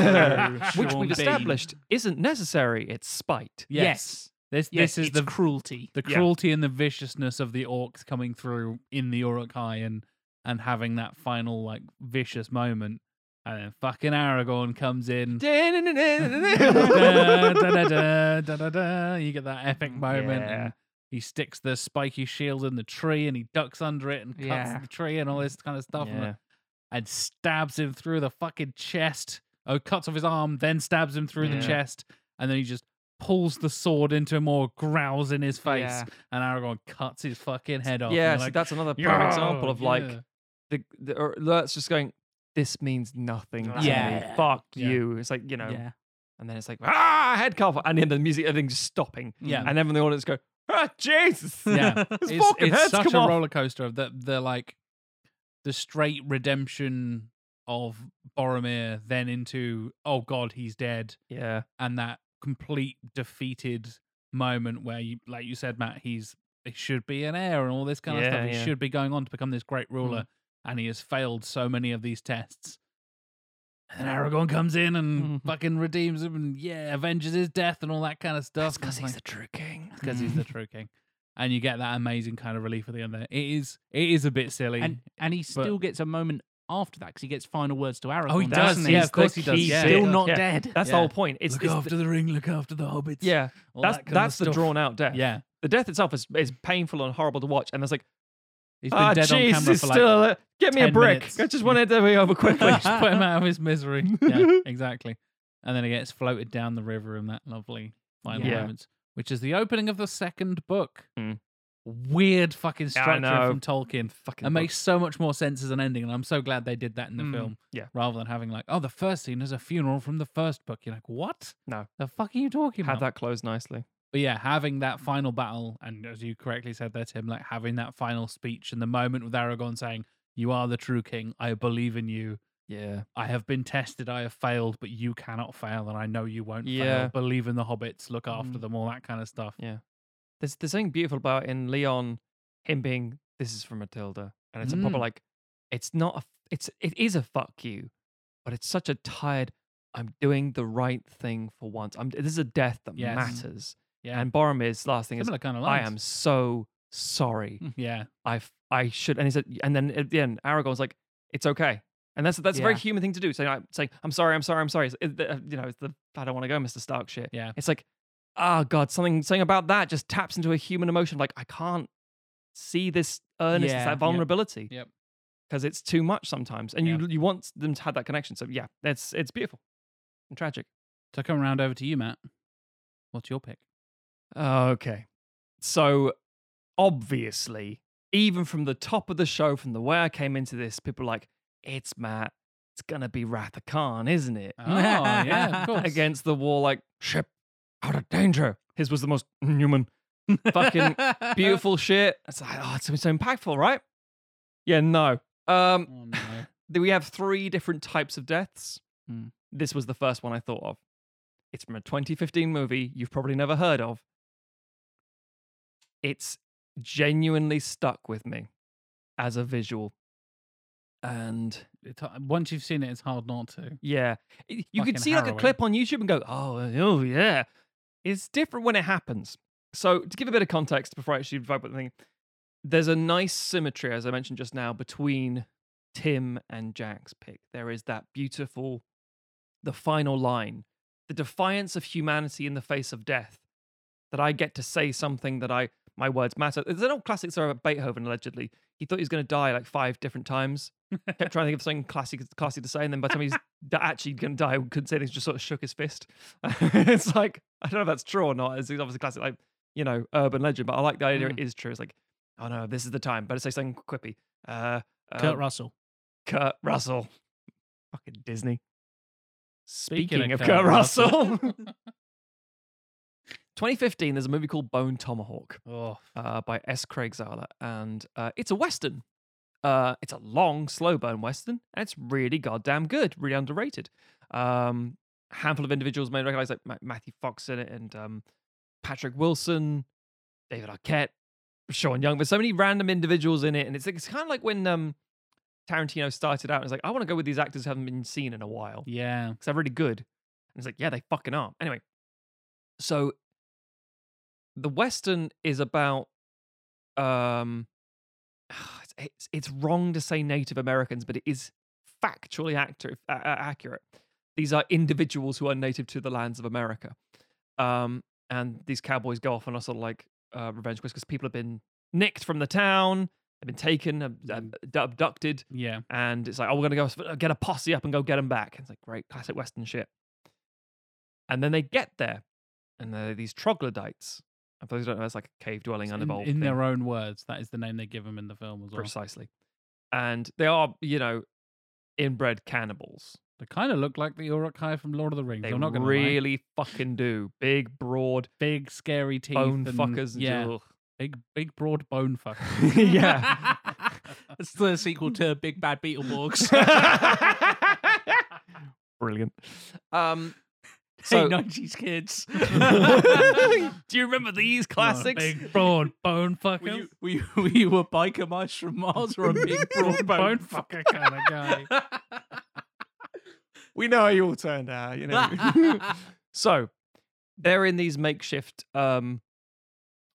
[SPEAKER 2] Which we've established isn't necessary. It's spite.
[SPEAKER 1] Yes.
[SPEAKER 3] Yes.
[SPEAKER 1] This
[SPEAKER 3] Yes,
[SPEAKER 1] this is
[SPEAKER 3] it's
[SPEAKER 1] the
[SPEAKER 3] cruelty.
[SPEAKER 1] the
[SPEAKER 2] Yeah.
[SPEAKER 1] cruelty and the viciousness of the orcs coming through in the Uruk-hai and and having that final like vicious moment. And then fucking Aragorn comes in. da, da, da. You get that epic mm, moment.
[SPEAKER 2] Yeah.
[SPEAKER 1] And he sticks the spiky shield in the tree and he ducks under it and cuts
[SPEAKER 3] Yeah.
[SPEAKER 1] the tree and all this kind of stuff. and-
[SPEAKER 2] Yeah.
[SPEAKER 1] And stabs him through the fucking chest. Oh, cuts off his arm, then stabs him through
[SPEAKER 2] Yeah.
[SPEAKER 1] the chest. And then he just pulls the sword into him or growls in his face. And Aragorn cuts his fucking head off.
[SPEAKER 2] Yeah, see,
[SPEAKER 1] like,
[SPEAKER 2] that's another prime example of like
[SPEAKER 1] yeah."
[SPEAKER 2] the the or just going. This means nothing. To
[SPEAKER 3] Yeah.
[SPEAKER 2] me. Fuck you. It's like you know, and then it's like ah, head cough, and then the music, everything's just stopping.
[SPEAKER 1] Yeah.
[SPEAKER 2] and then when the audience go, ah, Jesus,
[SPEAKER 1] yeah,
[SPEAKER 2] his
[SPEAKER 1] it's,
[SPEAKER 2] fucking
[SPEAKER 1] it's
[SPEAKER 2] head's
[SPEAKER 1] such
[SPEAKER 2] come
[SPEAKER 1] a
[SPEAKER 2] off.
[SPEAKER 1] roller coaster of the the like the straight redemption of Boromir, then into oh god, he's dead,
[SPEAKER 2] Yeah,
[SPEAKER 1] and that complete defeated moment where you, like you said, Matt, he's he should be an heir and all this kind of stuff. He
[SPEAKER 2] yeah. Mm.
[SPEAKER 1] should be going on to become this great ruler, and he has failed so many of these tests. And then Aragorn comes in and
[SPEAKER 2] Mm-hmm.
[SPEAKER 1] Fucking redeems him and yeah, avenges his death and all that kind of stuff.
[SPEAKER 2] because he's
[SPEAKER 1] it's
[SPEAKER 2] the true king.
[SPEAKER 1] because he's the true king. And you get that amazing kind of relief at the end there. It is it is a bit silly.
[SPEAKER 3] And and he still gets a moment after that because he gets final words to Aragorn.
[SPEAKER 1] oh, he
[SPEAKER 3] doesn't he?
[SPEAKER 1] Yeah, of course he does.
[SPEAKER 2] key
[SPEAKER 1] Yeah.
[SPEAKER 3] Still not
[SPEAKER 2] Yeah.
[SPEAKER 3] dead.
[SPEAKER 2] That's
[SPEAKER 1] Yeah.
[SPEAKER 2] the whole point. It's,
[SPEAKER 1] look
[SPEAKER 2] it's
[SPEAKER 1] after
[SPEAKER 2] the,
[SPEAKER 1] the, ring, look after the hobbits.
[SPEAKER 2] yeah,
[SPEAKER 1] all
[SPEAKER 2] that's
[SPEAKER 1] that
[SPEAKER 2] that's the
[SPEAKER 1] stuff.
[SPEAKER 2] drawn out death.
[SPEAKER 1] Yeah,
[SPEAKER 2] the death itself is is painful and horrible to watch, and there's like,
[SPEAKER 1] he's been
[SPEAKER 2] ah,
[SPEAKER 1] dead on
[SPEAKER 2] jeez,
[SPEAKER 1] camera for
[SPEAKER 2] still
[SPEAKER 1] like
[SPEAKER 2] a- get me a brick.
[SPEAKER 1] minutes.
[SPEAKER 2] I just wanted to be over quickly.
[SPEAKER 1] just put him out of his misery. Yeah, exactly. And then he gets floated down the river in that lovely final
[SPEAKER 2] Yeah.
[SPEAKER 1] moments, which is the opening of the second book.
[SPEAKER 2] Mm.
[SPEAKER 1] Weird fucking structure
[SPEAKER 2] know.
[SPEAKER 1] from Tolkien.
[SPEAKER 2] Fucking
[SPEAKER 1] It makes so much more sense as an ending, and I'm so glad they did that in the
[SPEAKER 3] Mm.
[SPEAKER 1] film.
[SPEAKER 2] yeah.
[SPEAKER 1] rather than having like, oh, the first scene is a funeral from the first book. You're like, what?
[SPEAKER 2] No.
[SPEAKER 1] the fuck are you talking
[SPEAKER 2] have
[SPEAKER 1] about?
[SPEAKER 2] that closed nicely.
[SPEAKER 1] But yeah, having that final battle, and as you correctly said there, Tim, like having that final speech and the moment with Aragorn saying, "You are the true king. I believe in you.
[SPEAKER 2] Yeah,
[SPEAKER 1] I have been tested. I have failed, but you cannot fail, and I know you won't
[SPEAKER 2] Yeah.
[SPEAKER 1] fail. Believe in the hobbits. Look after
[SPEAKER 3] Mm.
[SPEAKER 1] them. All that kind of stuff. Yeah.
[SPEAKER 2] There's there's something beautiful about in Leon him being this is from Matilda, and it's a proper
[SPEAKER 1] Mm.
[SPEAKER 2] like it's not a, it's it is a fuck you, but it's such a tired. I'm doing the right thing for once. I'm this is a death that
[SPEAKER 1] Yes.
[SPEAKER 2] matters.
[SPEAKER 1] Yeah,
[SPEAKER 2] And Boromir's last thing is
[SPEAKER 1] similar kind of
[SPEAKER 2] I
[SPEAKER 1] lines.
[SPEAKER 2] am so sorry.
[SPEAKER 1] Yeah,
[SPEAKER 2] I f- I should and he said and then at the end Aragorn's like it's okay. And that's that's a very
[SPEAKER 3] Yeah.
[SPEAKER 2] human thing to do. Saying like, saying I'm sorry, I'm sorry, I'm sorry. It's, it- uh, you know, it's the I don't want to go, Mr. Stark shit.
[SPEAKER 1] yeah.
[SPEAKER 2] It's like, oh god, something something about that just taps into a human emotion. Like I can't see this earnestness,
[SPEAKER 3] Yeah,
[SPEAKER 2] that
[SPEAKER 3] yep.
[SPEAKER 2] vulnerability.
[SPEAKER 1] Yep.
[SPEAKER 2] Because it's too much sometimes, and you you want them to have that connection. So yeah, it's it's beautiful and tragic.
[SPEAKER 1] So come around over to you, Matt. What's your pick?
[SPEAKER 2] Okay, so obviously, even from the top of the show, from the way I came into this, people are like, it's Matt. It's gonna be Wrath of Khan, isn't it?
[SPEAKER 1] Oh, yeah, of course.
[SPEAKER 2] Against the wall, like ship out of danger. His was the most human. Fucking beautiful shit. It's like, oh, it's so impactful, right? Yeah, no. Um,
[SPEAKER 1] Oh no.
[SPEAKER 2] we have three different types of deaths.
[SPEAKER 3] Hmm.
[SPEAKER 2] This was the first one I thought of. It's from a 2015 movie you've probably never heard of. It's genuinely stuck with me as a visual. And
[SPEAKER 1] It's, h- once you've seen it, it's hard not to.
[SPEAKER 2] yeah, you could see like a clip on YouTube and go, oh, eh, oh yeah. It's different when it happens. So to give a bit of context before I actually vibe with the thing, there's a nice symmetry, as I mentioned just now, between Tim and Jack's pick. There is that beautiful, the final line, the defiance of humanity in the face of death. That I get to say something that I my words matter. There's an old classic story about Beethoven. Allegedly, he thought he was going to die like five different times. Kept trying to think of something classic, classy to say, and then by the time he's actually going to die, couldn't say. He just sort of shook his fist. it's like I don't know if that's true or not. It's obviously classic, like you know, urban legend. But I like the idea it is true. It's like, oh no, this is the time. Better say something quippy. Uh,
[SPEAKER 3] Kurt
[SPEAKER 2] um,
[SPEAKER 3] Russell.
[SPEAKER 2] Kurt Russell. Fucking Disney. Speaking, of,
[SPEAKER 1] Kurt
[SPEAKER 2] Kurt Russell. 2015, there's a movie called Bone Tomahawk
[SPEAKER 1] Oh,
[SPEAKER 2] uh, by S. Craig Zahler, and uh, it's a western. Uh, it's a long, slow burn western, and it's really goddamn good, really underrated. Um, handful of individuals may recognize like Ma- Matthew Fox in it, and um, Patrick Wilson, David Arquette, Sean Young. There's so many random individuals in it, and it's it's kind of like when um, Tarantino started out. and It's like I want to go with these actors who haven't been seen in a while
[SPEAKER 1] yeah.
[SPEAKER 2] because they're really good. And it's like, yeah, they fucking are. Anyway, so the Western is about um it's, it's it's wrong to say Native Americans, but it is factually accurate. Uh, accurate. These are individuals who are native to the lands of America, um, and these cowboys go off on a sort of like uh, revenge quest because people have been nicked from the town, they've been taken, ab- ab- abducted,
[SPEAKER 1] Yeah.
[SPEAKER 2] and it's like, oh, we're gonna go get a posse up and go get them back. It's like great classic Western shit. And then they get there, and they're these troglodytes. And for those who don't know, it's like a cave dwelling
[SPEAKER 1] In,
[SPEAKER 2] unevolved.
[SPEAKER 1] in
[SPEAKER 2] thing.
[SPEAKER 1] their own words, that is the name they give them in the film as well.
[SPEAKER 2] precisely. And they are, you know, inbred cannibals.
[SPEAKER 1] They kind of look like the Uruk-hai from Lord of the Rings.
[SPEAKER 2] They
[SPEAKER 1] I'm not gonna lie.
[SPEAKER 2] really fucking do. Big, broad,
[SPEAKER 1] big, scary teeth.
[SPEAKER 2] bone
[SPEAKER 1] and,
[SPEAKER 2] fuckers. And
[SPEAKER 1] yeah,
[SPEAKER 2] ugh.
[SPEAKER 1] big, big, broad bone fuckers.
[SPEAKER 2] yeah.
[SPEAKER 3] It's the sequel to Big Bad Beetleborgs.
[SPEAKER 2] Brilliant. Um,
[SPEAKER 3] So,
[SPEAKER 2] so,
[SPEAKER 3] 90s kids.
[SPEAKER 2] do you remember these classics?
[SPEAKER 1] big, broad bone fucker.
[SPEAKER 3] were, you, were, you, were you a biker mice from Mars or a big broad
[SPEAKER 1] bone
[SPEAKER 3] bone
[SPEAKER 1] fucker kind of guy.
[SPEAKER 2] we know how you all turned out, you know. so they're in these makeshift um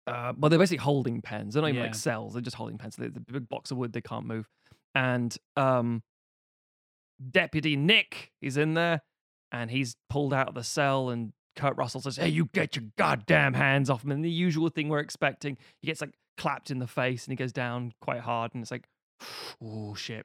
[SPEAKER 2] uh well they're basically holding pens. They're not even
[SPEAKER 1] Yeah.
[SPEAKER 2] like cells, they're just holding pens. They're the big blocks of wood they can't move. And um Deputy Nick is in there and he's pulled out of the cell and Kurt Russell says, Hey, you get your goddamn hands off him. And the usual thing we're expecting. He gets like clapped in the face and he goes down quite hard and it's like, oh shit.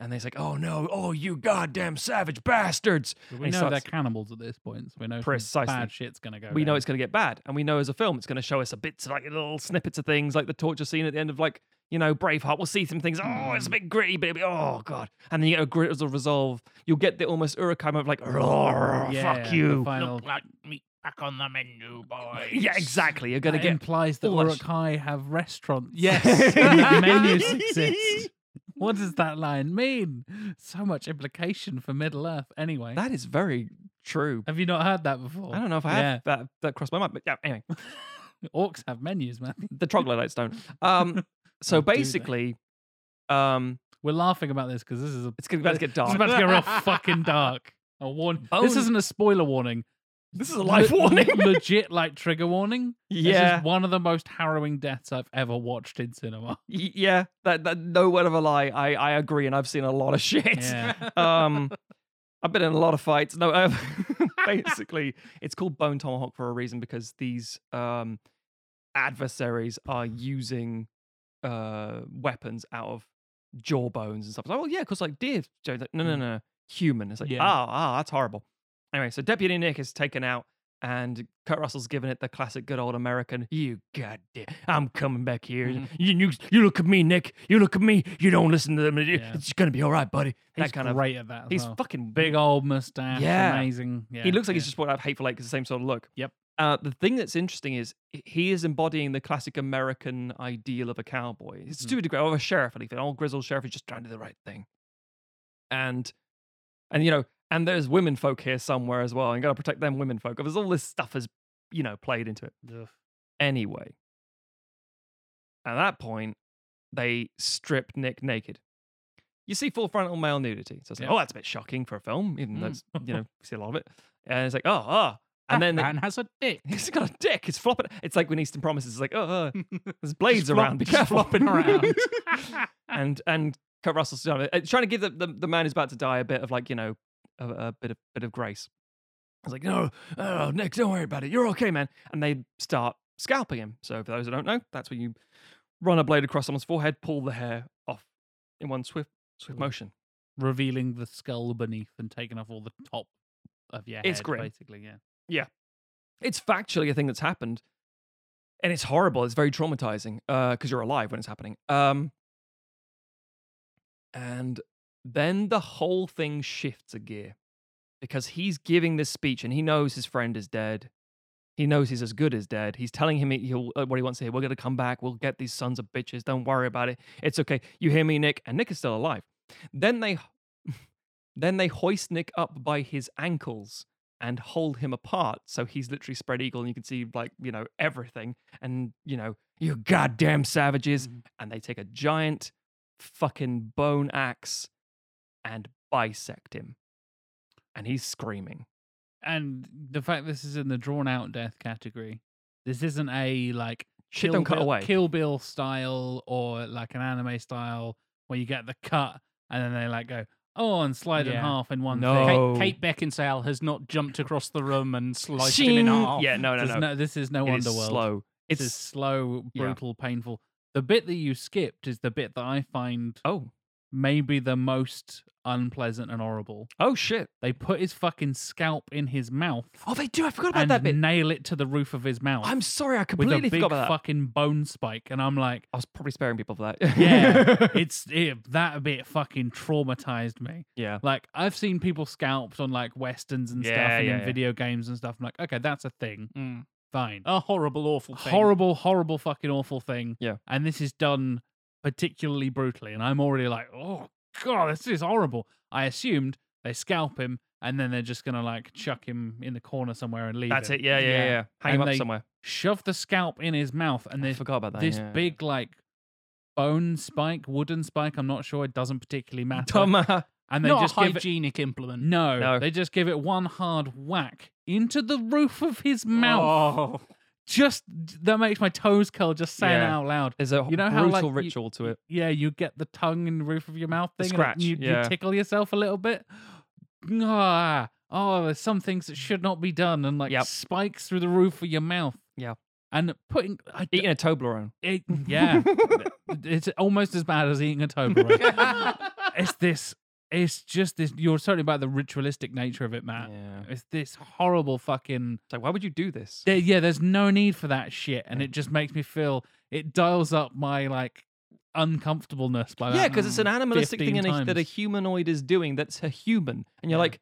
[SPEAKER 2] And he's like, oh no, oh you goddamn savage bastards.
[SPEAKER 1] But we know
[SPEAKER 2] starts-
[SPEAKER 1] they're cannibals at this point, so we know
[SPEAKER 2] Precisely.
[SPEAKER 1] bad shit's gonna go.
[SPEAKER 2] we know it's going to get bad and we know as a film it's going to show us a bits of like little snippets of things like the torture scene at the end of like you know braveheart we'll see some things oh it's a bit gritty baby oh god and then you get a grit as a resolve you'll get the almost Uruk-hai moment of like "Roar,
[SPEAKER 1] Yeah,
[SPEAKER 2] fuck you
[SPEAKER 1] final-
[SPEAKER 3] Look like meat back on the menu, boys.
[SPEAKER 2] yeah exactly you're going to
[SPEAKER 1] that
[SPEAKER 2] get
[SPEAKER 1] implies that
[SPEAKER 2] all that sh-
[SPEAKER 1] Uruk-hai have restaurants.
[SPEAKER 2] Yes.
[SPEAKER 1] and menus exist. What does that line mean? So much implication for Middle Earth. Anyway,
[SPEAKER 2] that is very true
[SPEAKER 1] have you not heard that before?
[SPEAKER 2] i don't know if i have that that crossed my mind but yeah anyway
[SPEAKER 1] Orcs have menus, man.
[SPEAKER 2] the troglodytes don't um so
[SPEAKER 1] Or do they?
[SPEAKER 2] basically um
[SPEAKER 1] We're laughing about this because this is a,
[SPEAKER 2] it's about to get dark.
[SPEAKER 1] It's
[SPEAKER 2] dark
[SPEAKER 1] about to get real fucking dark. A warn. This
[SPEAKER 2] Bone-
[SPEAKER 1] isn't a spoiler warning.
[SPEAKER 2] this is a life
[SPEAKER 1] Le-
[SPEAKER 2] warning
[SPEAKER 1] legit, like trigger warning. This
[SPEAKER 2] yeah
[SPEAKER 1] is one of the most harrowing deaths I've ever watched in cinema.
[SPEAKER 2] Y- yeah, that, that no word of a lie. I, I agree, and I've seen a lot of shit.
[SPEAKER 1] Yeah.
[SPEAKER 2] Um, I've been in a lot of fights. No, um, basically, it's called Bone Tomahawk for a reason because these um adversaries are using uh weapons out of jawbones and stuff. It's like, oh yeah, because like deer. Joe's like, no, no,
[SPEAKER 1] Mm.
[SPEAKER 2] no, human. It's like,
[SPEAKER 1] Yeah.
[SPEAKER 2] ah, ah, that's horrible. Anyway, so Deputy Nick is taken out. And Kurt Russell's given it the classic good old American, you goddamn, I'm coming back here.
[SPEAKER 1] Mhm.
[SPEAKER 2] You, you, you look at me, Nick. You look at me. You don't listen to them.
[SPEAKER 1] Yeah.
[SPEAKER 2] It's going to be all right, buddy.
[SPEAKER 1] He's
[SPEAKER 2] that kind of.
[SPEAKER 1] great at that.
[SPEAKER 2] He's
[SPEAKER 1] well.
[SPEAKER 2] fucking
[SPEAKER 1] big old mustache.
[SPEAKER 2] Yeah.
[SPEAKER 1] amazing. Yeah,
[SPEAKER 2] he looks like he's just brought out of Hateful Eight 'cause it's the same sort of look.
[SPEAKER 1] Yep.
[SPEAKER 2] Uh, the thing that's interesting is he is embodying the classic American ideal of a cowboy. It's
[SPEAKER 1] Mhm.
[SPEAKER 2] to a degree, of a sheriff, at least. An old grizzled sheriff is just trying to do the right thing. And, and you know, and there's women folk here somewhere as well. And got to protect them women folk. There's all this stuff has, you know, played into it.
[SPEAKER 1] Ugh.
[SPEAKER 2] Anyway, at that point, they strip Nick naked. You see full frontal male nudity. So it's like,
[SPEAKER 1] Yep.
[SPEAKER 2] oh, that's a bit shocking for a film, even though
[SPEAKER 1] Mm.
[SPEAKER 2] it's, you know, you see a lot of it. And it's like, oh, oh. And
[SPEAKER 3] That
[SPEAKER 2] then
[SPEAKER 3] man has a dick.
[SPEAKER 2] he's got a dick. It's flopping. It's like when Eastern Promises. It's like, oh, uh, there's blades
[SPEAKER 1] flop-
[SPEAKER 2] around. Be careful.
[SPEAKER 1] flopping around.
[SPEAKER 2] and and Kurt Russell's uh, trying to give the, the, the man who's about to die a bit of like, you know, a, a bit of bit of grace. I was like, no, oh, Nick, don't worry about it. You're okay, man. And they start scalping him. So for those who don't know, that's when you run a blade across someone's forehead, pull the hair off in one swift swift motion.
[SPEAKER 1] Revealing the skull beneath and taking off all the top of your
[SPEAKER 2] It's
[SPEAKER 1] head,
[SPEAKER 2] grim.
[SPEAKER 1] basically. Yeah.
[SPEAKER 2] It's factually a thing that's happened. And it's horrible. It's very traumatizing because you're alive when it's happening. Um, and then the whole thing shifts a gear because he's giving this speech and he knows his friend is dead. He knows he's as good as dead. He's telling him he- he'll, uh, what he wants to hear. We're going to come back. We'll get these sons of bitches. Don't worry about it. It's okay. You hear me, Nick? And Nick is still alive. Then they, then they hoist Nick up by his ankles and hold him apart. So he's literally spread eagle, and you can see like you know everything. And you know you goddamn savages.
[SPEAKER 3] Mhm.
[SPEAKER 2] And they take a giant fucking bone axe and bisect him, and he's screaming.
[SPEAKER 1] And the fact this is in the drawn out death category, this isn't a like
[SPEAKER 2] Shit
[SPEAKER 1] Kill Bill-
[SPEAKER 2] away.
[SPEAKER 1] Kill Bill style or like an anime style where you get the cut and then they like go oh and slide in
[SPEAKER 3] Yeah.
[SPEAKER 1] half in one
[SPEAKER 2] No.
[SPEAKER 1] thing.
[SPEAKER 3] Kate, Kate Beckinsale has not jumped across the room and sliced him in
[SPEAKER 2] Shing!
[SPEAKER 3] half.
[SPEAKER 2] Yeah, no, no,
[SPEAKER 1] This is
[SPEAKER 2] no.
[SPEAKER 1] This is no
[SPEAKER 2] It is
[SPEAKER 1] Underworld.
[SPEAKER 2] slow.
[SPEAKER 1] This
[SPEAKER 2] It's
[SPEAKER 1] is slow,
[SPEAKER 2] Yeah.
[SPEAKER 1] brutal, painful. The bit that you skipped is the bit that I find
[SPEAKER 2] oh
[SPEAKER 1] maybe the most unpleasant and horrible.
[SPEAKER 2] oh shit.
[SPEAKER 1] They put his fucking scalp in his mouth
[SPEAKER 2] Oh, they do. I forgot about
[SPEAKER 1] and
[SPEAKER 2] that bit.
[SPEAKER 1] nail it to the roof of his mouth.
[SPEAKER 2] I'm sorry, I
[SPEAKER 1] with a
[SPEAKER 2] completely
[SPEAKER 1] big
[SPEAKER 2] forgot about that.
[SPEAKER 1] fucking bone spike, and I'm like,
[SPEAKER 2] I was probably sparing people for that.
[SPEAKER 1] yeah, it's it, that bit fucking traumatized me.
[SPEAKER 2] yeah.
[SPEAKER 1] Like I've seen people scalped on like westerns and stuff,
[SPEAKER 2] Yeah,
[SPEAKER 1] and
[SPEAKER 2] yeah,
[SPEAKER 1] in
[SPEAKER 2] yeah.
[SPEAKER 1] video games and stuff. I'm like, okay, that's a thing,
[SPEAKER 3] Mm.
[SPEAKER 1] fine.
[SPEAKER 3] A horrible, awful thing.
[SPEAKER 1] horrible, horrible, fucking awful thing.
[SPEAKER 2] Yeah.
[SPEAKER 1] and this is done particularly brutally, and I'm already like, oh god, this is horrible. I assumed they scalp him, and then they're just gonna like chuck him in the corner somewhere and leave.
[SPEAKER 2] That's
[SPEAKER 1] him.
[SPEAKER 2] it. Yeah, yeah, yeah.
[SPEAKER 3] Yeah.
[SPEAKER 2] Hang
[SPEAKER 1] And
[SPEAKER 2] him up
[SPEAKER 1] they-
[SPEAKER 2] somewhere.
[SPEAKER 1] Shove the scalp in his mouth, and
[SPEAKER 2] I
[SPEAKER 1] there's
[SPEAKER 2] forgot about that.
[SPEAKER 1] this
[SPEAKER 2] yeah.
[SPEAKER 1] big like bone spike, wooden spike. I'm not sure. It doesn't particularly matter.
[SPEAKER 2] Dumb, uh,
[SPEAKER 1] and they
[SPEAKER 3] Not
[SPEAKER 1] just
[SPEAKER 3] a
[SPEAKER 1] give it
[SPEAKER 3] hygienic implement.
[SPEAKER 1] no,
[SPEAKER 2] No.
[SPEAKER 1] They just give it one hard whack into the roof of his mouth.
[SPEAKER 3] Oh.
[SPEAKER 1] Just that makes my toes curl just saying it out loud.
[SPEAKER 2] There's a
[SPEAKER 1] You know how,
[SPEAKER 2] brutal
[SPEAKER 1] like, you-
[SPEAKER 2] ritual to it.
[SPEAKER 1] Yeah, you get the tongue in the roof of your mouth thing. and
[SPEAKER 2] scratch,
[SPEAKER 1] You,
[SPEAKER 2] yeah.
[SPEAKER 1] you tickle yourself a little bit. Ah, oh, there's some things that should not be done, and like
[SPEAKER 2] Yep.
[SPEAKER 1] spikes through the roof of your mouth.
[SPEAKER 2] Yeah.
[SPEAKER 1] and putting I,
[SPEAKER 2] Eating a Toblerone.
[SPEAKER 1] it, yeah, it's almost as bad as eating a Toblerone. it's this. It's just this. You're talking about the ritualistic nature of it, Matt.
[SPEAKER 2] Yeah.
[SPEAKER 1] It's this horrible fucking.
[SPEAKER 2] It's like, why would you do this?
[SPEAKER 1] There, yeah, there's no need for that shit, and it just makes me feel. It dials up my like uncomfortableness by
[SPEAKER 2] Yeah, because it's an animalistic thing in a, that a humanoid is doing that's a human. And you're
[SPEAKER 1] Yeah.
[SPEAKER 2] like,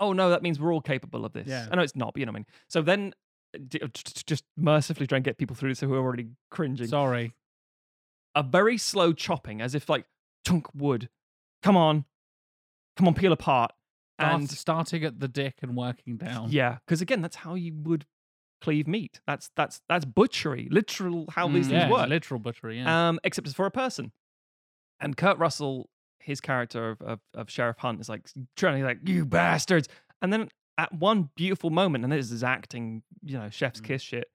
[SPEAKER 2] oh no, that means we're all capable of this.
[SPEAKER 1] Yeah.
[SPEAKER 2] I know it's not, but you know what I mean. So then uh, d- t- t- just mercifully try and get people through this who are already cringing.
[SPEAKER 1] Sorry.
[SPEAKER 2] a very slow chopping, as if like chunk wood. Come on. Come on, peel apart. And
[SPEAKER 1] starting at the dick and working down.
[SPEAKER 2] yeah, because again, that's how you would cleave meat. That's that's that's butchery, literal how these
[SPEAKER 3] Mm.
[SPEAKER 2] things
[SPEAKER 1] yeah, it's
[SPEAKER 2] work.
[SPEAKER 1] literal butchery. Yeah.
[SPEAKER 2] um, except it's for a person. And Kurt Russell, his character of, of, of Sheriff Hunt, is like trying to like you bastards. And then at one beautiful moment, and this is acting, you know, chef's
[SPEAKER 1] Mm.
[SPEAKER 2] kiss shit.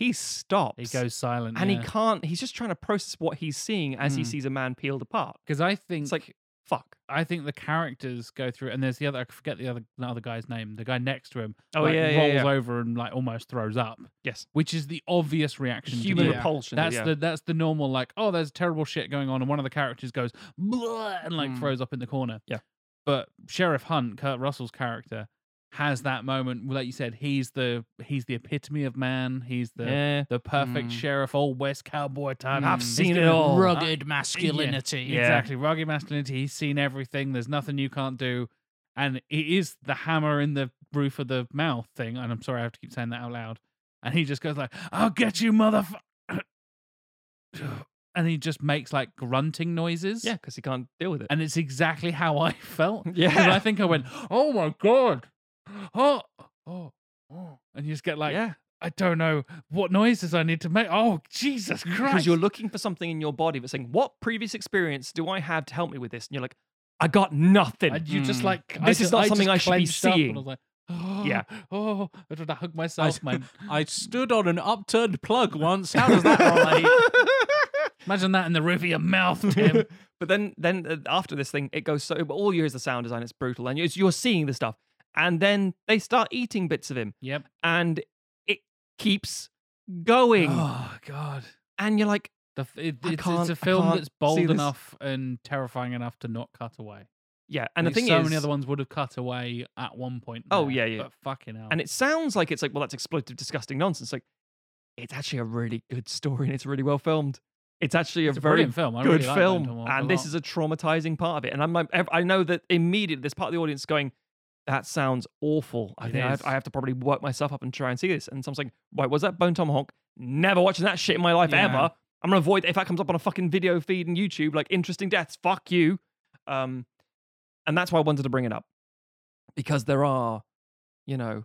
[SPEAKER 2] He stops.
[SPEAKER 1] he goes silent,
[SPEAKER 2] and
[SPEAKER 1] yeah.
[SPEAKER 2] he can't. He's just trying to process what he's seeing as he
[SPEAKER 1] Mm.
[SPEAKER 2] sees a man peeled apart.
[SPEAKER 1] because I think
[SPEAKER 2] It's like fuck.
[SPEAKER 1] I think the characters go through, and there's the other. I forget the other the other guy's name. The guy next to him.
[SPEAKER 2] Oh,
[SPEAKER 1] like,
[SPEAKER 2] yeah, yeah,
[SPEAKER 1] rolls
[SPEAKER 2] yeah.
[SPEAKER 1] over and like almost throws up,
[SPEAKER 2] Yes,
[SPEAKER 1] which is the obvious reaction. to
[SPEAKER 2] human.
[SPEAKER 3] Yeah.
[SPEAKER 2] repulsion.
[SPEAKER 1] That's
[SPEAKER 2] yeah.
[SPEAKER 1] the that's the normal like oh there's terrible shit going on and one of the characters goes and like
[SPEAKER 3] Mm.
[SPEAKER 1] throws up in the corner.
[SPEAKER 2] Yeah.
[SPEAKER 1] But Sheriff Hunt, Kurt Russell's character, has that moment. Like you said, he's the he's the epitome of man. He's the
[SPEAKER 2] yeah.
[SPEAKER 1] the perfect
[SPEAKER 3] Mm.
[SPEAKER 1] sheriff, old west cowboy type.
[SPEAKER 3] I've
[SPEAKER 1] He's
[SPEAKER 2] seen it all.
[SPEAKER 3] Rugged masculinity.
[SPEAKER 2] Yeah.
[SPEAKER 1] Exactly, rugged masculinity. He's seen everything. There's nothing you can't do, and it is the hammer in the roof of the mouth thing. And I'm sorry, I have to keep saying that out loud. And he just goes like, "I'll get you, motherfucker," and he just makes like grunting noises.
[SPEAKER 2] Yeah, because he can't deal with it.
[SPEAKER 1] and it's exactly how I felt.
[SPEAKER 2] Yeah.
[SPEAKER 1] I think I went, "Oh my god, oh, oh, oh," and you just get like,
[SPEAKER 2] yeah,
[SPEAKER 1] I don't know what noises I need to make. Oh Jesus Christ!
[SPEAKER 2] because you're looking for something in your body that's saying, "What previous experience do I have to help me with this?" And you're like, "I got nothing."
[SPEAKER 1] And you just
[SPEAKER 3] Mm.
[SPEAKER 1] like I
[SPEAKER 2] This is not
[SPEAKER 1] I
[SPEAKER 2] something I should be seeing.
[SPEAKER 1] I oh,
[SPEAKER 2] Yeah.
[SPEAKER 1] Oh, I tried to hug myself, man.
[SPEAKER 3] I stood on an upturned plug once. How does that relate?
[SPEAKER 1] Imagine that in the roof of your mouth, Tim.
[SPEAKER 2] but then, then uh, after this thing, it goes so. But all you hear is the sound design. It's brutal, and you're, you're seeing the stuff. And then they start eating bits of him,
[SPEAKER 1] yep.
[SPEAKER 2] and it keeps going.
[SPEAKER 1] Oh God.
[SPEAKER 2] And you're like,
[SPEAKER 1] The, it,
[SPEAKER 2] I
[SPEAKER 1] it's, it's
[SPEAKER 2] I
[SPEAKER 1] a film that's bold enough and terrifying enough to not cut away.
[SPEAKER 2] yeah.
[SPEAKER 1] I
[SPEAKER 2] And the
[SPEAKER 1] think
[SPEAKER 2] thing
[SPEAKER 1] so
[SPEAKER 2] is, so
[SPEAKER 1] many other ones would have cut away at one point.
[SPEAKER 2] Oh, yeah, yeah.
[SPEAKER 1] But fucking hell.
[SPEAKER 2] and it sounds like it's like, well, that's exploitive, disgusting nonsense. Like, it's actually a really good story, and it's really well filmed. It's actually a,
[SPEAKER 1] a
[SPEAKER 2] very
[SPEAKER 1] brilliant film. I
[SPEAKER 2] good
[SPEAKER 1] really like
[SPEAKER 2] film, and this is a traumatizing part of it. And I'm like, I know that immediately there's part of the audience going, that sounds awful. I
[SPEAKER 1] It
[SPEAKER 2] think I have. I have to probably work myself up and try and see this. And someone's like, right, was that Bone Tomahawk? Never watching that shit in my life
[SPEAKER 1] Yeah.
[SPEAKER 2] ever. I'm gonna avoid if that comes up on a fucking video feed and YouTube, like interesting deaths. Fuck you. Um, and that's why I wanted to bring it up because there are, you know,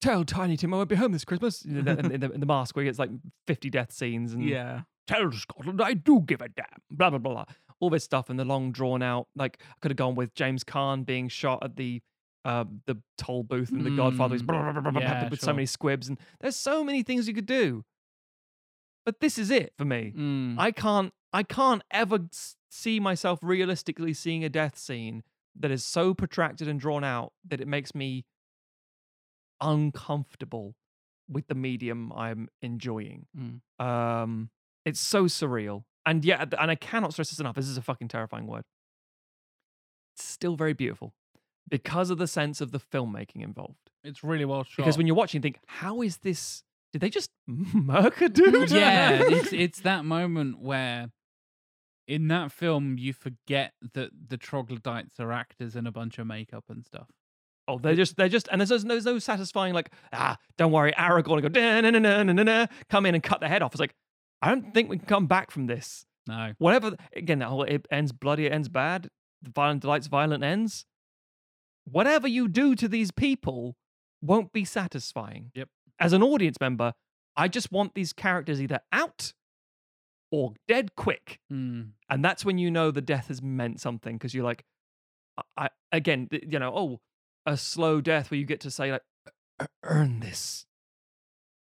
[SPEAKER 2] tell Tiny Tim I won't be home this Christmas in the, in the, in the mask where it's like 50 death scenes and
[SPEAKER 3] Yeah.
[SPEAKER 2] tell Scotland I do give a damn. Blah blah blah. blah. All this stuff and the long drawn out. Like I could have gone with James Caan being shot at the uh, the toll booth and the Godfather
[SPEAKER 3] Mm,
[SPEAKER 2] blah, blah,
[SPEAKER 1] yeah,
[SPEAKER 2] with so many squibs and there's so many things you could do. But this is it for me.
[SPEAKER 3] Mm.
[SPEAKER 2] I can't I can't ever see myself realistically seeing a death scene that is so protracted and drawn out that it makes me uncomfortable with the medium I'm enjoying.
[SPEAKER 3] Mm.
[SPEAKER 2] Um, it's so surreal, and yeah, and I cannot stress this enough. This is a fucking terrifying word. It's still very beautiful because of the sense of the filmmaking involved.
[SPEAKER 1] It's really well shot.
[SPEAKER 2] Because when you're watching, you think, how is this? Did they just murk a dude?
[SPEAKER 1] yeah, it's it's that moment where in that film you forget that the troglodytes are actors in a bunch of makeup and stuff.
[SPEAKER 2] Oh, they're just they're just and there's no, there's no satisfying like ah don't worry Aragorn go na na na na na na come in and cut the head off. It's like I don't think we can come back from this.
[SPEAKER 1] No.
[SPEAKER 2] Whatever again that whole it ends bloody it ends bad. The violent delights violent ends. Whatever you do to these people won't be satisfying.
[SPEAKER 1] Yep.
[SPEAKER 2] As an audience member, I just want these characters either out or dead quick.
[SPEAKER 1] Mm.
[SPEAKER 2] And that's when you know the death has meant something because you're like, I, again, you know, oh, a slow death where you get to say like, "E- earn this,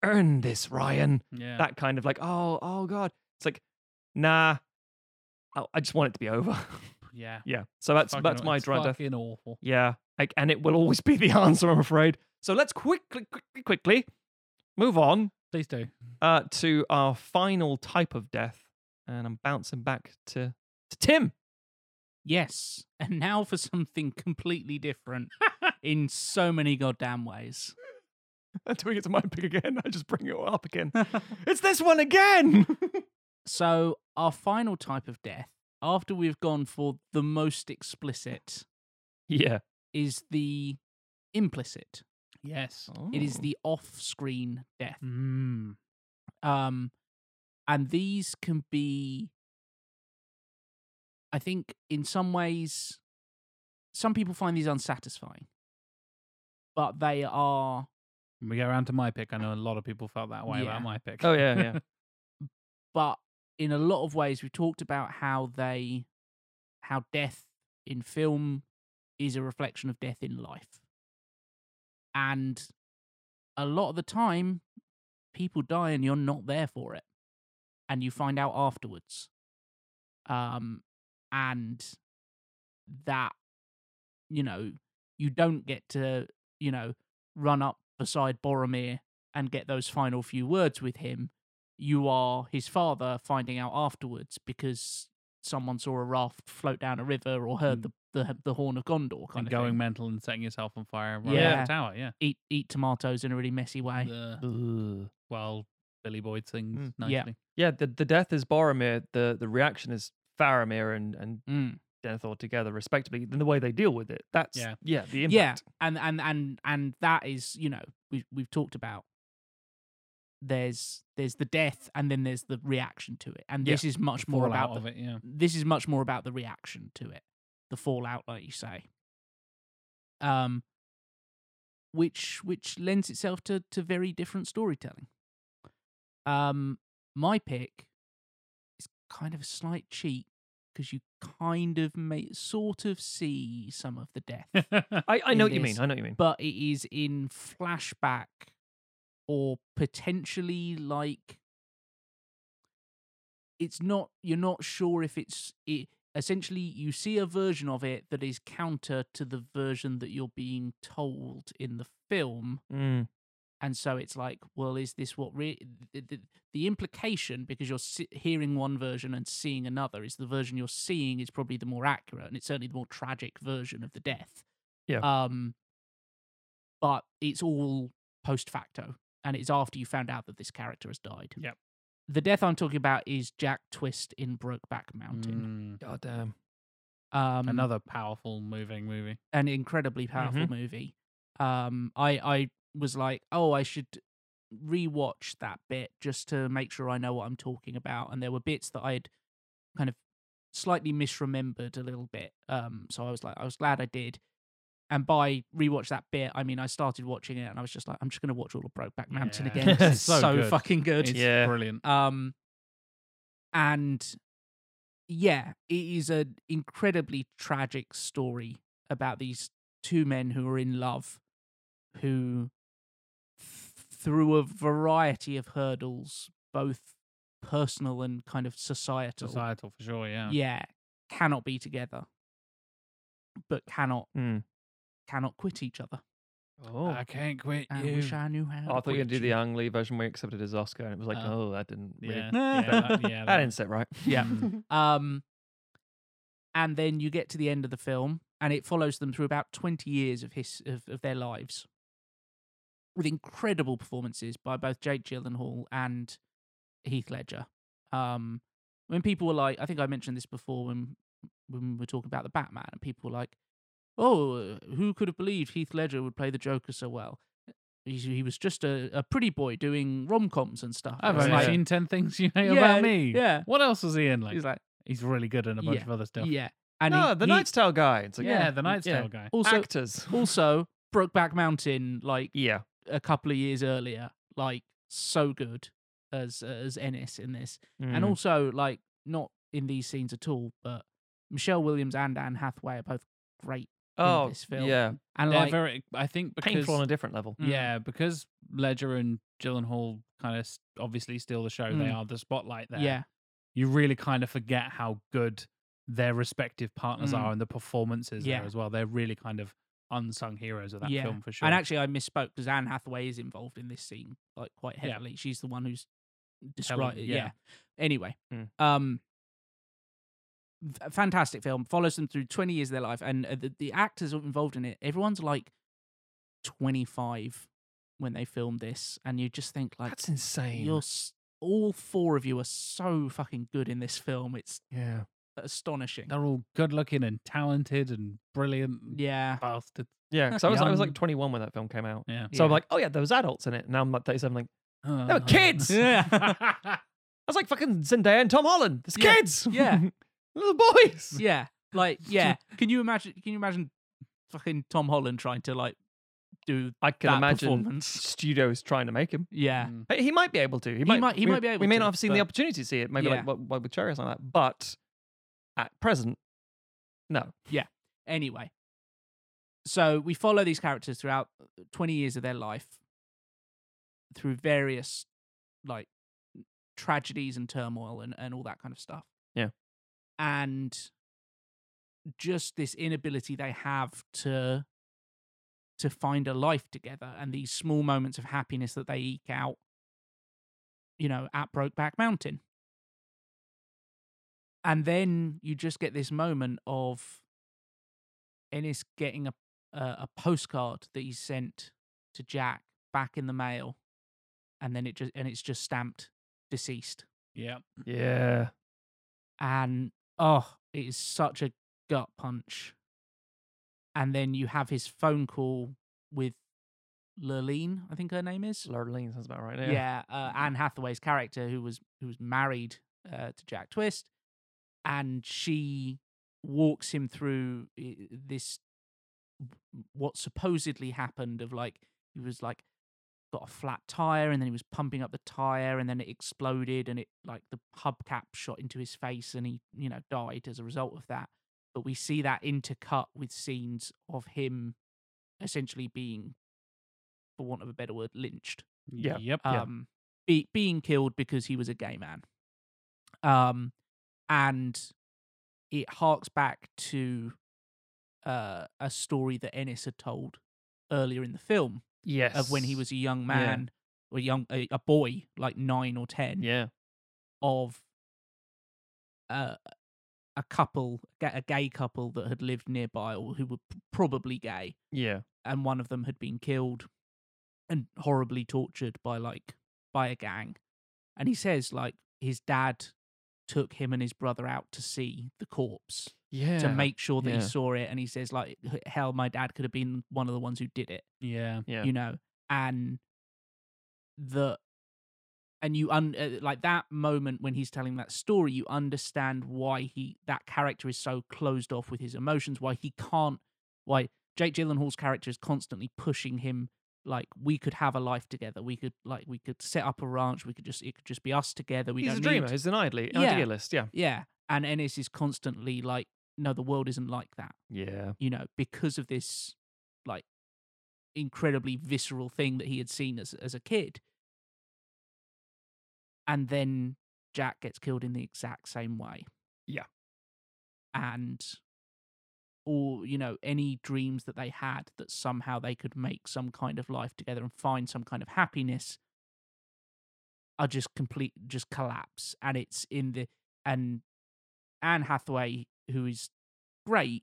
[SPEAKER 2] earn this, Ryan.
[SPEAKER 1] Yeah.
[SPEAKER 2] That kind of like, oh, oh God. It's like, nah, I, I just want it to be over.
[SPEAKER 1] yeah.
[SPEAKER 2] yeah. So that's
[SPEAKER 1] Fucking
[SPEAKER 2] that's my
[SPEAKER 1] it's
[SPEAKER 2] death.
[SPEAKER 1] fucking awful.
[SPEAKER 2] Yeah, like, and it will always be the answer, I'm afraid. So let's quickly, quickly, quickly move on
[SPEAKER 1] Please do.
[SPEAKER 2] uh, to our final type of death, and I'm bouncing back to to Tim.
[SPEAKER 3] Yes. And now for something completely different in so many goddamn ways.
[SPEAKER 2] Until we get to my pick again, I just bring it all up again. it's this one again.
[SPEAKER 3] So, our final type of death, after we've gone for the most explicit,
[SPEAKER 2] yeah.
[SPEAKER 3] Is the implicit.
[SPEAKER 1] Yes.
[SPEAKER 3] It is
[SPEAKER 2] Oh.
[SPEAKER 3] the off screen death.
[SPEAKER 1] Mm.
[SPEAKER 3] Um, and these can be, I think, in some ways, some people find these unsatisfying, but they are
[SPEAKER 1] When we go around to my pick, I know a lot of people felt that way
[SPEAKER 3] Yeah.
[SPEAKER 1] about my pick.
[SPEAKER 2] Oh yeah, yeah.
[SPEAKER 3] but in a lot of ways we've talked about how they how death in film is a reflection of death in life. And a lot of the time people die and you're not there for it and you find out afterwards. Um and that you know you don't get to you know run up beside Boromir and get those final few words with him. You are his father finding out afterwards because someone saw a raft float down a river or heard
[SPEAKER 1] Mm.
[SPEAKER 3] the, the the horn of Gondor kind
[SPEAKER 1] and
[SPEAKER 3] of
[SPEAKER 1] going
[SPEAKER 3] thing.
[SPEAKER 1] mental and setting yourself on fire and running
[SPEAKER 3] Yeah.
[SPEAKER 1] yeah. the tower. Yeah.
[SPEAKER 3] eat eat tomatoes in a really messy way.
[SPEAKER 1] Ugh. Well, Billy Boyd sings
[SPEAKER 2] Mm.
[SPEAKER 1] nicely.
[SPEAKER 3] Yeah.
[SPEAKER 2] Yeah, the, the death is Boromir, the, the reaction is Faramir and, and
[SPEAKER 3] Mm.
[SPEAKER 2] Denethor together, respectively. Then the way they deal with it. That's
[SPEAKER 1] Yeah.
[SPEAKER 2] yeah, the impact.
[SPEAKER 3] Yeah, and and and and that is you know we've we've talked about. There's there's the death and then there's the reaction to it, and
[SPEAKER 2] Yeah,
[SPEAKER 3] this is much more
[SPEAKER 1] fallout
[SPEAKER 3] about
[SPEAKER 1] of
[SPEAKER 3] the,
[SPEAKER 1] it. Yeah.
[SPEAKER 3] this is much more about the reaction to it, the fallout, like you say. Um, which which lends itself to to very different storytelling. Um, my pick is kind of a slight cheat because you kind of may sort of see some of the death,
[SPEAKER 2] I, I know what you mean. I know what you mean.
[SPEAKER 3] but it is in flashback or potentially like it's not you're not sure if it's it essentially you see a version of it that is counter to the version that you're being told in the film
[SPEAKER 2] Mm.
[SPEAKER 3] and so it's like well is this what re- the, the, the implication because you're si- hearing one version and seeing another is the version you're seeing is probably the more accurate and it's certainly the more tragic version of the death
[SPEAKER 2] Yeah.
[SPEAKER 3] um but it's all post facto and it's after you found out that this character has died
[SPEAKER 1] Yep.
[SPEAKER 3] The death i'm talking about is jack twist in brokeback mountain
[SPEAKER 1] Mm.
[SPEAKER 2] God damn.
[SPEAKER 3] Um,
[SPEAKER 1] Another powerful, moving movie.
[SPEAKER 3] an incredibly powerful
[SPEAKER 2] Mhm.
[SPEAKER 3] movie. Um, I I was like, oh, I should rewatch that bit just to make sure I know what I'm talking about. And there were bits that I had kind of slightly misremembered a little bit. Um, so I was like, I was glad I did. And by rewatch that bit, I mean I started watching it and I was just like, I'm just gonna watch all of Brokeback Mountain
[SPEAKER 1] Yeah.
[SPEAKER 3] again. 'cause It's
[SPEAKER 1] So
[SPEAKER 3] so,
[SPEAKER 1] good.
[SPEAKER 3] fucking good.
[SPEAKER 1] It's
[SPEAKER 2] Yeah.
[SPEAKER 1] brilliant.
[SPEAKER 3] Um, and yeah, it is an incredibly tragic story about these two men who are in love, who, through a variety of hurdles, both personal and kind of societal,
[SPEAKER 1] Societal for sure. Yeah.
[SPEAKER 3] yeah, cannot be together, but cannot
[SPEAKER 2] Mm.
[SPEAKER 3] Cannot quit each other.
[SPEAKER 2] Oh.
[SPEAKER 1] I can't quit
[SPEAKER 3] I
[SPEAKER 1] you.
[SPEAKER 3] wish I knew how.
[SPEAKER 2] Oh, I thought you were
[SPEAKER 3] quit
[SPEAKER 2] going to do the Ang Lee version where he accepted his Oscar, and it was like,
[SPEAKER 1] Oh.
[SPEAKER 2] oh, that didn't really.
[SPEAKER 1] Yeah.
[SPEAKER 3] Nah.
[SPEAKER 1] yeah. That, yeah.
[SPEAKER 2] That didn't sit right.
[SPEAKER 3] Yeah.
[SPEAKER 1] Mm.
[SPEAKER 3] Um, and then you get to the end of the film, and it follows them through about twenty years of his of, of their lives, with incredible performances by both Jake Gyllenhaal and Heath Ledger. Um, when people were like, I think I mentioned this before when when we were talking about the Batman, and people were like, "Oh, who could have believed Heath Ledger would play the Joker so well?" He, he was just a, a pretty boy doing rom coms and stuff.
[SPEAKER 1] I've
[SPEAKER 3] It's
[SPEAKER 1] only
[SPEAKER 3] like-
[SPEAKER 1] seen 10 things you know
[SPEAKER 3] Yeah,
[SPEAKER 1] about me.
[SPEAKER 3] yeah.
[SPEAKER 1] What else was he in? Like,
[SPEAKER 3] He's like,
[SPEAKER 1] he's really good in a bunch
[SPEAKER 3] Yeah,
[SPEAKER 1] of other stuff.
[SPEAKER 3] yeah, and
[SPEAKER 2] no,
[SPEAKER 3] he-
[SPEAKER 2] the
[SPEAKER 3] he-
[SPEAKER 2] Knight's Tale guy. It's like,
[SPEAKER 1] yeah,
[SPEAKER 2] yeah,
[SPEAKER 1] the Knight's
[SPEAKER 2] yeah.
[SPEAKER 1] Tale guy.
[SPEAKER 3] also
[SPEAKER 2] actors.
[SPEAKER 3] also Brokeback Mountain, like
[SPEAKER 2] Yeah.
[SPEAKER 3] a couple of years earlier, like so good as as Ennis in this, and
[SPEAKER 2] Mm.
[SPEAKER 3] also like not in these scenes at all, but Michelle Williams and Anne Hathaway are both great,
[SPEAKER 2] oh,
[SPEAKER 3] this film.
[SPEAKER 2] yeah,
[SPEAKER 3] and
[SPEAKER 1] They're
[SPEAKER 3] like
[SPEAKER 1] very, I think because
[SPEAKER 2] painful on a different level.
[SPEAKER 3] Mm.
[SPEAKER 1] yeah, because Ledger and Gyllenhaal kind of obviously steal the show. They
[SPEAKER 3] Mm.
[SPEAKER 1] are the spotlight there.
[SPEAKER 3] yeah,
[SPEAKER 1] you really kind of forget how good their respective partners
[SPEAKER 3] Mm.
[SPEAKER 1] are and the performances
[SPEAKER 3] Yeah.
[SPEAKER 1] there as well. They're really kind of unsung heroes of that
[SPEAKER 3] yeah.
[SPEAKER 1] film for sure.
[SPEAKER 3] And actually, I misspoke because Anne Hathaway is involved in this scene like quite
[SPEAKER 1] Yeah.
[SPEAKER 3] heavily. She's the one who's described.
[SPEAKER 1] yeah.
[SPEAKER 3] Yeah. Anyway,
[SPEAKER 2] Mm.
[SPEAKER 3] um, fantastic film. Follows them through twenty years of their life, and uh, the, the actors involved in it. Everyone's like twenty five when they filmed this, and you just think like
[SPEAKER 2] That's insane.
[SPEAKER 3] you're all four of you are so fucking good in this film. It's
[SPEAKER 2] yeah.
[SPEAKER 3] astonishing.
[SPEAKER 1] they're all good looking and talented and brilliant
[SPEAKER 3] Yeah,
[SPEAKER 1] bastards.
[SPEAKER 2] Yeah, because I was I was like 21 when that film came out.
[SPEAKER 1] Yeah.
[SPEAKER 2] So I'm like, oh yeah, there was adults in it. Now I'm like 37, like
[SPEAKER 1] they
[SPEAKER 2] were kids!
[SPEAKER 3] Yeah.
[SPEAKER 2] I was like fucking Zendaya and Tom Holland. It's
[SPEAKER 3] Yeah,
[SPEAKER 2] kids.
[SPEAKER 3] yeah.
[SPEAKER 2] little boys.
[SPEAKER 3] yeah, like yeah. Can you imagine? Can you imagine fucking Tom Holland trying to like do
[SPEAKER 2] I can
[SPEAKER 3] that
[SPEAKER 2] imagine
[SPEAKER 3] performance?
[SPEAKER 2] studios trying to make him.
[SPEAKER 3] Yeah,
[SPEAKER 1] Mm.
[SPEAKER 2] Hey, He might be able to. He,
[SPEAKER 3] might- he
[SPEAKER 2] we,
[SPEAKER 3] might be able
[SPEAKER 2] We may
[SPEAKER 3] to,
[SPEAKER 2] not have seen the
[SPEAKER 3] but-
[SPEAKER 2] opportunity to see it. Maybe
[SPEAKER 3] Yeah.
[SPEAKER 2] like what, what with Cherry or something like that. But at present, no. Yeah.
[SPEAKER 3] Anyway so we follow these characters throughout uh, 20 years of their life through various like tragedies and turmoil and, and all that kind of stuff
[SPEAKER 2] Yeah.
[SPEAKER 3] And just this inability they have to to find a life together and these small moments of happiness that they eke out you know at brokeback mountain and then you just get this moment of Ennis getting a a, a postcard that he sent to Jack back in the mail, and then it just and it's just stamped deceased,
[SPEAKER 1] Yeah.
[SPEAKER 2] Yeah.
[SPEAKER 3] and oh, it is such a gut punch. And then you have his phone call with Lurleen, I think her name is.
[SPEAKER 2] Lurleen sounds about right.
[SPEAKER 3] Yeah,
[SPEAKER 2] Yeah.
[SPEAKER 3] uh, Anne Hathaway's character, who was who was married uh, to Jack Twist, and she walks him through this what supposedly happened of like he was like got a flat tire and then he was pumping up the tire and then it exploded and it like the hubcap shot into his face and he you know died as a result of that but we see that intercut with scenes of him essentially being for want of a better word lynched
[SPEAKER 2] Yeah.
[SPEAKER 1] Yep.
[SPEAKER 2] Yeah.
[SPEAKER 3] um, be, being killed because he was a gay man. Um, and it harks back to uh, a story that Ennis had told earlier in the film
[SPEAKER 2] Yes.
[SPEAKER 3] of when he was a young man or young a, a boy, like nine or ten,
[SPEAKER 2] Yeah.
[SPEAKER 3] of uh, a couple, a gay couple that had lived nearby or who were p- probably gay,
[SPEAKER 2] Yeah.
[SPEAKER 3] and one of them had been killed and horribly tortured by like by a gang and he says like his dad took him and his brother out to see the corpse
[SPEAKER 2] Yeah.
[SPEAKER 3] to make sure that
[SPEAKER 2] yeah.
[SPEAKER 3] he saw it. And he says like, hell, my dad could have been one of the ones who did it.
[SPEAKER 1] Yeah.
[SPEAKER 2] Yeah.
[SPEAKER 3] You know, and the and you un uh, like that moment when he's telling that story, you understand why he that character is so closed off with his emotions. Why he can't. Why Jake Gyllenhaal's character is constantly pushing him. Like we could have a life together. We could like we could set up a ranch. We could just it could just be us together. We
[SPEAKER 2] He's
[SPEAKER 3] don't
[SPEAKER 2] a dreamer.
[SPEAKER 3] need
[SPEAKER 2] He's an idly,
[SPEAKER 3] Yeah.
[SPEAKER 2] idealist. Yeah.
[SPEAKER 3] yeah. And Ennis is constantly like, no, the world isn't like that.
[SPEAKER 2] Yeah.
[SPEAKER 3] You know, because of this like incredibly visceral thing that he had seen as as a kid. And then Jack gets killed in the exact same way.
[SPEAKER 2] Yeah.
[SPEAKER 3] And or, you know, any dreams that they had that somehow they could make some kind of life together and find some kind of happiness are just complete just collapse. And it's in the and Anne Hathaway, who is great,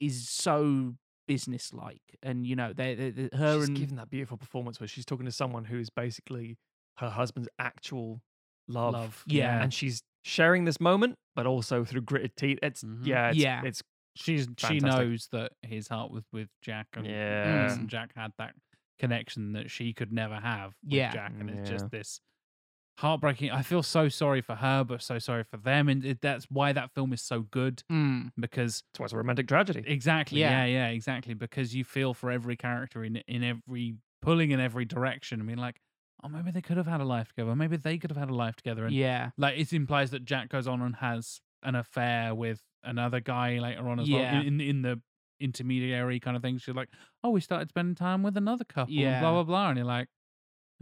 [SPEAKER 3] is so businesslike, and you know, they, they, they- her
[SPEAKER 2] she's
[SPEAKER 3] and
[SPEAKER 2] given that beautiful performance where she's talking to someone who is basically her husband's actual love.
[SPEAKER 1] Love.
[SPEAKER 3] Yeah.
[SPEAKER 2] And she's sharing this moment, but also through gritted teeth. It's
[SPEAKER 1] Mhm.
[SPEAKER 2] yeah, it's,
[SPEAKER 3] Yeah.
[SPEAKER 2] it's
[SPEAKER 1] She's she knows that his heart was with Jack and
[SPEAKER 2] Yeah.
[SPEAKER 1] and Jack had that connection that she could never have with
[SPEAKER 3] Yeah.
[SPEAKER 1] Jack and it's just this heartbreaking I feel so sorry for her but so sorry for them and it, that's why that film is so good
[SPEAKER 3] Mm,
[SPEAKER 1] because
[SPEAKER 2] it's what's a romantic tragedy.
[SPEAKER 1] exactly
[SPEAKER 3] Yeah.
[SPEAKER 1] yeah. yeah exactly because you feel for every character in in every pulling in every direction I mean like oh maybe they could have had a life together maybe they could have had a life together and
[SPEAKER 3] yeah,
[SPEAKER 1] like it implies that Jack goes on and has an affair with another guy later on as
[SPEAKER 3] Yeah.
[SPEAKER 1] well in in the intermediary kind of thing. She's like, "Oh, we started spending time with another couple."
[SPEAKER 3] Yeah.
[SPEAKER 1] blah blah blah, and you're like,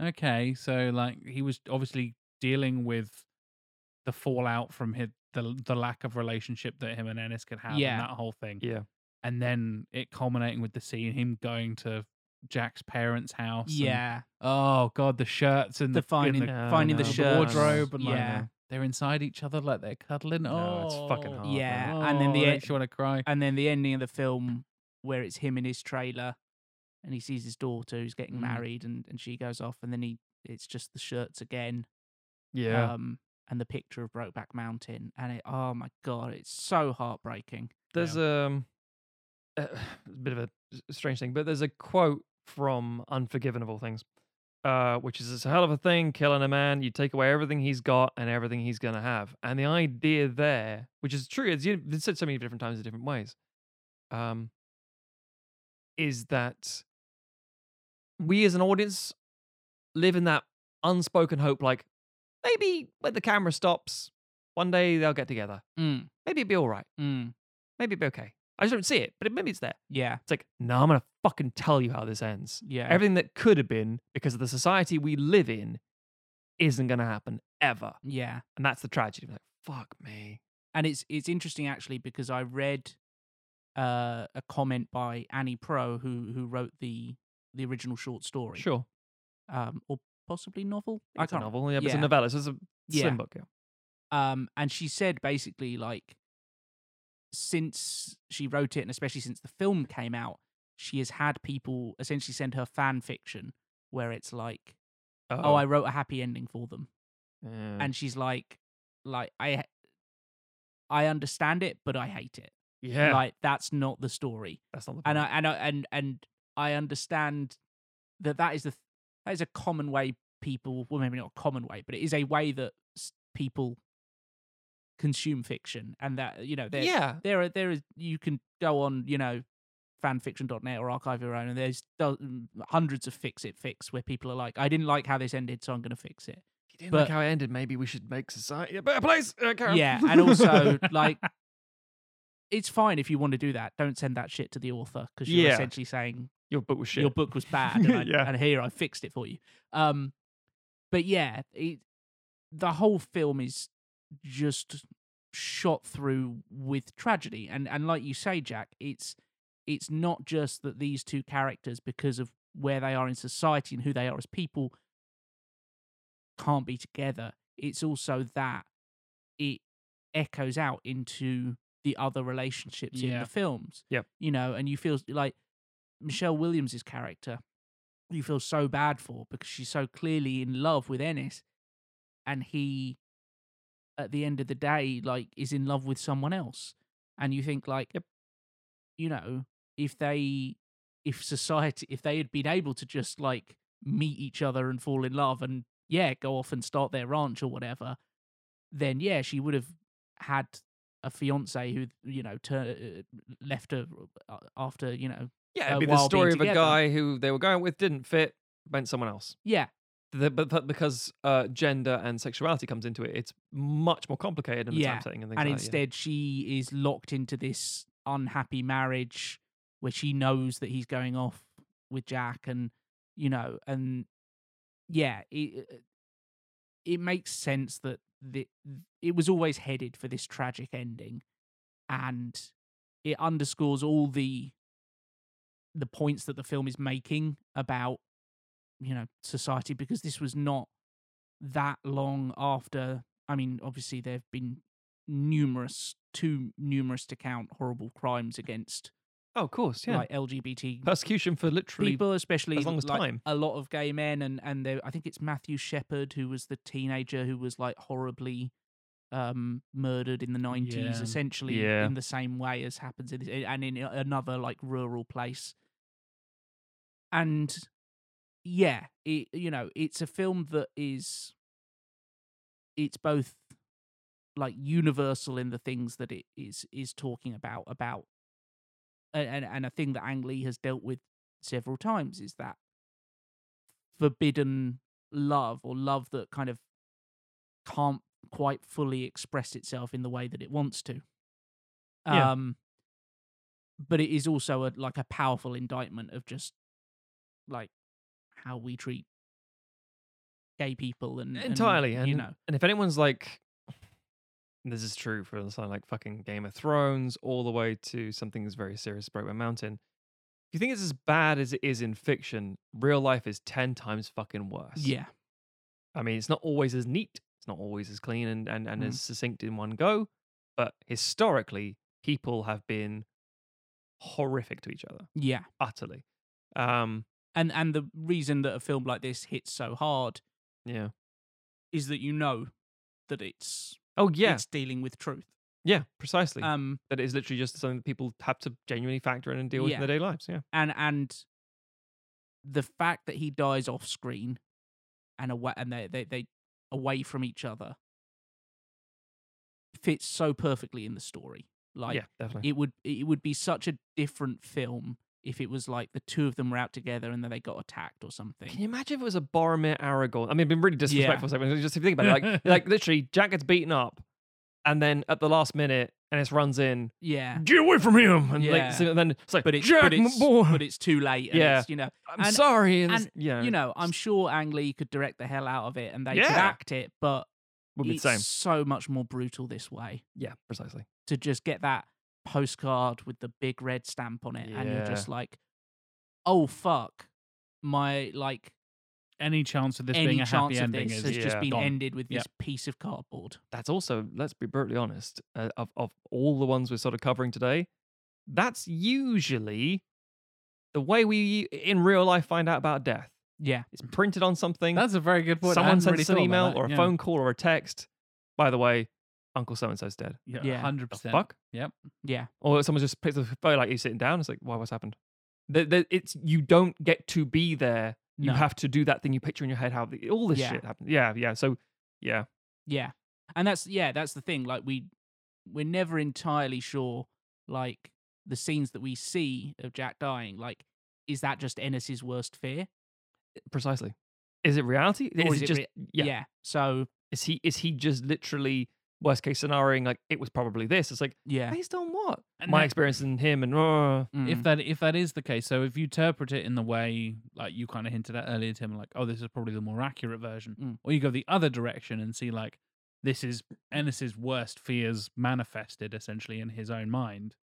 [SPEAKER 1] "Okay, so like he was obviously dealing with the fallout from his the the lack of relationship that him and Ennis could have,
[SPEAKER 3] Yeah.
[SPEAKER 1] and that whole thing,
[SPEAKER 2] Yeah.
[SPEAKER 1] and then it culminating with the scene him going to." Jack's parents' house. and-
[SPEAKER 3] yeah.
[SPEAKER 1] oh god, the shirts and
[SPEAKER 3] The
[SPEAKER 1] the,
[SPEAKER 3] finding,
[SPEAKER 1] in the,
[SPEAKER 2] No,
[SPEAKER 3] finding the
[SPEAKER 2] no, uh,
[SPEAKER 1] the
[SPEAKER 3] shirts,
[SPEAKER 1] wardrobe and like
[SPEAKER 3] yeah,
[SPEAKER 1] they're inside each other like they're cuddling.
[SPEAKER 2] No,
[SPEAKER 1] oh,
[SPEAKER 2] it's fucking oh, hard, man.
[SPEAKER 3] Yeah, and then oh, the
[SPEAKER 1] oh,
[SPEAKER 3] e-
[SPEAKER 1] makes you want to cry.
[SPEAKER 3] and then the ending of the film where it's him in his trailer, and he sees his daughter who's getting
[SPEAKER 1] Mm.
[SPEAKER 3] married, and and she goes off, and then he it's just the shirts again,
[SPEAKER 2] Yeah.
[SPEAKER 3] um, and the picture of Brokeback Mountain, and it oh my god, it's so heartbreaking.
[SPEAKER 2] There's um a, a bit of a strange thing, but there's a quote from Unforgiven of all things, uh, which is it's a hell of a thing killing a man. You take away everything he's got and everything he's gonna have, and the idea there, which is true, it's, you- it's said so many different times in different ways, um, is that we as an audience live in that unspoken hope, like maybe when the camera stops, one day they'll get together.
[SPEAKER 3] Mm,
[SPEAKER 2] Maybe it'll be all right.
[SPEAKER 3] mm,
[SPEAKER 2] Maybe it'll be okay. I just don't see it, but it, maybe it's there.
[SPEAKER 3] yeah,
[SPEAKER 2] It's like, no, I'm gonna fucking tell you how this ends.
[SPEAKER 3] yeah,
[SPEAKER 2] Everything that could have been because of the society we live in isn't gonna happen ever,
[SPEAKER 3] yeah.
[SPEAKER 2] and that's the tragedy. Like, fuck me.
[SPEAKER 3] and it's it's interesting actually because I read uh, a comment by Annie Proulx who who wrote the the original short story,
[SPEAKER 2] Sure,
[SPEAKER 3] um, or possibly novel.
[SPEAKER 2] I it's a
[SPEAKER 3] can't-
[SPEAKER 2] novel. Yeah, but it's a
[SPEAKER 3] yeah.
[SPEAKER 2] novella. So it's a
[SPEAKER 3] Yeah.
[SPEAKER 2] slim book. Yeah.
[SPEAKER 3] Um, and she said basically like since she wrote it, and especially since the film came out, she has had people essentially send her fan fiction where it's like, oh, I wrote a happy ending for them,
[SPEAKER 2] Yeah.
[SPEAKER 3] and she's like, like I. I understand it, but I hate it.
[SPEAKER 2] yeah,
[SPEAKER 3] Like that's not the story.
[SPEAKER 2] that's not the
[SPEAKER 3] and I and I, and and I understand that that is the that is a common way people well maybe not a common way but it is a way that people consume fiction and that you know there
[SPEAKER 2] yeah,
[SPEAKER 3] there are there is you can go on you know fanfiction.net or archive your own and there's do- hundreds of fix it fix where people are like I didn't like how this ended so I'm going to fix it
[SPEAKER 2] you didn't
[SPEAKER 3] but-
[SPEAKER 2] like how it ended, maybe we should make society a better place. Uh,
[SPEAKER 3] yeah and also like it's fine if you want to do that don't send that shit to the author because you're
[SPEAKER 2] Yeah.
[SPEAKER 3] essentially saying
[SPEAKER 2] your book was shit.
[SPEAKER 3] your book was bad and, I,
[SPEAKER 2] Yeah.
[SPEAKER 3] and here I fixed it for you. Um, but yeah, it, the whole film is just shot through with tragedy, and and like you say, Jack, it's it's not just that these two characters, because of where they are in society and who they are as people, can't be together. It's also that it echoes out into the other relationships in the films.
[SPEAKER 2] Yep.
[SPEAKER 3] You know, and you feel like Michelle Williams's character, you feel so bad for because she's so clearly in love with Ennis, and he, at the end of the day, like is in love with someone else, and you think like,
[SPEAKER 2] Yep.
[SPEAKER 3] you know, if they, if society, if they had been able to just like meet each other and fall in love, and yeah, go off and start their ranch or whatever, then yeah, she would have had a fiance who you know tur- uh, left her uh, after you know
[SPEAKER 2] Yeah,
[SPEAKER 3] uh,
[SPEAKER 2] it'd be the story of a guy who they were going with didn't fit, went someone else.
[SPEAKER 3] yeah
[SPEAKER 2] The, but, but because uh, gender and sexuality comes into it, it's much more complicated in the
[SPEAKER 3] Yeah,
[SPEAKER 2] time setting and things
[SPEAKER 3] and
[SPEAKER 2] like that, yeah.
[SPEAKER 3] instead she is locked into this unhappy marriage where she knows that he's going off with Jack and you know and yeah it it makes sense that the, it was always headed for this tragic ending and it underscores all the the points that the film is making about you know society because this was not that long after I mean, obviously there have been numerous, too numerous to count, horrible crimes against
[SPEAKER 2] Oh, of course, yeah.
[SPEAKER 3] like LGBT
[SPEAKER 2] Persecution for literally
[SPEAKER 3] people, especially
[SPEAKER 2] as long as
[SPEAKER 3] like,
[SPEAKER 2] time.
[SPEAKER 3] a lot of gay men, and and there, I think it's Matthew Shepard who was the teenager who was like horribly um murdered in the 90s
[SPEAKER 1] Yeah.
[SPEAKER 3] essentially
[SPEAKER 2] Yeah.
[SPEAKER 3] in the same way as happens in this, and in another like rural place and yeah it you know it's a film that is it's both like universal in the things that it is is talking about about and and a thing that Ang Lee has dealt with several times is that forbidden love or love that kind of can't quite fully express itself in the way that it wants to.
[SPEAKER 2] Yeah.
[SPEAKER 3] Um but it is also a like a powerful indictment of just like how we treat gay people and and,
[SPEAKER 2] entirely. And
[SPEAKER 3] you know
[SPEAKER 2] and if anyone's like, this is true for something like fucking Game of Thrones, all the way to something that's very serious, Brokeback Mountain. If you think it's as bad as it is in fiction, real life is ten times fucking worse.
[SPEAKER 3] yeah
[SPEAKER 2] I mean, it's not always as neat. Not always as clean and and, and
[SPEAKER 3] Mm.
[SPEAKER 2] as succinct in one go. But historically, people have been horrific to each other,
[SPEAKER 3] yeah
[SPEAKER 2] utterly. Um,
[SPEAKER 3] and and the reason that a film like this hits so hard
[SPEAKER 2] yeah.
[SPEAKER 3] is that you know that it's
[SPEAKER 2] Oh yeah,
[SPEAKER 3] it's dealing with truth
[SPEAKER 2] yeah, precisely.
[SPEAKER 3] um
[SPEAKER 2] that it is literally just something that people have to genuinely factor in and deal with in their daily lives. Yeah.
[SPEAKER 3] and and the fact that he dies off screen and away and they they, they away from each other fits so perfectly in the story like
[SPEAKER 2] yeah, definitely.
[SPEAKER 3] it would it would be such a different film if it was like the two of them were out together and then they got attacked or something
[SPEAKER 2] Can you imagine if it was a Boromir Aragorn? I mean, it'd been really disrespectful.
[SPEAKER 3] Yeah.
[SPEAKER 2] Just if you think about it, like, like literally, Jack gets beaten up, and then at the last minute, and Ennis runs in,
[SPEAKER 3] yeah
[SPEAKER 2] get away from him, and,
[SPEAKER 3] Yeah.
[SPEAKER 2] like, so, then it's like,
[SPEAKER 3] but it's
[SPEAKER 2] Jack,
[SPEAKER 3] but it's
[SPEAKER 2] boy,
[SPEAKER 3] but it's too late and
[SPEAKER 2] Yeah.
[SPEAKER 3] it's, you know
[SPEAKER 2] I'm
[SPEAKER 3] and-
[SPEAKER 2] sorry, and,
[SPEAKER 3] and,
[SPEAKER 2] yeah,
[SPEAKER 3] you know i'm sure ang lee could direct the hell out of it and they could
[SPEAKER 2] Yeah.
[SPEAKER 3] act it but
[SPEAKER 2] would be the
[SPEAKER 3] it's
[SPEAKER 2] same.
[SPEAKER 3] so much more brutal this way
[SPEAKER 2] Yeah, precisely.
[SPEAKER 3] to just get that postcard with the big red stamp on it and you're
[SPEAKER 2] Yeah.
[SPEAKER 3] just like oh fuck my like
[SPEAKER 1] Any chance of this
[SPEAKER 3] any
[SPEAKER 1] being a
[SPEAKER 3] chance
[SPEAKER 1] happy
[SPEAKER 3] of
[SPEAKER 1] ending
[SPEAKER 3] this
[SPEAKER 1] is
[SPEAKER 3] has just been
[SPEAKER 1] gone.
[SPEAKER 3] ended with this
[SPEAKER 1] Yep.
[SPEAKER 3] piece of cardboard
[SPEAKER 2] That's also, let's be brutally honest, uh, of of all the ones we're sort of covering today, that's usually the way we in real life find out about death.
[SPEAKER 3] yeah
[SPEAKER 2] It's printed on something.
[SPEAKER 1] That's a very good point.
[SPEAKER 2] Someone
[SPEAKER 1] hadn't
[SPEAKER 2] sends
[SPEAKER 1] really
[SPEAKER 2] us an email or a
[SPEAKER 1] yeah.
[SPEAKER 2] phone call or a text. By the way, Uncle so and so's dead.
[SPEAKER 1] Yeah,
[SPEAKER 3] Yeah.
[SPEAKER 1] hundred
[SPEAKER 2] The
[SPEAKER 1] percent.
[SPEAKER 2] fuck?
[SPEAKER 1] Yep.
[SPEAKER 3] yeah
[SPEAKER 2] Or someone just picks up the phone like you're sitting down. It's like, why? What's happened? The, the, it's you don't get to be there. You
[SPEAKER 3] No.
[SPEAKER 2] have to do that thing you picture in your head. How the, all this
[SPEAKER 3] Yeah.
[SPEAKER 2] shit happened. Yeah, yeah. So, yeah,
[SPEAKER 3] yeah and that's yeah that's the thing like we we're never entirely sure like the scenes that we see of jack dying like is that just ennis's worst fear eh,
[SPEAKER 2] precisely. Is it reality?
[SPEAKER 3] Or
[SPEAKER 2] is,
[SPEAKER 3] is
[SPEAKER 2] it
[SPEAKER 3] it
[SPEAKER 2] just
[SPEAKER 3] rea-
[SPEAKER 2] yeah.
[SPEAKER 3] so
[SPEAKER 2] Is he is he just literally worst case scenarioing like it was probably this? It's like
[SPEAKER 3] yeah
[SPEAKER 2] based on what?
[SPEAKER 1] And
[SPEAKER 2] My
[SPEAKER 1] that-
[SPEAKER 2] experience in him and uh,
[SPEAKER 1] If
[SPEAKER 3] Mm.
[SPEAKER 1] that if that is the case, so if you interpret it in the way like you kind of hinted at earlier, Tim, like oh, this is probably the more accurate version,
[SPEAKER 3] Mm.
[SPEAKER 1] or you go the other direction and see like this is Ennis's worst fears manifested essentially in his own mind,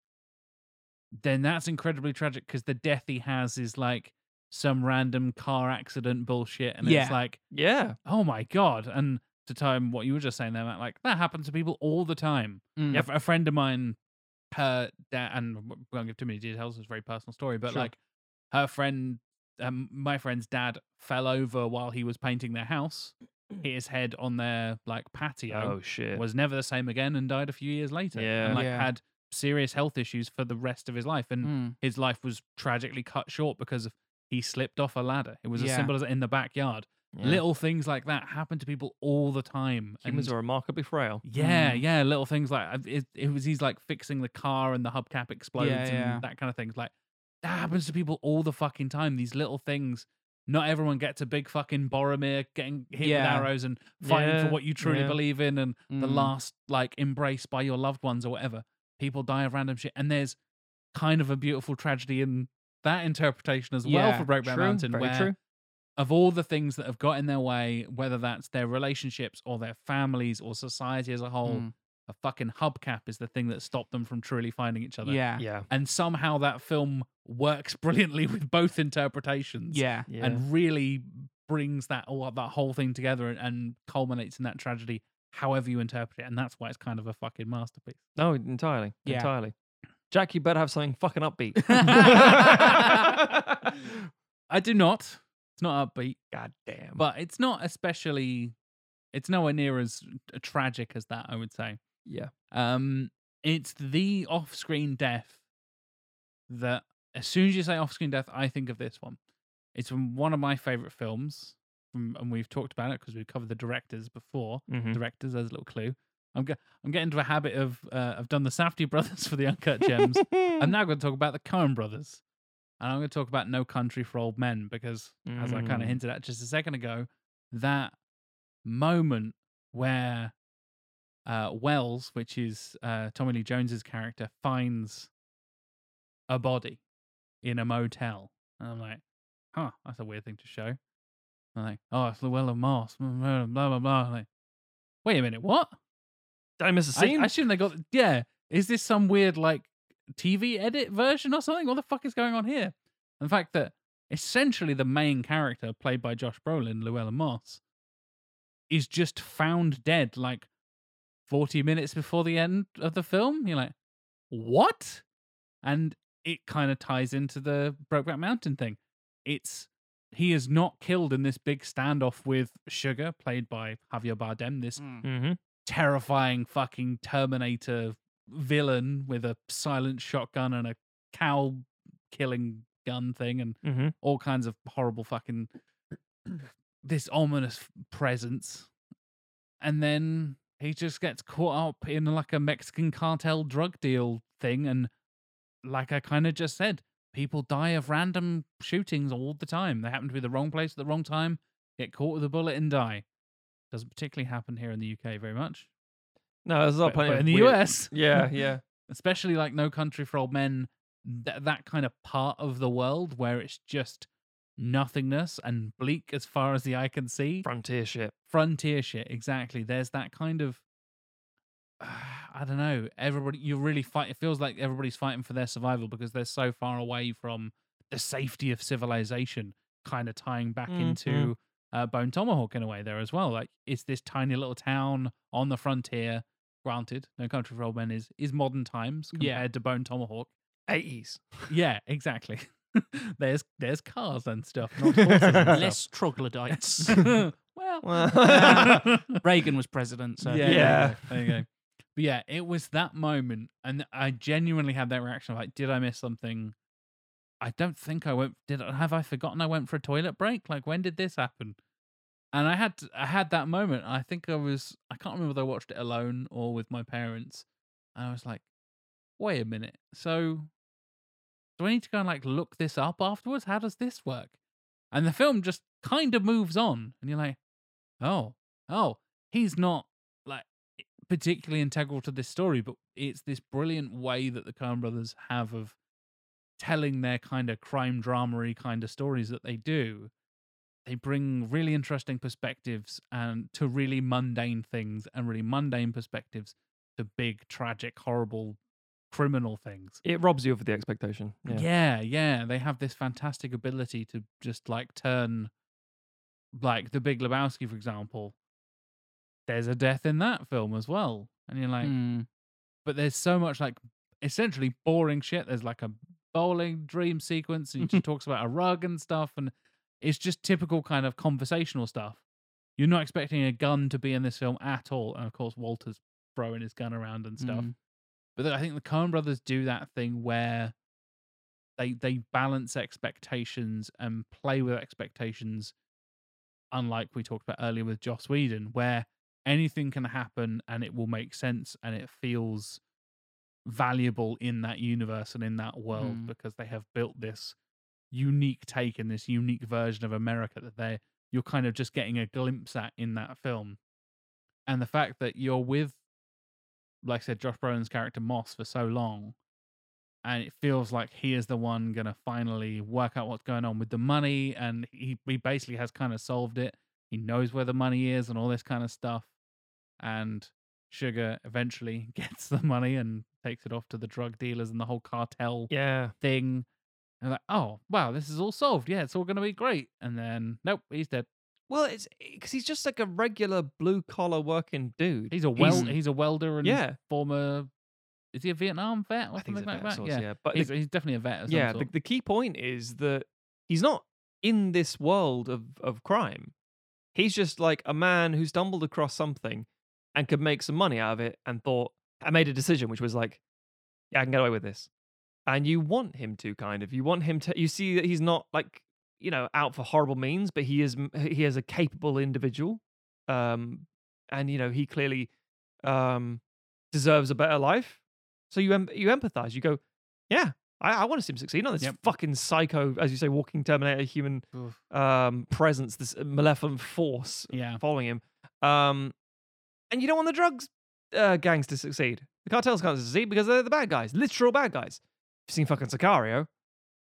[SPEAKER 1] then that's incredibly tragic because the death he has is like some random car accident bullshit, and it's like
[SPEAKER 2] yeah,
[SPEAKER 1] oh my god, and to time what you were just saying there, Matt, like that happens to people all the time.
[SPEAKER 3] Mm.
[SPEAKER 1] A f- A, friend of mine, her dad, and w- won't give too many details. It's a very personal story, but
[SPEAKER 2] Sure.
[SPEAKER 1] like her friend, um, my friend's dad fell over while he was painting their house, hit his head on their like patio,
[SPEAKER 2] oh shit,
[SPEAKER 1] was never the same again, and died a few years later.
[SPEAKER 2] Yeah.
[SPEAKER 1] and like
[SPEAKER 3] Yeah.
[SPEAKER 1] had serious health issues for the rest of his life, and
[SPEAKER 3] Mm.
[SPEAKER 1] his life was tragically cut short because of he slipped off a ladder. It was as simple as in the backyard.
[SPEAKER 2] Yeah.
[SPEAKER 1] Little things like that happen to people all the time.
[SPEAKER 2] humans
[SPEAKER 1] and-
[SPEAKER 2] are remarkably frail.
[SPEAKER 1] yeah,
[SPEAKER 3] Mm.
[SPEAKER 1] yeah, little things like uh, it, it was he's like fixing the car and the hubcap explodes
[SPEAKER 3] Yeah, yeah.
[SPEAKER 1] and that kind of things. Like that happens to people all the fucking time. These little things. Not everyone gets a big fucking Boromir getting hit
[SPEAKER 3] Yeah.
[SPEAKER 1] with arrows and fighting
[SPEAKER 2] Yeah,
[SPEAKER 1] for what you truly
[SPEAKER 2] yeah.
[SPEAKER 1] believe in and the
[SPEAKER 3] Mm.
[SPEAKER 1] last like embrace by your loved ones or whatever. People die of random shit. And there's kind of a beautiful tragedy in that interpretation as well
[SPEAKER 3] Yeah,
[SPEAKER 1] for Brokeback Mountain,
[SPEAKER 2] very
[SPEAKER 1] where
[SPEAKER 2] true.
[SPEAKER 1] Of all the things that have got in their way, whether that's their relationships or their families or society as a whole,
[SPEAKER 3] Mm.
[SPEAKER 1] a fucking hubcap is the thing that stopped them from truly finding each other.
[SPEAKER 3] Yeah.
[SPEAKER 2] Yeah,
[SPEAKER 1] And somehow that film works brilliantly with both interpretations.
[SPEAKER 3] Yeah.
[SPEAKER 2] yeah.
[SPEAKER 1] And really brings that all that whole thing together and, and culminates in that tragedy, however you interpret it. And that's why it's kind of a fucking masterpiece.
[SPEAKER 2] no, entirely,
[SPEAKER 3] Yeah.
[SPEAKER 2] entirely. Jack, you better have something fucking upbeat.
[SPEAKER 1] I do not. It's not upbeat.
[SPEAKER 2] God damn.
[SPEAKER 1] but it's not especially it's nowhere near as tragic as that i would say
[SPEAKER 2] yeah,
[SPEAKER 1] um it's the off-screen death that as soon as you say off-screen death i think of this one it's from one of my favorite films from, and we've talked about it because we've covered the directors before
[SPEAKER 2] Mhm.
[SPEAKER 1] directors as a little clue i'm, ge- I'm getting into a habit of uh, i've done the Safdie brothers for the uncut gems i'm now going to talk about the coen brothers and i'm going to talk about no country for old men because as i kind
[SPEAKER 2] Mm.
[SPEAKER 1] of hinted at just a second ago that moment where uh, Wells, which is uh, Tommy Lee Jones's character, finds a body in a motel. And I'm like, huh, that's a weird thing to show. I'm like, oh, it's Llewellyn Moss, blah, blah, blah, blah. Like, wait a minute, what?
[SPEAKER 2] Did I miss a
[SPEAKER 1] I,
[SPEAKER 2] scene?
[SPEAKER 1] I assume they got, yeah, is this some weird, like, TV edit version or something? What the fuck is going on here? And the fact that essentially the main character, played by Josh Brolin, Llewellyn Moss, is just found dead like 40 minutes before the end of the film. You're like, what? And it kind of ties into the Brokeback Mountain thing. It's he is not killed in this big standoff with Chigurh, played by Javier Bardem, this
[SPEAKER 3] Mm.
[SPEAKER 2] mm-hmm.
[SPEAKER 1] terrifying fucking Terminator villain with a silent shotgun and a cow killing gun thing and
[SPEAKER 2] Mm-hmm.
[SPEAKER 1] all kinds of horrible fucking this ominous presence. And then he just gets caught up in like a Mexican cartel drug deal thing and like I kind of just said, people die of random shootings all the time. They happen to be the wrong place at the wrong time, get caught with a bullet and die. Doesn't particularly happen here in the UK very much.
[SPEAKER 2] No, there's not
[SPEAKER 1] But,
[SPEAKER 2] plenty
[SPEAKER 1] but in the
[SPEAKER 2] weird-
[SPEAKER 1] US,
[SPEAKER 2] Yeah, yeah.
[SPEAKER 1] especially like No Country for Old Men, th- that kind of part of the world where it's just nothingness and bleak as far as the eye can see.
[SPEAKER 2] Frontier shit.
[SPEAKER 1] Frontier shit, exactly. There's that kind of, I don't know. Everybody, you really fight. It feels like everybody's fighting for their survival because they're so far away from the safety of civilization. Kind of tying back
[SPEAKER 2] Mhm.
[SPEAKER 1] into uh, Bone Tomahawk in a way there as well. Like it's this tiny little town on the frontier. Granted, No Country for Old Men is is modern times compared
[SPEAKER 3] Yeah.
[SPEAKER 1] to Bone Tomahawk.
[SPEAKER 2] 80s.
[SPEAKER 1] Yeah, exactly. there's there's cars and stuff, not horses and.
[SPEAKER 3] Less troglodytes.
[SPEAKER 1] well,
[SPEAKER 2] Well-
[SPEAKER 3] Reagan was president, so
[SPEAKER 1] yeah,
[SPEAKER 2] Yeah.
[SPEAKER 1] There you go. But yeah, it was that moment, and I genuinely had that reaction of like, did I miss something? I don't think I went. Did I- have I forgotten I went for a toilet break? Like when did this happen? And I had I had that moment. I think I was I can't remember whether I watched it alone or with my parents. And I was like, wait a minute. So do I need to go and like look this up afterwards? How does this work? And the film just kind of moves on, and you're like, oh, oh, he's not like particularly integral to this story, but it's this brilliant way that the Coen brothers have of telling their kind of crime dramery kind of stories that they do. They bring really interesting perspectives and to really mundane things and really mundane perspectives to big, tragic, horrible, criminal things.
[SPEAKER 2] It robs you of the expectation. Yeah.
[SPEAKER 1] Yeah. yeah, They have this fantastic ability to just like turn, like the Big Lebowski, for example. There's a death in that film as well, and you're like,
[SPEAKER 3] Mm.
[SPEAKER 1] but there's so much like essentially boring shit. There's like a bowling dream sequence, and she talks about a rug and stuff, and it's just typical kind of conversational stuff. You're not expecting a gun to be in this film at all, and of course Walter's throwing his gun around and stuff.
[SPEAKER 3] Mm.
[SPEAKER 1] But I think the Coen brothers do that thing where they they balance expectations and play with expectations unlike we talked about earlier with Joss Whedon, where anything can happen and it will make sense and it feels valuable in that universe and in that world
[SPEAKER 3] Mm.
[SPEAKER 1] because they have built this unique take and this unique version of America that they you're kind of just getting a glimpse at in that film. And the fact that you're with like I said, Josh Brolin's character Moss for so long, and it feels like he is the one gonna finally work out what's going on with the money, and he he basically has kind of solved it. He knows where the money is and all this kind of stuff, and Chigurh eventually gets the money and takes it off to the drug dealers and the whole cartel
[SPEAKER 2] Yeah.
[SPEAKER 1] thing. And like, oh wow, this is all solved. Yeah, it's all gonna be great. And then nope, he's dead.
[SPEAKER 2] Well, it's eh, because he's just like a regular blue collar working dude.
[SPEAKER 1] He's a wel- he's, a welder and
[SPEAKER 2] yeah.
[SPEAKER 1] former. Is he a Vietnam vet or
[SPEAKER 2] I think
[SPEAKER 1] something
[SPEAKER 2] he's a
[SPEAKER 1] like
[SPEAKER 2] vet
[SPEAKER 1] that?
[SPEAKER 2] sorts,
[SPEAKER 1] yeah.
[SPEAKER 2] yeah. But
[SPEAKER 1] he's,
[SPEAKER 2] the-
[SPEAKER 1] he's definitely a vet.
[SPEAKER 2] Yeah. The, the key point is that he's not in this world of of crime. He's just like a man who stumbled across something and could make some money out of it, and thought I made a decision, which was like, yeah, I can get away with this. And you want him to kind of. You want him to. You see that he's not like you know out for horrible means, but he is he is a capable individual. Um, and you know he clearly um deserves a better life. So you em- you empathize. You go, yeah, I, I want to see him succeed. Not this
[SPEAKER 1] Yep.
[SPEAKER 2] fucking psycho, as you say, walking Terminator human
[SPEAKER 1] Oof.
[SPEAKER 2] um presence, this malevolent force
[SPEAKER 1] yeah.
[SPEAKER 2] following him. Um, and you don't want the drugs uh, gangs to succeed. The cartels can't succeed because they're the bad guys, literal bad guys. You've seen fucking Sicario.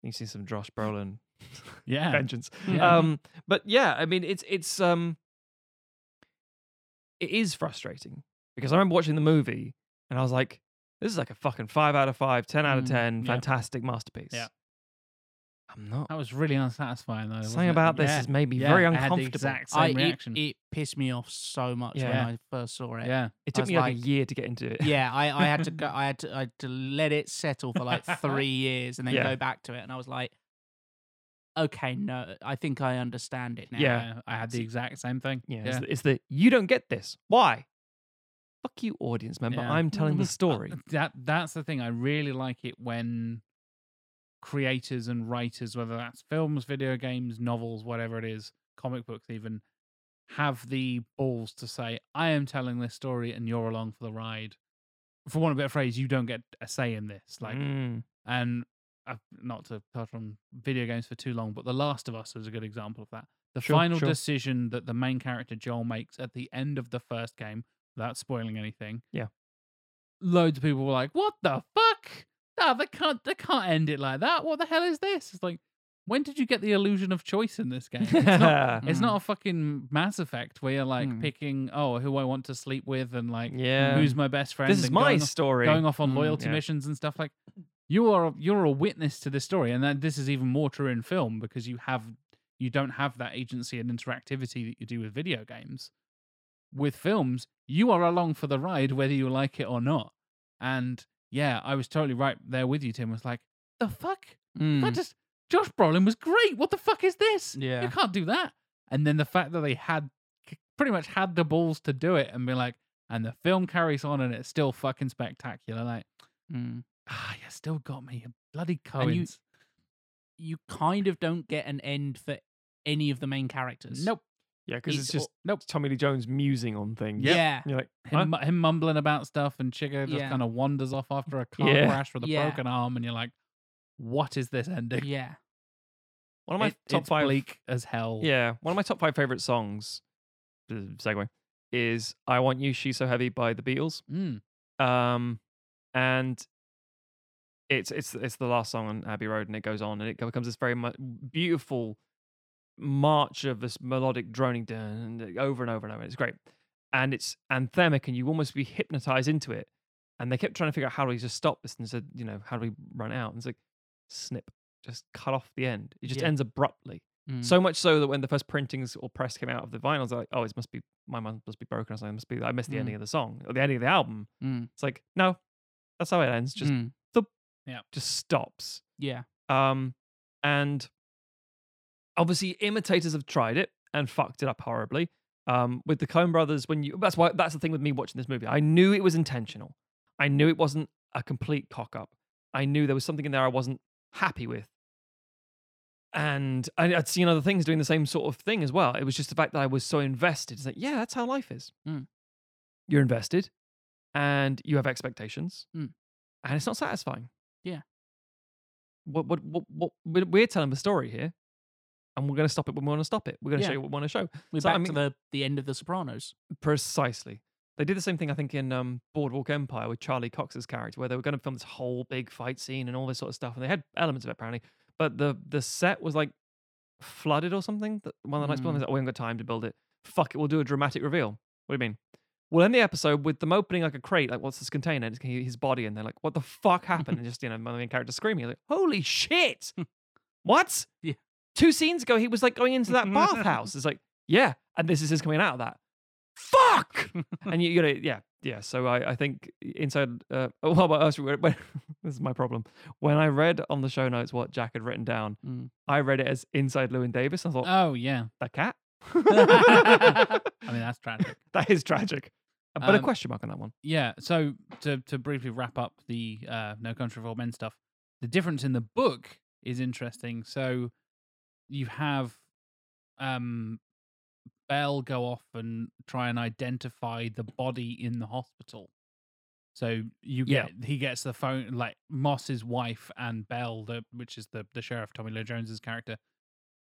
[SPEAKER 2] You've seen some Josh Brolin
[SPEAKER 1] Yeah.
[SPEAKER 2] vengeance.
[SPEAKER 1] Yeah.
[SPEAKER 2] Um, but yeah, I mean, it's it's um, it is frustrating because I remember watching the movie and I was like, this is like a fucking five out of five, 10 out of
[SPEAKER 1] Mm,
[SPEAKER 2] ten,
[SPEAKER 1] yeah.
[SPEAKER 2] fantastic masterpiece.
[SPEAKER 1] Yeah.
[SPEAKER 2] I'm not.
[SPEAKER 1] That was really unsatisfying though. wasn't
[SPEAKER 2] Something
[SPEAKER 1] it?
[SPEAKER 2] about this
[SPEAKER 1] Yeah.
[SPEAKER 2] has made me
[SPEAKER 1] Yeah,
[SPEAKER 2] very
[SPEAKER 1] I had the
[SPEAKER 2] uncomfortable.
[SPEAKER 1] exact same
[SPEAKER 3] it,
[SPEAKER 1] reaction.
[SPEAKER 3] it pissed me off so much when I first saw it.
[SPEAKER 1] yeah.
[SPEAKER 2] It took me like,
[SPEAKER 3] like-
[SPEAKER 2] a year to get into it.
[SPEAKER 3] yeah, I, I had to go. I had to. I had to let it settle for like three years and then
[SPEAKER 2] Yeah.
[SPEAKER 3] go back to it. And I was like, okay, no, I think I understand it now.
[SPEAKER 2] Yeah.
[SPEAKER 1] I had the exact same thing.
[SPEAKER 2] Yeah,
[SPEAKER 1] Yeah.
[SPEAKER 2] It's, the, it's the you don't get this. Why? Fuck you, audience member.
[SPEAKER 1] Yeah.
[SPEAKER 2] I'm telling the story.
[SPEAKER 1] Uh, That that's the thing. I really like it when creators and writers, whether that's films, video games, novels, whatever it is, comic books even, have the balls to say, I am telling this story and you're along for the ride. For want of a better phrase, you don't get a say in this. Like
[SPEAKER 2] Mm.
[SPEAKER 1] and I've, not to touch on video games for too long, but The Last of Us is a good example of that. The
[SPEAKER 2] Sure,
[SPEAKER 1] final
[SPEAKER 2] sure.
[SPEAKER 1] decision that the main character Joel makes at the end of the first game, without spoiling anything,
[SPEAKER 2] Yeah.
[SPEAKER 1] loads of people were like, "What the fuck? No, they can't. They can't end it like that. What the hell is this?" It's like, when did you get the illusion of choice in this game? It's not, it's
[SPEAKER 3] Mm.
[SPEAKER 1] not a fucking Mass Effect where you're like
[SPEAKER 3] Mm.
[SPEAKER 1] picking, oh, who I want to sleep with, and like,
[SPEAKER 2] yeah.
[SPEAKER 1] who's my best friend.
[SPEAKER 2] this is my
[SPEAKER 1] going off-
[SPEAKER 2] story.
[SPEAKER 1] going off on
[SPEAKER 3] Mm,
[SPEAKER 1] loyalty
[SPEAKER 2] yeah.
[SPEAKER 1] missions and stuff like you are you're a witness to this story and that this is even more true in film because you have you don't have that agency and interactivity that you do with video games with films you are along for the ride whether you like it or not and yeah i was totally right there with you tim was like the fuck
[SPEAKER 3] Mm.
[SPEAKER 1] that just josh brolin was great what the fuck is this
[SPEAKER 3] Yeah.
[SPEAKER 1] you can't do that and then the fact that they had pretty much had the balls to do it and be like and the film carries on and it's still fucking spectacular like
[SPEAKER 3] Mm.
[SPEAKER 1] Ah, you still got me. Bloody
[SPEAKER 3] And you- You kind of don't get an end for any of the main characters.
[SPEAKER 1] Nope.
[SPEAKER 2] Yeah, because it's
[SPEAKER 3] it's
[SPEAKER 2] just
[SPEAKER 1] Nope.
[SPEAKER 2] Tommy Lee Jones musing on things.
[SPEAKER 3] Yeah.
[SPEAKER 2] And you're like,
[SPEAKER 1] Him,
[SPEAKER 2] huh?
[SPEAKER 1] mu- him mumbling about stuff and Chigurh just
[SPEAKER 3] Yeah.
[SPEAKER 1] kind of wanders off after a car
[SPEAKER 2] Yeah.
[SPEAKER 1] crash with a
[SPEAKER 3] Yeah.
[SPEAKER 1] broken arm, and you're like, "What is this ending?"
[SPEAKER 3] Yeah.
[SPEAKER 2] one of my
[SPEAKER 1] It-
[SPEAKER 2] top
[SPEAKER 1] it's
[SPEAKER 2] five.
[SPEAKER 1] bleak as hell.
[SPEAKER 2] Yeah, one of my top five favorite songs. Segue is "I Want You, She's So Heavy" by the Beatles.
[SPEAKER 1] Mm.
[SPEAKER 2] Um, and it's it's it's the last song on Abbey Road, and it goes on, and it becomes this very mu- beautiful march of this melodic droning dun, dun, over and over and over. It's great, and it's anthemic, and you almost be hypnotized into it. And they kept trying to figure out how do we just stop this, and said, you know, how do we run out? And it's like, snip, just cut off the end. It just
[SPEAKER 3] Yeah.
[SPEAKER 2] ends abruptly.
[SPEAKER 3] Mm.
[SPEAKER 2] So much so that when the first printings or press came out of the vinyls, they're like, oh, it must be my mind must be broken or something. It must be I missed the
[SPEAKER 3] Mm.
[SPEAKER 2] ending of the song or the ending of the album.
[SPEAKER 3] Mm.
[SPEAKER 2] It's like, no, that's how it ends. Just
[SPEAKER 3] Mm.
[SPEAKER 2] just stops.
[SPEAKER 3] Yeah.
[SPEAKER 2] Um, and obviously, imitators have tried it and fucked it up horribly. Um, with the Coen Brothers, when you that's why that's the thing with me watching this movie. I knew it was intentional. I knew it wasn't a complete cock up. I knew there was something in there I wasn't happy with. And I, I'd seen other things doing the same sort of thing as well. It was just the fact that I was so invested. It's like, yeah, that's how life is.
[SPEAKER 3] Mm.
[SPEAKER 2] You're invested and you have expectations,
[SPEAKER 3] Mm.
[SPEAKER 2] and it's not satisfying.
[SPEAKER 3] Yeah.
[SPEAKER 2] What, what, what, what, we're we're telling the story here, and we're going to stop it when we want to stop it. We're going to
[SPEAKER 3] Yeah.
[SPEAKER 2] show you what we want to show.
[SPEAKER 3] We're
[SPEAKER 2] So, I
[SPEAKER 3] back
[SPEAKER 2] mean-
[SPEAKER 3] to the, the end of The Sopranos.
[SPEAKER 2] Precisely. They did the same thing, I think, in um, Boardwalk Empire with Charlie Cox's character, where they were going to film this whole big fight scene and all this sort of stuff, and they had elements of it apparently, but the the set was like flooded or something. One of the nights,
[SPEAKER 3] Mm.
[SPEAKER 2] mm. like, oh, we haven't got time to build it. Fuck it, we'll do a dramatic reveal. What do you mean? We'll end the episode with them opening like a crate, like what's this container? It's his body, and they're like, "What the fuck happened?" and just you know, my main character screaming, like, "Holy shit! what?
[SPEAKER 3] Yeah.
[SPEAKER 2] Two scenes ago, he was like going into that bathhouse. It's like, yeah, and this is his coming out of that. Fuck! and you, you gotta, yeah, yeah. So I, I think inside. Uh, what about us? When, this is my problem. When I read on the show notes what Jack had written down,
[SPEAKER 3] Mm.
[SPEAKER 2] I read it as inside Llewyn Davis. I thought,
[SPEAKER 1] Oh yeah.
[SPEAKER 2] the cat.
[SPEAKER 1] I mean that's tragic.
[SPEAKER 2] that is tragic. But a
[SPEAKER 1] Um,
[SPEAKER 2] question mark on that one.
[SPEAKER 1] Yeah. So to to briefly wrap up the uh, No Country for Old Men stuff, the difference in the book is interesting. So you have um Bell go off and try and identify the body in the hospital. So you
[SPEAKER 2] Yeah.
[SPEAKER 1] get he gets the phone like Moss's wife and Bell, the which is the the sheriff Tommy Lee Jones's character,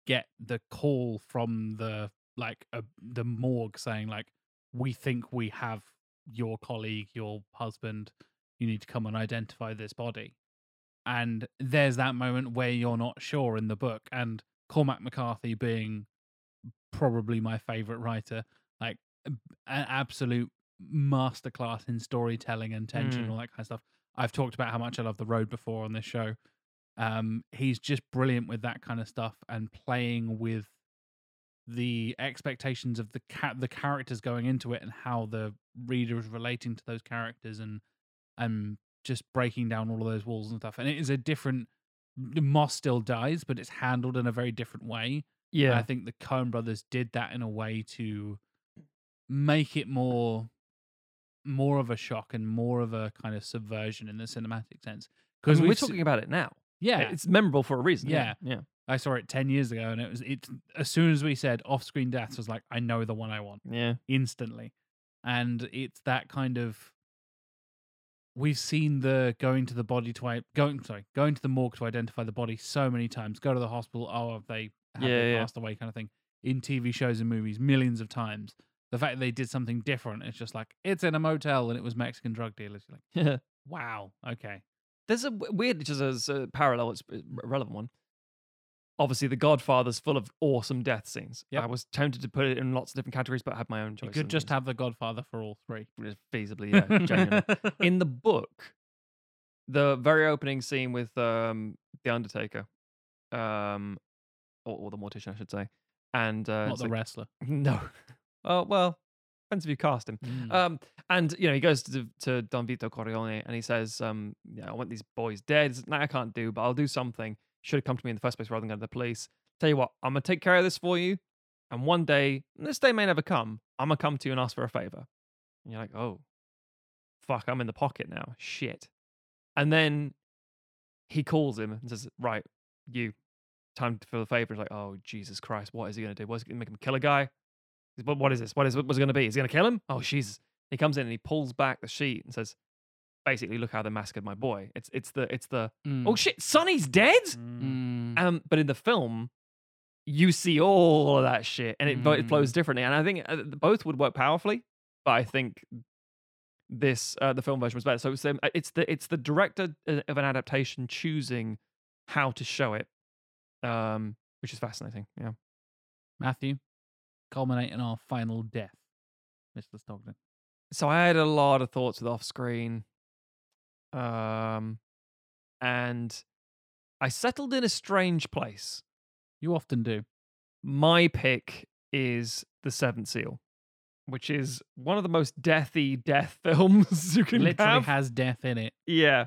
[SPEAKER 1] get the call from the like the morgue saying like we think we have your colleague, your husband. You need to come and identify this body. And there's that moment where you're not sure in the book. And Cormac McCarthy being probably my favorite writer, like an absolute masterclass in storytelling and tension
[SPEAKER 2] Mm.
[SPEAKER 1] all that kind of stuff. I've talked about how much I love The Road before on this show. Um, he's just brilliant with that kind of stuff and playing with the expectations of the ca- the characters going into it and how the reader is relating to those characters and and just breaking down all of those walls and stuff. And it is a different Moss still dies, but it's handled in a very different way. And
[SPEAKER 2] Yeah.
[SPEAKER 1] I think the Coen brothers did that in a way to make it more more of a shock and more of a kind of subversion in the cinematic sense.
[SPEAKER 2] Because we're talking about it now.
[SPEAKER 1] yeah,
[SPEAKER 2] It's memorable for a reason.
[SPEAKER 1] Yeah.
[SPEAKER 2] Yeah.
[SPEAKER 1] I saw it ten years ago, and it was it. As soon as we said off-screen deaths, was like, I know the one I want
[SPEAKER 2] Yeah.
[SPEAKER 1] instantly, and it's that kind of. We've seen the going to the body to i- going sorry going to the morgue to identify the body so many times. Go to the hospital. Oh, have they have
[SPEAKER 2] Yeah,
[SPEAKER 1] they
[SPEAKER 2] yeah.
[SPEAKER 1] passed away? Kind of thing in TV shows and movies millions of times. The fact that they did something different, it's just like it's in a motel and it was Mexican drug dealers. You're like,
[SPEAKER 2] Yeah.
[SPEAKER 1] wow, okay,
[SPEAKER 2] There's a weird, just as a parallel, it's uh, a relevant one. Obviously, The Godfather's full of awesome death scenes.
[SPEAKER 1] Yep.
[SPEAKER 2] I was tempted to put it in lots of different categories, but I had my own choice.
[SPEAKER 1] you could just have the Godfather for all three.
[SPEAKER 2] feasibly, yeah, genuinely. in the book, the very opening scene with um, the Undertaker, um, or, or the Mortician, I should say, and uh,
[SPEAKER 1] Not the
[SPEAKER 2] like-
[SPEAKER 1] wrestler.
[SPEAKER 2] no, oh well, depends if you cast him.
[SPEAKER 1] Mm.
[SPEAKER 2] Um, and you know, he goes to to Don Vito Corleone and he says, um, yeah, I want these boys dead. Says, nah, I can't do, but I'll do something. Should have come to me in the first place rather than go to the police. Tell you what, I'm gonna take care of this for you. And one day, and this day may never come, I'm gonna come to you and ask for a favor. And you're like, oh, fuck, I'm in the pocket now. Shit. And then he calls him and says, right, you, time for the favor. He's like, oh, Jesus Christ, what is he gonna do? What's he gonna make him kill a guy? What, what is this? What is what's it to be? Is he to kill him? Oh, Jesus. He comes in and he pulls back the sheet and says, basically, look how they massacred my boy. It's it's the it's the
[SPEAKER 3] Mm.
[SPEAKER 2] oh shit, Sonny's dead.
[SPEAKER 3] Mm.
[SPEAKER 2] Um, but in the film, you see all of that shit, and it, vo- it
[SPEAKER 3] Mm.
[SPEAKER 2] flows differently. And I think uh, both would work powerfully, but I think this uh, the film version was better. So it's uh, it's the it's the director uh, of an adaptation choosing how to show it, um, which is fascinating. Yeah.
[SPEAKER 1] Matthew, culminating our final death, Mr. Stockton.
[SPEAKER 2] so I had a lot of thoughts with off screen. Um and I settled in a strange place.
[SPEAKER 1] You often do.
[SPEAKER 2] My pick is The Seventh Seal, which is one of the most deathy death films you can
[SPEAKER 1] Literally
[SPEAKER 2] have.
[SPEAKER 1] has death in it,
[SPEAKER 2] yeah.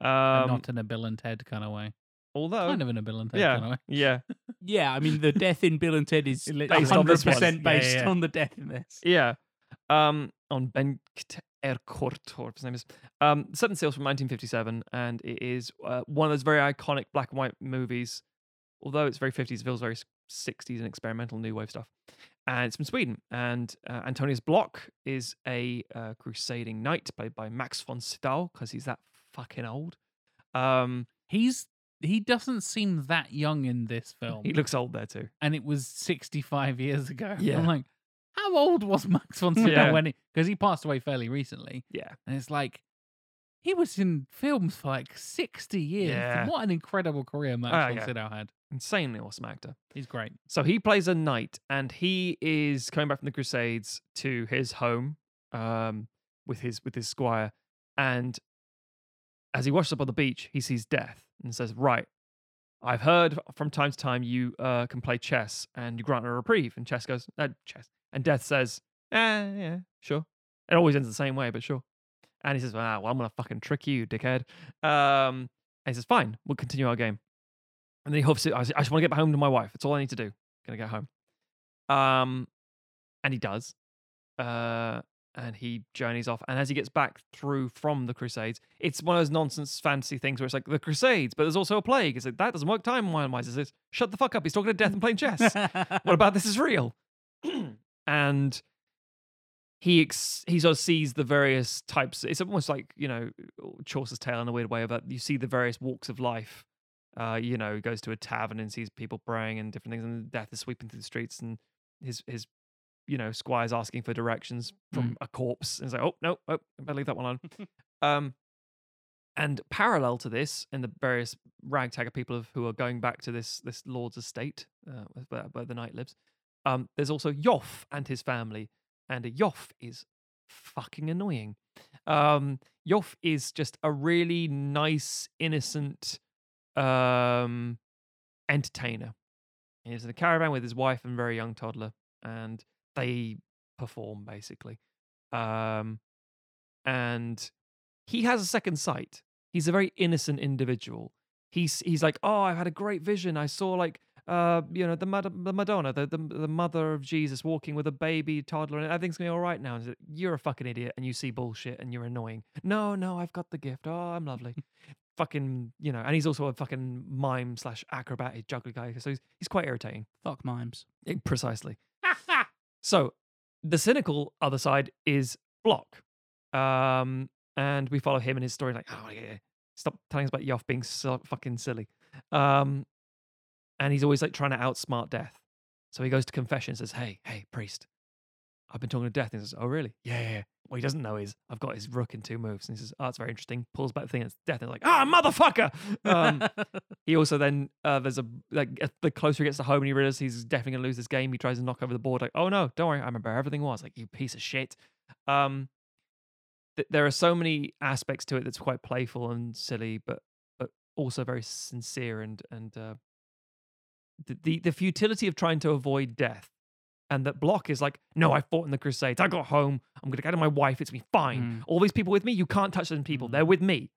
[SPEAKER 2] Um
[SPEAKER 1] not in a Bill and Ted kind of way.
[SPEAKER 2] although
[SPEAKER 1] kind of in a Bill and Ted
[SPEAKER 2] yeah.
[SPEAKER 1] kind of way.
[SPEAKER 2] Yeah.
[SPEAKER 3] Yeah, I mean the death in Bill and Ted is
[SPEAKER 1] It lit-
[SPEAKER 2] Based on this
[SPEAKER 3] 100%
[SPEAKER 1] Yeah,
[SPEAKER 3] based
[SPEAKER 1] yeah.
[SPEAKER 3] on the death in this.
[SPEAKER 2] Yeah. Um on Ben Kt- Ekerot, or his name is. Um, Seven Seals from 1957, and it is uh, one of those very iconic black and white movies. Although it's very 50s, it feels very 60s and experimental new wave stuff. And it's from Sweden. And uh, Antonius Block is a uh, crusading knight played by Max von Sydow because he's that fucking old. Um,
[SPEAKER 1] He's he doesn't seem that young in this film,
[SPEAKER 2] he looks old there too.
[SPEAKER 1] and it was 65 years ago.
[SPEAKER 2] Yeah.
[SPEAKER 1] I'm like, how old was Max von Sydow
[SPEAKER 2] Yeah.
[SPEAKER 1] when he? Because he passed away fairly recently,
[SPEAKER 2] Yeah.
[SPEAKER 1] and it's like. He was in films for like 60 years.
[SPEAKER 2] Yeah.
[SPEAKER 1] What an incredible career Max
[SPEAKER 2] Oh,
[SPEAKER 1] von
[SPEAKER 2] yeah.
[SPEAKER 1] Sydow had.
[SPEAKER 2] Insanely awesome actor.
[SPEAKER 1] He's great.
[SPEAKER 2] So he plays a knight, and he is coming back from the Crusades to his home um, with his with his squire. And as he washes up on the beach, he sees Death and says, "Right, I've heard from time to time you uh, can play chess, and you grant a reprieve." And Chess goes, uh, "Chess," and Death says, "Eh, yeah, sure." It always ends the same way, but sure. And he says, "Ah, well, I'm gonna fucking trick you, dickhead." Um, and he says, "Fine, we'll continue our game." And then he hopes, I just want to get back home to my wife. That's all I need to do. Gonna get home. Um, and he does. Uh, and he journeys off. And as he gets back through from the Crusades, it's one of those nonsense fantasy things where it's like the Crusades, but there's also a plague. It's like that doesn't work time wise. It says, shut the fuck up. He's talking to death and playing chess. what about this is real? and he ex- he sort of sees the various types. It's almost like you know Chaucer's tale in a weird way about you see the various walks of life. Uh, you know, he goes to a tavern and sees people praying and different things, and death is sweeping through the streets, and his his you know squire's asking for directions from a corpse, and it's like, oh no, oh, I better leave that one on. um, and parallel to this, and the various ragtag of people of, who are going back to this this lord's estate, uh, where, where the knight lives, um, there's also Jof and his family, and Jof is fucking annoying. Um, Jof is just a really nice, innocent um, entertainer. He's in a caravan with his wife and very young toddler, and they perform basically. Um, and he has a second sight. He's a very innocent individual. He's he's like, oh, I've had a great vision. I saw like uh, you know, the, Mad- the Madonna, the, the the mother of Jesus, walking with a baby toddler, and everything's gonna be all right now. Like, you're a fucking idiot, and you see bullshit, and you're annoying. No, no, I've got the gift. Oh, I'm lovely. fucking, you know, and he's also a fucking mime slash acrobatic juggler guy, so he's he's quite irritating.
[SPEAKER 3] Fuck mimes.
[SPEAKER 2] Eh, Precisely. so the cynical other side is Block, um, and we follow him and his story. Like, oh, yeah, stop telling us about Jof being so fucking silly. Um, and he's always like trying to outsmart Death. So he goes to confession and says, "Hey, hey, priest, I've been talking to Death." And he says, "Oh, really? Yeah, yeah." yeah." What he doesn't know is I've got his rook in two moves. And he says, "Oh, that's very interesting." Pulls back the thing, and it's Death. And like, "Ah, motherfucker!" Um, he also then uh, there's a like the closer he gets to home and he realizes he's definitely gonna lose this game. He tries to knock over the board. Like, oh no, don't worry, I remember everything was. Like, you piece of shit. Um, th- there are so many aspects to it that's quite playful and silly, but but also very sincere and and uh, the, the the futility of trying to avoid death. And that block is like, no, I fought in the Crusades. I got home. I'm gonna get to my wife. It's be fine.
[SPEAKER 3] Mm.
[SPEAKER 2] All these people with me, you can't touch them people. They're with me.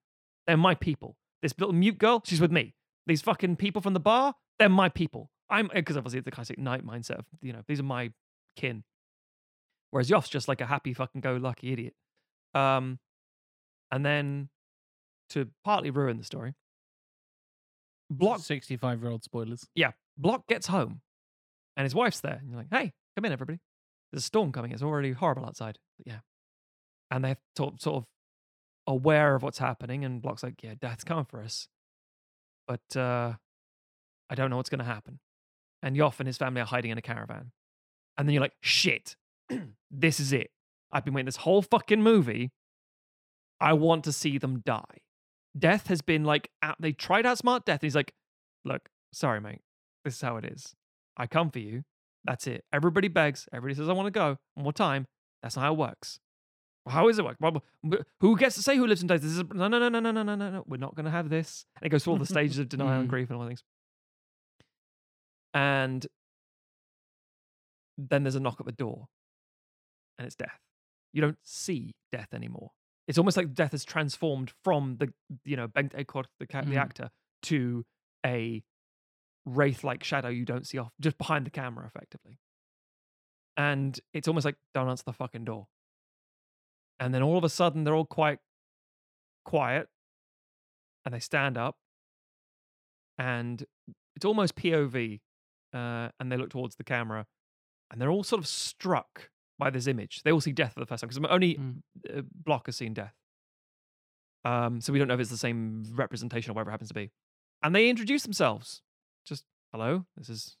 [SPEAKER 2] They're my people. This little mute girl, she's with me. These fucking people from the bar, they're my people. I'm because obviously it's the classic knight mindset of you know these are my kin. Whereas Jof's just like a happy fucking go lucky idiot. Um, and then to partly ruin the story, Block
[SPEAKER 1] 65 year old spoilers.
[SPEAKER 2] yeah, Block gets home, and his wife's there, and you're like, "Hey, come in, everybody. There's a storm coming. It's already horrible outside." But yeah, and they're sort of aware of what's happening, and Block's like, "Yeah, death's coming for us, but uh, I don't know what's going to happen." And Jof and his family are hiding in a caravan, and then you're like, "Shit, this is it. I've been waiting this whole fucking movie. I want to see them die." Death has been like, out, they tried to outsmart Death. And he's like, "Look, sorry, mate. This is how it is. I come for you. That's it. Everybody begs. Everybody says, I want to go. One more time. That's not how it works. How is it work? Who gets to say who lives and dies? This is no, no, no, no, no, no, no, no, no. We're not going to have this. And it goes through all the stages of denial and
[SPEAKER 1] Mhm.
[SPEAKER 2] grief and all things. And then there's a knock at the door, and it's death. You don't see death anymore. It's almost like death has transformed from the you know Bengt Ekerot, the the
[SPEAKER 1] Mhm.
[SPEAKER 2] actor, to a wraith-like shadow you don't see off just behind the camera, effectively. And it's almost like don't answer the fucking door. And then all of a sudden, they're all quite quiet and they stand up and it's almost POV. Uh, and they look towards the camera and they're all sort of struck by this image. They all see death for the first time because only
[SPEAKER 3] Mm.
[SPEAKER 2] uh, Block has seen death. Um, so we don't know if it's the same representation or whatever it happens to be. And they introduce themselves. Just hello, this is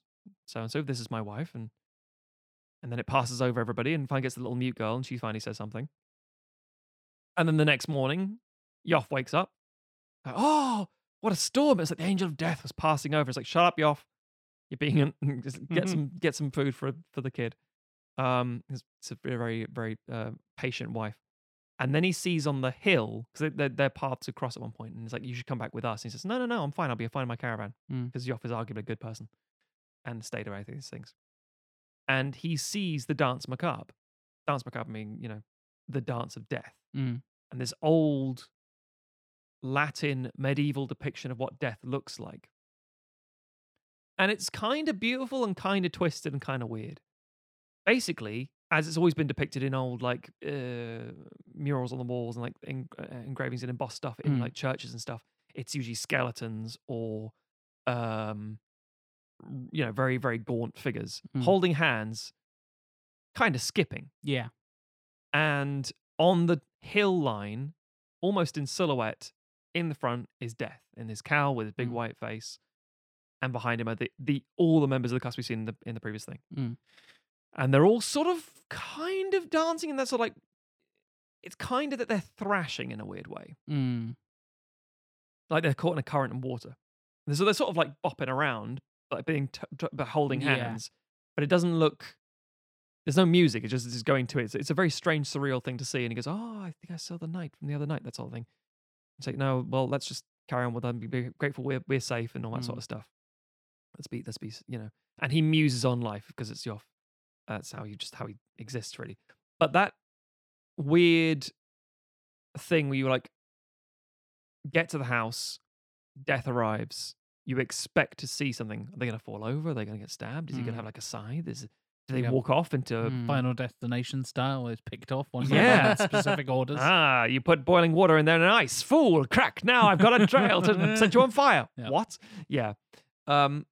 [SPEAKER 2] so and so. This is my wife, and and then it passes over everybody, and finally gets the little mute girl, and she finally says something. And then the next morning, Jof wakes up. like, oh, what a storm! It's like the angel of death was passing over. It's like, shut up, Jof. You're being an- just get some get some food for for the kid. Um, it's, it's a very very very uh, patient wife. And then he sees on the hill because their their paths cross at one point, and he's like, "You should come back with us." And he says, "No, no, no, I'm fine. I'll be fine in my caravan."
[SPEAKER 3] Mm.
[SPEAKER 2] Because Jof is arguably a good person, and stayed away these things. And he sees the danse macabre. Danse macabre meaning, you know, the dance of death,
[SPEAKER 3] Mm.
[SPEAKER 2] and this old Latin medieval depiction of what death looks like. And it's kind of beautiful and kind of twisted and kind of weird. Basically, as it's always been depicted in old like uh, murals on the walls and like en- uh, engravings and embossed stuff in
[SPEAKER 3] Mm.
[SPEAKER 2] like churches and stuff, it's usually skeletons or um you know very very gaunt figures
[SPEAKER 3] Mm.
[SPEAKER 2] holding hands kind of skipping
[SPEAKER 3] Yeah.
[SPEAKER 2] and on the hill line, almost in silhouette, in the front is Death in his cowl with his big
[SPEAKER 3] Mm.
[SPEAKER 2] white face, and behind him are the, the all the members of the cast we've seen in the in the previous thing,
[SPEAKER 3] Mm.
[SPEAKER 2] And they're all sort of kind of dancing, and that's sort of like it's kind of that they're thrashing in a weird way,
[SPEAKER 3] Mm.
[SPEAKER 2] like they're caught in a current and water, and so they're sort of like bopping around, like being t- t- but holding
[SPEAKER 3] Yeah.
[SPEAKER 2] hands, but it doesn't look. There's no music. It's just it's going to it. It's, it's a very strange, surreal thing to see. And he goes, "Oh, I think I saw the knight from the other night." That sort of thing. It's like, no, well, let's just carry on with them. Be grateful we're we're safe and all that sort
[SPEAKER 3] Mm.
[SPEAKER 2] of stuff. Let's be let's be you know. And he muses on life because it's Jof. That's how he just how he exists really. But that weird thing where you like get to the house, death arrives. You expect to see something. Are they going to fall over? Are they going to get stabbed? Is he going
[SPEAKER 3] Mm.
[SPEAKER 2] to have like a scythe? Is do they
[SPEAKER 1] Yeah.
[SPEAKER 2] walk off into
[SPEAKER 3] Mm.
[SPEAKER 1] Final Destination style is picked off one
[SPEAKER 2] Yeah.
[SPEAKER 1] specific orders.
[SPEAKER 2] Ah, you put boiling water in there and ice. Fool, crack. Now I've got a trail to set you on fire.
[SPEAKER 1] Yeah.
[SPEAKER 2] What? Yeah. Um,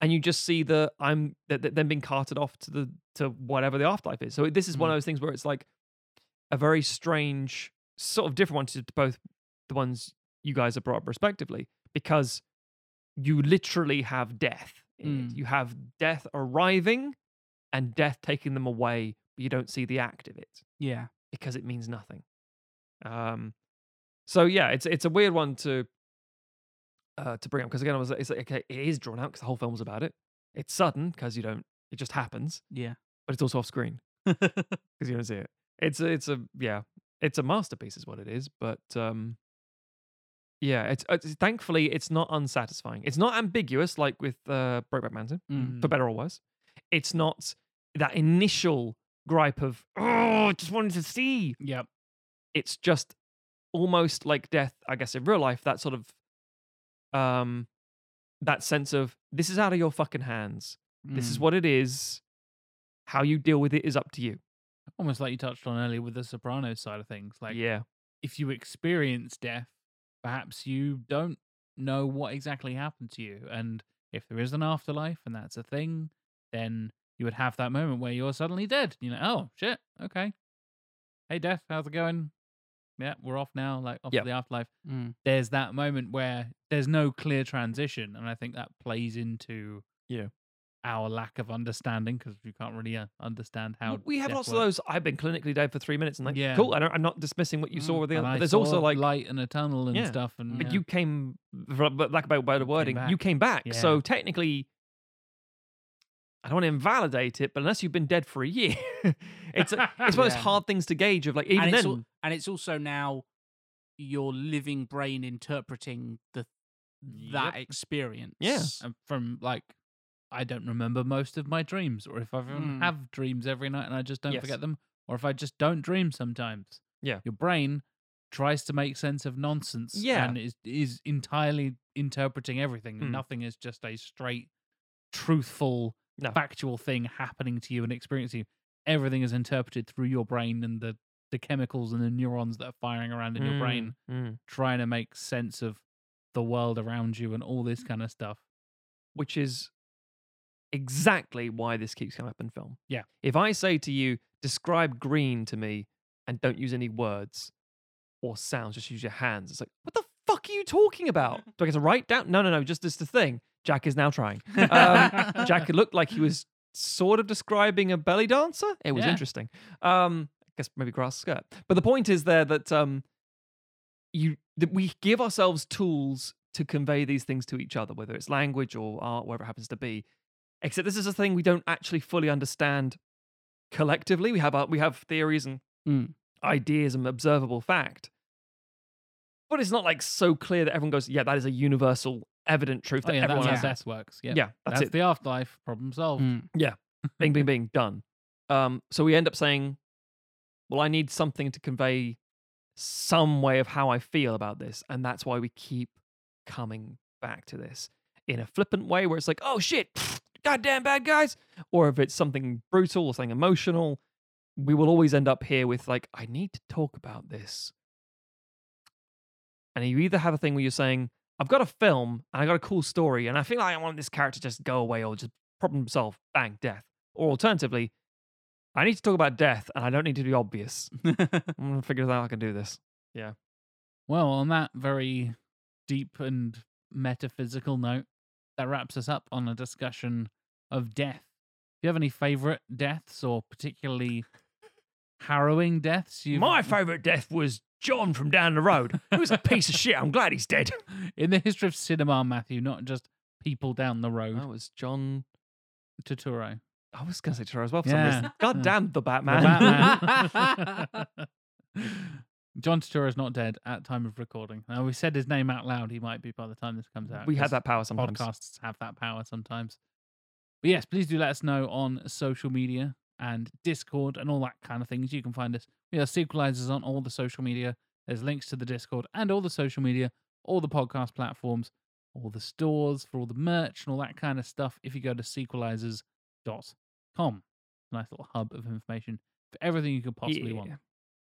[SPEAKER 2] and you just see the I'm th- th- them being carted off to the to whatever the afterlife is. So this is one of
[SPEAKER 1] Mm.
[SPEAKER 2] those things where it's like a very strange, sort of different one to both the ones you guys have brought up respectively, because you literally have death.
[SPEAKER 3] Mm.
[SPEAKER 2] You have death arriving and death taking them away, but you don't see the act of it
[SPEAKER 3] Yeah.
[SPEAKER 2] because it means nothing. Um, so yeah, it's it's a weird one to uh, to bring up because again, I was it's like, okay, it is drawn out because the whole film's about it. It's sudden because you don't, it just happens,
[SPEAKER 3] Yeah.
[SPEAKER 2] but it's also off screen because you don't see it. It's a, it's a yeah, it's a masterpiece is what it is. But um, yeah, it's, it's thankfully it's not unsatisfying. It's not ambiguous like with uh, Brokeback Mountain
[SPEAKER 3] Mm.
[SPEAKER 2] for better or worse. It's not that initial gripe of oh, I just wanted to see
[SPEAKER 3] Yep.
[SPEAKER 2] it's just almost like death i guess in real life that sort of um that sense of this is out of your fucking hands this is
[SPEAKER 3] Mm.
[SPEAKER 2] what it is how you deal with it is up to you
[SPEAKER 1] Almost like you touched on earlier with the Sopranos side of things. Like,
[SPEAKER 2] yeah
[SPEAKER 1] if you experience death, perhaps you don't know what exactly happened to you. And if there is an afterlife and that's a thing, then you would have that moment where you're suddenly dead. You know, oh shit, okay. Hey, death, how's it going? Yeah, we're off now, like off
[SPEAKER 2] Yep.
[SPEAKER 1] to the afterlife.
[SPEAKER 3] Mm.
[SPEAKER 1] There's that moment where there's no clear transition, and I think that plays into
[SPEAKER 2] Yeah.
[SPEAKER 1] our lack of understanding because you can't really uh, understand how
[SPEAKER 2] we have lots of those i've been clinically dead for three minutes and like
[SPEAKER 1] Yeah.
[SPEAKER 2] cool I don't, i'm not dismissing what you saw
[SPEAKER 3] Mm,
[SPEAKER 2] with the other but there's also like
[SPEAKER 1] light and a tunnel and
[SPEAKER 2] Yeah.
[SPEAKER 1] stuff, and
[SPEAKER 2] but
[SPEAKER 1] yeah.
[SPEAKER 2] you came for lack of better wording you
[SPEAKER 1] back.
[SPEAKER 2] came back
[SPEAKER 1] Yeah.
[SPEAKER 2] so technically i don't want to invalidate it but unless you've been dead for a year it's a, it's one of those
[SPEAKER 3] Yeah.
[SPEAKER 2] hard things to gauge of like even
[SPEAKER 3] and, it's
[SPEAKER 2] then
[SPEAKER 3] al- and it's also now your living brain interpreting the that
[SPEAKER 2] Yep.
[SPEAKER 3] experience.
[SPEAKER 1] and from like I don't remember most of my dreams, or if I even
[SPEAKER 3] Mm.
[SPEAKER 1] have dreams every night and I just don't
[SPEAKER 2] Yes.
[SPEAKER 1] forget them, or if I just don't dream sometimes.
[SPEAKER 2] Yeah.
[SPEAKER 1] your brain tries to make sense of nonsense,
[SPEAKER 2] Yeah.
[SPEAKER 1] and is is entirely interpreting everything.
[SPEAKER 2] Mm.
[SPEAKER 1] Nothing is just a straight, truthful,
[SPEAKER 2] No.
[SPEAKER 1] factual thing happening to you and experiencing you. Everything is interpreted through your brain and the the chemicals and the neurons that are firing around in your brain,
[SPEAKER 2] Mm, mm.
[SPEAKER 1] trying to make sense of the world around you and all this kind of stuff.
[SPEAKER 2] which is exactly why this keeps coming up in film.
[SPEAKER 1] Yeah.
[SPEAKER 2] If I say to you, describe green to me and don't use any words or sounds, just use your hands, it's like, what the fuck are you talking about? Do I get to write down? No, no, no, just this the thing. Jack is now trying. Um, Jack looked like he was sort of describing a belly dancer. It was
[SPEAKER 1] Yeah.
[SPEAKER 2] interesting. Um, I guess maybe grass skirt. But the point is there that um, you that we give ourselves tools to convey these things to each other, whether it's language or art, whatever it happens to be. Except this is a thing we don't actually fully understand collectively. We have our, we have theories and
[SPEAKER 3] Mm.
[SPEAKER 2] ideas and observable fact. But it's not like so clear that everyone goes, yeah, that is a universal, evident truth
[SPEAKER 1] Oh,
[SPEAKER 2] that
[SPEAKER 1] yeah, that's
[SPEAKER 2] everyone
[SPEAKER 1] how
[SPEAKER 2] has.
[SPEAKER 1] death works. Yeah,
[SPEAKER 2] Yeah, that's
[SPEAKER 1] that's,
[SPEAKER 2] it.
[SPEAKER 1] the afterlife problem solved.
[SPEAKER 3] Mm.
[SPEAKER 2] bing, bing, bing, done. Um, so we end up saying, well, I need something to convey some way of how I feel about this. And that's why we keep coming back to this in a flippant way where it's like, oh shit, goddamn bad guys. Or if it's something brutal or something emotional, we will always end up here with like, I need to talk about this. And you either have a thing where you're saying, I've got a film and I got a cool story, and I feel like I want this character to just go away or just problem solve, bang, death. Or alternatively, I need to talk about death and I don't need to be obvious. I'm gonna figure out how I can do this. Yeah.
[SPEAKER 1] Well, on that very deep and metaphysical note, that wraps us up on a discussion of death. Do you have any favorite deaths or particularly harrowing deaths? You've...
[SPEAKER 2] My favorite death was John from down the road. He was a piece of shit. I'm glad he's dead.
[SPEAKER 1] in the history of cinema, Matthew, not just people down the road.
[SPEAKER 2] That was John.
[SPEAKER 1] Turturro.
[SPEAKER 2] I was gonna say Turturro as well. For
[SPEAKER 1] Yeah.
[SPEAKER 2] some reason. God damn the
[SPEAKER 1] The
[SPEAKER 2] Batman.
[SPEAKER 1] Batman. John Turturro's not dead at time of recording. Now we said his name out loud. He might be by the time this comes out.
[SPEAKER 2] we had
[SPEAKER 1] 'cause
[SPEAKER 2] that power sometimes.
[SPEAKER 1] Podcasts have that power sometimes. But yes, please do let us know on social media and Discord and all that kind of things. You can find us. We are sequelizers on all the social media. There's links to the Discord and all the social media, all the podcast platforms, all the stores for all the merch and all that kind of stuff. If you go to sequelizers.com, nice little hub of information for everything you could possibly want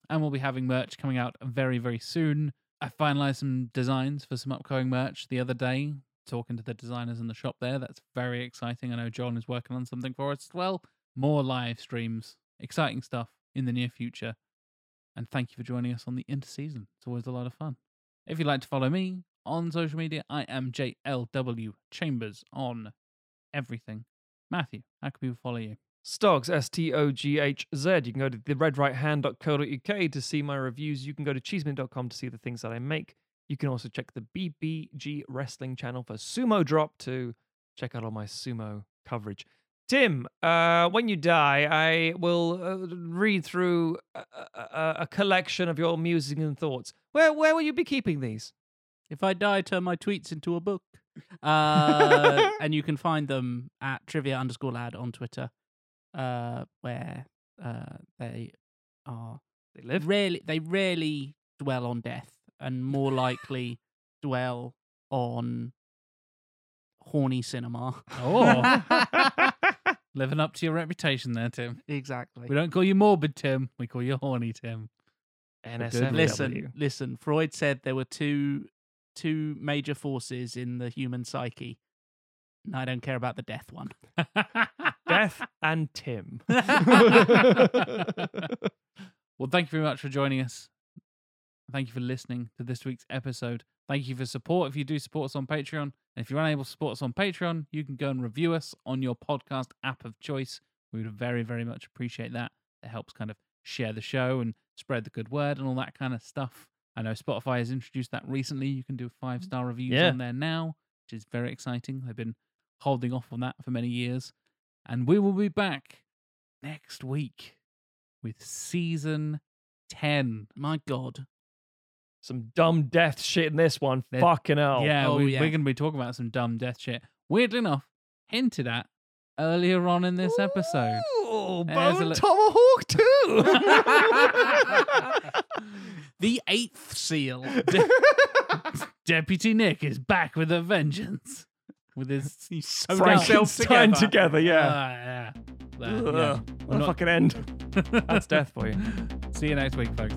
[SPEAKER 1] and we'll be having merch coming out very, very soon. I finalized some designs for some upcoming merch the other day, talking to the designers in the shop there. That's very exciting. I know John is working on something for us as well. More live streams, exciting stuff in the near future. And thank you for joining us on the interseason. It's always a lot of fun. If you'd like to follow me on social media, I am JLW Chambers on everything. Matthew, how can people follow you?
[SPEAKER 2] Stogs, S T O G H Z. You can go to theredrighthand.co.uk to see my reviews. You can go to cheeseman.com to see the things that I make. You can also check the BBG Wrestling channel for Sumo Drop to check out all my sumo coverage. Tim, uh, when you die, I will uh, read through a, a, a collection of your musings and thoughts. Where where will you be keeping these?
[SPEAKER 3] If I die, turn my tweets into a book. Uh, and you can find them at trivia underscore lad on Twitter, uh, where uh, they are
[SPEAKER 2] They live.
[SPEAKER 3] rarely they rarely dwell on death and more likely dwell on horny cinema.
[SPEAKER 1] Oh, living up to your reputation there, Tim.
[SPEAKER 3] exactly.
[SPEAKER 1] We don't call you morbid, Tim. We call you horny, Tim.
[SPEAKER 2] NSFW.
[SPEAKER 3] Listen, listen. Freud said there were two two major forces in the human psyche. And I don't care about the death one.
[SPEAKER 2] Death and Tim.
[SPEAKER 1] well, thank you very much for joining us. Thank you for listening to this week's episode. Thank you for support. If you do support us on Patreon, and if you're unable to support us on Patreon, you can go and review us on your podcast app of choice. We would very, very much appreciate that. It helps kind of share the show and spread the good word and all that kind of stuff. I know Spotify has introduced that recently. You can do mm-hmm. five star reviews
[SPEAKER 2] Yeah.
[SPEAKER 1] on there now, which is very exciting. They've been holding off on that for many years. And we will be back next week with season 10.
[SPEAKER 3] My God.
[SPEAKER 2] Some dumb death shit in this one.
[SPEAKER 1] There-
[SPEAKER 2] Fucking hell.
[SPEAKER 1] yeah,
[SPEAKER 3] Oh,
[SPEAKER 1] we,
[SPEAKER 3] yeah.
[SPEAKER 1] we're going to be talking about some dumb death shit. Weirdly enough, hinted at earlier on in this episode.
[SPEAKER 2] Ooh,
[SPEAKER 1] There's a
[SPEAKER 2] bone
[SPEAKER 1] li-
[SPEAKER 2] tomahawk too.
[SPEAKER 3] The eighth seal.
[SPEAKER 1] Deputy Nick is back with a vengeance. With his
[SPEAKER 3] He's so
[SPEAKER 2] Frankenstein together, yeah.
[SPEAKER 1] Ah, yeah. Uh, yeah.
[SPEAKER 2] Ugh,
[SPEAKER 1] We're
[SPEAKER 2] what a
[SPEAKER 1] not-
[SPEAKER 2] fucking end. That's death for you.
[SPEAKER 1] See you next week, folks.